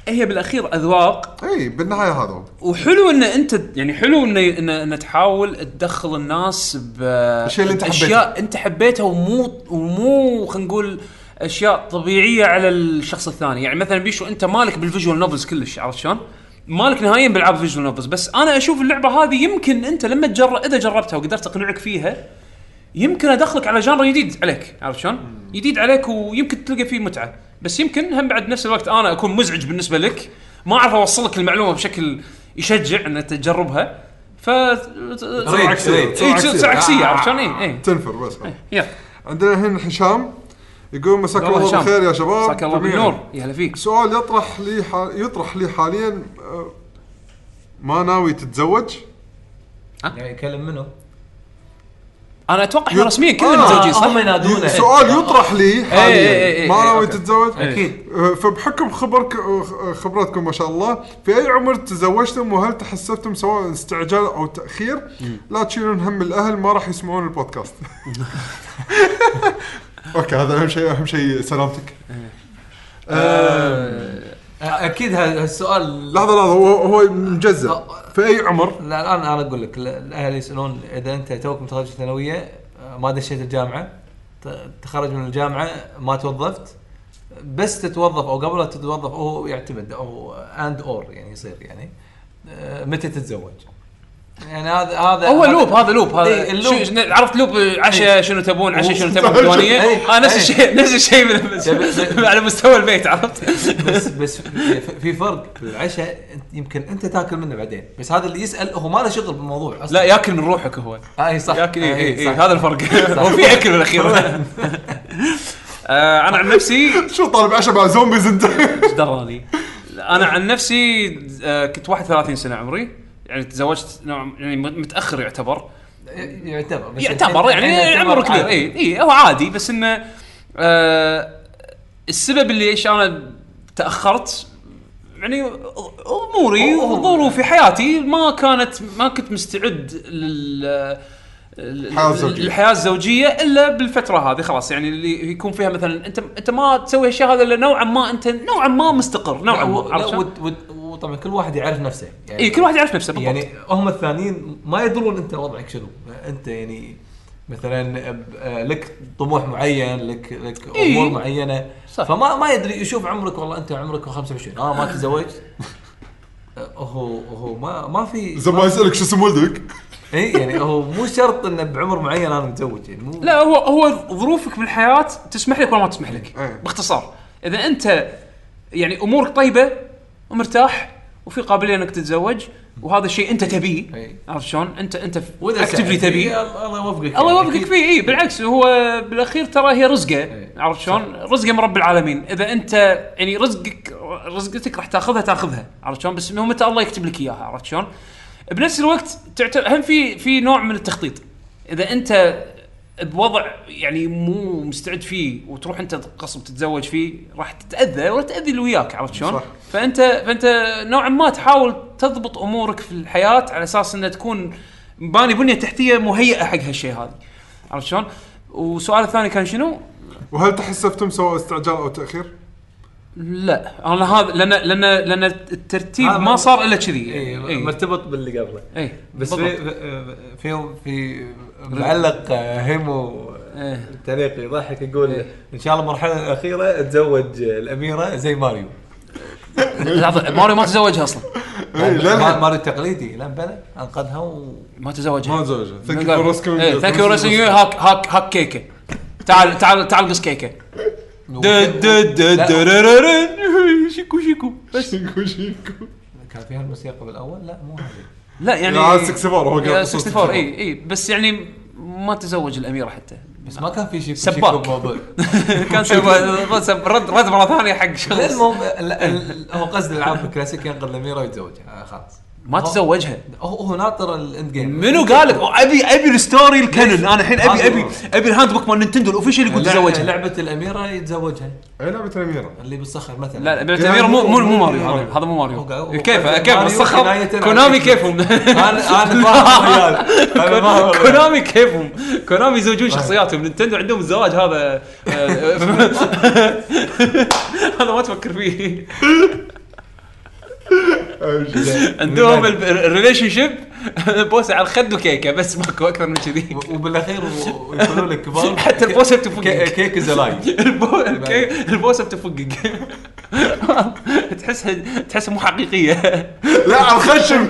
هي بالأخير أذواق. اي بالنهاية هذا وحلو إن أنت يعني حلو ان ان, إن تحاول تدخل الناس ب الشيء اللي أنت أشياء أنت حبيتها ومو ومو خلينا نقول أشياء طبيعية على الشخص الثاني. يعني مثلا بيشو أنت مالك بال visual novels كلش عرفت شلون؟ مالك نهائيا بألعاب visual novels بس أنا أشوف اللعبة هذه يمكن أنت لما تجرب إذا جربتها وقدرت أقنعك فيها يمكن أدخلك على جانر جديد عليك عرفت شلون؟ جديد عليك ويمكن تلقى فيه متعة بس يمكن هم بعد نفس الوقت أنا أكون مزعج بالنسبة لك ما أعرف اوصلك المعلومة بشكل يشجع إن تجربها ف تصير عكسية. تصير عكسية. عرفت شلون؟ تنفر بس عندنا هنا هشام يقول مساك الله. بالخير يا شباب. مساك الله. بالنور. يا هلا فيك. سؤال يطرح لي ح... يطرح لي حاليا آه، ما ناوي تتزوج؟ يعني يكلم منه. أنا أتوقع إحنا يط- رسميا كلنا آه، متزوجين صح؟ هم ينادونه. سؤال يطرح لي إيه، إيه، حاليا إيه، ما إيه، ناوي okay. تتزوج؟ أكيد. آه، فبحكم خبرك آه، خبرتكم ما شاء الله في أي عمر تزوجتم وهل تحسبتم سواء استعجال أو تأخير؟ لا تشيلون هم الأهل ما راح يسمعون البودكاست. (laughs) okay هذا أهم شيء أهم شيء سلامتك. آه، أكيد هذا السؤال لحظة لحظة هو هو مجزء في أي عمر؟ لا الآن أنا أقول لك ال- الأهل يسألون إذا أنت توك متخرج ثانويه آه، ما دشيت الجامعة تخرج من الجامعة ما توظفت بس تتوظف أو قبل تتوظف هو يعتمد أو and or يعني يصير يعني آه، متى تتزوج؟ يعني هذا هذا هو loop هذا loop هذا إيه، ال loop. عرفت loop عشاء شنو تبون عشاء شنو تبون (laughs) إيه. ديوانيه إيه. آه نفس إيه. الشيء نفس الشيء (laughs) على مستوى البيت عرفت؟ بس بس في- في فرق بالعشاء أنت- يمكن أنت تاكل منه بعدين بس هذا اللي يسأل هو ما له شغل بالموضوع أصلا. لا ياكل من روحك هو. آه اي صح. ياكل اي آه، هذا الفرق. (laughs) هو في أكل بالأخير. آه، أنا عن نفسي شو طالب عشاء مع zombies أنت؟ إيش دراني أنا عن نفسي آه، كنت 31 سنة عمري. يعني تزوجت نوع يعني متأخر يعتبر يعتبر بس يعتبر يعني عمره كبير. اي اي هو عادي بس إنه آه السبب اللي إيش أنا تأخرت يعني أموري وظروفي حياتي ما كانت ما كنت مستعد لل الحياة الزوجية. الحياة الزوجية إلا بالفترة هذه خلاص يعني اللي يكون فيها مثلا انت أنت ما تسوي هالشيء هذا إلا نوعا ما انت نوعا ما مستقر نوعا ما عرفت وطبعا كل واحد يعرف نفسه. يعني اي كل واحد يعرف نفسه بالضبط. يعني هم الثانيين ما يدرون أنت وضعك شنو. أنت يعني مثلا لك طموح معين لك لك إيه. امور معينة. صح. فما ما يدري يشوف عمرك والله أنت عمرك 25 آه ما تزوجت. (laughs) هو هو ما ما في زي ما يسألك شو اسم ولدك. اي يعني هو مو شرط إنه بعمر معين أنا متزوج. يعني مو لا هو هو ظروفك بالحياة تسمح لك ولا ما تسمح لك؟ إيه. باختصار. إذا أنت يعني أمورك طيبة ومرتاح وفي قابلية إنك تتزوج وهذا الشيء أنت تبيه. عرفت شلون؟ انت أنت اكتفلي تبيه الله يوفقك الله يعني. يوفقك. فيه إي بالعكس هو بالأخير ترى هي رزقة. عرفت شلون؟ رزقة من رب العالمين إذا أنت يعني رزقك رزقتك راح تاخذها تاخذها عرفت شلون؟ بس إنه متى الله يكتب لك إياها عرفت شلون؟ بنفس الوقت تعتبر هم في في نوع من التخطيط إذا أنت بوضع يعني مو مستعد فيه وتروح انت غصب تتزوج فيه راح تتأذى ولا تأذي اللي وياك عرفت شلون؟ صح. فانت فأنت نوعا ما تحاول تضبط أمورك في الحياة على أساس إنها تكون باني بنية تحتية مهيئة حق هالشيء هذا عرفت شلون؟ والسؤال الثاني كان شنو؟ وهل تحسبتم سواء استعجال أو تأخير؟ لا أنا هذا لأن لأن لأن الترتيب ما صار إلا كذي. اي اي مرتبط باللي قبله. اي بس بالضبط. في في في معلق آه، هيمو إيه. تعليق يضحك يقول إيه. إن شاء الله المرحلة الأخيرة اتزوج الأميرة زي ماريو. (laughs) لحظة ماريو ما تزوجها أصلا. للحين ماريو التقليدي لا بلى أنقذها و ما تزوجها. ما تزوجها. thank you for rescuing thank you هاك هاك هاك كيكة. تعال تعال تعال قص كيكة. شيكو شيكو. بس. شيكو شيكو. كان فيها الموسيقى بالأول؟ لا مو هذه. لا يعني لا، 64 هو قال يا قصة 64 إي إي بس يعني ما تزوج الأميرة حتى. بس ما كان في شيء سباك. (laughs) كان سوى رد رد مرة ثانية حق شخص. المهم ال- ال- هو قصد الالعاب الكلاسيك ينقذ الأميرة ويتزوجها خلاص. ما تزوجها هو هو ناطر ال end game منو قال لك ابي أبي ال story ال canon أنا الحين ابي هذا ابي هو. أبي ال hand book مال Nintendo ال official يقول تزوجها. لعبة الأميرة يتزوجها. أي لعبة الأميرة. اللي بالصخر مثلا. لا لا الأميرة مو مو مو ماريو. هذا مو ماريو. كيف؟ كيف؟ ماريو الصخر كناية على Konami كيفهم؟ أنا أنا. (laughs) (laughs) Konami كيفهم؟ Konami يزوجون شخصياتهم. Nintendo عندهم الزواج هذا آه، (laughs) هذا ما تفكر فيه. عندهم ال relationship بوسه على الخد وكيكة بس ماكو أكثر من كذي. وبالأخير ويقولوا لك (laughs) كبار حتى البوسة بتفقق cake (laughs) is life البوسة بتفقق (laughs) تحسها تحسها مو حقيقية. لا على الخشم.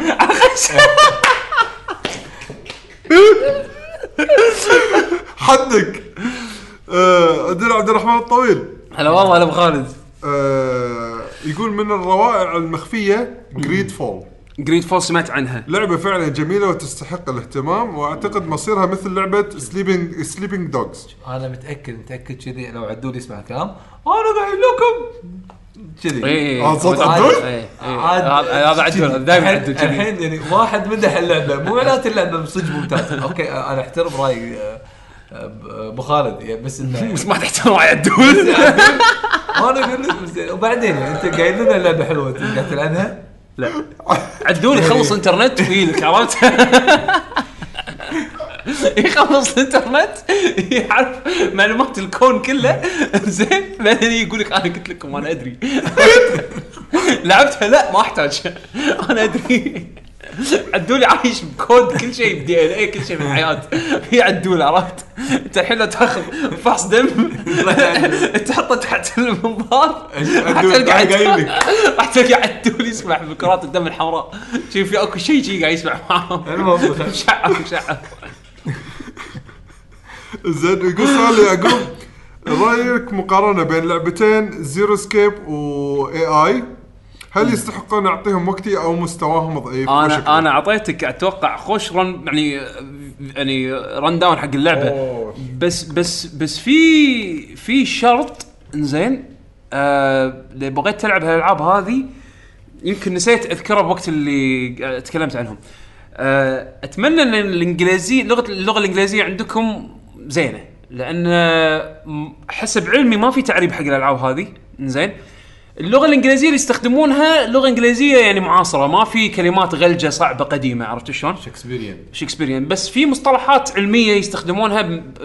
حدك. آه، عندنا عبد الرحمن الطويل. هلا والله هلا ابو خالد آه، يقول من الروائع المخفية GreedFall GreedFall سمعت عنها. لعبة فعلا جميلة وتستحق الاهتمام وأعتقد مصيرها مثل لعبة Sleeping Sleeping Dogs أنا متأكد متأكد كذي لو عدول يسمع الكلام. أنا قايل لكم! كذي. اي آه، صوت عاد- عدول؟ عاد- هذا عدول دائما الحين- عدول الحين يعني واحد مدح اللعبة. مو معناته اللعبة صدق ممتازة. أوكي أنا أحترم رأي آه، آه، أبو خالد يعني بس انه (laughs) بس ما تحترم على عدول. أنا أقول لك بس وبعدين يعني انت قايل لنا اللعبه حلوة قاعد تلعبها؟ لا. عدول يخلص انترنت ويلك عرفت؟ (laughs) يخلص الانترنت يعرف معلومات الكون كله. زين بعدين يقول لك أنا قلت لكم أنا أدري. (laughs) لعبتها؟ لا ما أحتاج. أنا أدري. عدولي عايش بكود كل شيء بدي ان اي كل شيء بالحياة. في عدول عرفت؟ انت الحين لو تاخذ فحص دم تحطه تحت المنظار. راح تلقى. راح تلقى عدول يسمع بكرات الدم الحمراء. شوف في أكو شيء شيء قاعد يسمع معاهم. المهم. شعب شعب زين يقول سؤال يعقوب. رأيك مقارنة بين لعبتين Zero Escape و AI هل يستحقون أعطيهم وقتي أو مستواهم ضعيف؟ أنا أنا أعطيتك أتوقع خوش run يعني يعني run down حق اللعبة. أوه. بس بس بس في في شرط إنزين آه بغيت تلعب هالألعاب هذه يمكن نسيت اذكره بوقت اللي تكلمت عنهم. آه أتمنى إن الإنجليزي لغه اللغة الإنجليزية عندكم زينة. لأن م- حسب علمي ما في تعريب حق الألعاب هذه. زين اللغة الإنجليزية اللي يستخدمونها لغة إنجليزية يعني معاصرة. ما في كلمات غلجة صعبة قديمة عرفت شلون؟ Shakespearean Shakespearean بس في مصطلحات علمية يستخدمونها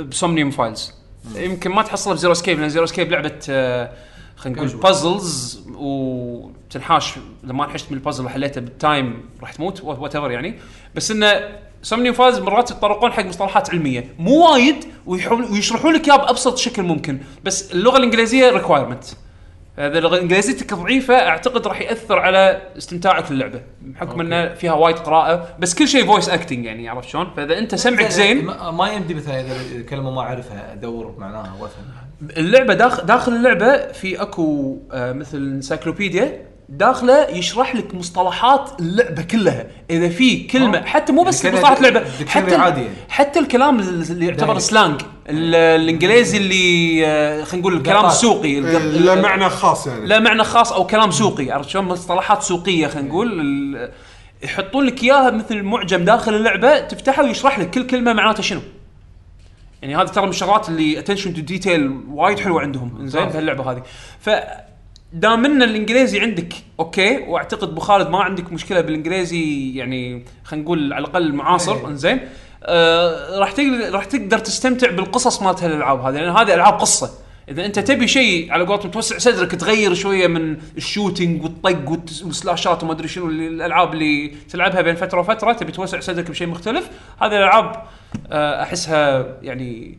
ب Somnium Files يمكن ما تحصلها ب Zero Escape لأن Zero Escape لعبة آه، خلينا نقول puzzles وتنحاش. إذا ما انحشت من البازل وحليته بال time راح تموت whatever يعني. بس إنه Somnium Files مرات يتطرقون حق مصطلحات علمية. مو وايد ويشرحوا لك إياها بأبسط شكل ممكن. بس اللغة الإنجليزية requirement اذا اللغة انجليزيتك ضعيفه أعتقد راح يأثر على استمتاعك اللعبه بحكم انه فيها وايد قراءة بس كل شيء voice acting يعني عرفت شلون؟ فإذا أنت سمعك زين ما ما يمدي مثلا إذا كلمه ما أعرفها أدور معناها وأفهم اللعبة داخل داخل اللعبة في أكو آه مثل encyclopedia داخله يشرح لك مصطلحات اللعبة كلها. إذا في كلمة آه. حتى مو بس يعني كأنه مصطلحات لعبة حتى عادي يعني. حتى الكلام اللي يعتبر. slang ال- الإنجليزي اللي آه، خلينا نقول الكلام. السوقي إيه، لا معنى خاص يعني. لا معنى خاص أو كلام سوقي. عرفت شلون؟ مصطلحات سوقية خلينا نقول. ال- يحطون لك إياها مثل معجم داخل اللعبة تفتحه ويشرح لك كل كلمة معناتها شنو. يعني هذا ترى من الشغلات اللي attention to detail وايد حلوة عندهم. زين بهاللعبة هذه. ف دام ان الإنجليزي عندك okay؟ وأعتقد أبو خالد ما عندك مشكلة بالإنجليزي يعني خلينا نقول على الأقل معاصر إيه. إنزين. آه راح تقدر راح تقدر تستمتع بالقصص مالت هالالعاب هذه لأن هذه ألعاب قصة. إذا أنت تبي شيء على قولتهم توسع صدرك تغير شوية من ال shooting والطق والسلاشات وما أدري شنو الألعاب اللي تلعبها بين فترة وفترة تبي توسع صدرك بشيء مختلف. هذه الألعاب آه، أحسها يعني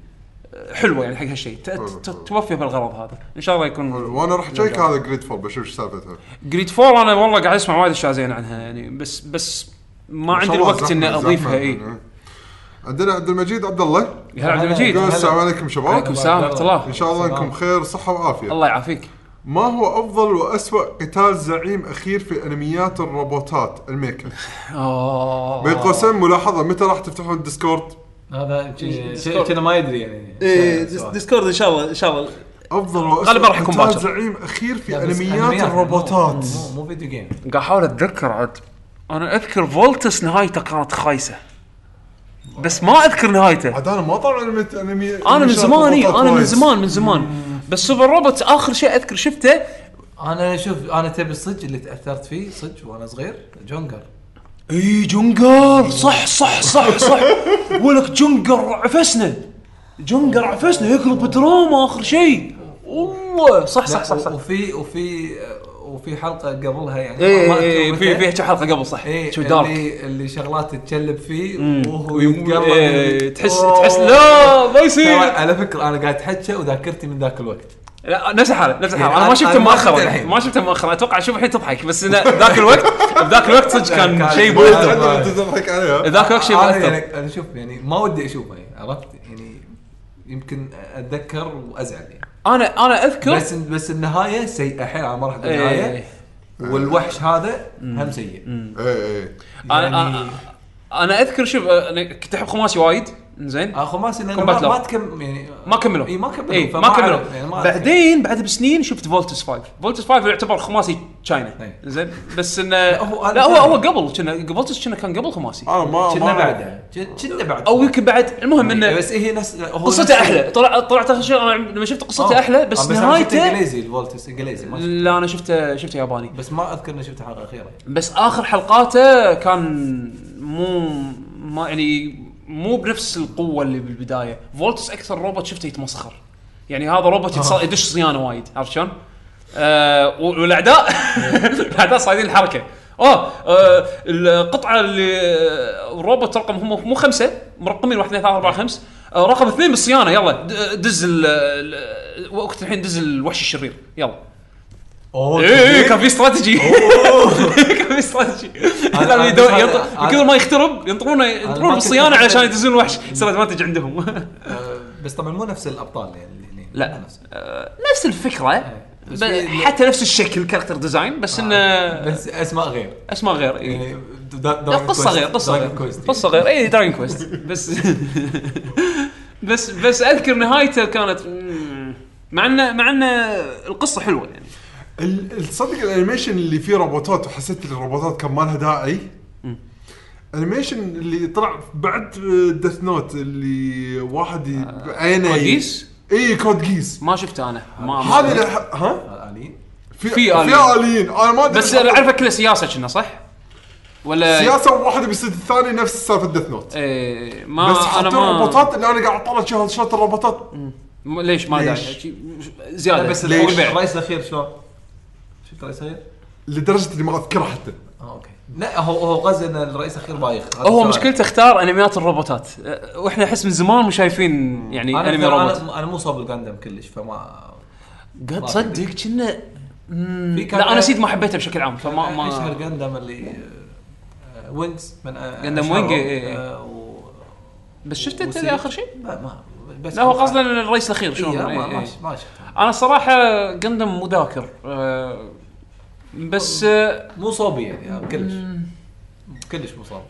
حلوة يعني حق هالشيء. ت- ت- توفي بالغرض هذا. إن شاء الله يكون وأنا راح أشيك هذا Greedfall بشوف إيش سالفتها Greedfall أنا والله قاعد أسمع وايد أشياء زينة عنها يعني بس بس ما عندي الوقت إني أضيفها إي. عندنا عبد المجيد عبد الله. يا عبد المجيد. السلام عليكم شباب. عليكم السلام ورحمة الله. إن شاء الله إنكم خير صحة وعافية. الله يعافيك. ما هو أفضل وأسوأ قتال زعيم أخير في أنميات الروبوتات؟ الميكا. اوه بين قوسين ملاحظة متى راح تفتحون الديسكورد هذا شي- شي- كنا ما يدري يعني. إيه، سؤال. ديسكورد إن شاء الله إن شاء الله. أفضل غالباً راح يكون باكر. زعيم أخير في أنميات الروبوتات. مو- مو video game قاعد أحاول أتذكر عاد. أنا أذكر فولتس نهايته كانت خايسة. بس ما أذكر نهايته. عاد أنا ما طالع انمي أنا من زمان أنا من. زمان من زمان. بس super robot آخر شيء أذكر شفته. أنا شوف أنا تبي الصج اللي تأثرت فيه صج وأنا صغير جونجر إي جونجر صح صح صح صح. (laughs) ولك جونجر عفسنا جونجر عفسنا يقلب دراما آخر شيء. والله صح صح صح صح. وفي وفي وفي حلقة قبلها يعني. إي إي. في في حلقة قبل صح. إيه شو دارك اللي اللي شغلات تتشلب فيه. وهو يتقلب إيه، تحس. تحس لا ما يصير. على فكرة أنا قاعد اتحكى وذاكرتي من ذاك الوقت. لا نفس الحالة نفس الحالة. يعني أنا ما أنا- شفته ما مؤخرا. الحين. ما شفته مؤخرا. أتوقع أشوف الحين تضحك بس إنه ذاك الوقت (laughs) بذاك الوقت صدق كان شيء تضحك عليها ذاك الوقت شيء مؤثر يعني أنا شوف يعني ما ودي أشوفه يعني عرفت؟ يعني يمكن أتذكر وأزعل يعني. أنا أنا اذكر بس بس النهاية سيئة. حيل على مرحله إيه. النهايه والوحش هذا هم سيء. اي اي أنا يعني أنا أنا أذكر شوف أنا كنت أحب خماسي وايد. زين؟ خماسي لأنه ما. ما تكم يعني ما كملوا. إي ما كملوا إي فما ما كملوا. يعني ما. بعدين بعد بسنين شفت فولتس 5 فولتس 5 يعتبر خماسي تشاينا إيه. زين؟ بس انه هو- لا هو هو قبل كنا فولتس كنا كان قبل خماسي. أنا ما كنا بعده كنا بعد. أو يمكن بعد. المهم إنه بس هي نفس قصته أحلى. طلع طلعت آخر شيء لما شفت قصته آه. أحلى بس آه، شفته نهايته إنجليزي الفولتس إنجليزي شفته. لا أنا شفته شفته ياباني. بس ما أذكر إني شفت حلقة أخيرة. بس آخر حلقاته كان مو ما يعني مو بنفس القوة اللي بالبداية. فولتس أكثر روبوت شفته يتمسخر. يعني هذا روبوت يتص- يدش صيانة وايد. عرفت شلون؟ آه والاعداء (laughs) الأعداء صايدين الحركة. اوه آه القطعة اللي آه، الروبوت رقم هم مو خمسة مرقمين واحد اثنين ثلاثة أربعة خمس. آه رقم اثنين بالصيانة. يلا دز ال- وقت الحين دز الوحش الشرير. يلا. اوه اي اي كان في استراتيجي (laughs) كان في استراتيجي لازم كثر ما يخترب ينطرونه ينطرون بالصيانه علشان يدزون الوحش يصير advantage عندهم. (laughs) (laughs) آه، بس طبعا مو نفس الأبطال يعني اللي- لا. مو نفس. آه، الفكرة في- حتى نفس الشكل character design بس إنه بس أسماء غير. أسماء غير إيه. يعني لا، قصة غير قصة غير. قصة غير. اي Dragon Quest بس بس بس أذكر نهايته كانت مع انه مع إنه القصة حلوة يعني. ال- الصدق ال animation اللي فيه روبوتات وحسيت إن الروبوتات كان ما لها داعي ال animation اللي طلع بعد Death Note اللي واحد بعينه Code Geass؟ إي Code Geass ما شفته أنا. ما هذا اللي ها؟ الآليين؟ في في في آليين. آليين. أنا ما أدري بس أعرفه كله سياسة كنا صح؟ ولا سياسة واحدة بيصير الثاني نفس سالفة Death Note إيه ما بس أنا ما الروبوتات اللي أنا قاعد اطالع شغل شلون الروبوتات. م- ليش ما ليش؟ داعي؟ شي- زيادة. لا بس ليش؟ الرئيس الأخير شلون؟ شفت الرئيس الأخير؟ لدرجة إني ما اذكرها حتى آه أوكي لا هو هو قصدي إن الرئيس الأخير بايخ هذا هو السؤال. مشكلته اختار أنميات الروبوتات أه، وإحنا أحس من زمان مو شايفين يعني أنا أنمي أنا- روبوت أنا أنا مو صوب الجاندم كلش فما قد ما تصدق كنا مم، في كان- لا أنا نسيت ما حبيته بشكل عام فما ما أشهر ما جاندم اللي آه، وينجز من آه، Gundam أشهرهم. Wing، إيه، إيه. آه، و- بس شفت أنت. آخر شيء؟ لا ما بس لا هو قصدا الرئيس الأخير شلون ما إيه، ما إيه. ما شفته أنا الصراحه Gundam مو ذاكر أه، بس مو صوبي يعني آه، كلش. كلش مو صوبي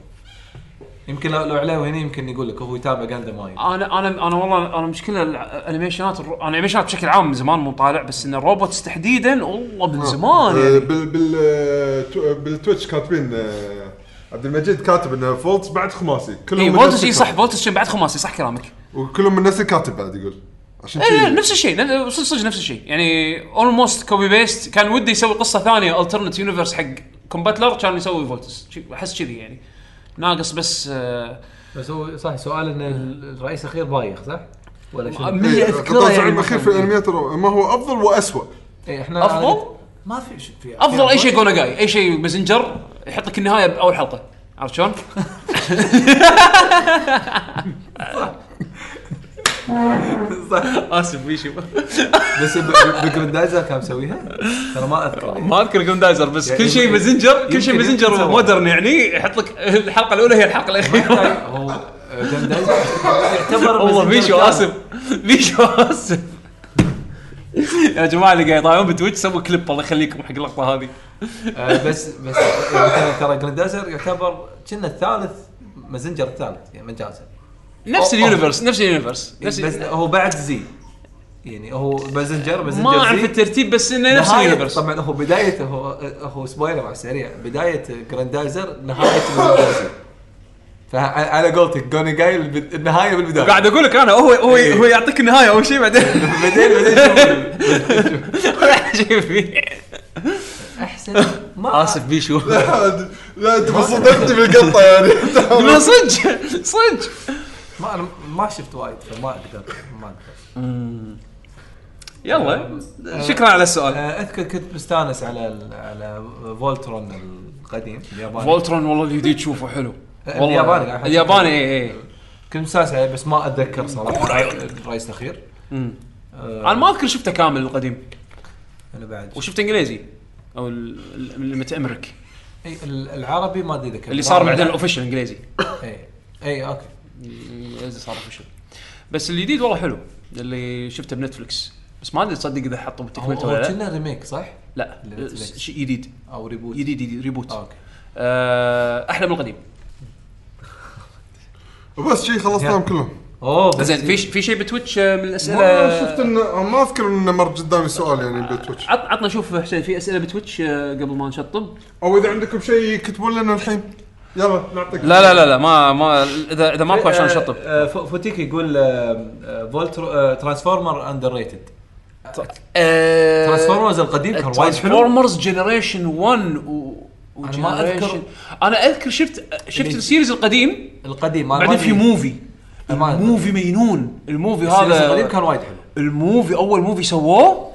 يمكن لو لو عليه هنا يمكن يقول لك هو يتابع Gundam وايد أنا أنا أنا والله أنا مشكلة ال animationات الرو- أنا animationات بشكل عام من زمان مو طالع بس إن ال robots تحديدا والله من زمان آه، يعني بال بال آه، تو- بالتويتش كاتبين آه، عبد المجيد كاتب إنه فولتس بعد خماسي. كلهم اي فولتس اي. صح فولتس بعد خماسي صح كلامك. وكلهم من نفس الكاتب بعد يقول. عشان اي لا، شي نفس الشيء صدق صدق نفس الشيء يعني almost copy paste كان ودي يسوي قصة ثانية alternate universe حق كومباتلر كان يسوي فولتس أحس كذي يعني ناقص بس آه، بس هو صح سؤال إن الرئيس الأخير بايخ صح؟ ولا شنو؟ من اللي إيه، اذكره يعني الاخير في مثلاً. الأنميات الرو- ما هو أفضل واسوء إيه، إحنا أفضل؟ ما في ش- في أفضل أي شيء في- جو ناجاي أي شيء مازنجر يحط لك النهاية بأول حلقة عرفت شلون؟ (laughs) (laughs) صح آسف بيشو بس بجراندايزر كان مسويها؟ ترى ما أذكر. (laughs) ما أذكر جراندايزر بس يعني كل شيء مازنجر كل شيء مازنجر. modern يعني يحط لك الحلقة الأولى هي الحلقة الأخيرة. هو يعتبر والله بيشو. آسف. بيشو آسف. يا جماعة اللي قاعد يطالعون بتويتش سووا كليب الله يخليكم حق اللقطة هذه. آه، بس بس يعني ترى جراندايزر يعتبر كنا الثالث مازنجر الثالث يعني مجازا. نفس ال universe نفس ال universe. نفس بس هو بعد زي. يعني هو مازنجر مازنجر ما أعرف زي. الترتيب بس إنه نفس نهاية ال universe. طبعا هو بدايته هو هو spoiler على السريع. بداية جراندايزر نهاية زي. فعلى قولتك جوني جاي النهاية بالبداية. قاعد أقول لك أنا هو هو إيه. هو يعطيك النهاية أول شيء بعدين. (laughs) بعدين بعدين شوف. (laughs) فيه أحسن. ما آسف بيشو. لا لا (laughs) أنت صدقتني بالقطة يعني. لا صدق صدق. ما أنا ما شفت وايد فما أقدر ما أقدر. يلا شكرا على السؤال. آه، أذكر كنت مستأنس على على فولترون القديم الياباني. فولترون والله الجديد شوفه حلو. والله. الياباني. الياباني اي اي كنت مستانس عليه بس ما أتذكر صراحة الرئيس الأخير. آه، أنا ما أذكر شفته كامل القديم. أنا بعد. وشفته إنجليزي أو ال- ال- المتامرك إي ال- العربي ما أدري إذا اللي صار بعدين ال official إنجليزي. إي إي أوكي. صار official بس الجديد والله حلو اللي شفته ب Netflix بس ما أدري تصدق إذا حطوا هو ولا لا. كنا remake صح؟ لا. شيء جديد. أو reboot جديد جديد ريبوت آه، okay. آه، أحلى من القديم. وبس شي خلصناهم كلهم. أوه زين في في شيء ب Twitch آه، من ما الاسئله شفت انه ما أذكر إنه مر قدامي سؤال يعني ب Twitch. عط عطنا شوف حسين في أسئلة بتويتش آه، قبل ما نشطب؟ أو إذا عندكم شيء كتبوا لنا الحين. يلا نعطيك لا لا لا لا ما ما إذا إذا ماكو عشان نشطب. آه، فوتيك يقول آه، فولتر Transformers underrated آه، Transformers القديم كان وايد حلو. Transformers generation 1 و أنا ما. و generation أنا أذكر شفت شفت اللي- ال series القديم القديم بعدين في. movie. ال movie مينون. ال movie ال series القديم هذا كان وايد حلو. ال movie أول movie سووه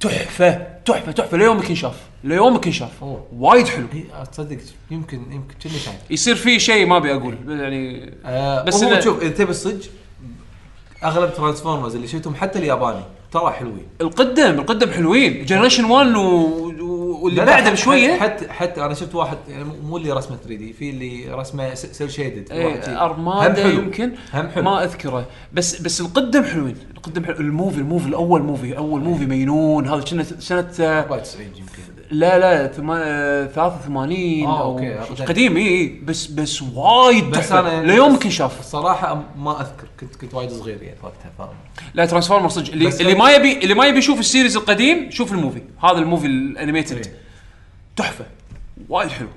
تحفة تحفة تحفة ليومك ينشاف ليومك ينشاف أوه. وايد حلو. إي، تصدق يمكن يمكن كني شايف يصير في شيء ما أبي أقول يعني آه بس هو شوف إذا تبي الصج أغلب Transformers اللي شفتهم حتى الياباني ترى حلوين. القدم القدم حلوين. generation 1 و... و- واللي بعده بشوية. حتى حتى أنا شفت واحد يعني مو- اللي رسمه 3D في اللي رسمه cel shaded إيه Armada يمكن. هم حلو. ما أذكره. بس بس القدم حلوين. القدم حلو. ال movie ال movie الأول movie. أول movie مينون. هذا كنا سنه آه، 94 يمكن. لا لا ثما- آه، 83 آه، أو okay،. قديم اي اي بس بس وايد بس تحفة. أنا يعني ليومك انشاف الصراحه ما أذكر كنت كنت وايد صغير يعني وقتها فاهم؟ لا Transformer صدق. اللي, بس اللي ما يبي اللي ما يبي يشوف ال series القديم شوف ال movie. هذا ال movie ال animated. إيه. تحفة. وايد حلو.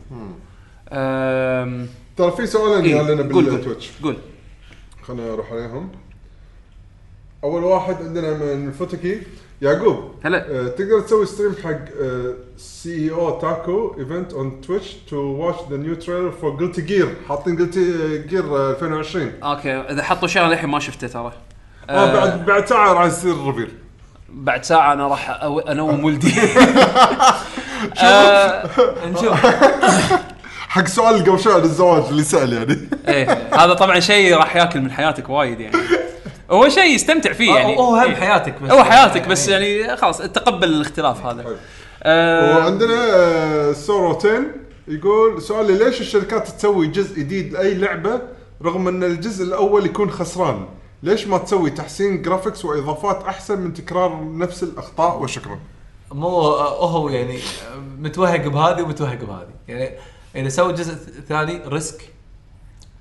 أم... ترى في سؤالين إيه، إيه؟ لنا قول قول بال Twitch. قول. خلينا نروح عليهم. أول واحد عندنا من فوتكي يعقوب هلا. آه تقدر تسوي stream حق آه، CEOtaku event on Twitch to watch the new trailer for Guilty Gear حاطين Guilty Gear 2020 okay. إذا حطوا شيء أنا للحين ما شفته ترى. آه بعد بعد ساعة راح يصير ال reveal بعد ساعة أنا راح أنوم ولدي. (laughs) آه، (laughs) نشوف. حق سؤال قبل شوي عن الزواج اللي سأل يعني. إيه هذا طبعا شيء راح ياكل من حياتك وايد يعني. هو شيء يستمتع فيه يعني. هو هم إيه. حياتك بس هو حياتك بس يعني خلاص تقبل الاختلاف هذا. حلو. آه، وعندنا آه، سورو 10 يقول سؤالي ليش الشركات تسوي جزء جديد لأي لعبة رغم أن الجزء الأول يكون خسران؟ ليش ما تسوي تحسين graphics وإضافات أحسن من تكرار نفس الأخطاء؟ وشكرا. مو هو يعني متوهق بهذه ومتوهق بهذه. يعني إذا سوى جزء ثاني risk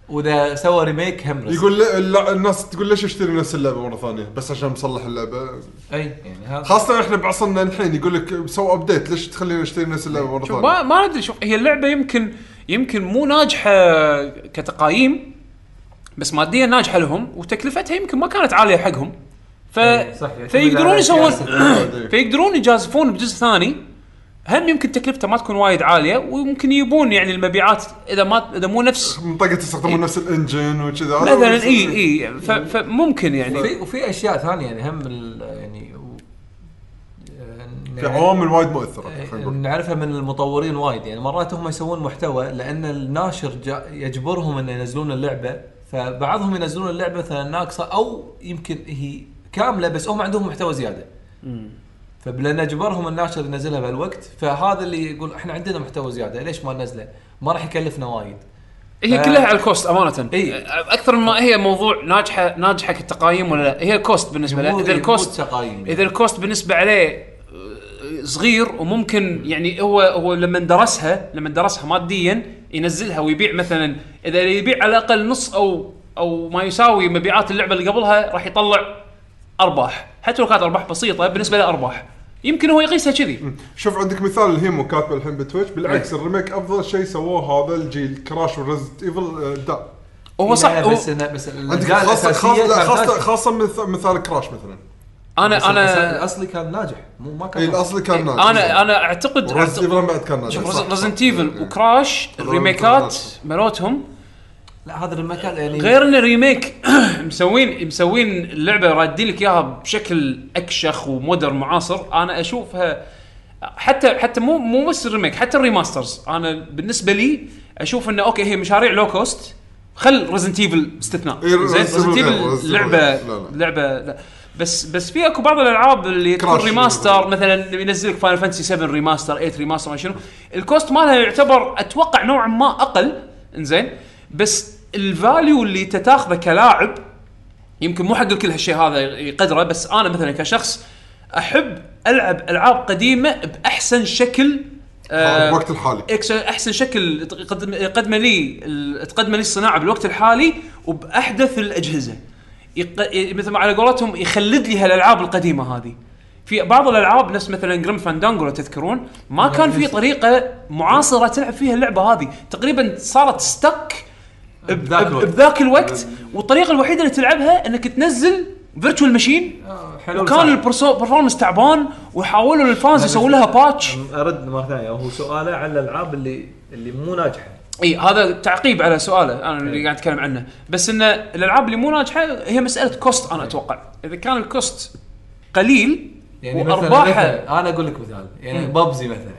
وإذا سوى remake هم risk. يقول لا لا الناس تقول ليش اشتري نفس اللعبة مرة ثانية؟ بس عشان مصلح اللعبة. أي يعني هذا. خاصة إحنا بعصرنا الحين يقول لك سووا update ليش تخلينا نشتري نفس اللعبة مرة شوف ما ثانية؟ ما ندري شوف هي اللعبة يمكن يمكن مو ناجحة ك game بس ماديا ناجحة لهم وتكلفتها يمكن ما كانت عالية حقهم. ف... فيقدرون يسوون. (coughs) فيقدرون يجازفون بجزء ثاني هم يمكن تكلفته ما تكون وايد عالية ويمكن يبون يعني المبيعات إذا ما إذا مو نفس منطقة يستخدمون نفس الإنجن وكذا مثلا إي إي فممكن يعني في وفي أشياء ثانية يعني هم ال- يعني و- في عوامل وايد مؤثرة إيه،. نعرفها من المطورين وايد يعني مرات هم يسوون محتوى لأن الناشر جا- يجبرهم أن ينزلون اللعبة فبعضهم ينزلون اللعبة مثلا ناقصة أو يمكن هي كاملة بس هم عندهم محتوى زيادة. فلان اجبرهم الناشر ينزلها بهالوقت فهذا اللي يقول إحنا عندنا محتوى زيادة ليش ما ننزله؟ ما راح يكلفنا وايد. هي ف- كلها على ال cost أمانة إي. أكثر ما هي موضوع ناجحة ناجحة ك game ولا لا هي ال cost بالنسبة له إذا ال cost game إذا ال cost بالنسبة عليه آه، صغير وممكن يعني هو هو لما درسها لما درسها ماديا ينزلها ويبيع مثلا إذا يبيع على الأقل نص أو أو ما يساوي مبيعات اللعبة اللي قبلها راح يطلع أرباح حتى لو كانت أرباح بسيطة بالنسبة له أرباح يمكن هو يقيسها كذي. شوف عندك مثال الهيمو كاتبه الحين ب Twitch. بالعكس ال remake أفضل شيء سووه هذا الجيل Crash و Resident Evil دا وهو صح لا، هو بس إنه- بس عندك الأجزاء خاصه الأساسية خاصه كانت خاصة ناجحة. مث- مثال Crash مثلا. أنا أنا الأصلي كان ناجح. مو ما كان اي الأصلي كان ناجح. أنا أنا اعتقد و Resident Evil بعد كان ناجح. صح، Resident صح. Evil إيه. و Crash الريميكات. مالتهم لا هذا المكان يعني غير ان remake (coughs) مسوين مسوين اللعبة رادين لك إياها بشكل أكشخ و modern معاصر. أنا أشوفها حتى حتى مو مو بس ال remake حتى ال remasters أنا بالنسبة لي أشوف إنه okay هي مشاريع low cost خل Resident Evil استثناء زين Resident Evil لعبه غير. لا، لا. لعبة لا. بس بس في أكو بعض الألعاب اللي تكون. remaster مثلا ينزل لك Final Fantasy 7 remaster 8 remaster ما شنو. ال cost مالها يعتبر أتوقع نوعا ما أقل. إنزين. بس ال value اللي انت تاخذه كلاعب يمكن مو حق الكل هالشيء هذا يقدره بس أنا مثلا كشخص أحب ألعب ألعاب قديمة بأحسن شكل آه، بالوقت الحالي. أحسن شكل يقدم يقدم لي ال- تقدم لي الصناعة بالوقت الحالي وبأحدث الأجهزة. يق... مثل ما على قولتهم يخلد لي هالألعاب القديمة هذه. في بعض الألعاب نفس مثلا Grim Fandango لو تذكرون ما كان في طريقة معاصرة تلعب فيها اللعبة هذه. تقريبا صارت stuck بذاك الوقت. بذاك الوقت. والطريقة الوحيدة اللي تلعبها إنك تنزل virtual machine حلو وكان ال performance تعبان ويحاولوا ال fans يسوون لها patch ارد مرة ثانية. هو سؤاله على الألعاب اللي اللي مو ناجحة. إي هذا تعقيب على سؤاله أنا اللي قاعد أتكلم عنه. بس إن الألعاب اللي مو ناجحة هي مسألة cost أنا أتوقع. إذا كان ال cost قليل يعني مثلا أنا أقول لك مثال. يعني ببزي مثلا.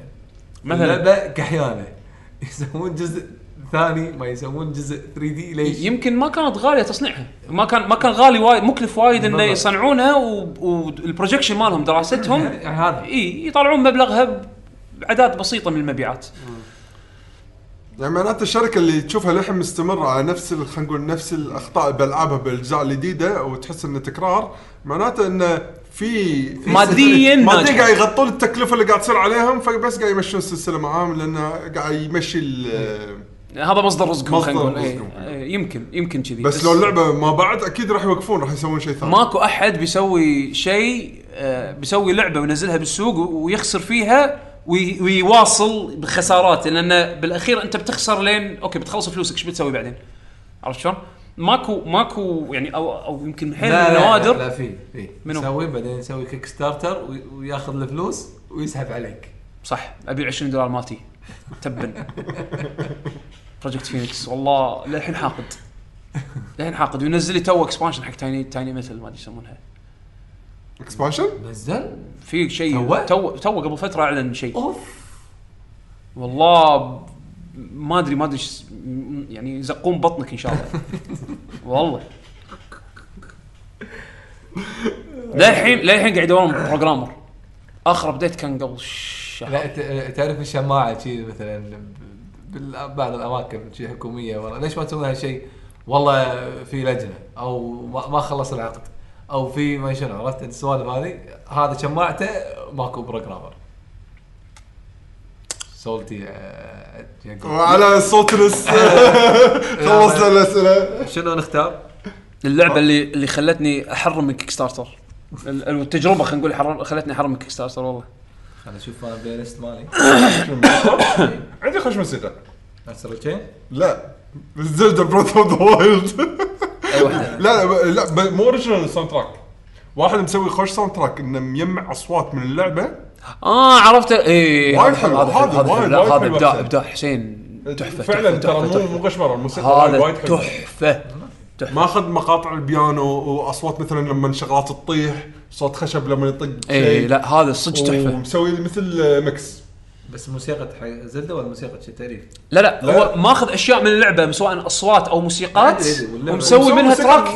مثلا. كحيانة. (laughs) يسوون جزء ثاني ما يسوون جزء 3D ليش؟ يمكن ما كانت غالية تصنيعها ما كان ما كان غالي وايد مكلف وايد انه. يصنعونها وال projection مالهم دراستهم (laughs) يعني هذا إي يطلعون مبلغها باعداد بسيطة من المبيعات يعني معناته الشركة اللي تشوفها للحين مستمرة على نفس خلينا نقول نفس الأخطاء بالالعابها بالأجزاء الجديدة وتحس إنه تكرار معناته إنه في مادياً ماديا. قاعد يغطون التكلفة اللي قاعد تصير عليهم فبس قاعد يمشون السلسلة معاهم لأنه قاعد يمشي ال- هذا مصدر رزقهم مصدر خلينا نقول إيه. رزقهم. إيه، يمكن يمكن كذي بس لو اللعبة ما بعد أكيد راح يوقفون راح يسوون شيء ثاني ماكو أحد بيسوي شيء آه، بيسوي لعبة وينزلها بالسوق ويخسر فيها وي- ويواصل بخسارات لأن بالأخير أنت بتخسر لين أوكي بتخلص فلوسك إيش بتسوي بعدين؟ عرفت شلون؟ ماكو ماكو يعني أو أو يمكن حيل من لا لا, النوادر في في؟ يسوي بعدين يسوي Kickstarter وي- وياخذ الفلوس ويسحب عليك صح ابي 20 دولار مالتي تبا (laughs) Project Phoenix والله للحين حاقد. للحين حاقد. وينزل لي two expansion حق tiny tiny مثل ما أدري يسمونها. expansion نزل؟ في شيء two؟ تو قبل فترة أعلن شيء. أوف. والله ما ادري ما أدري يعني يزقون بطنك إن شاء الله. (laughs) والله. للحين للحين قاعد يدورون programmer آخر update كان قبل شهر. لا تعرف الشماعه شي مثلا ببعض الأماكن شي حكومية والله. ليش ما تسوون هالشيء؟ والله في لجنة أو ما ما خلص العقد أو في ما شنو عرفت؟ السوالف هذه. هذا شماعته ماكو programmer سولتي آه، يعقوب. وعلى صوت نس (laughs) (laughs) خلصنا الأسئلة. شنو نختار؟ اللعبة اللي اللي خلتني أحرم من Kickstarter ال- التجربة خلينا نقول حرم خلتني أحرم من Kickstarter والله. خليني أشوف أنا ال playlist مالي عندي خوش موسيقى نفس ال region لا Zelda Breath of the Wild اي واحدة لا لا ب- مو اوريجنال soundtrack واحد مسوي خوش ساوند تراك انه مجمع اصوات من اللعبه آه عرفت اي وايد حلو، هذا هذا وايد- لا، وايد هذا حلو ابداع أحسن. ابداع حسين تحفة فعلا تحفة، ترى مو. مو غشمرة. الموسيقى وايد هذا وايد حلوة. تحفة. ماخذ مقاطع البيانو واصوات مثلا لما شغلات تطيح صوت خشب لما يطق اي لا هذا صدق تحفة. ومسوي مثل mix. بس موسيقى حق Zelda ولا موسيقى تعريف؟ لا لا. هو ماخذ أشياء من اللعبة سواء أصوات أو موسيقات ومسوي منها track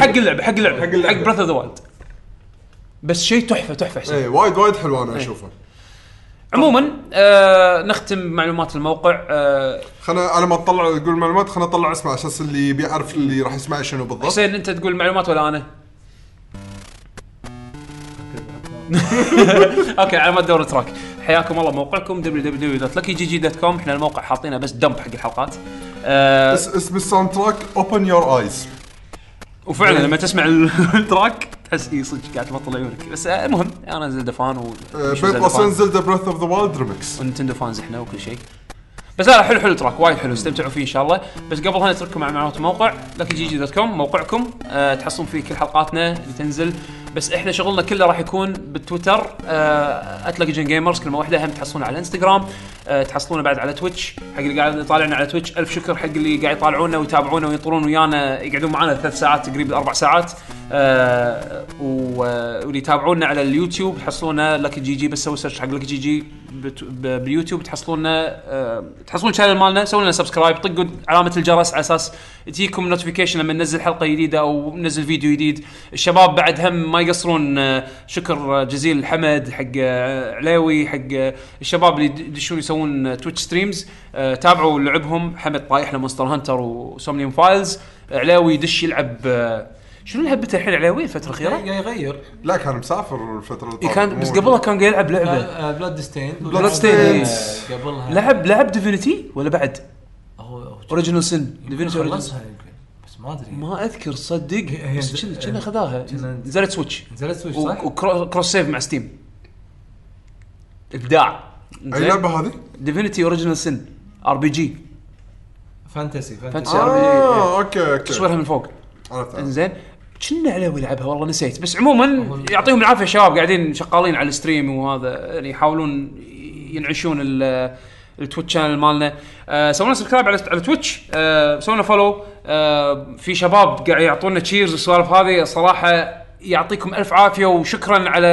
حق اللعبة حق اللعبة حق Breath of the Wild بس شيء تحفة تحفة حسين. اي وايد وايد حلو أنا أشوفه. عموما آه نختم معلومات الموقع آه خلنا على ما تطلع تقول معلومات خلنا نطلع اسمه على أساس اللي بيعرف اللي راح يسمع شنو بالضبط. حسين أنت تقول معلومات ولا أنا؟ (laughs) أوكي على ما تدور track. حياكم الله موقعكم www.luckygg.com إحنا الموقع حاطينه بس dump حق الحلقات. آه اس- اسم ال soundtrack open your eyes وفعلا لما تسمع ال- (laughs) التراك تحس اي صدق قاعد تبطل عيونك. بس آه، المهم أنا Zelda fan و آه، بين Zelda Breath of the Wild remix و Nintendo fans إحنا وكل شيء. بس لا حلو حلو track وايد حلو استمتعوا فيه إن شاء الله. بس قبلها نترككم مع معلومات الموقع LuckyGG dot com موقعكم. أه تحصلون فيه كل حلقاتنا اللي تنزل. بس إحنا شغلنا كله راح يكون بالتويتر أه at Lucky Gun Gamers كلمه واحدة هم تحصلون على الإنستغرام. تحصلونه بعد على تويتش حق اللي قاعد يطالعنا على تويتش. ألف شكر حق اللي قاعد يطالعونا ويتابعونا وينطرون ويانا يقعدون معنا ثلاث ساعات تقريبا أربع ساعات. أه واللي يتابعونا على اليوتيوب تحصلونه LuckyGG بس سوي search حق LuckyGG باليوتيوب تحصلونا أه تحصلون ال channel مالنا سووا لنا subscribe طقوا علامة الجرس على أساس تجيكم notification لما ننزل حلقة جديدة أو ننزل فيديو جديد. الشباب بعد هم ما يقصرون آه، شكر جزيل حمد حق آه، عليوي حق آه، الشباب اللي يد- يدشون يسوون Twitch streams آه، تابعوا لعبهم. حمد طايح له Monster Hunter و Somnium Files عليوي يدش يلعب آه، شنو لعبته الحين عليوي الفترة الأخيرة؟ قاعد يغير. لا كان مسافر الفترة اللي. كان بس قبلها كان قاعد يلعب لعبة. Bloodstained Bloodstained. إيه. قبلها. لعب لعب Divinity ولا بعد؟ Original Sin يمكن Divinity Original خلصها يمكن بس ما أدري. ما أذكر صدق. بس كنا- خذاها. نزلت Switch نزلت Switch صح؟ و cross save مع Steam إبداع. أي لعبة هذه؟ Divinity Original Sin RPG fantasy fantasy fantasy آه. آه أوكي أوكي. تصويرها من فوق عرفت عرفت. إنزين. كنا عليوي يلعبها والله نسيت. بس عموما يعطيهم العافية الشباب قاعدين شغالين على ال stream وهذا يعني يحاولون ينعشون ال- ال Twitch channel مالنا. آه سوينا subscribe على على Twitch. آه سوينا follow آه في شباب قاعد يعطونا cheers والسوالف هذه. الصراحه يعطيكم ألف عافية وشكرا على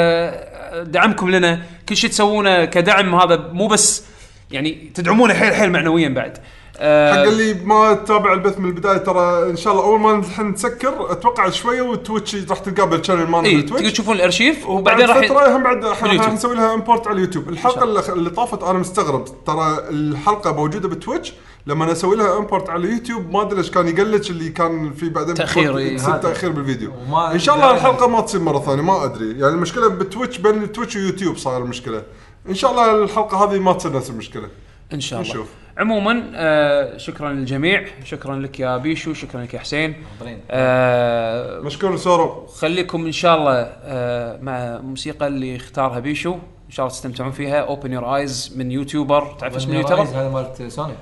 دعمكم لنا كل شيء تسوونه كدعم هذا مو بس يعني تدعمونا حيل حيل معنويا بعد. آه حق اللي ما تابع البث من البداية ترى إن شاء الله أول ما الحين نسكر أتوقع شوية وال Twitch راح تلقاه بال channel مالنا تقدر بال Twitch. تشوفون الأرشيف وبعدين راح فترة هم بعد. راح نسوي لها import على اليوتيوب. الحلقة اللي, اللي طافت أنا مستغرب. ترى الحلقة موجودة بال Twitch لما أنا أسوي لها import على اليوتيوب ما أدري ليش كان ي glitch اللي كان في بعدين. يصير هذا. تأخير بالفيديو. إن شاء الله الحلقة ما تصير مرة ثانية ما أدري. يعني المشكلة بال Twitch بين ال Twitch و YouTube صار المشكلة. إن شاء الله الحلقة هذه ما تصير نفس المشكلة. إن شاء الله. نشوف. عموما آه شكرا للجميع. شكرا لك يا بيشو شكرا لك يا حسين. آه مشكور سورو. خليكم إن شاء الله آه مع الموسيقى اللي اختارها بيشو. إن شاء الله تستمتعون فيها. Open your eyes من YouTuber. تعرف اسم ال YouTuber؟ هذا مالت Sonic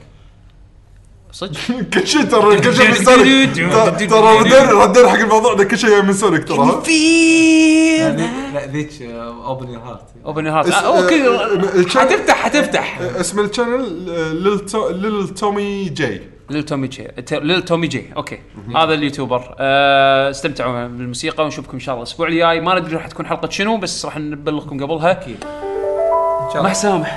صدق. (laughs) كل شيء ترى كل شيء من (laughs) Sonic. (laughs) ترى- ردينا ردينا حق الموضوع ده كل شيء من Sonic ترى؟ لا ذيك- open your heart open your heart okay آه، حتفتح حتفتح. اسم ال channel آه، Lil To- Lil Tommy J Lil Tommy J Lil Tommy J okay. هذا ال YouTuber. آه استمتعوا بالموسيقى ونشوفكم إن شاء الله الأسبوع الجاي. ما ندري راح تكون حلقة شنو بس راح نبلغكم قبلها. أكيد. ان شاء مع السلامة.